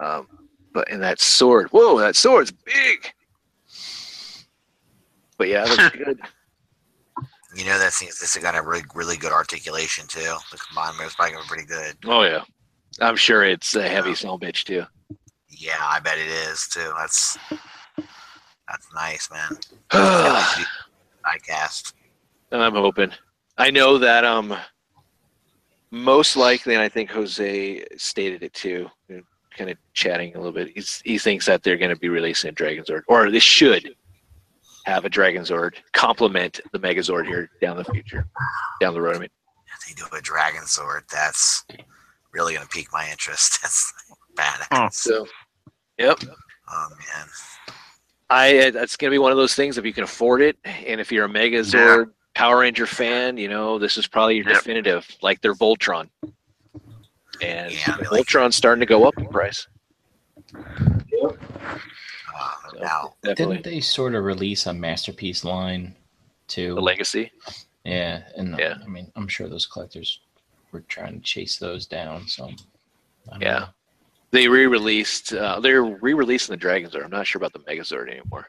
[SPEAKER 3] Um, but in that sword, whoa, that sword's big. But yeah, it looks good.
[SPEAKER 2] You know that seems this has got a really really good articulation too. The combined move's probably gonna be pretty good.
[SPEAKER 3] Oh yeah, I'm sure it's a heavy son bitch too.
[SPEAKER 2] Yeah, I bet it is too. That's that's nice, man.
[SPEAKER 3] I'm hoping. I know that um, most likely, and I think Jose stated it too. Kind of chatting a little bit. He's, he thinks that they're going to be releasing a Dragon Zord, or they should have a Dragon Zord complement the Megazord here down the future, down the road. I mean,
[SPEAKER 2] If they do a Dragon Zord, that's really gonna pique my interest. That's badass.
[SPEAKER 3] So yep.
[SPEAKER 2] Oh man.
[SPEAKER 3] I that's gonna be one of those things if you can afford it, and if you're a Megazord Power Ranger fan, you know this is probably your
[SPEAKER 5] Yep.
[SPEAKER 3] definitive, like their Voltron. And
[SPEAKER 2] Yeah, I mean, like-
[SPEAKER 3] Voltron's starting to go up in price.
[SPEAKER 2] Uh,
[SPEAKER 3] So,
[SPEAKER 2] now
[SPEAKER 3] definitely.
[SPEAKER 1] Didn't they sort of release a masterpiece line too.
[SPEAKER 3] The legacy.
[SPEAKER 1] Yeah, and
[SPEAKER 3] Yeah.
[SPEAKER 1] I mean, I'm sure those collectors were trying to chase those down. So,
[SPEAKER 3] Yeah.
[SPEAKER 1] know.
[SPEAKER 3] They re-released. Uh, they're re-releasing the Dragon Zord. I'm not sure about the Megazord anymore,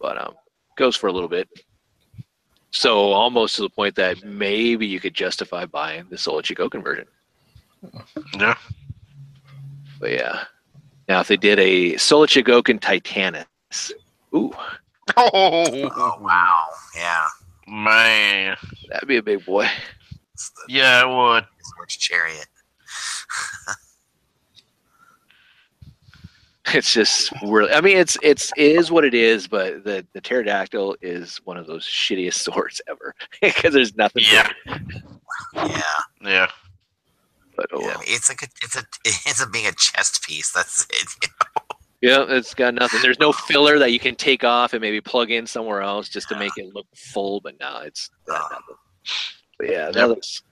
[SPEAKER 3] but um, goes for a little bit. So almost to the point that maybe you could justify buying the Soul Chico conversion.
[SPEAKER 5] Yeah.
[SPEAKER 3] But yeah. Now if they did a Soul Chogokin Titanus, ooh,
[SPEAKER 5] Oh,
[SPEAKER 2] Oh wow, yeah.
[SPEAKER 5] man.
[SPEAKER 3] that'd be a big boy.
[SPEAKER 5] Yeah, it would.
[SPEAKER 2] Sword's chariot.
[SPEAKER 3] It's just really. I mean, it's it's it is what it is, but the the pterodactyl is one of those shittiest swords ever because there's nothing.
[SPEAKER 5] Yeah.
[SPEAKER 2] Yeah,
[SPEAKER 5] Yeah.
[SPEAKER 3] But oh
[SPEAKER 2] yeah.
[SPEAKER 3] well.
[SPEAKER 2] It's like a, it's a, it's a being a chest piece. That's it.
[SPEAKER 3] you Yeah, it's got nothing. There's no filler that you can take off and maybe plug in somewhere else just to make it look full. But now it's got. But yeah, that looks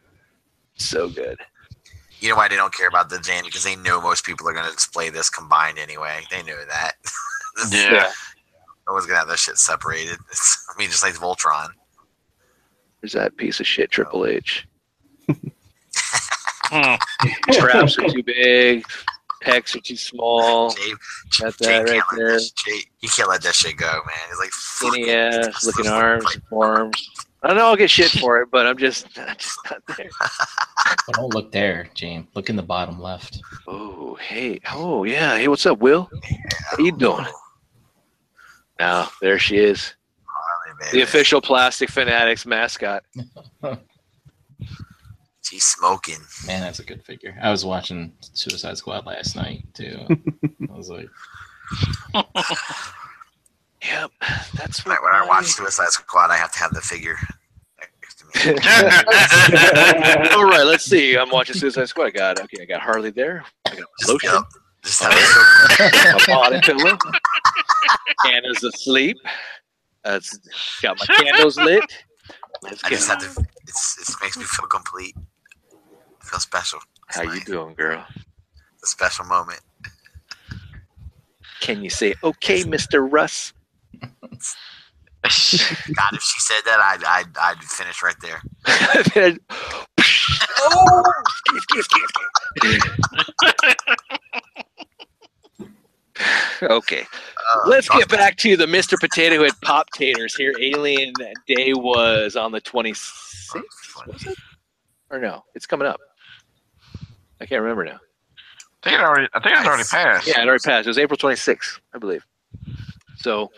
[SPEAKER 3] so good.
[SPEAKER 2] You know why they don't care about the Jane? Because they know most people are going to display this combined anyway. They know that.
[SPEAKER 5] Yeah.
[SPEAKER 2] No one's going to have that shit separated. It's, I mean, just like Voltron.
[SPEAKER 3] There's that piece of shit Triple H. Traps are too big. Pecs are too small.
[SPEAKER 2] Jay,
[SPEAKER 3] Got
[SPEAKER 2] Jay
[SPEAKER 3] that right
[SPEAKER 2] can't
[SPEAKER 3] there.
[SPEAKER 2] Jay, you can't let that shit go, man. It's like
[SPEAKER 3] Skinny
[SPEAKER 2] fucking-
[SPEAKER 3] ass, looking arms, forearms. I don't know I'll get shit for it, but I'm just, I'm just not there.
[SPEAKER 1] But don't look there, James. Look in the bottom left.
[SPEAKER 3] Oh, hey. Oh, yeah. Hey, what's up, Will? How you doing? Now, there she is.
[SPEAKER 2] Harley,
[SPEAKER 3] The official Plastic Fanatics mascot.
[SPEAKER 2] She's smoking.
[SPEAKER 1] Man, that's a good figure. I was watching Suicide Squad last night too. I was like,
[SPEAKER 3] Yep. That's
[SPEAKER 2] Like
[SPEAKER 3] what
[SPEAKER 2] when I watch Suicide Squad, I have to have the figure next to me.
[SPEAKER 3] All right, let's see. I'm watching Suicide Squad. I got okay. I got Harley there. I got
[SPEAKER 2] Just,
[SPEAKER 3] lotion.
[SPEAKER 2] yep, just have it.
[SPEAKER 3] My body pillow. Anna's asleep. That's got my candles lit. Let's
[SPEAKER 2] I just
[SPEAKER 3] go.
[SPEAKER 2] have to. It's, it makes me feel complete. Feel special. It's
[SPEAKER 3] How you doing, girl?
[SPEAKER 2] It's a special moment.
[SPEAKER 3] Can you say okay, Mr. Russ?
[SPEAKER 2] God, if she said that, I'd I'd, I'd finish right there.
[SPEAKER 3] oh, okay,
[SPEAKER 2] Uh,
[SPEAKER 3] let's get back to the Mr. Potato Head Pop Taters here. Alien Day was on the 26th. Or no, it's coming up. I can't remember now.
[SPEAKER 5] I think it already. I think it's already passed.
[SPEAKER 3] Yeah, it already passed. It was April 26th, I believe. So,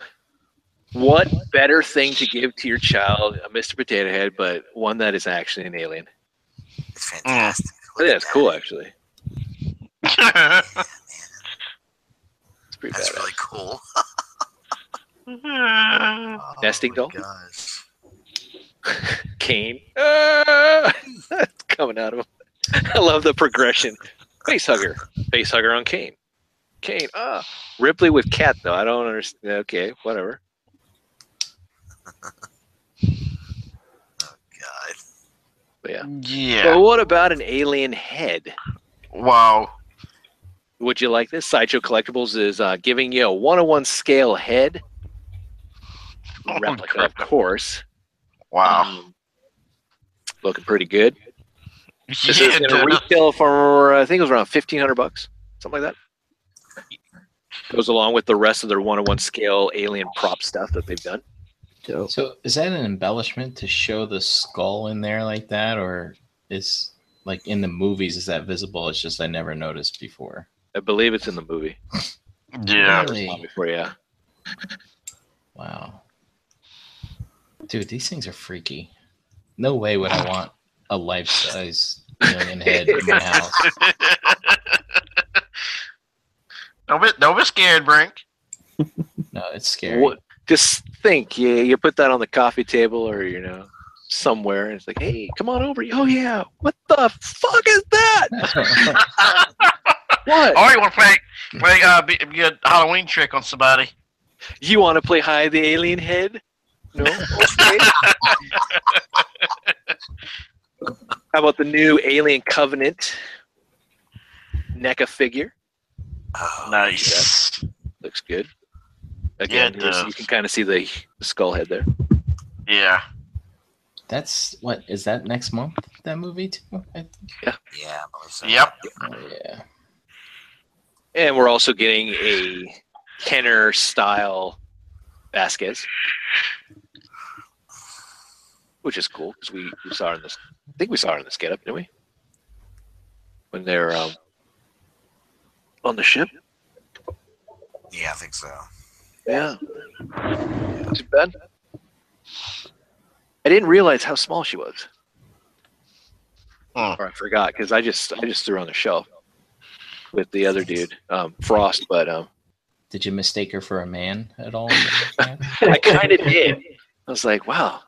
[SPEAKER 3] what better thing to give to your child, a Mr. Potato Head, but one that is actually an alien?
[SPEAKER 2] It's fantastic.
[SPEAKER 3] Oh, yeah, it's cool, actually. It's pretty
[SPEAKER 2] That's
[SPEAKER 3] badass.
[SPEAKER 2] really cool.
[SPEAKER 5] yeah.
[SPEAKER 3] Nesting
[SPEAKER 2] oh
[SPEAKER 3] doll?
[SPEAKER 2] my Gosh.
[SPEAKER 3] Kane. Ah! It's coming out of him. I love the progression. Face hugger. Face hugger on Kane. Kane. Ah. Ripley with cat, though. I don't understand. Okay, whatever.
[SPEAKER 2] oh God.
[SPEAKER 3] But yeah.
[SPEAKER 5] Yeah.
[SPEAKER 3] But what about an alien head?
[SPEAKER 5] Wow.
[SPEAKER 3] Would you like this? Sideshow Collectibles is uh, giving you a one-on-one scale head
[SPEAKER 5] Oh,
[SPEAKER 3] replica, of course.
[SPEAKER 5] Wow.
[SPEAKER 3] Um, looking pretty good. This
[SPEAKER 5] Yeah,
[SPEAKER 3] is going to retail for I think it was around fifteen hundred bucks, something like that. Goes along with the rest of their one-on-one scale alien prop stuff that they've done.
[SPEAKER 6] Dope.
[SPEAKER 1] so is that an embellishment to show the skull in there like that, or is like in the movies is that visible? It's just I never noticed before.
[SPEAKER 3] I believe it's in the movie.
[SPEAKER 5] Yeah.
[SPEAKER 1] Really?
[SPEAKER 3] Before, yeah.
[SPEAKER 1] Wow. Dude, these things are freaky. No way would I want a life size alien head in my house.
[SPEAKER 5] Don't be, don't be scared, Brink.
[SPEAKER 1] No, it's scary.
[SPEAKER 3] What, just think, you, you put that on the coffee table or you know somewhere, and it's like, hey, come on over. Oh yeah, what the fuck is that? What?
[SPEAKER 5] Or you want to play, play uh, be, be a Halloween trick on somebody?
[SPEAKER 3] You want to play hide the alien head? No. Okay. How about the new Alien Covenant NECA figure?
[SPEAKER 2] Oh,
[SPEAKER 5] Nice.
[SPEAKER 3] Looks good. Again,
[SPEAKER 5] it
[SPEAKER 3] here's- you can uh, kind of see the, the skull head there.
[SPEAKER 5] Yeah.
[SPEAKER 1] That's what is that next month? That movie too. I think.
[SPEAKER 2] Yeah. I believe so.
[SPEAKER 5] Yep.
[SPEAKER 1] Oh, yeah.
[SPEAKER 3] And we're also getting a Kenner style Vasquez, which is cool because we, we saw her in this. I think we saw her in this get up, didn't we? When they're um, on the ship.
[SPEAKER 2] Yeah, I think so.
[SPEAKER 3] Yeah. Too bad. I didn't realize how small she was.
[SPEAKER 5] Hmm.
[SPEAKER 3] Or I forgot because I just I just threw her on the shelf with the other dude, um, Frost. But um,
[SPEAKER 1] Did you mistake her for a man at all?
[SPEAKER 3] I kind of did. I was like, wow,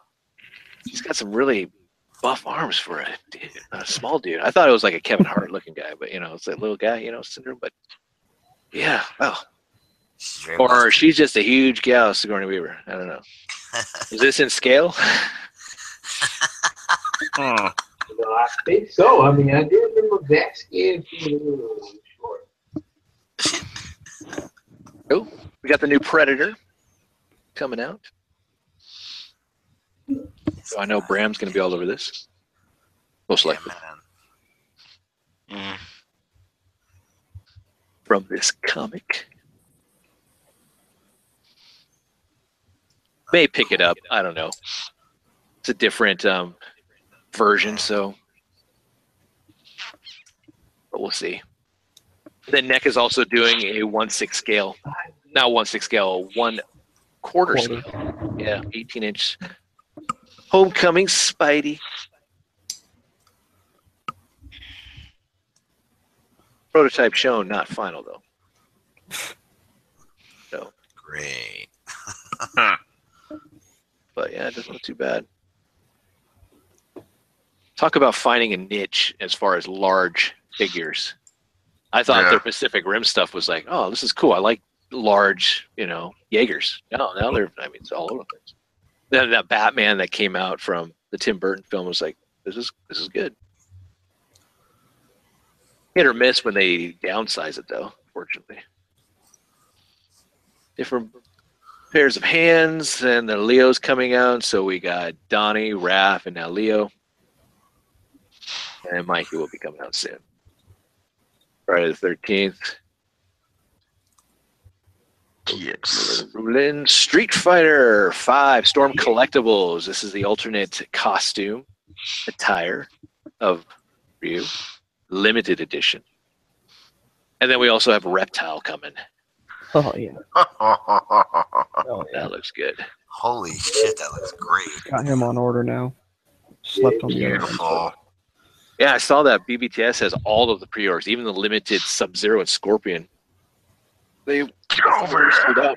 [SPEAKER 3] she's got some really buff arms for a, dude, a small dude. I thought it was like a Kevin Hart looking guy, but you know, it's that little guy, you know, syndrome. But yeah, well,
[SPEAKER 2] She's
[SPEAKER 3] or
[SPEAKER 2] muscular.
[SPEAKER 3] she's just a huge gal, Sigourney Weaver. I don't know. Is this in scale?
[SPEAKER 5] Hmm.
[SPEAKER 4] You know, I think so. I mean, I do remember Vasquez being a little short.
[SPEAKER 3] Oh, we got the new Predator coming out. So I know Bram's going to be all over this. Most
[SPEAKER 2] Yeah,
[SPEAKER 3] likely
[SPEAKER 2] man.
[SPEAKER 5] Mm.
[SPEAKER 3] from this comic. May pick it up. I don't know. It's a different um, version, so. But we'll see. Then Neck is also doing a one six scale, not one six scale, one quarter
[SPEAKER 6] Quarter.
[SPEAKER 3] scale. Yeah, 18 inch. Homecoming Spidey. Prototype shown, not final though.
[SPEAKER 2] Great.
[SPEAKER 3] But yeah, it doesn't look too bad. Talk about finding a niche as far as large figures. I thought
[SPEAKER 5] Yeah.
[SPEAKER 3] their Pacific Rim stuff was like, oh, this is cool. I like large, you know, Jaegers. No, now they're, I mean, it's all over the place. Then that Batman that came out from the Tim Burton film was like, this is this is good. Hit or miss when they downsize it, though. Fortunately, different pairs of hands, and the Leo's coming out. So we got Donnie, Raph, and now Leo. And Mikey will be coming out soon. Friday the 13th.
[SPEAKER 5] Yes.
[SPEAKER 3] Rulin Street Fighter 5 Storm Collectibles. This is the alternate costume attire of Ryu. Limited edition. And then we also have Reptile coming.
[SPEAKER 6] Oh yeah. Oh yeah.
[SPEAKER 3] That looks good.
[SPEAKER 2] Holy shit, that looks great.
[SPEAKER 6] Got him on order now. Slept on the other.
[SPEAKER 5] Beautiful.
[SPEAKER 3] Yeah, I saw that BBTS has all of the pre-orders, even the limited Sub-Zero and Scorpion. They
[SPEAKER 5] Get over
[SPEAKER 3] sold
[SPEAKER 5] here.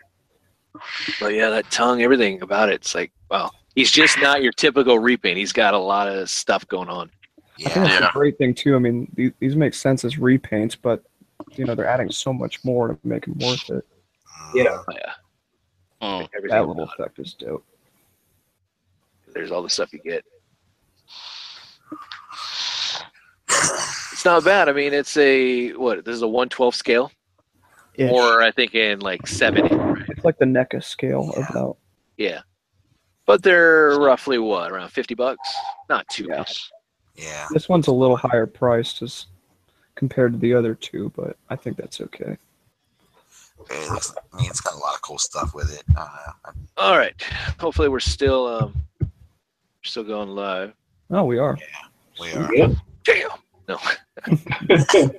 [SPEAKER 3] But yeah, that tongue, everything about it, it's like, wow. He's just not your typical repaint. He's got a lot of stuff going on.
[SPEAKER 6] I think
[SPEAKER 2] Yeah.
[SPEAKER 6] that's
[SPEAKER 5] Yeah.
[SPEAKER 6] a great thing too. I mean, these, these make sense as repaints, but you know they're adding so much more to make them worth it.
[SPEAKER 4] Yeah.
[SPEAKER 3] Oh, yeah, everything
[SPEAKER 6] That little
[SPEAKER 3] about
[SPEAKER 6] effect is dope.
[SPEAKER 3] There's all the stuff you get. It's not bad. I mean, it's a what? This is a 112 scale,
[SPEAKER 6] Ish.
[SPEAKER 3] or I think in like seventy. Right?
[SPEAKER 6] It's like the NECA scale
[SPEAKER 2] Yeah.
[SPEAKER 6] about.
[SPEAKER 3] Yeah, but they're roughly what around 50 bucks. Not too
[SPEAKER 6] Yeah.
[SPEAKER 3] bad.
[SPEAKER 2] Yeah.
[SPEAKER 6] This one's a little higher priced as compared to the other two, but I think that's okay.
[SPEAKER 2] It looks, I mean, it's got a lot of cool stuff with it. I.
[SPEAKER 3] All right. Hopefully, we're still um, still going live.
[SPEAKER 6] Oh, we are.
[SPEAKER 2] Yeah, We are.
[SPEAKER 4] Yeah.
[SPEAKER 3] Damn. No.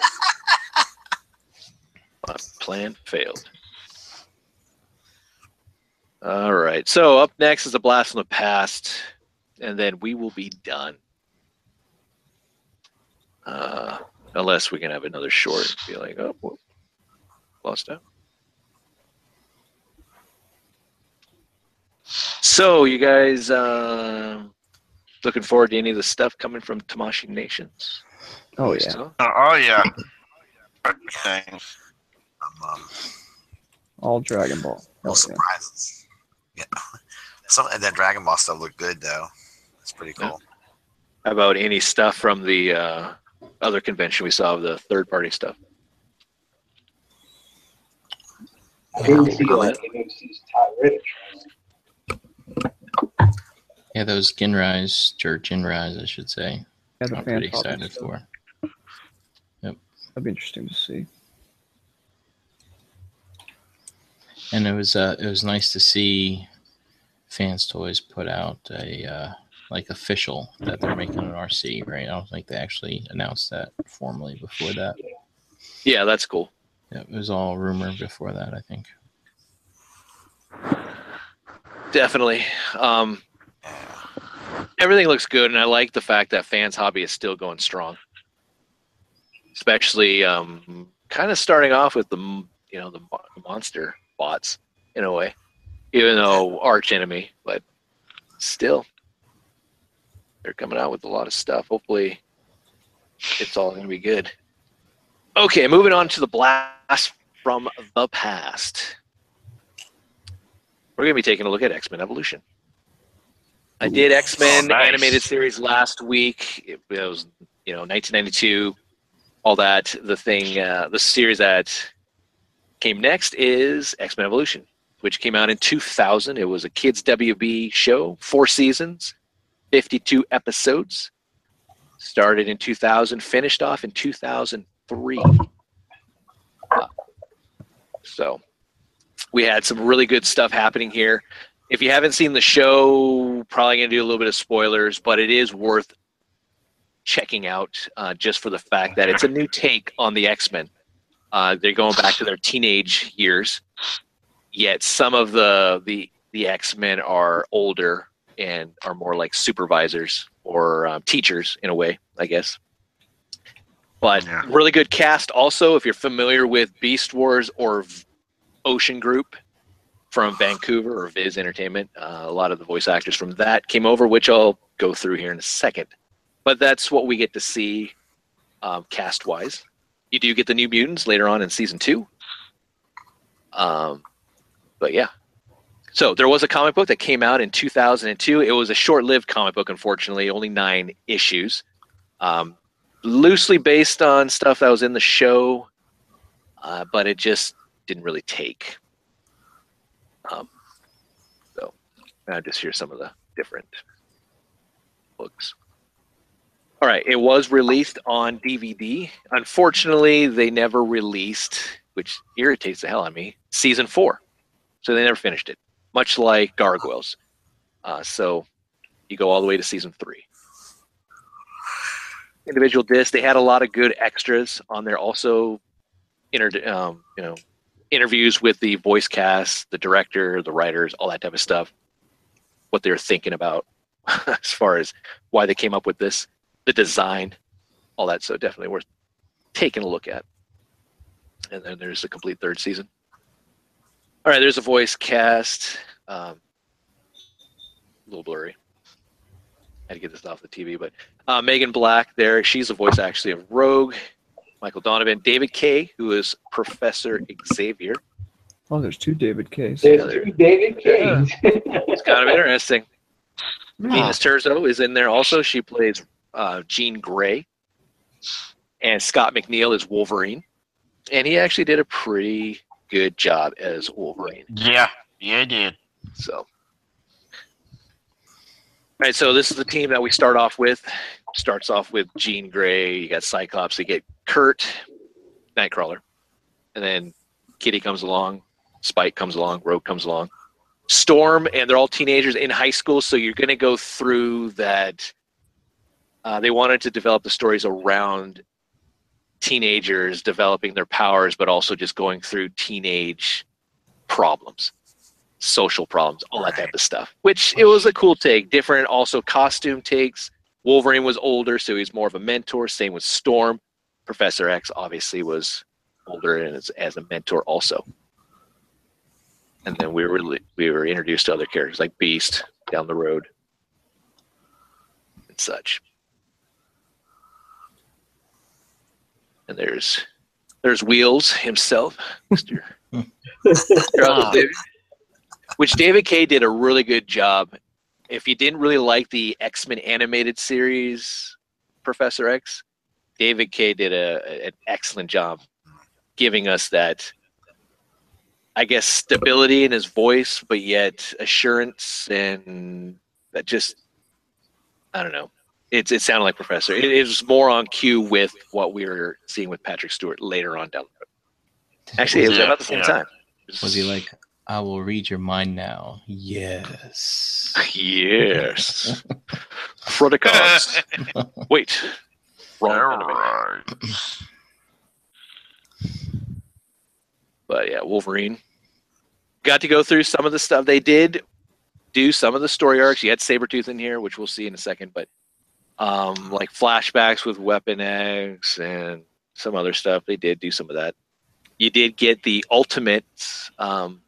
[SPEAKER 3] My plan failed. All right. So up next is a blast from the past, and then we will be done. Uh, unless we can have another short and be like, oh, whoop, lost out. So you guys uh, looking forward to any of the stuff coming from Tamashii Nations?
[SPEAKER 6] Oh yeah.
[SPEAKER 3] So-
[SPEAKER 5] Uh, oh yeah. Things.
[SPEAKER 2] I'm um,
[SPEAKER 6] All Dragon Ball.
[SPEAKER 2] no
[SPEAKER 6] yeah.
[SPEAKER 2] surprises. Yeah. Some of that Dragon Ball stuff looked good though. It's pretty cool.
[SPEAKER 3] How about any stuff from the uh, other convention we saw the third party stuff?
[SPEAKER 4] I didn't see like MMC's Tyrant.
[SPEAKER 1] Yeah, those Ginrise or Ginrise, I should say.
[SPEAKER 6] Yeah, the
[SPEAKER 1] I'm pretty excited
[SPEAKER 6] topics,
[SPEAKER 1] for.
[SPEAKER 6] That'd be interesting to see.
[SPEAKER 1] And it was uh, it was nice to see Fans Toys put out a uh, like official that they're making an Arcee. Right? I don't think they actually announced that formally before that.
[SPEAKER 3] Yeah, that's cool.
[SPEAKER 1] Yeah, it was all rumor before that. I think.
[SPEAKER 3] Definitely. Um, everything looks good, and I like the fact that fans hobby is still going strong. Especially, um, kind of starting off with the you know the monster bots in a way, even though arch enemy, but still, they're coming out with a lot of stuff. Hopefully, it's all going to be good. Okay, moving on to the blast from the past. We're going to be taking a look at X Men Evolution. I did X Men
[SPEAKER 5] Oh, nice.
[SPEAKER 3] animated series last week. It was, you know, 1992, all that. The thing, uh, the series that came next is X Men Evolution, which came out in 2000. It was a kids' WB show, four seasons, 52 episodes. Started in 2000, finished off in 2003. Uh, so we had some really good stuff happening here. If you haven't seen the show, probably going to do a little bit of spoilers, but it is worth checking out uh, just for the fact that it's a new take on the X Men. Uh, they're going back to their teenage years, yet some of the the the X Men are older and are more like supervisors or um, teachers in a way, I guess. But
[SPEAKER 5] Yeah.
[SPEAKER 3] really good cast. Also, if you're familiar with Beast Wars or V- Ocean Group from Vancouver or Viz Entertainment, uh, a lot of the voice actors from that came over, which I'll go through here in a second. But that's what we get to see um, cast wise. You do get the New Mutants later on in season two. Um, but yeah. So there was a comic book that came out in 2002. It was a short-lived comic book, unfortunately, only nine issues, um, loosely based on stuff that was in the show, uh, but it just didn't really take. Um, so I just hear some of the different books. All right, it was released on DVD. Unfortunately, they never released, which irritates the hell out of me, season four. So they never finished it, much like Gargoyles. Uh, so you go all the way to season three. Individual discs. They had a lot of good extras on there. Also, inter- um, you know, interviews with the voice cast, the director, the writers, all that type of stuff. What they're thinking about as far as why they came up with this, the design, all that. So definitely worth taking a look at. And then there's the complete third season. All right, there's a voice cast. Um, a little blurry. Had to get this off the TV, but uh, Meghan Black there. She's the voice actually of Rogue. Michael Donovan, David Kaye, who is Professor Xavier.
[SPEAKER 6] Oh, there's two David Case.
[SPEAKER 4] There's two David Kings.
[SPEAKER 3] It's kind of interesting.
[SPEAKER 5] Ah.
[SPEAKER 3] Venus Terzo is in there also. She plays uh, Jean Grey. And Scott McNeil is Wolverine. And he actually did a pretty good job as Wolverine.
[SPEAKER 5] Yeah, yeah, it did.
[SPEAKER 3] So, all right. So this is the team that we start off with. Starts off with Jean Grey. You got Cyclops. You get Kurt, Nightcrawler, and then Kitty comes along. Spike comes along. Rogue comes along. Storm, and they're all teenagers in high school. So you're going to go through that. Uh, they wanted to develop the stories around teenagers developing their powers, but also just going through teenage problems social problems, all that type of stuff. Which it was a cool take. Different also costume takes. Wolverine was older, so he's more of a mentor. Same with Storm. Professor X obviously was older and as, as a mentor also. And then we were we were introduced to other characters like Beast down the road and such. And there's there's Wheels himself, Mister
[SPEAKER 5] Ah.
[SPEAKER 3] which David Kaye did a really good job. If you didn't really like the X Men animated series, Professor X, David Kaye did a, an excellent job giving us that, I guess, stability in his voice, but yet assurance and that just I don't know. It's it sounded like Professor. It, it was more on cue with what we were seeing with Patrick Stewart later on down the road. Actually, it was
[SPEAKER 5] Yeah,
[SPEAKER 3] about the same
[SPEAKER 5] yeah.
[SPEAKER 3] time.
[SPEAKER 1] Was he like, I will read your mind now? Yes.
[SPEAKER 3] Yes. Fruticoms. Wait. Wrong enemy. But yeah, Wolverine. Got to go through some of the stuff. They did do some of the story arcs. You had Sabretooth in here, which we'll see in a second, but um, like flashbacks with Weapon X and some other stuff. They did do some of that. You did get the ultimate um,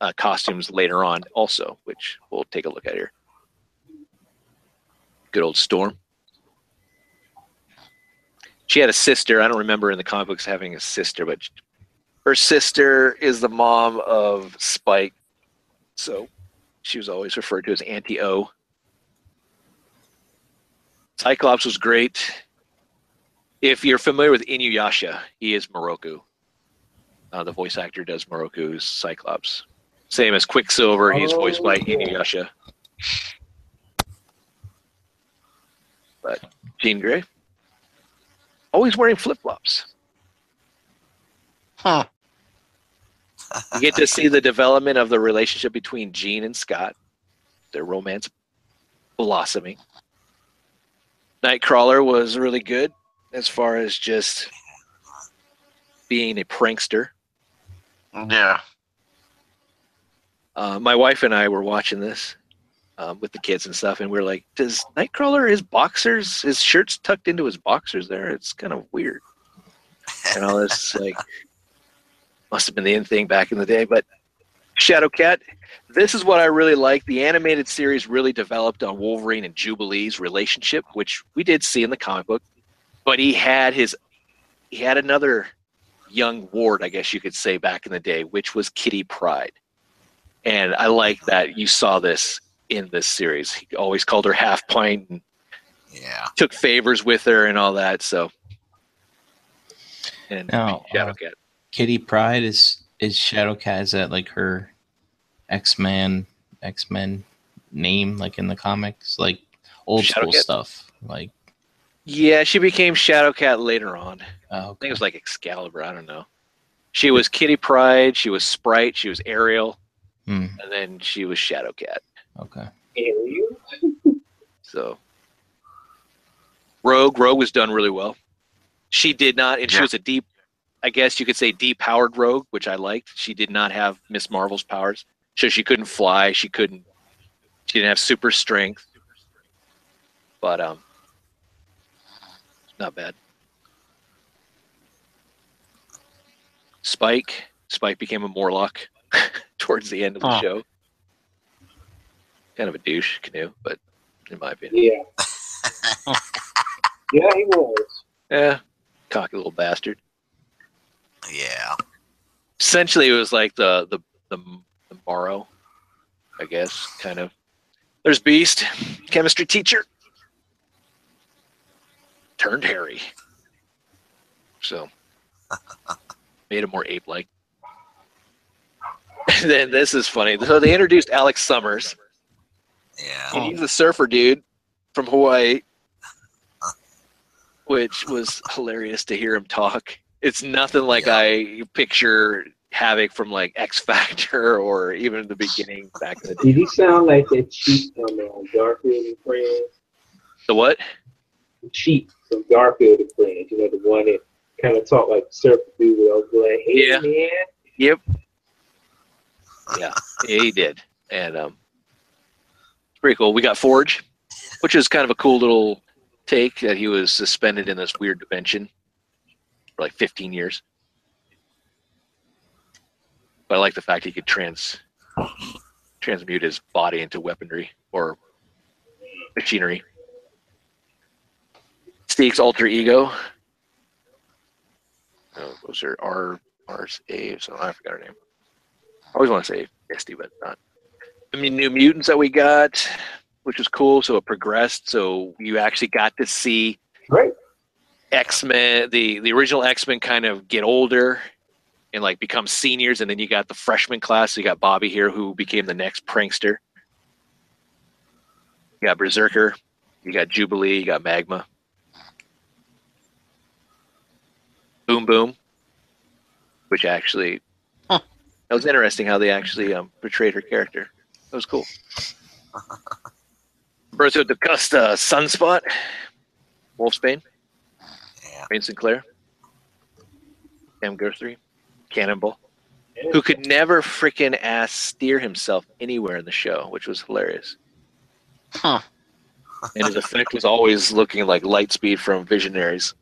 [SPEAKER 3] uh, costumes later on, also, which we'll take a look at here. Good old Storm. She had a sister. I don't remember in the comic books having a sister, but her sister is the mom of Spike. So she was always referred to as Auntie O. Cyclops was great. If you're familiar with Inuyasha, he is Miroku. Uh, the voice actor does Miroku's Cyclops. Same as Quicksilver, he's voiced by
[SPEAKER 4] Oh.
[SPEAKER 3] Inuyasha. But Jean Grey, always wearing flip flops.
[SPEAKER 5] Huh.
[SPEAKER 3] You get to see the development of the relationship between Jean and Scott, their romance blossoming. Nightcrawler was really good as far as just being a prankster.
[SPEAKER 5] Yeah.
[SPEAKER 3] Uh, my wife and I were watching this um, with the kids and stuff, and we are like, "Does Nightcrawler his boxers, his shirts tucked into his boxers? There, it's kind of weird." And all this like must have been the in thing back in the day. But Shadowcat, this is what I really like. The animated series really developed on Wolverine and Jubilee's relationship, which we did see in the comic book. But he had his he had another young ward, I guess you could say, back in the day, which was Kitty Pryde. And I like that you saw this in this series. He always called her half pint and
[SPEAKER 2] Yeah.
[SPEAKER 3] took favors with her and all that. So, and
[SPEAKER 1] Now, uh,
[SPEAKER 3] Shadowcat.
[SPEAKER 1] Kitty Pryde is is Shadowcat. Is that like her X Man X Men name, like in the comics, like old school stuff? Like,
[SPEAKER 3] Yeah, she became Shadowcat later on.
[SPEAKER 1] oh,
[SPEAKER 3] I think it was like Excalibur. I don't know. She was Kitty Pryde. She was Sprite. She was Ariel,
[SPEAKER 1] Hmm,
[SPEAKER 3] and then she was Shadowcat.
[SPEAKER 1] okay.
[SPEAKER 4] Alien?
[SPEAKER 3] So, Rogue. Rogue was done really well. She did not, and she was a deep. I guess you could say depowered Rogue, which I liked. She did not have Miss Marvel's powers, so she couldn't fly. She couldn't. She didn't have super strength, but um, not bad. Spike. Spike became a Morlock towards the end of the
[SPEAKER 5] Huh.
[SPEAKER 3] show. Kind of a douche canoe, but in my opinion,
[SPEAKER 4] Yeah. yeah, he was.
[SPEAKER 3] yeah, cocky little bastard.
[SPEAKER 2] Yeah.
[SPEAKER 3] Essentially, it was like the the the, the Marrow, I guess, kind of. There's Beast, chemistry teacher, turned hairy. So made him more ape-like. And then this is funny. So they introduced Alex Summers,
[SPEAKER 2] Yeah.
[SPEAKER 3] and he's a surfer dude from Hawaii, which was hilarious to hear him talk. It's nothing like
[SPEAKER 2] Yeah.
[SPEAKER 3] I picture Havoc from like X Factor or even the beginning back in the day.
[SPEAKER 4] Did he sound like that cheat from uh, Garfield and Friends?
[SPEAKER 3] The what?
[SPEAKER 4] The cheat from Garfield and Friends. You know, the one that kind of talked like surfer dude with all like, hey
[SPEAKER 3] Yeah.
[SPEAKER 4] man.
[SPEAKER 3] Yep. Yeah, yeah, he did, and um, it's pretty cool. We got Forge, which is kind of a cool little take that he was suspended in this weird dimension for like 15 years. But I like the fact he could trans transmute his body into weaponry or machinery. Steve's alter ego. Oh, those are R R's A, so I forgot her name. I always want to say Misty, but not. I mean, new mutants that we got, which was cool. So it progressed. So you actually got to see
[SPEAKER 4] Right.
[SPEAKER 3] X Men, the the original X Men, kind of get older and like become seniors, and then you got the freshman class. So you got Bobby here, who became the next prankster. You got Berserker, you got Jubilee, you got Magma. Boom Boom, which actually
[SPEAKER 5] Huh.
[SPEAKER 3] that was interesting how they actually um, portrayed her character. That was cool. Bertha DaCosta, Sunspot, Wolfsbane,
[SPEAKER 2] Yeah.
[SPEAKER 3] Rahne Sinclair, Sam Guthrie, Cannonball, who could never freaking ass steer himself anywhere in the show, which was hilarious.
[SPEAKER 5] Huh.
[SPEAKER 3] And his effect was always looking like Lightspeed from Visionaries.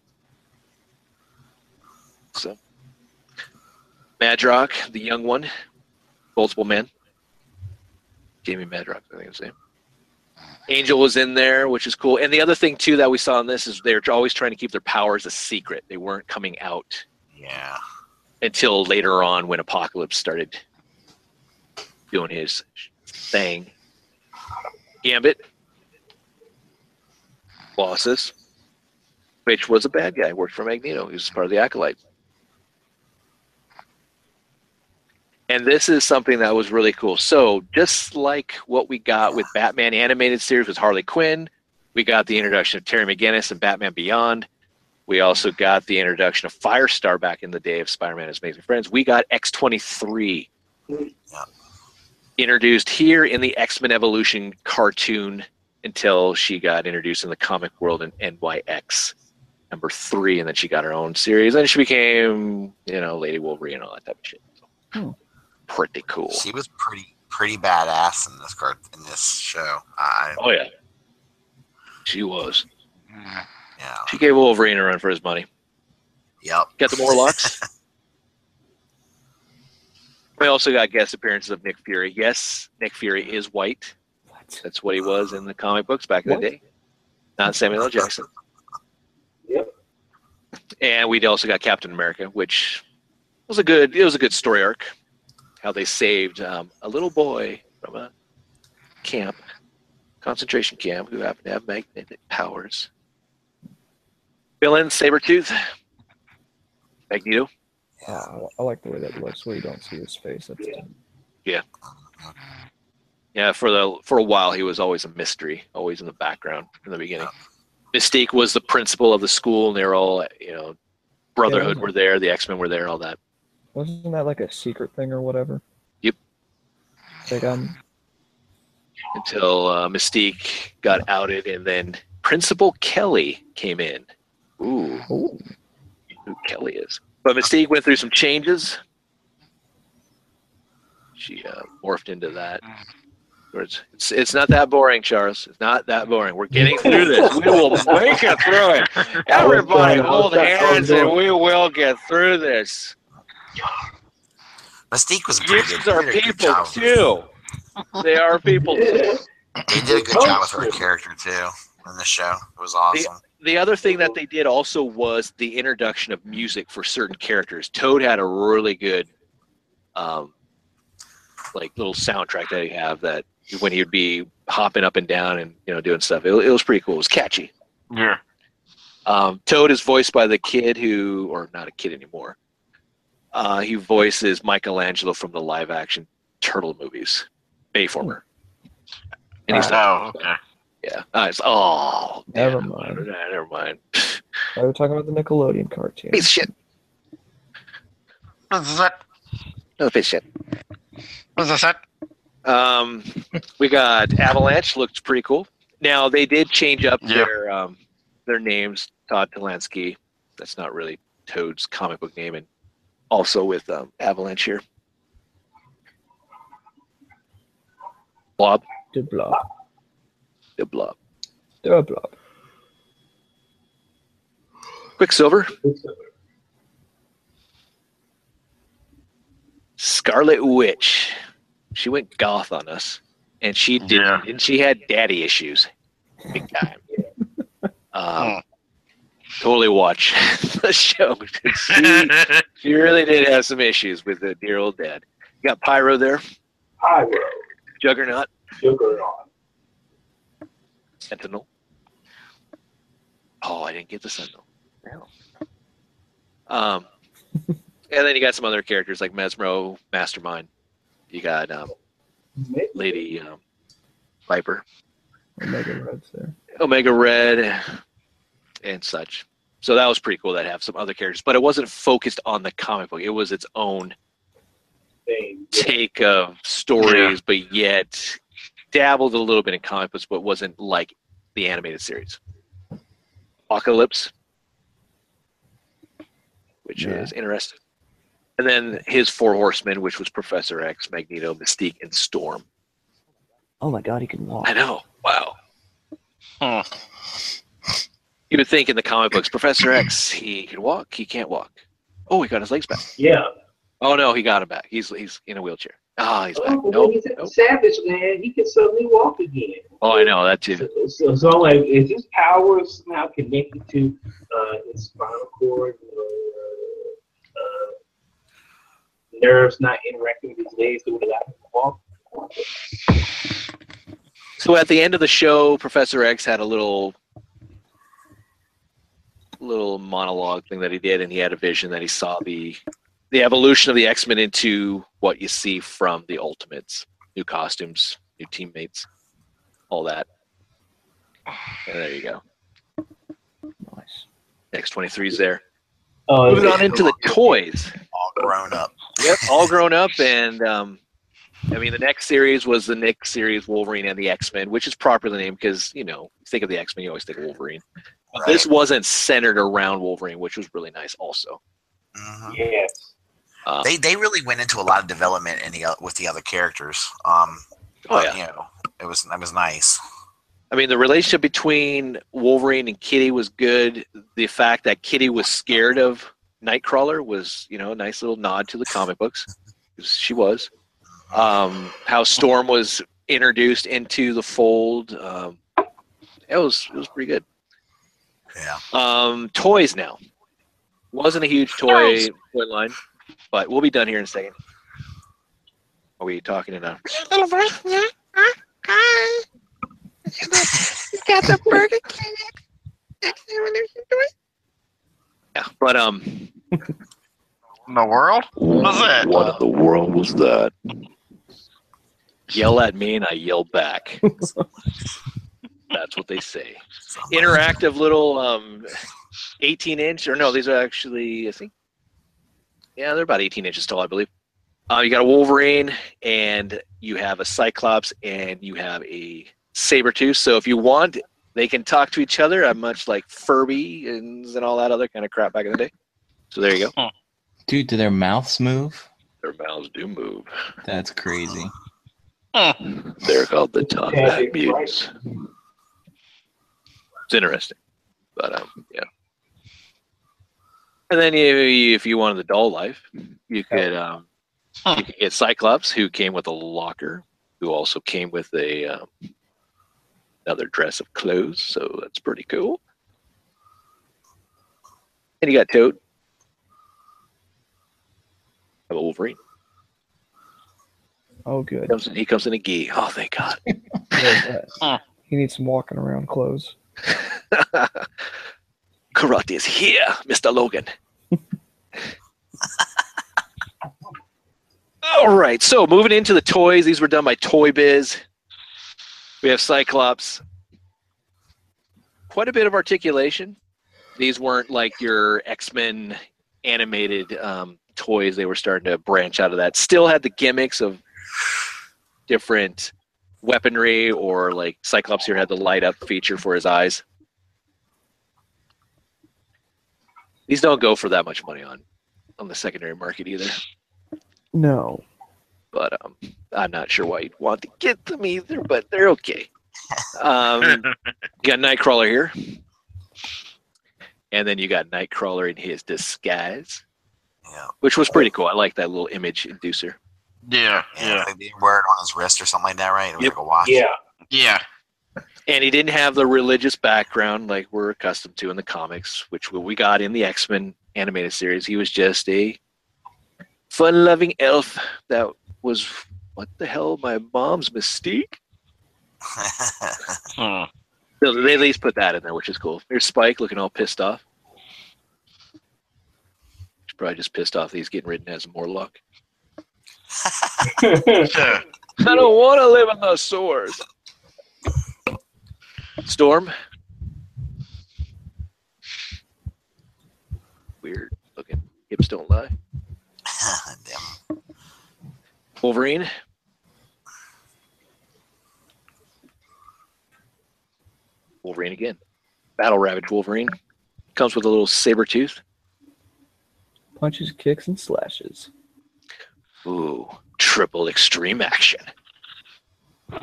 [SPEAKER 3] So, Madrox, the young one, multiple man. Jamie Madrox, I think his name. Angel was in there, which is cool. And the other thing too that we saw in this is they're always trying to keep their powers a secret. They weren't coming out
[SPEAKER 2] Yeah.
[SPEAKER 3] until later on when Apocalypse started doing his thing. Gambit, Bosses, which was a bad guy, worked for Magneto. He was part of the Acolyte. And this is something that was really cool. So, just like what we got with Batman animated series with Harley Quinn, we got the introduction of Terry McGinnis and Batman Beyond. We also got the introduction of Firestar back in the day of Spider-Man and His Amazing Friends. We got X23 introduced here in the X-Men Evolution cartoon until she got introduced in the comic world in NYX number three, and then she got her own series, and she became, you know, Lady Wolverine and all that type of shit.
[SPEAKER 6] Hmm.
[SPEAKER 3] Pretty cool.
[SPEAKER 2] She was pretty pretty badass in this card in this show. I
[SPEAKER 3] Oh yeah, she was.
[SPEAKER 2] Yeah.
[SPEAKER 3] She gave Wolverine a run for his money.
[SPEAKER 2] Yep.
[SPEAKER 3] Got the Morlocks. we also got guest appearances of Nick Fury. Yes, Nick Fury is white.
[SPEAKER 6] What?
[SPEAKER 3] That's what he was in the comic books back in
[SPEAKER 6] What?
[SPEAKER 3] the day. Not Samuel L. Jackson.
[SPEAKER 4] Yep.
[SPEAKER 3] And we also got Captain America, which was a good. It was a good story arc. How they saved um, a little boy from a camp, concentration camp, who happened to have magnetic powers. Villain Sabretooth. Magneto.
[SPEAKER 6] Yeah, I- like the way that looks. Where you don't see his face. That's
[SPEAKER 3] Yeah, Yeah, for the for a while he was always a mystery, always in the background in the beginning. Mystique was the principal of the school, and they were all you know, Brotherhood
[SPEAKER 6] Yeah.
[SPEAKER 3] were there, the X Men were there, all that.
[SPEAKER 6] Wasn't that like a secret thing or whatever?
[SPEAKER 3] Yep.
[SPEAKER 6] Like um,
[SPEAKER 3] Until uh, Mystique got outed, and then Principal Kelly came in. Ooh,
[SPEAKER 6] oh,
[SPEAKER 3] who Kelly is. But Mystique went through some changes. She uh, morphed into that. It's, it's it's not that boring, Charles. It's not that boring. We're getting through this. We will make it through it. Everybody hold hands and we will get through this.
[SPEAKER 2] Mystique was pretty good.
[SPEAKER 3] Kids are
[SPEAKER 2] They did a good
[SPEAKER 3] people
[SPEAKER 2] job with-
[SPEAKER 3] too. They are people too.
[SPEAKER 2] They did a good job with her character too in the show. It was awesome.
[SPEAKER 3] The other thing that they did also was the introduction of music for certain characters. Toad had a really good, um, like little soundtrack that he have that when he would be hopping up and down and you know doing stuff. It, it was pretty cool. It was catchy.
[SPEAKER 5] Yeah.
[SPEAKER 3] Um, Toad is voiced by the kid who, or not a kid anymore. Uh, he voices Michelangelo from the live action Turtle movies, Bayformer. And he's
[SPEAKER 5] Oh, okay.
[SPEAKER 3] yeah. Uh, it's, oh,
[SPEAKER 6] Never
[SPEAKER 3] damn,
[SPEAKER 6] mind.
[SPEAKER 3] nah, Never mind.
[SPEAKER 6] I was talking about the Nickelodeon cartoon.
[SPEAKER 3] Piece of shit.
[SPEAKER 5] What's that?
[SPEAKER 3] No piece of shit.
[SPEAKER 5] What's that?
[SPEAKER 3] Um, we got Avalanche. Looked pretty cool. Now they did change up
[SPEAKER 5] Yeah.
[SPEAKER 3] their um, their names. Todd Tolansky. That's not really Toad's comic book name, and also with um, Avalanche here. Blob,
[SPEAKER 6] The blob.
[SPEAKER 3] the Blob.
[SPEAKER 6] The blob.
[SPEAKER 3] Quicksilver, Scarlet Witch. She went goth on us, and she did.
[SPEAKER 5] Yeah.
[SPEAKER 3] And she had daddy issues, big time. Um, totally watch the show. She, she really did have some issues with the dear old dad. You got Pyro there,
[SPEAKER 4] Pyro,
[SPEAKER 3] Juggernaut,
[SPEAKER 4] Juggernaut.
[SPEAKER 3] Sentinel. Oh, I didn't get the Sentinel. Hell. Um, and then you got some other characters like Mesmo, Mastermind. You got um, Lady um, Viper.
[SPEAKER 6] Omega Red's there.
[SPEAKER 3] Omega Red and such. So that was pretty cool that have some other characters, but it wasn't focused on the comic book. It was its own
[SPEAKER 4] Thing.
[SPEAKER 3] take of stories, but yet dabbled a little bit in comic books, but wasn't like the animated series. Apocalypse, which
[SPEAKER 6] Yeah.
[SPEAKER 3] is interesting. And then his four horsemen, which was Professor X, Magneto, Mystique, and Storm.
[SPEAKER 6] Oh my god, he can walk.
[SPEAKER 3] I know. Wow.
[SPEAKER 5] Hmm.
[SPEAKER 3] You would think in the comic books, Professor X, he can walk, he can't walk. Oh, he got his legs back.
[SPEAKER 4] Yeah.
[SPEAKER 3] Oh no, he got him back. He's he's in a wheelchair. Ah, he's back.
[SPEAKER 4] Oh,
[SPEAKER 3] Nope.
[SPEAKER 4] he's a
[SPEAKER 3] nope.
[SPEAKER 4] Savage Land, he can suddenly walk again.
[SPEAKER 3] Oh, I know that too.
[SPEAKER 4] So, so, so I'm like, is his power somehow connected to uh, his spinal cord? Or, uh, nerves not interacting with his legs to allow him to walk?
[SPEAKER 3] So at the end of the show, Professor X had a little little monologue thing that he did, and he had a vision that he saw the the evolution of the X Men into what you see from the Ultimates, new costumes, new teammates, all that. And there you go.
[SPEAKER 6] Nice.
[SPEAKER 3] X twenty three is there.
[SPEAKER 4] Oh,
[SPEAKER 3] Moving on into the toys.
[SPEAKER 2] All grown up.
[SPEAKER 3] Yep, all grown up, and um, I mean the next series was the Nick series, Wolverine and the X Men, which is properly named because you know you think of the X Men, you always think of Wolverine. But
[SPEAKER 2] Right.
[SPEAKER 3] This wasn't centered around Wolverine, which was really nice. Also,
[SPEAKER 2] Mhm.
[SPEAKER 4] Yes.
[SPEAKER 3] um,
[SPEAKER 2] They they really went into a lot of development in the with the other characters. Um,
[SPEAKER 3] oh
[SPEAKER 2] but,
[SPEAKER 3] yeah,
[SPEAKER 2] you know, it was it was nice.
[SPEAKER 3] I mean the relationship between Wolverine and Kitty was good. The fact that Kitty was scared of Nightcrawler was you know a nice little nod to the comic books. She was. Um, how Storm was introduced into the fold. Um, it was it was pretty good.
[SPEAKER 2] Yeah.
[SPEAKER 3] Um, toys now. Wasn't a huge toy toy line, but we'll be done here in a second. Are we talking enough?
[SPEAKER 7] little voice. Yeah. Hi. You got the Burger King.
[SPEAKER 3] Yeah, but um,
[SPEAKER 5] In the world? What's that?
[SPEAKER 3] What in the world was that? Yell at me and I yell back. That's what they say. Interactive little um, 18 inch, or no, these are actually, I think, yeah, they're about 18 inches tall, I believe. Uh, you got a Wolverine, and you have a Cyclops, and you have a Sabretooth. So if you want, they can talk to each other. I'm much like Furby and, and all that other kind of crap back in the day. So there you go.
[SPEAKER 1] Dude, do their mouths move?
[SPEAKER 3] Their mouths do move.
[SPEAKER 1] That's crazy.
[SPEAKER 3] They're called the Top
[SPEAKER 4] Yeah,
[SPEAKER 3] Hat
[SPEAKER 4] you're
[SPEAKER 3] Mutants. It's interesting, but um, yeah. And then you, if you wanted the dull life, you could um, you could get Cyclops, who came with a locker, who also came with a um, another dress of clothes. So that's pretty cool. And you got Toad. Have a Wolverine?
[SPEAKER 6] Oh, good.
[SPEAKER 3] Comes in, he comes in a gi. Oh, thank God.
[SPEAKER 6] There's that.
[SPEAKER 5] Huh.
[SPEAKER 6] He needs some walking around clothes.
[SPEAKER 3] Karate is here, Mr. Logan. All right, so moving into the toys, these were done by Toy Biz. We have Cyclops. Quite a bit of articulation. These weren't like your X Men animated um, toys. They were starting to branch out of that. Still had the gimmicks of different weaponry, or like Cyclops here had the light up feature for his eyes. These don't go for that much money on on the secondary market either.
[SPEAKER 6] No.
[SPEAKER 3] But um, I'm not sure why you'd want to get them either, but they're okay. Um, got Nightcrawler here, and then you got Nightcrawler in his disguise,
[SPEAKER 2] Yeah.
[SPEAKER 3] which was pretty cool. I like that little image inducer.
[SPEAKER 5] Yeah,
[SPEAKER 2] Yeah.
[SPEAKER 5] yeah,
[SPEAKER 2] Like they wear it on his wrist or something like that, right? It was
[SPEAKER 3] Yep.
[SPEAKER 2] like a watch.
[SPEAKER 4] Yeah.
[SPEAKER 5] yeah.
[SPEAKER 3] And he didn't have the religious background like we're accustomed to in the comics, which we got in the X Men animated series. He was just a fun loving elf that was, what the hell, my mom's mystique?
[SPEAKER 5] Hmm.
[SPEAKER 3] So they at least put that in there, which is cool. Here's Spyke looking all pissed off. He's probably just pissed off that he's getting ridden as a Morlock.
[SPEAKER 5] Yeah.
[SPEAKER 3] I don't want to live in the sewers. Storm. Weird looking. Hips don't lie.
[SPEAKER 2] Damn.
[SPEAKER 3] Wolverine. Wolverine again. Battle Ravage Wolverine. Comes with a little saber tooth.
[SPEAKER 6] Punches, kicks, and slashes.
[SPEAKER 3] Ooh, triple extreme action.
[SPEAKER 6] You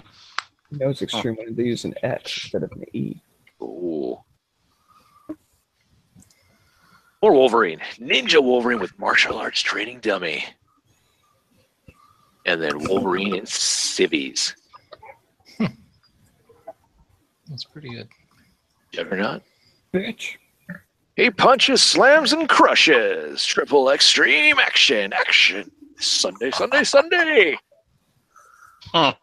[SPEAKER 6] know it's extreme when they use an X instead of an E.
[SPEAKER 3] Ooh. Or Wolverine. Ninja Wolverine with martial arts training dummy. And then Wolverine and civvies.
[SPEAKER 1] That's pretty good.
[SPEAKER 3] Juggernaut.
[SPEAKER 6] Bitch.
[SPEAKER 3] He punches, slams, and crushes. Triple extreme action. Action. Sunday, Sunday, Sunday. Huh.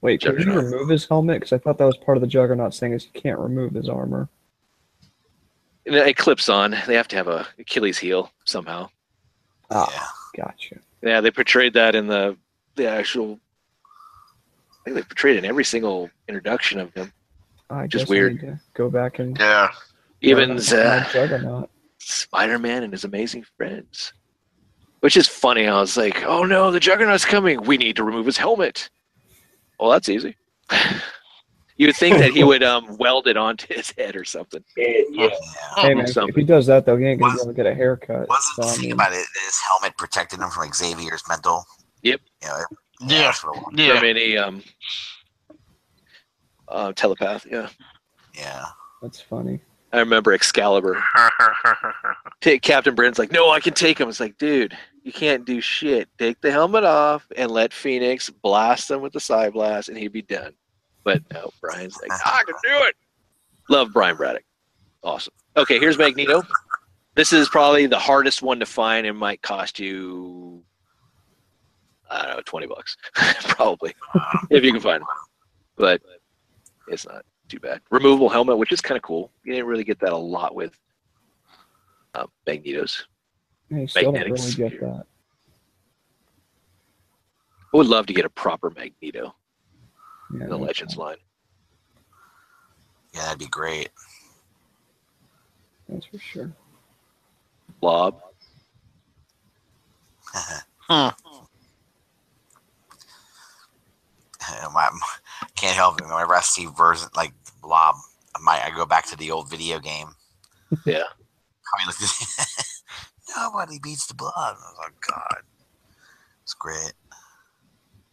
[SPEAKER 6] Wait, can he remove his helmet? Because I thought that was part of the Juggernaut thing is he can't remove his armor.
[SPEAKER 3] And it clips on. They have to have a Achilles heel somehow.
[SPEAKER 6] Ah,
[SPEAKER 2] Yeah.
[SPEAKER 6] gotcha.
[SPEAKER 3] Yeah, they portrayed that in the the actual. I think they portrayed it in every single introduction of him.
[SPEAKER 6] I
[SPEAKER 3] Just weird.
[SPEAKER 6] Need to go back and
[SPEAKER 5] Yeah.
[SPEAKER 3] Even uh,
[SPEAKER 6] Juggernaut.
[SPEAKER 3] Spider Man and his amazing friends. Which is funny. I was like, oh no, the Juggernaut's coming. We need to remove his helmet. Well, that's easy. you would think that he would um, weld it onto his head or something.
[SPEAKER 4] And, yeah.
[SPEAKER 2] Yeah.
[SPEAKER 6] Hey man, if he does that though, he ain't gonna be able to get a haircut.
[SPEAKER 2] Wasn't
[SPEAKER 6] So,
[SPEAKER 2] the
[SPEAKER 6] I
[SPEAKER 2] thing
[SPEAKER 6] mean,
[SPEAKER 2] about it? His helmet protected him from Xavier's mental.
[SPEAKER 3] Yep.
[SPEAKER 2] You know,
[SPEAKER 5] Yeah.
[SPEAKER 2] that's what it was.
[SPEAKER 5] Yeah.
[SPEAKER 3] From any um, uh, telepath. Yeah.
[SPEAKER 2] Yeah.
[SPEAKER 6] that's funny.
[SPEAKER 3] I remember Excalibur. Captain Britain's like, no, I can take him. It's like, dude, you can't do shit. Take the helmet off and let Phoenix blast them with the psi blast, and he'd be done. But no, Brian's like, I can do it. Love Brian Braddock. Awesome. Okay, here's Magneto. This is probably the hardest one to find and might cost you, I don't know, 20 bucks. probably, if you can find him. But it's not too bad. Removable helmet, which is kind of cool. You didn't really get that a lot with uh, Magnetos.
[SPEAKER 6] I still don't
[SPEAKER 3] Magnetic
[SPEAKER 6] really get that.
[SPEAKER 3] I would love to get a proper Magneto
[SPEAKER 6] Yeah,
[SPEAKER 3] in the
[SPEAKER 6] no
[SPEAKER 3] Legends line.
[SPEAKER 2] Yeah, that'd be great.
[SPEAKER 6] That's for sure.
[SPEAKER 3] Blob.
[SPEAKER 5] Hmm.
[SPEAKER 2] my, can't help it. Whenever I see version like Blob, I might I go back to the old video game.
[SPEAKER 3] Yeah.
[SPEAKER 2] I mean, look, nobody beats the Blob. I was like, God, it's great.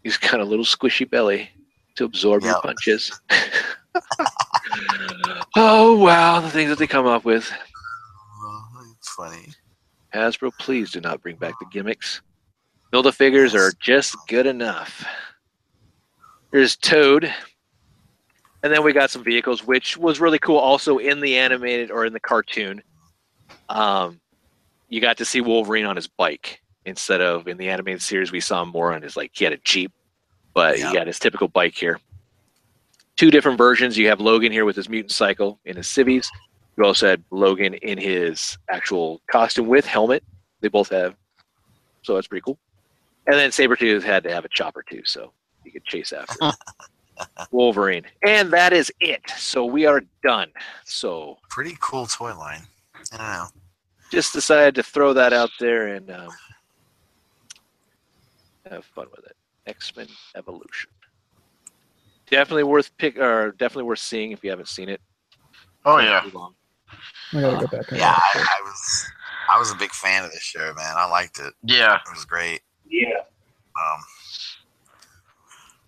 [SPEAKER 3] He's got a little squishy belly to absorb your punches. oh wow, the things that they come up with.
[SPEAKER 2] Oh, It's funny.
[SPEAKER 3] Hasbro, please do not bring back the gimmicks. Build the figures are just good enough. There's Toad. And then we got some vehicles, which was really cool also in the animated or in the cartoon. Um, you got to see Wolverine on his bike instead of in the animated series, we saw him more on his, like, he had a Jeep, but
[SPEAKER 2] Yeah.
[SPEAKER 3] he had his typical bike here. Two different versions. You have Logan here with his mutant cycle in his civvies. You also had Logan in his actual costume with helmet. They both have, so that's pretty cool. And then Sabretooth had to have a chopper too, so he could chase after Wolverine. And that is it. So we are done. So
[SPEAKER 2] Pretty cool toy line. I don't know.
[SPEAKER 3] Just decided to throw that out there and um, have fun with it. X Men Evolution. Definitely worth pick or definitely worth seeing if you haven't seen it.
[SPEAKER 5] Oh yeah.
[SPEAKER 3] Long.
[SPEAKER 6] I gotta go back and
[SPEAKER 2] Yeah, I. I was I was a big fan of this show, man. I liked it.
[SPEAKER 5] Yeah.
[SPEAKER 2] It was great.
[SPEAKER 4] Yeah.
[SPEAKER 2] Um,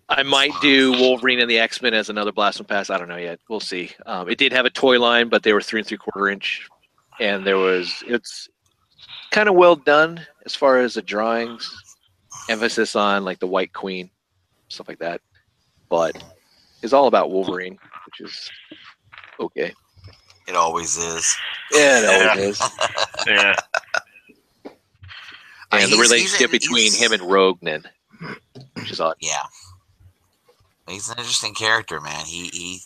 [SPEAKER 3] I might do Wolverine and the X Men as another blast from past. I don't know yet. We'll see. Um, it did have a toy line, but they were three and three quarter inch, and there was it's kind of well done as far as the drawings, emphasis on like the White Queen, stuff like that. But it's all about Wolverine, which is okay.
[SPEAKER 2] it always is.
[SPEAKER 3] Yeah, it always is.
[SPEAKER 5] Yeah.
[SPEAKER 3] And the
[SPEAKER 2] he's-
[SPEAKER 3] relationship
[SPEAKER 2] he's-
[SPEAKER 3] between him and Rognan, which is odd.
[SPEAKER 2] Yeah. He's an interesting character, man. He he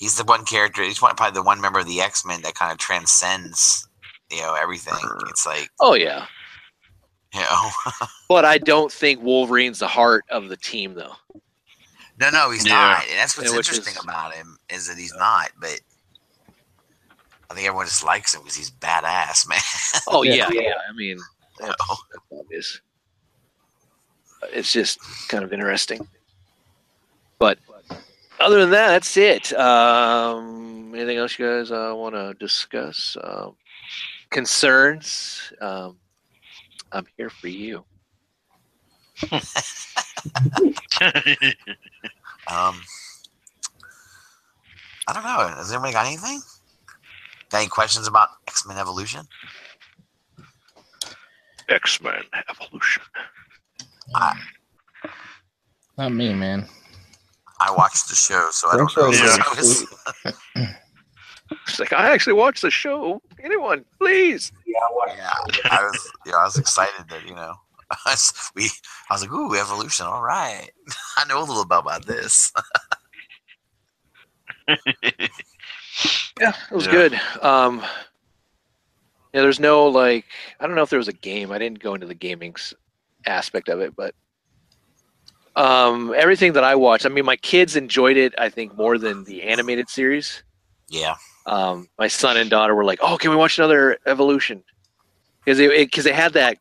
[SPEAKER 2] he's the one character. He's one, probably the one member of the X Men that kind of transcends, you know, everything. It's like
[SPEAKER 3] Oh yeah,
[SPEAKER 2] you know,
[SPEAKER 3] but I don't think Wolverine's the heart of the team though.
[SPEAKER 2] No, no, he's
[SPEAKER 5] Yeah.
[SPEAKER 2] not. And that's what's
[SPEAKER 3] Yeah,
[SPEAKER 2] interesting
[SPEAKER 3] is-
[SPEAKER 2] about him is that he's not. But I think everyone just likes him because he's badass, man.
[SPEAKER 3] Oh
[SPEAKER 6] Yeah.
[SPEAKER 3] yeah, yeah. I mean, that's, that's obvious. It's just kind of interesting. But other than that, that's it. Um, anything else you guys uh, want to discuss? Um, concerns? Um, I'm here for you.
[SPEAKER 2] Um, I don't know. Has anybody got anything? Got any questions about X Men Evolution?
[SPEAKER 3] X Men Evolution.
[SPEAKER 1] Not me, man.
[SPEAKER 2] I watched the show, so I don't know.
[SPEAKER 6] already
[SPEAKER 2] So it's-
[SPEAKER 3] It's like I actually watched the show. Anyone, please?
[SPEAKER 4] Yeah, I
[SPEAKER 2] yeah, I was, yeah, I was excited that you know, we. I was like, "Ooh, Evolution! All right, I know a little bit about this."
[SPEAKER 3] Yeah, it was
[SPEAKER 5] Yeah.
[SPEAKER 3] good. Um, yeah, there's no like, I don't know if there was a game. I didn't go into the gaming aspect of it, but um, everything that I watched, I mean, my kids enjoyed it. I think more than the animated series.
[SPEAKER 2] Yeah,
[SPEAKER 3] Um, my son and daughter were like, "Oh, can we watch another Evolution?" Because it because they had that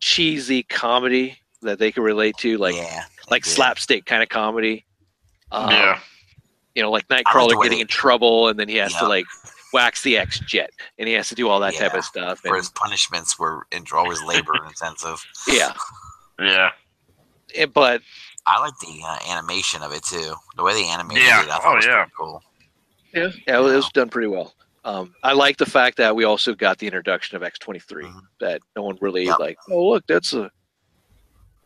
[SPEAKER 3] cheesy comedy that they could relate to, like
[SPEAKER 2] yeah,
[SPEAKER 3] like
[SPEAKER 2] did.
[SPEAKER 3] slapstick kind of comedy. Um,
[SPEAKER 5] yeah.
[SPEAKER 3] you know, like
[SPEAKER 2] I like
[SPEAKER 3] Nightcrawler getting
[SPEAKER 2] they-
[SPEAKER 3] in trouble, and then he has to like wax the X jet, and he has to do all that type of stuff.
[SPEAKER 2] Where
[SPEAKER 3] And,
[SPEAKER 2] his punishments were always labor in the sense of.
[SPEAKER 3] yeah,
[SPEAKER 5] Yeah.
[SPEAKER 3] It- but
[SPEAKER 2] I like the uh, animation of it too. The way they animated
[SPEAKER 5] Yeah.
[SPEAKER 2] it, I thought
[SPEAKER 5] Oh,
[SPEAKER 2] was
[SPEAKER 5] yeah.
[SPEAKER 2] pretty cool.
[SPEAKER 3] yeah, yeah, it was done pretty well. Um, I like the fact that we also got the introduction of X twenty three.
[SPEAKER 2] Mhm.
[SPEAKER 3] That no one really
[SPEAKER 2] Yep.
[SPEAKER 3] like. Oh, look, that's a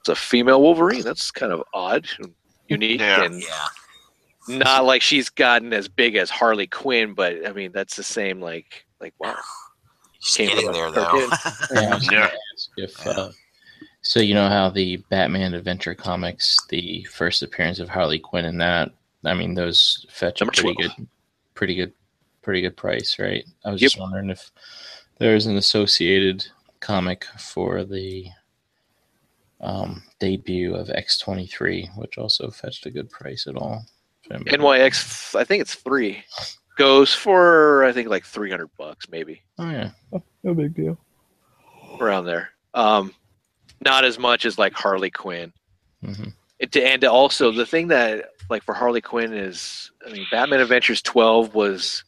[SPEAKER 3] it's a female Wolverine. That's kind of odd, unique,
[SPEAKER 5] Yeah.
[SPEAKER 3] and
[SPEAKER 2] Yeah,
[SPEAKER 3] not like she's gotten as big as Harley Quinn. But I mean, that's the same. Like, like wow,
[SPEAKER 2] she's
[SPEAKER 3] Came
[SPEAKER 2] getting there though.
[SPEAKER 1] Yeah, I was gonna
[SPEAKER 5] Yeah.
[SPEAKER 1] if, uh, so you know how the Batman Adventure comics, the first appearance of Harley Quinn in that, I mean, those fetch a pretty
[SPEAKER 3] 12.
[SPEAKER 1] good, pretty good, pretty good price, right? I was
[SPEAKER 3] Yep.
[SPEAKER 1] just wondering if there's an associated comic for the um, debut of X23, which also fetched a good price at all. If
[SPEAKER 3] NYX. I think it's three. Goes for I think like three hundred bucks, maybe.
[SPEAKER 1] Oh yeah,
[SPEAKER 6] No big deal.
[SPEAKER 3] around there. Um, not as much as like Harley Quinn.
[SPEAKER 1] hmm
[SPEAKER 3] It, and also the thing that like for Harley Quinn is, I mean, Batman Adventures 12 was.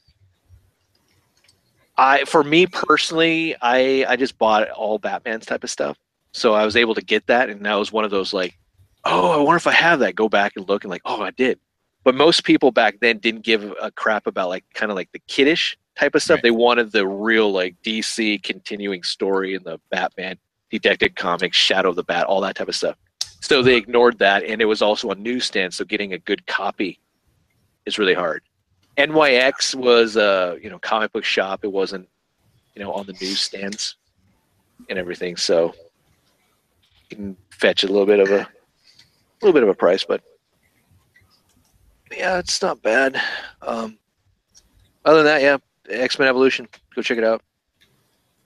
[SPEAKER 3] I for me personally, I I just bought all Batman's type of stuff, so I was able to get that, and that was one of those like, oh, I wonder if I have that. Go back and look, and like, oh, I did. But most people back then didn't give a crap about like kind of like the kiddish type of stuff.
[SPEAKER 1] Right.
[SPEAKER 3] They wanted the real like DC continuing story and the Batman Detective Comics, Shadow of the Bat, all that type of stuff. So they ignored that, and it was also on newsstand, So getting a good copy is really hard. NYX was a you know comic book shop. It wasn't you know on the newsstands and everything. So you can fetch a little bit of a little bit of a price, but yeah, it's not bad. Um, other than that, yeah, X Men Evolution, go check it out.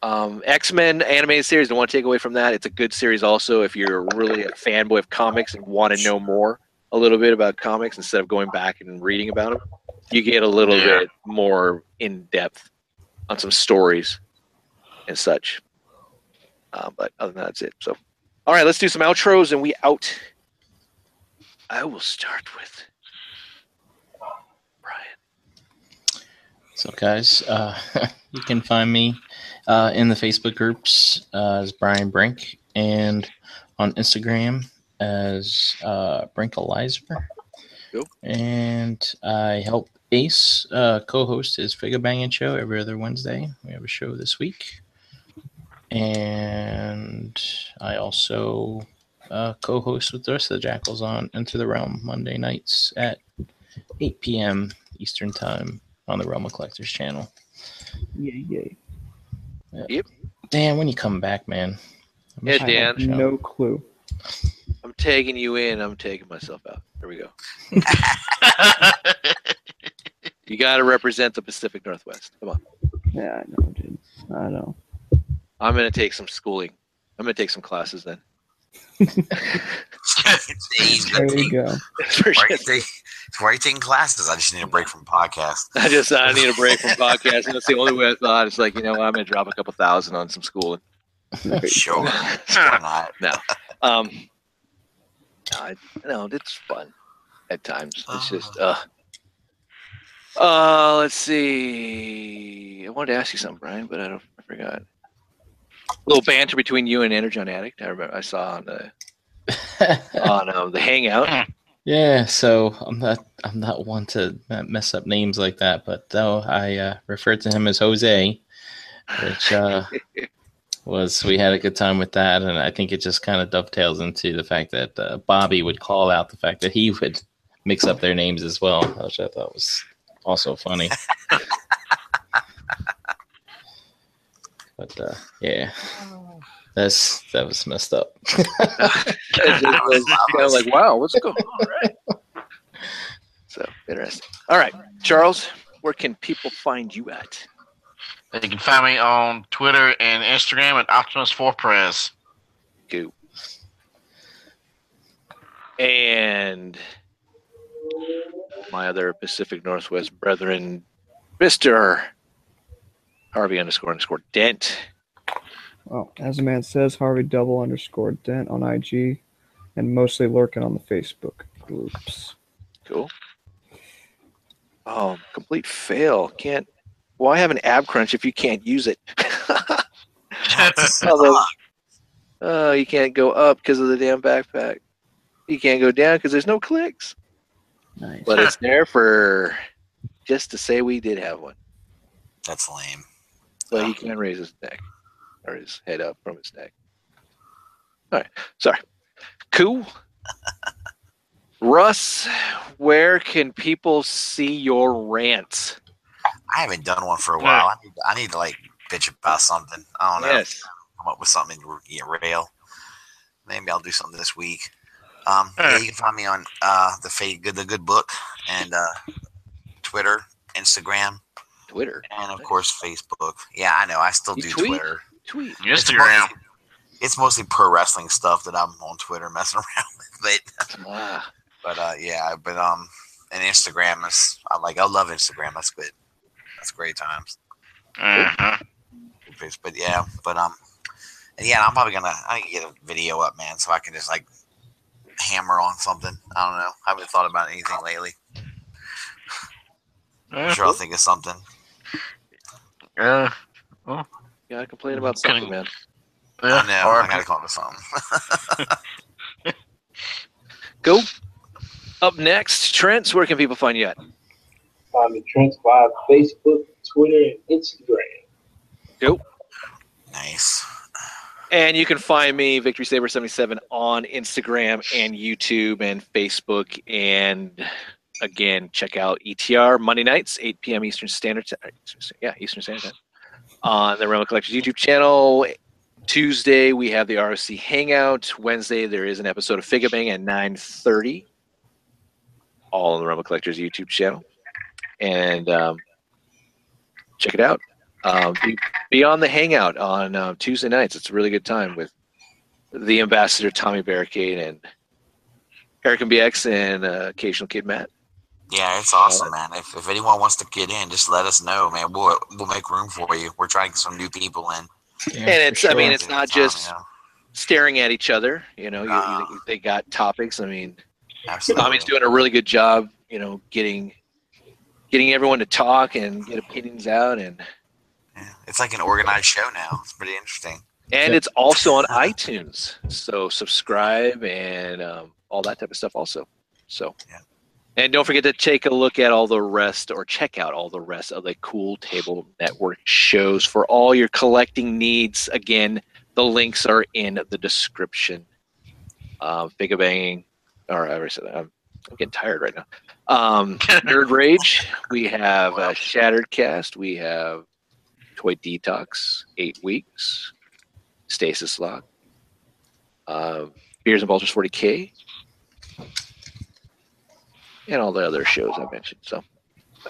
[SPEAKER 3] Um, X Men animated series. Don't want to take away from that. It's a good series. Also, if you're really a fanboy of comics and want to know more a little bit about comics instead of going back and reading about them, you get a little
[SPEAKER 5] Yeah.
[SPEAKER 3] bit more in depth on some stories and such. Uh, but other than that, that's it. So, all right, let's do some outros and we out. I will start with Brian.
[SPEAKER 1] So, guys, uh, you can find me uh, in the Facebook groups uh, as Brian Brink and on Instagram as uh, Brinkalizer.
[SPEAKER 3] Cool.
[SPEAKER 1] And I help Ace uh, co host his Figure Banging show every other Wednesday. We have a show this week. And I also uh, co host with the rest of the Jackals on Into the Realm Monday nights at 8 p.m. Eastern Time on the Realm of Collectors channel.
[SPEAKER 6] Yay, yay.
[SPEAKER 1] Dan, when you come back, man? I
[SPEAKER 3] Yeah,
[SPEAKER 1] miss you on
[SPEAKER 3] Dan.
[SPEAKER 6] No clue.
[SPEAKER 3] I'm tagging you in. I'm taking myself out. There we go. You got to represent the Pacific Northwest. Come on.
[SPEAKER 6] Yeah, I know, dude. I know.
[SPEAKER 3] I'm going to take some schooling. I'm going to take some classes then.
[SPEAKER 6] There
[SPEAKER 2] good.
[SPEAKER 6] you go.
[SPEAKER 2] Why are you taking- why are you taking classes? I just need a break from podcast.
[SPEAKER 3] I just I need a break from podcasting. That's the only way I thought. It's like you know I'm gonna drop a couple thousand on some schooling.
[SPEAKER 2] Sure. Why not?
[SPEAKER 3] Um, I no, it's fun at times. It's just uh. Uh, let's see. I wanted to ask you something, Brian, but I don't. I forgot. A little banter between you and Energon Addict. I remember I saw on the on um, the Hangout.
[SPEAKER 1] Yeah, so I'm not I'm not one to mess up names like that, but though I uh, referred to him as Jose, which uh, was we had a good time with that, and I think it just kind of dovetails into the fact that uh, Bobby would call out the fact that he would mix up their names as well, which I thought was also funny. but uh, yeah, that's that was messed up.
[SPEAKER 3] It just was kind of like, wow, what's going on? Right. So interesting. All right, Charles, where can people find you at?
[SPEAKER 5] You can find me on Twitter and Instagram at Optimus Four Press.
[SPEAKER 3] Go. And my other Pacific Northwest brethren, Mister Harvey underscore underscore Dent.
[SPEAKER 6] Well, as a man says, Harvey double underscore dent on IG, and mostly lurking on the Facebook groups.
[SPEAKER 3] Cool. Oh, complete fail. Can't. Why have an ab crunch if you can't use it? Although, oh, you can't go up because of the damn backpack. You can't go down because there's no clicks.
[SPEAKER 1] nice.
[SPEAKER 3] But it's there for just to say we did have one.
[SPEAKER 2] That's lame.
[SPEAKER 3] But he can raise his neck or his head up from his neck. All right. Sorry. Cool. Russ, where can people see your rants?
[SPEAKER 2] I haven't done one for a while. I need, I need to like bitch about something. I don't know.
[SPEAKER 3] Yes.
[SPEAKER 2] Come up with something to get rail. Maybe I'll do something this week. Um, yeah, you can find me on uh, the fa- good the good book and uh, Twitter, Instagram,
[SPEAKER 3] Twitter.
[SPEAKER 2] and of course Facebook. Yeah, I know. I still
[SPEAKER 3] You
[SPEAKER 2] do
[SPEAKER 3] tweet?
[SPEAKER 2] Twitter.
[SPEAKER 3] Tweet.
[SPEAKER 2] It's
[SPEAKER 5] Instagram.
[SPEAKER 2] mostly, it's mostly pro wrestling stuff that I'm on Twitter messing around with. But
[SPEAKER 3] Ah,
[SPEAKER 2] but uh, yeah, but um, and Instagram is I like I love Instagram. That's good. That's great times.
[SPEAKER 5] Uh-huh.
[SPEAKER 2] But yeah, but um, and yeah, I'm probably gonna I need to get a video up, man, so I can just like hammer on something. I don't know. I haven't thought about anything lately. I'm sure I'll think of something.
[SPEAKER 5] Uh,
[SPEAKER 3] gotta complain about
[SPEAKER 5] Kidding.
[SPEAKER 3] something, man.
[SPEAKER 5] yeah,
[SPEAKER 2] I know.
[SPEAKER 5] or-
[SPEAKER 2] I gotta come up with something.
[SPEAKER 3] Go. Up next, Trent, where can people find you at?
[SPEAKER 4] Find me Trent via Facebook, Twitter, and Instagram.
[SPEAKER 2] nice.
[SPEAKER 3] And you can find me, Victory Saber 77 on Instagram and YouTube and Facebook. And again, check out ETR Monday nights, 8 p.m. Eastern Standard Time. Yeah, Eastern Standard Time. On the Realm Collectors YouTube channel. Tuesday, we have the ROC Hangout. Wednesday, there is an episode of Figure Bang at 9.30. All on the Realm Collectors YouTube channel. And um, check it out. Um, be, be on the hangout on uh, Tuesday nights. It's a really good time with the ambassador Tommy Barricade and Eric and BX and uh, occasional kid Matt.
[SPEAKER 2] Yeah, it's awesome, man. If, if anyone wants to get in, just let us know, man. We'll we'll make room for you. We're trying to get some new people in.
[SPEAKER 1] Yeah,
[SPEAKER 3] and it's,
[SPEAKER 1] for
[SPEAKER 3] I mean, it's not just
[SPEAKER 2] you
[SPEAKER 3] staring at each other. You know, you,
[SPEAKER 2] Uh-uh.
[SPEAKER 3] you, they got topics. I mean,
[SPEAKER 2] Absolutely.
[SPEAKER 3] Tommy's doing a really good job. You know, getting getting everyone to talk and get opinions out, and
[SPEAKER 2] Yeah, it's like an organized show now. It's pretty interesting.
[SPEAKER 3] and it's also on iTunes. So subscribe and um, all that type of stuff also. So
[SPEAKER 2] Yeah.
[SPEAKER 3] And don't forget to take a look at all the rest or check out all the rest of the Cool Table Network shows for all your collecting needs. Again, the links are in the description. Um, Figure banging, or I said that. I'm, I'm getting tired right now. Um, Nerd Rage. We have uh, Shattered Cast. We have Toy Detox. Eight weeks. Stasis Lock. Uh, Beers and Bolters 40K. And all the other shows I mentioned. So,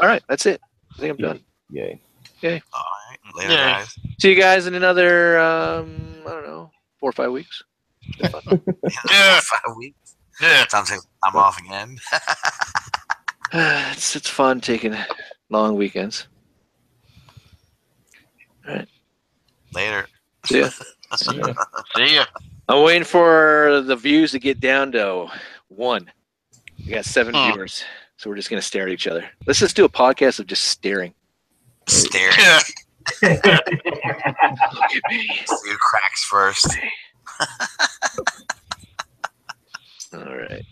[SPEAKER 3] all right, that's it. I think I'm done.
[SPEAKER 6] Yay. Yay.
[SPEAKER 2] All right. Later,
[SPEAKER 5] Yeah.
[SPEAKER 2] guys.
[SPEAKER 3] See you guys in another, um, I don't know, four or five weeks.
[SPEAKER 5] Yeah.
[SPEAKER 2] Five weeks.
[SPEAKER 5] Yeah.
[SPEAKER 2] Sounds like I'm off again.
[SPEAKER 3] it's it's fun taking long weekends. All right.
[SPEAKER 2] Later.
[SPEAKER 3] See ya.
[SPEAKER 5] See ya.
[SPEAKER 3] I'm waiting for the views to get down to one. We got seven
[SPEAKER 5] Hmm.
[SPEAKER 3] viewers, so we're just gonna stare at each other. Let's just do a podcast of just staring.
[SPEAKER 2] Staring.
[SPEAKER 3] Look at me.
[SPEAKER 2] See who cracks first.
[SPEAKER 3] All right.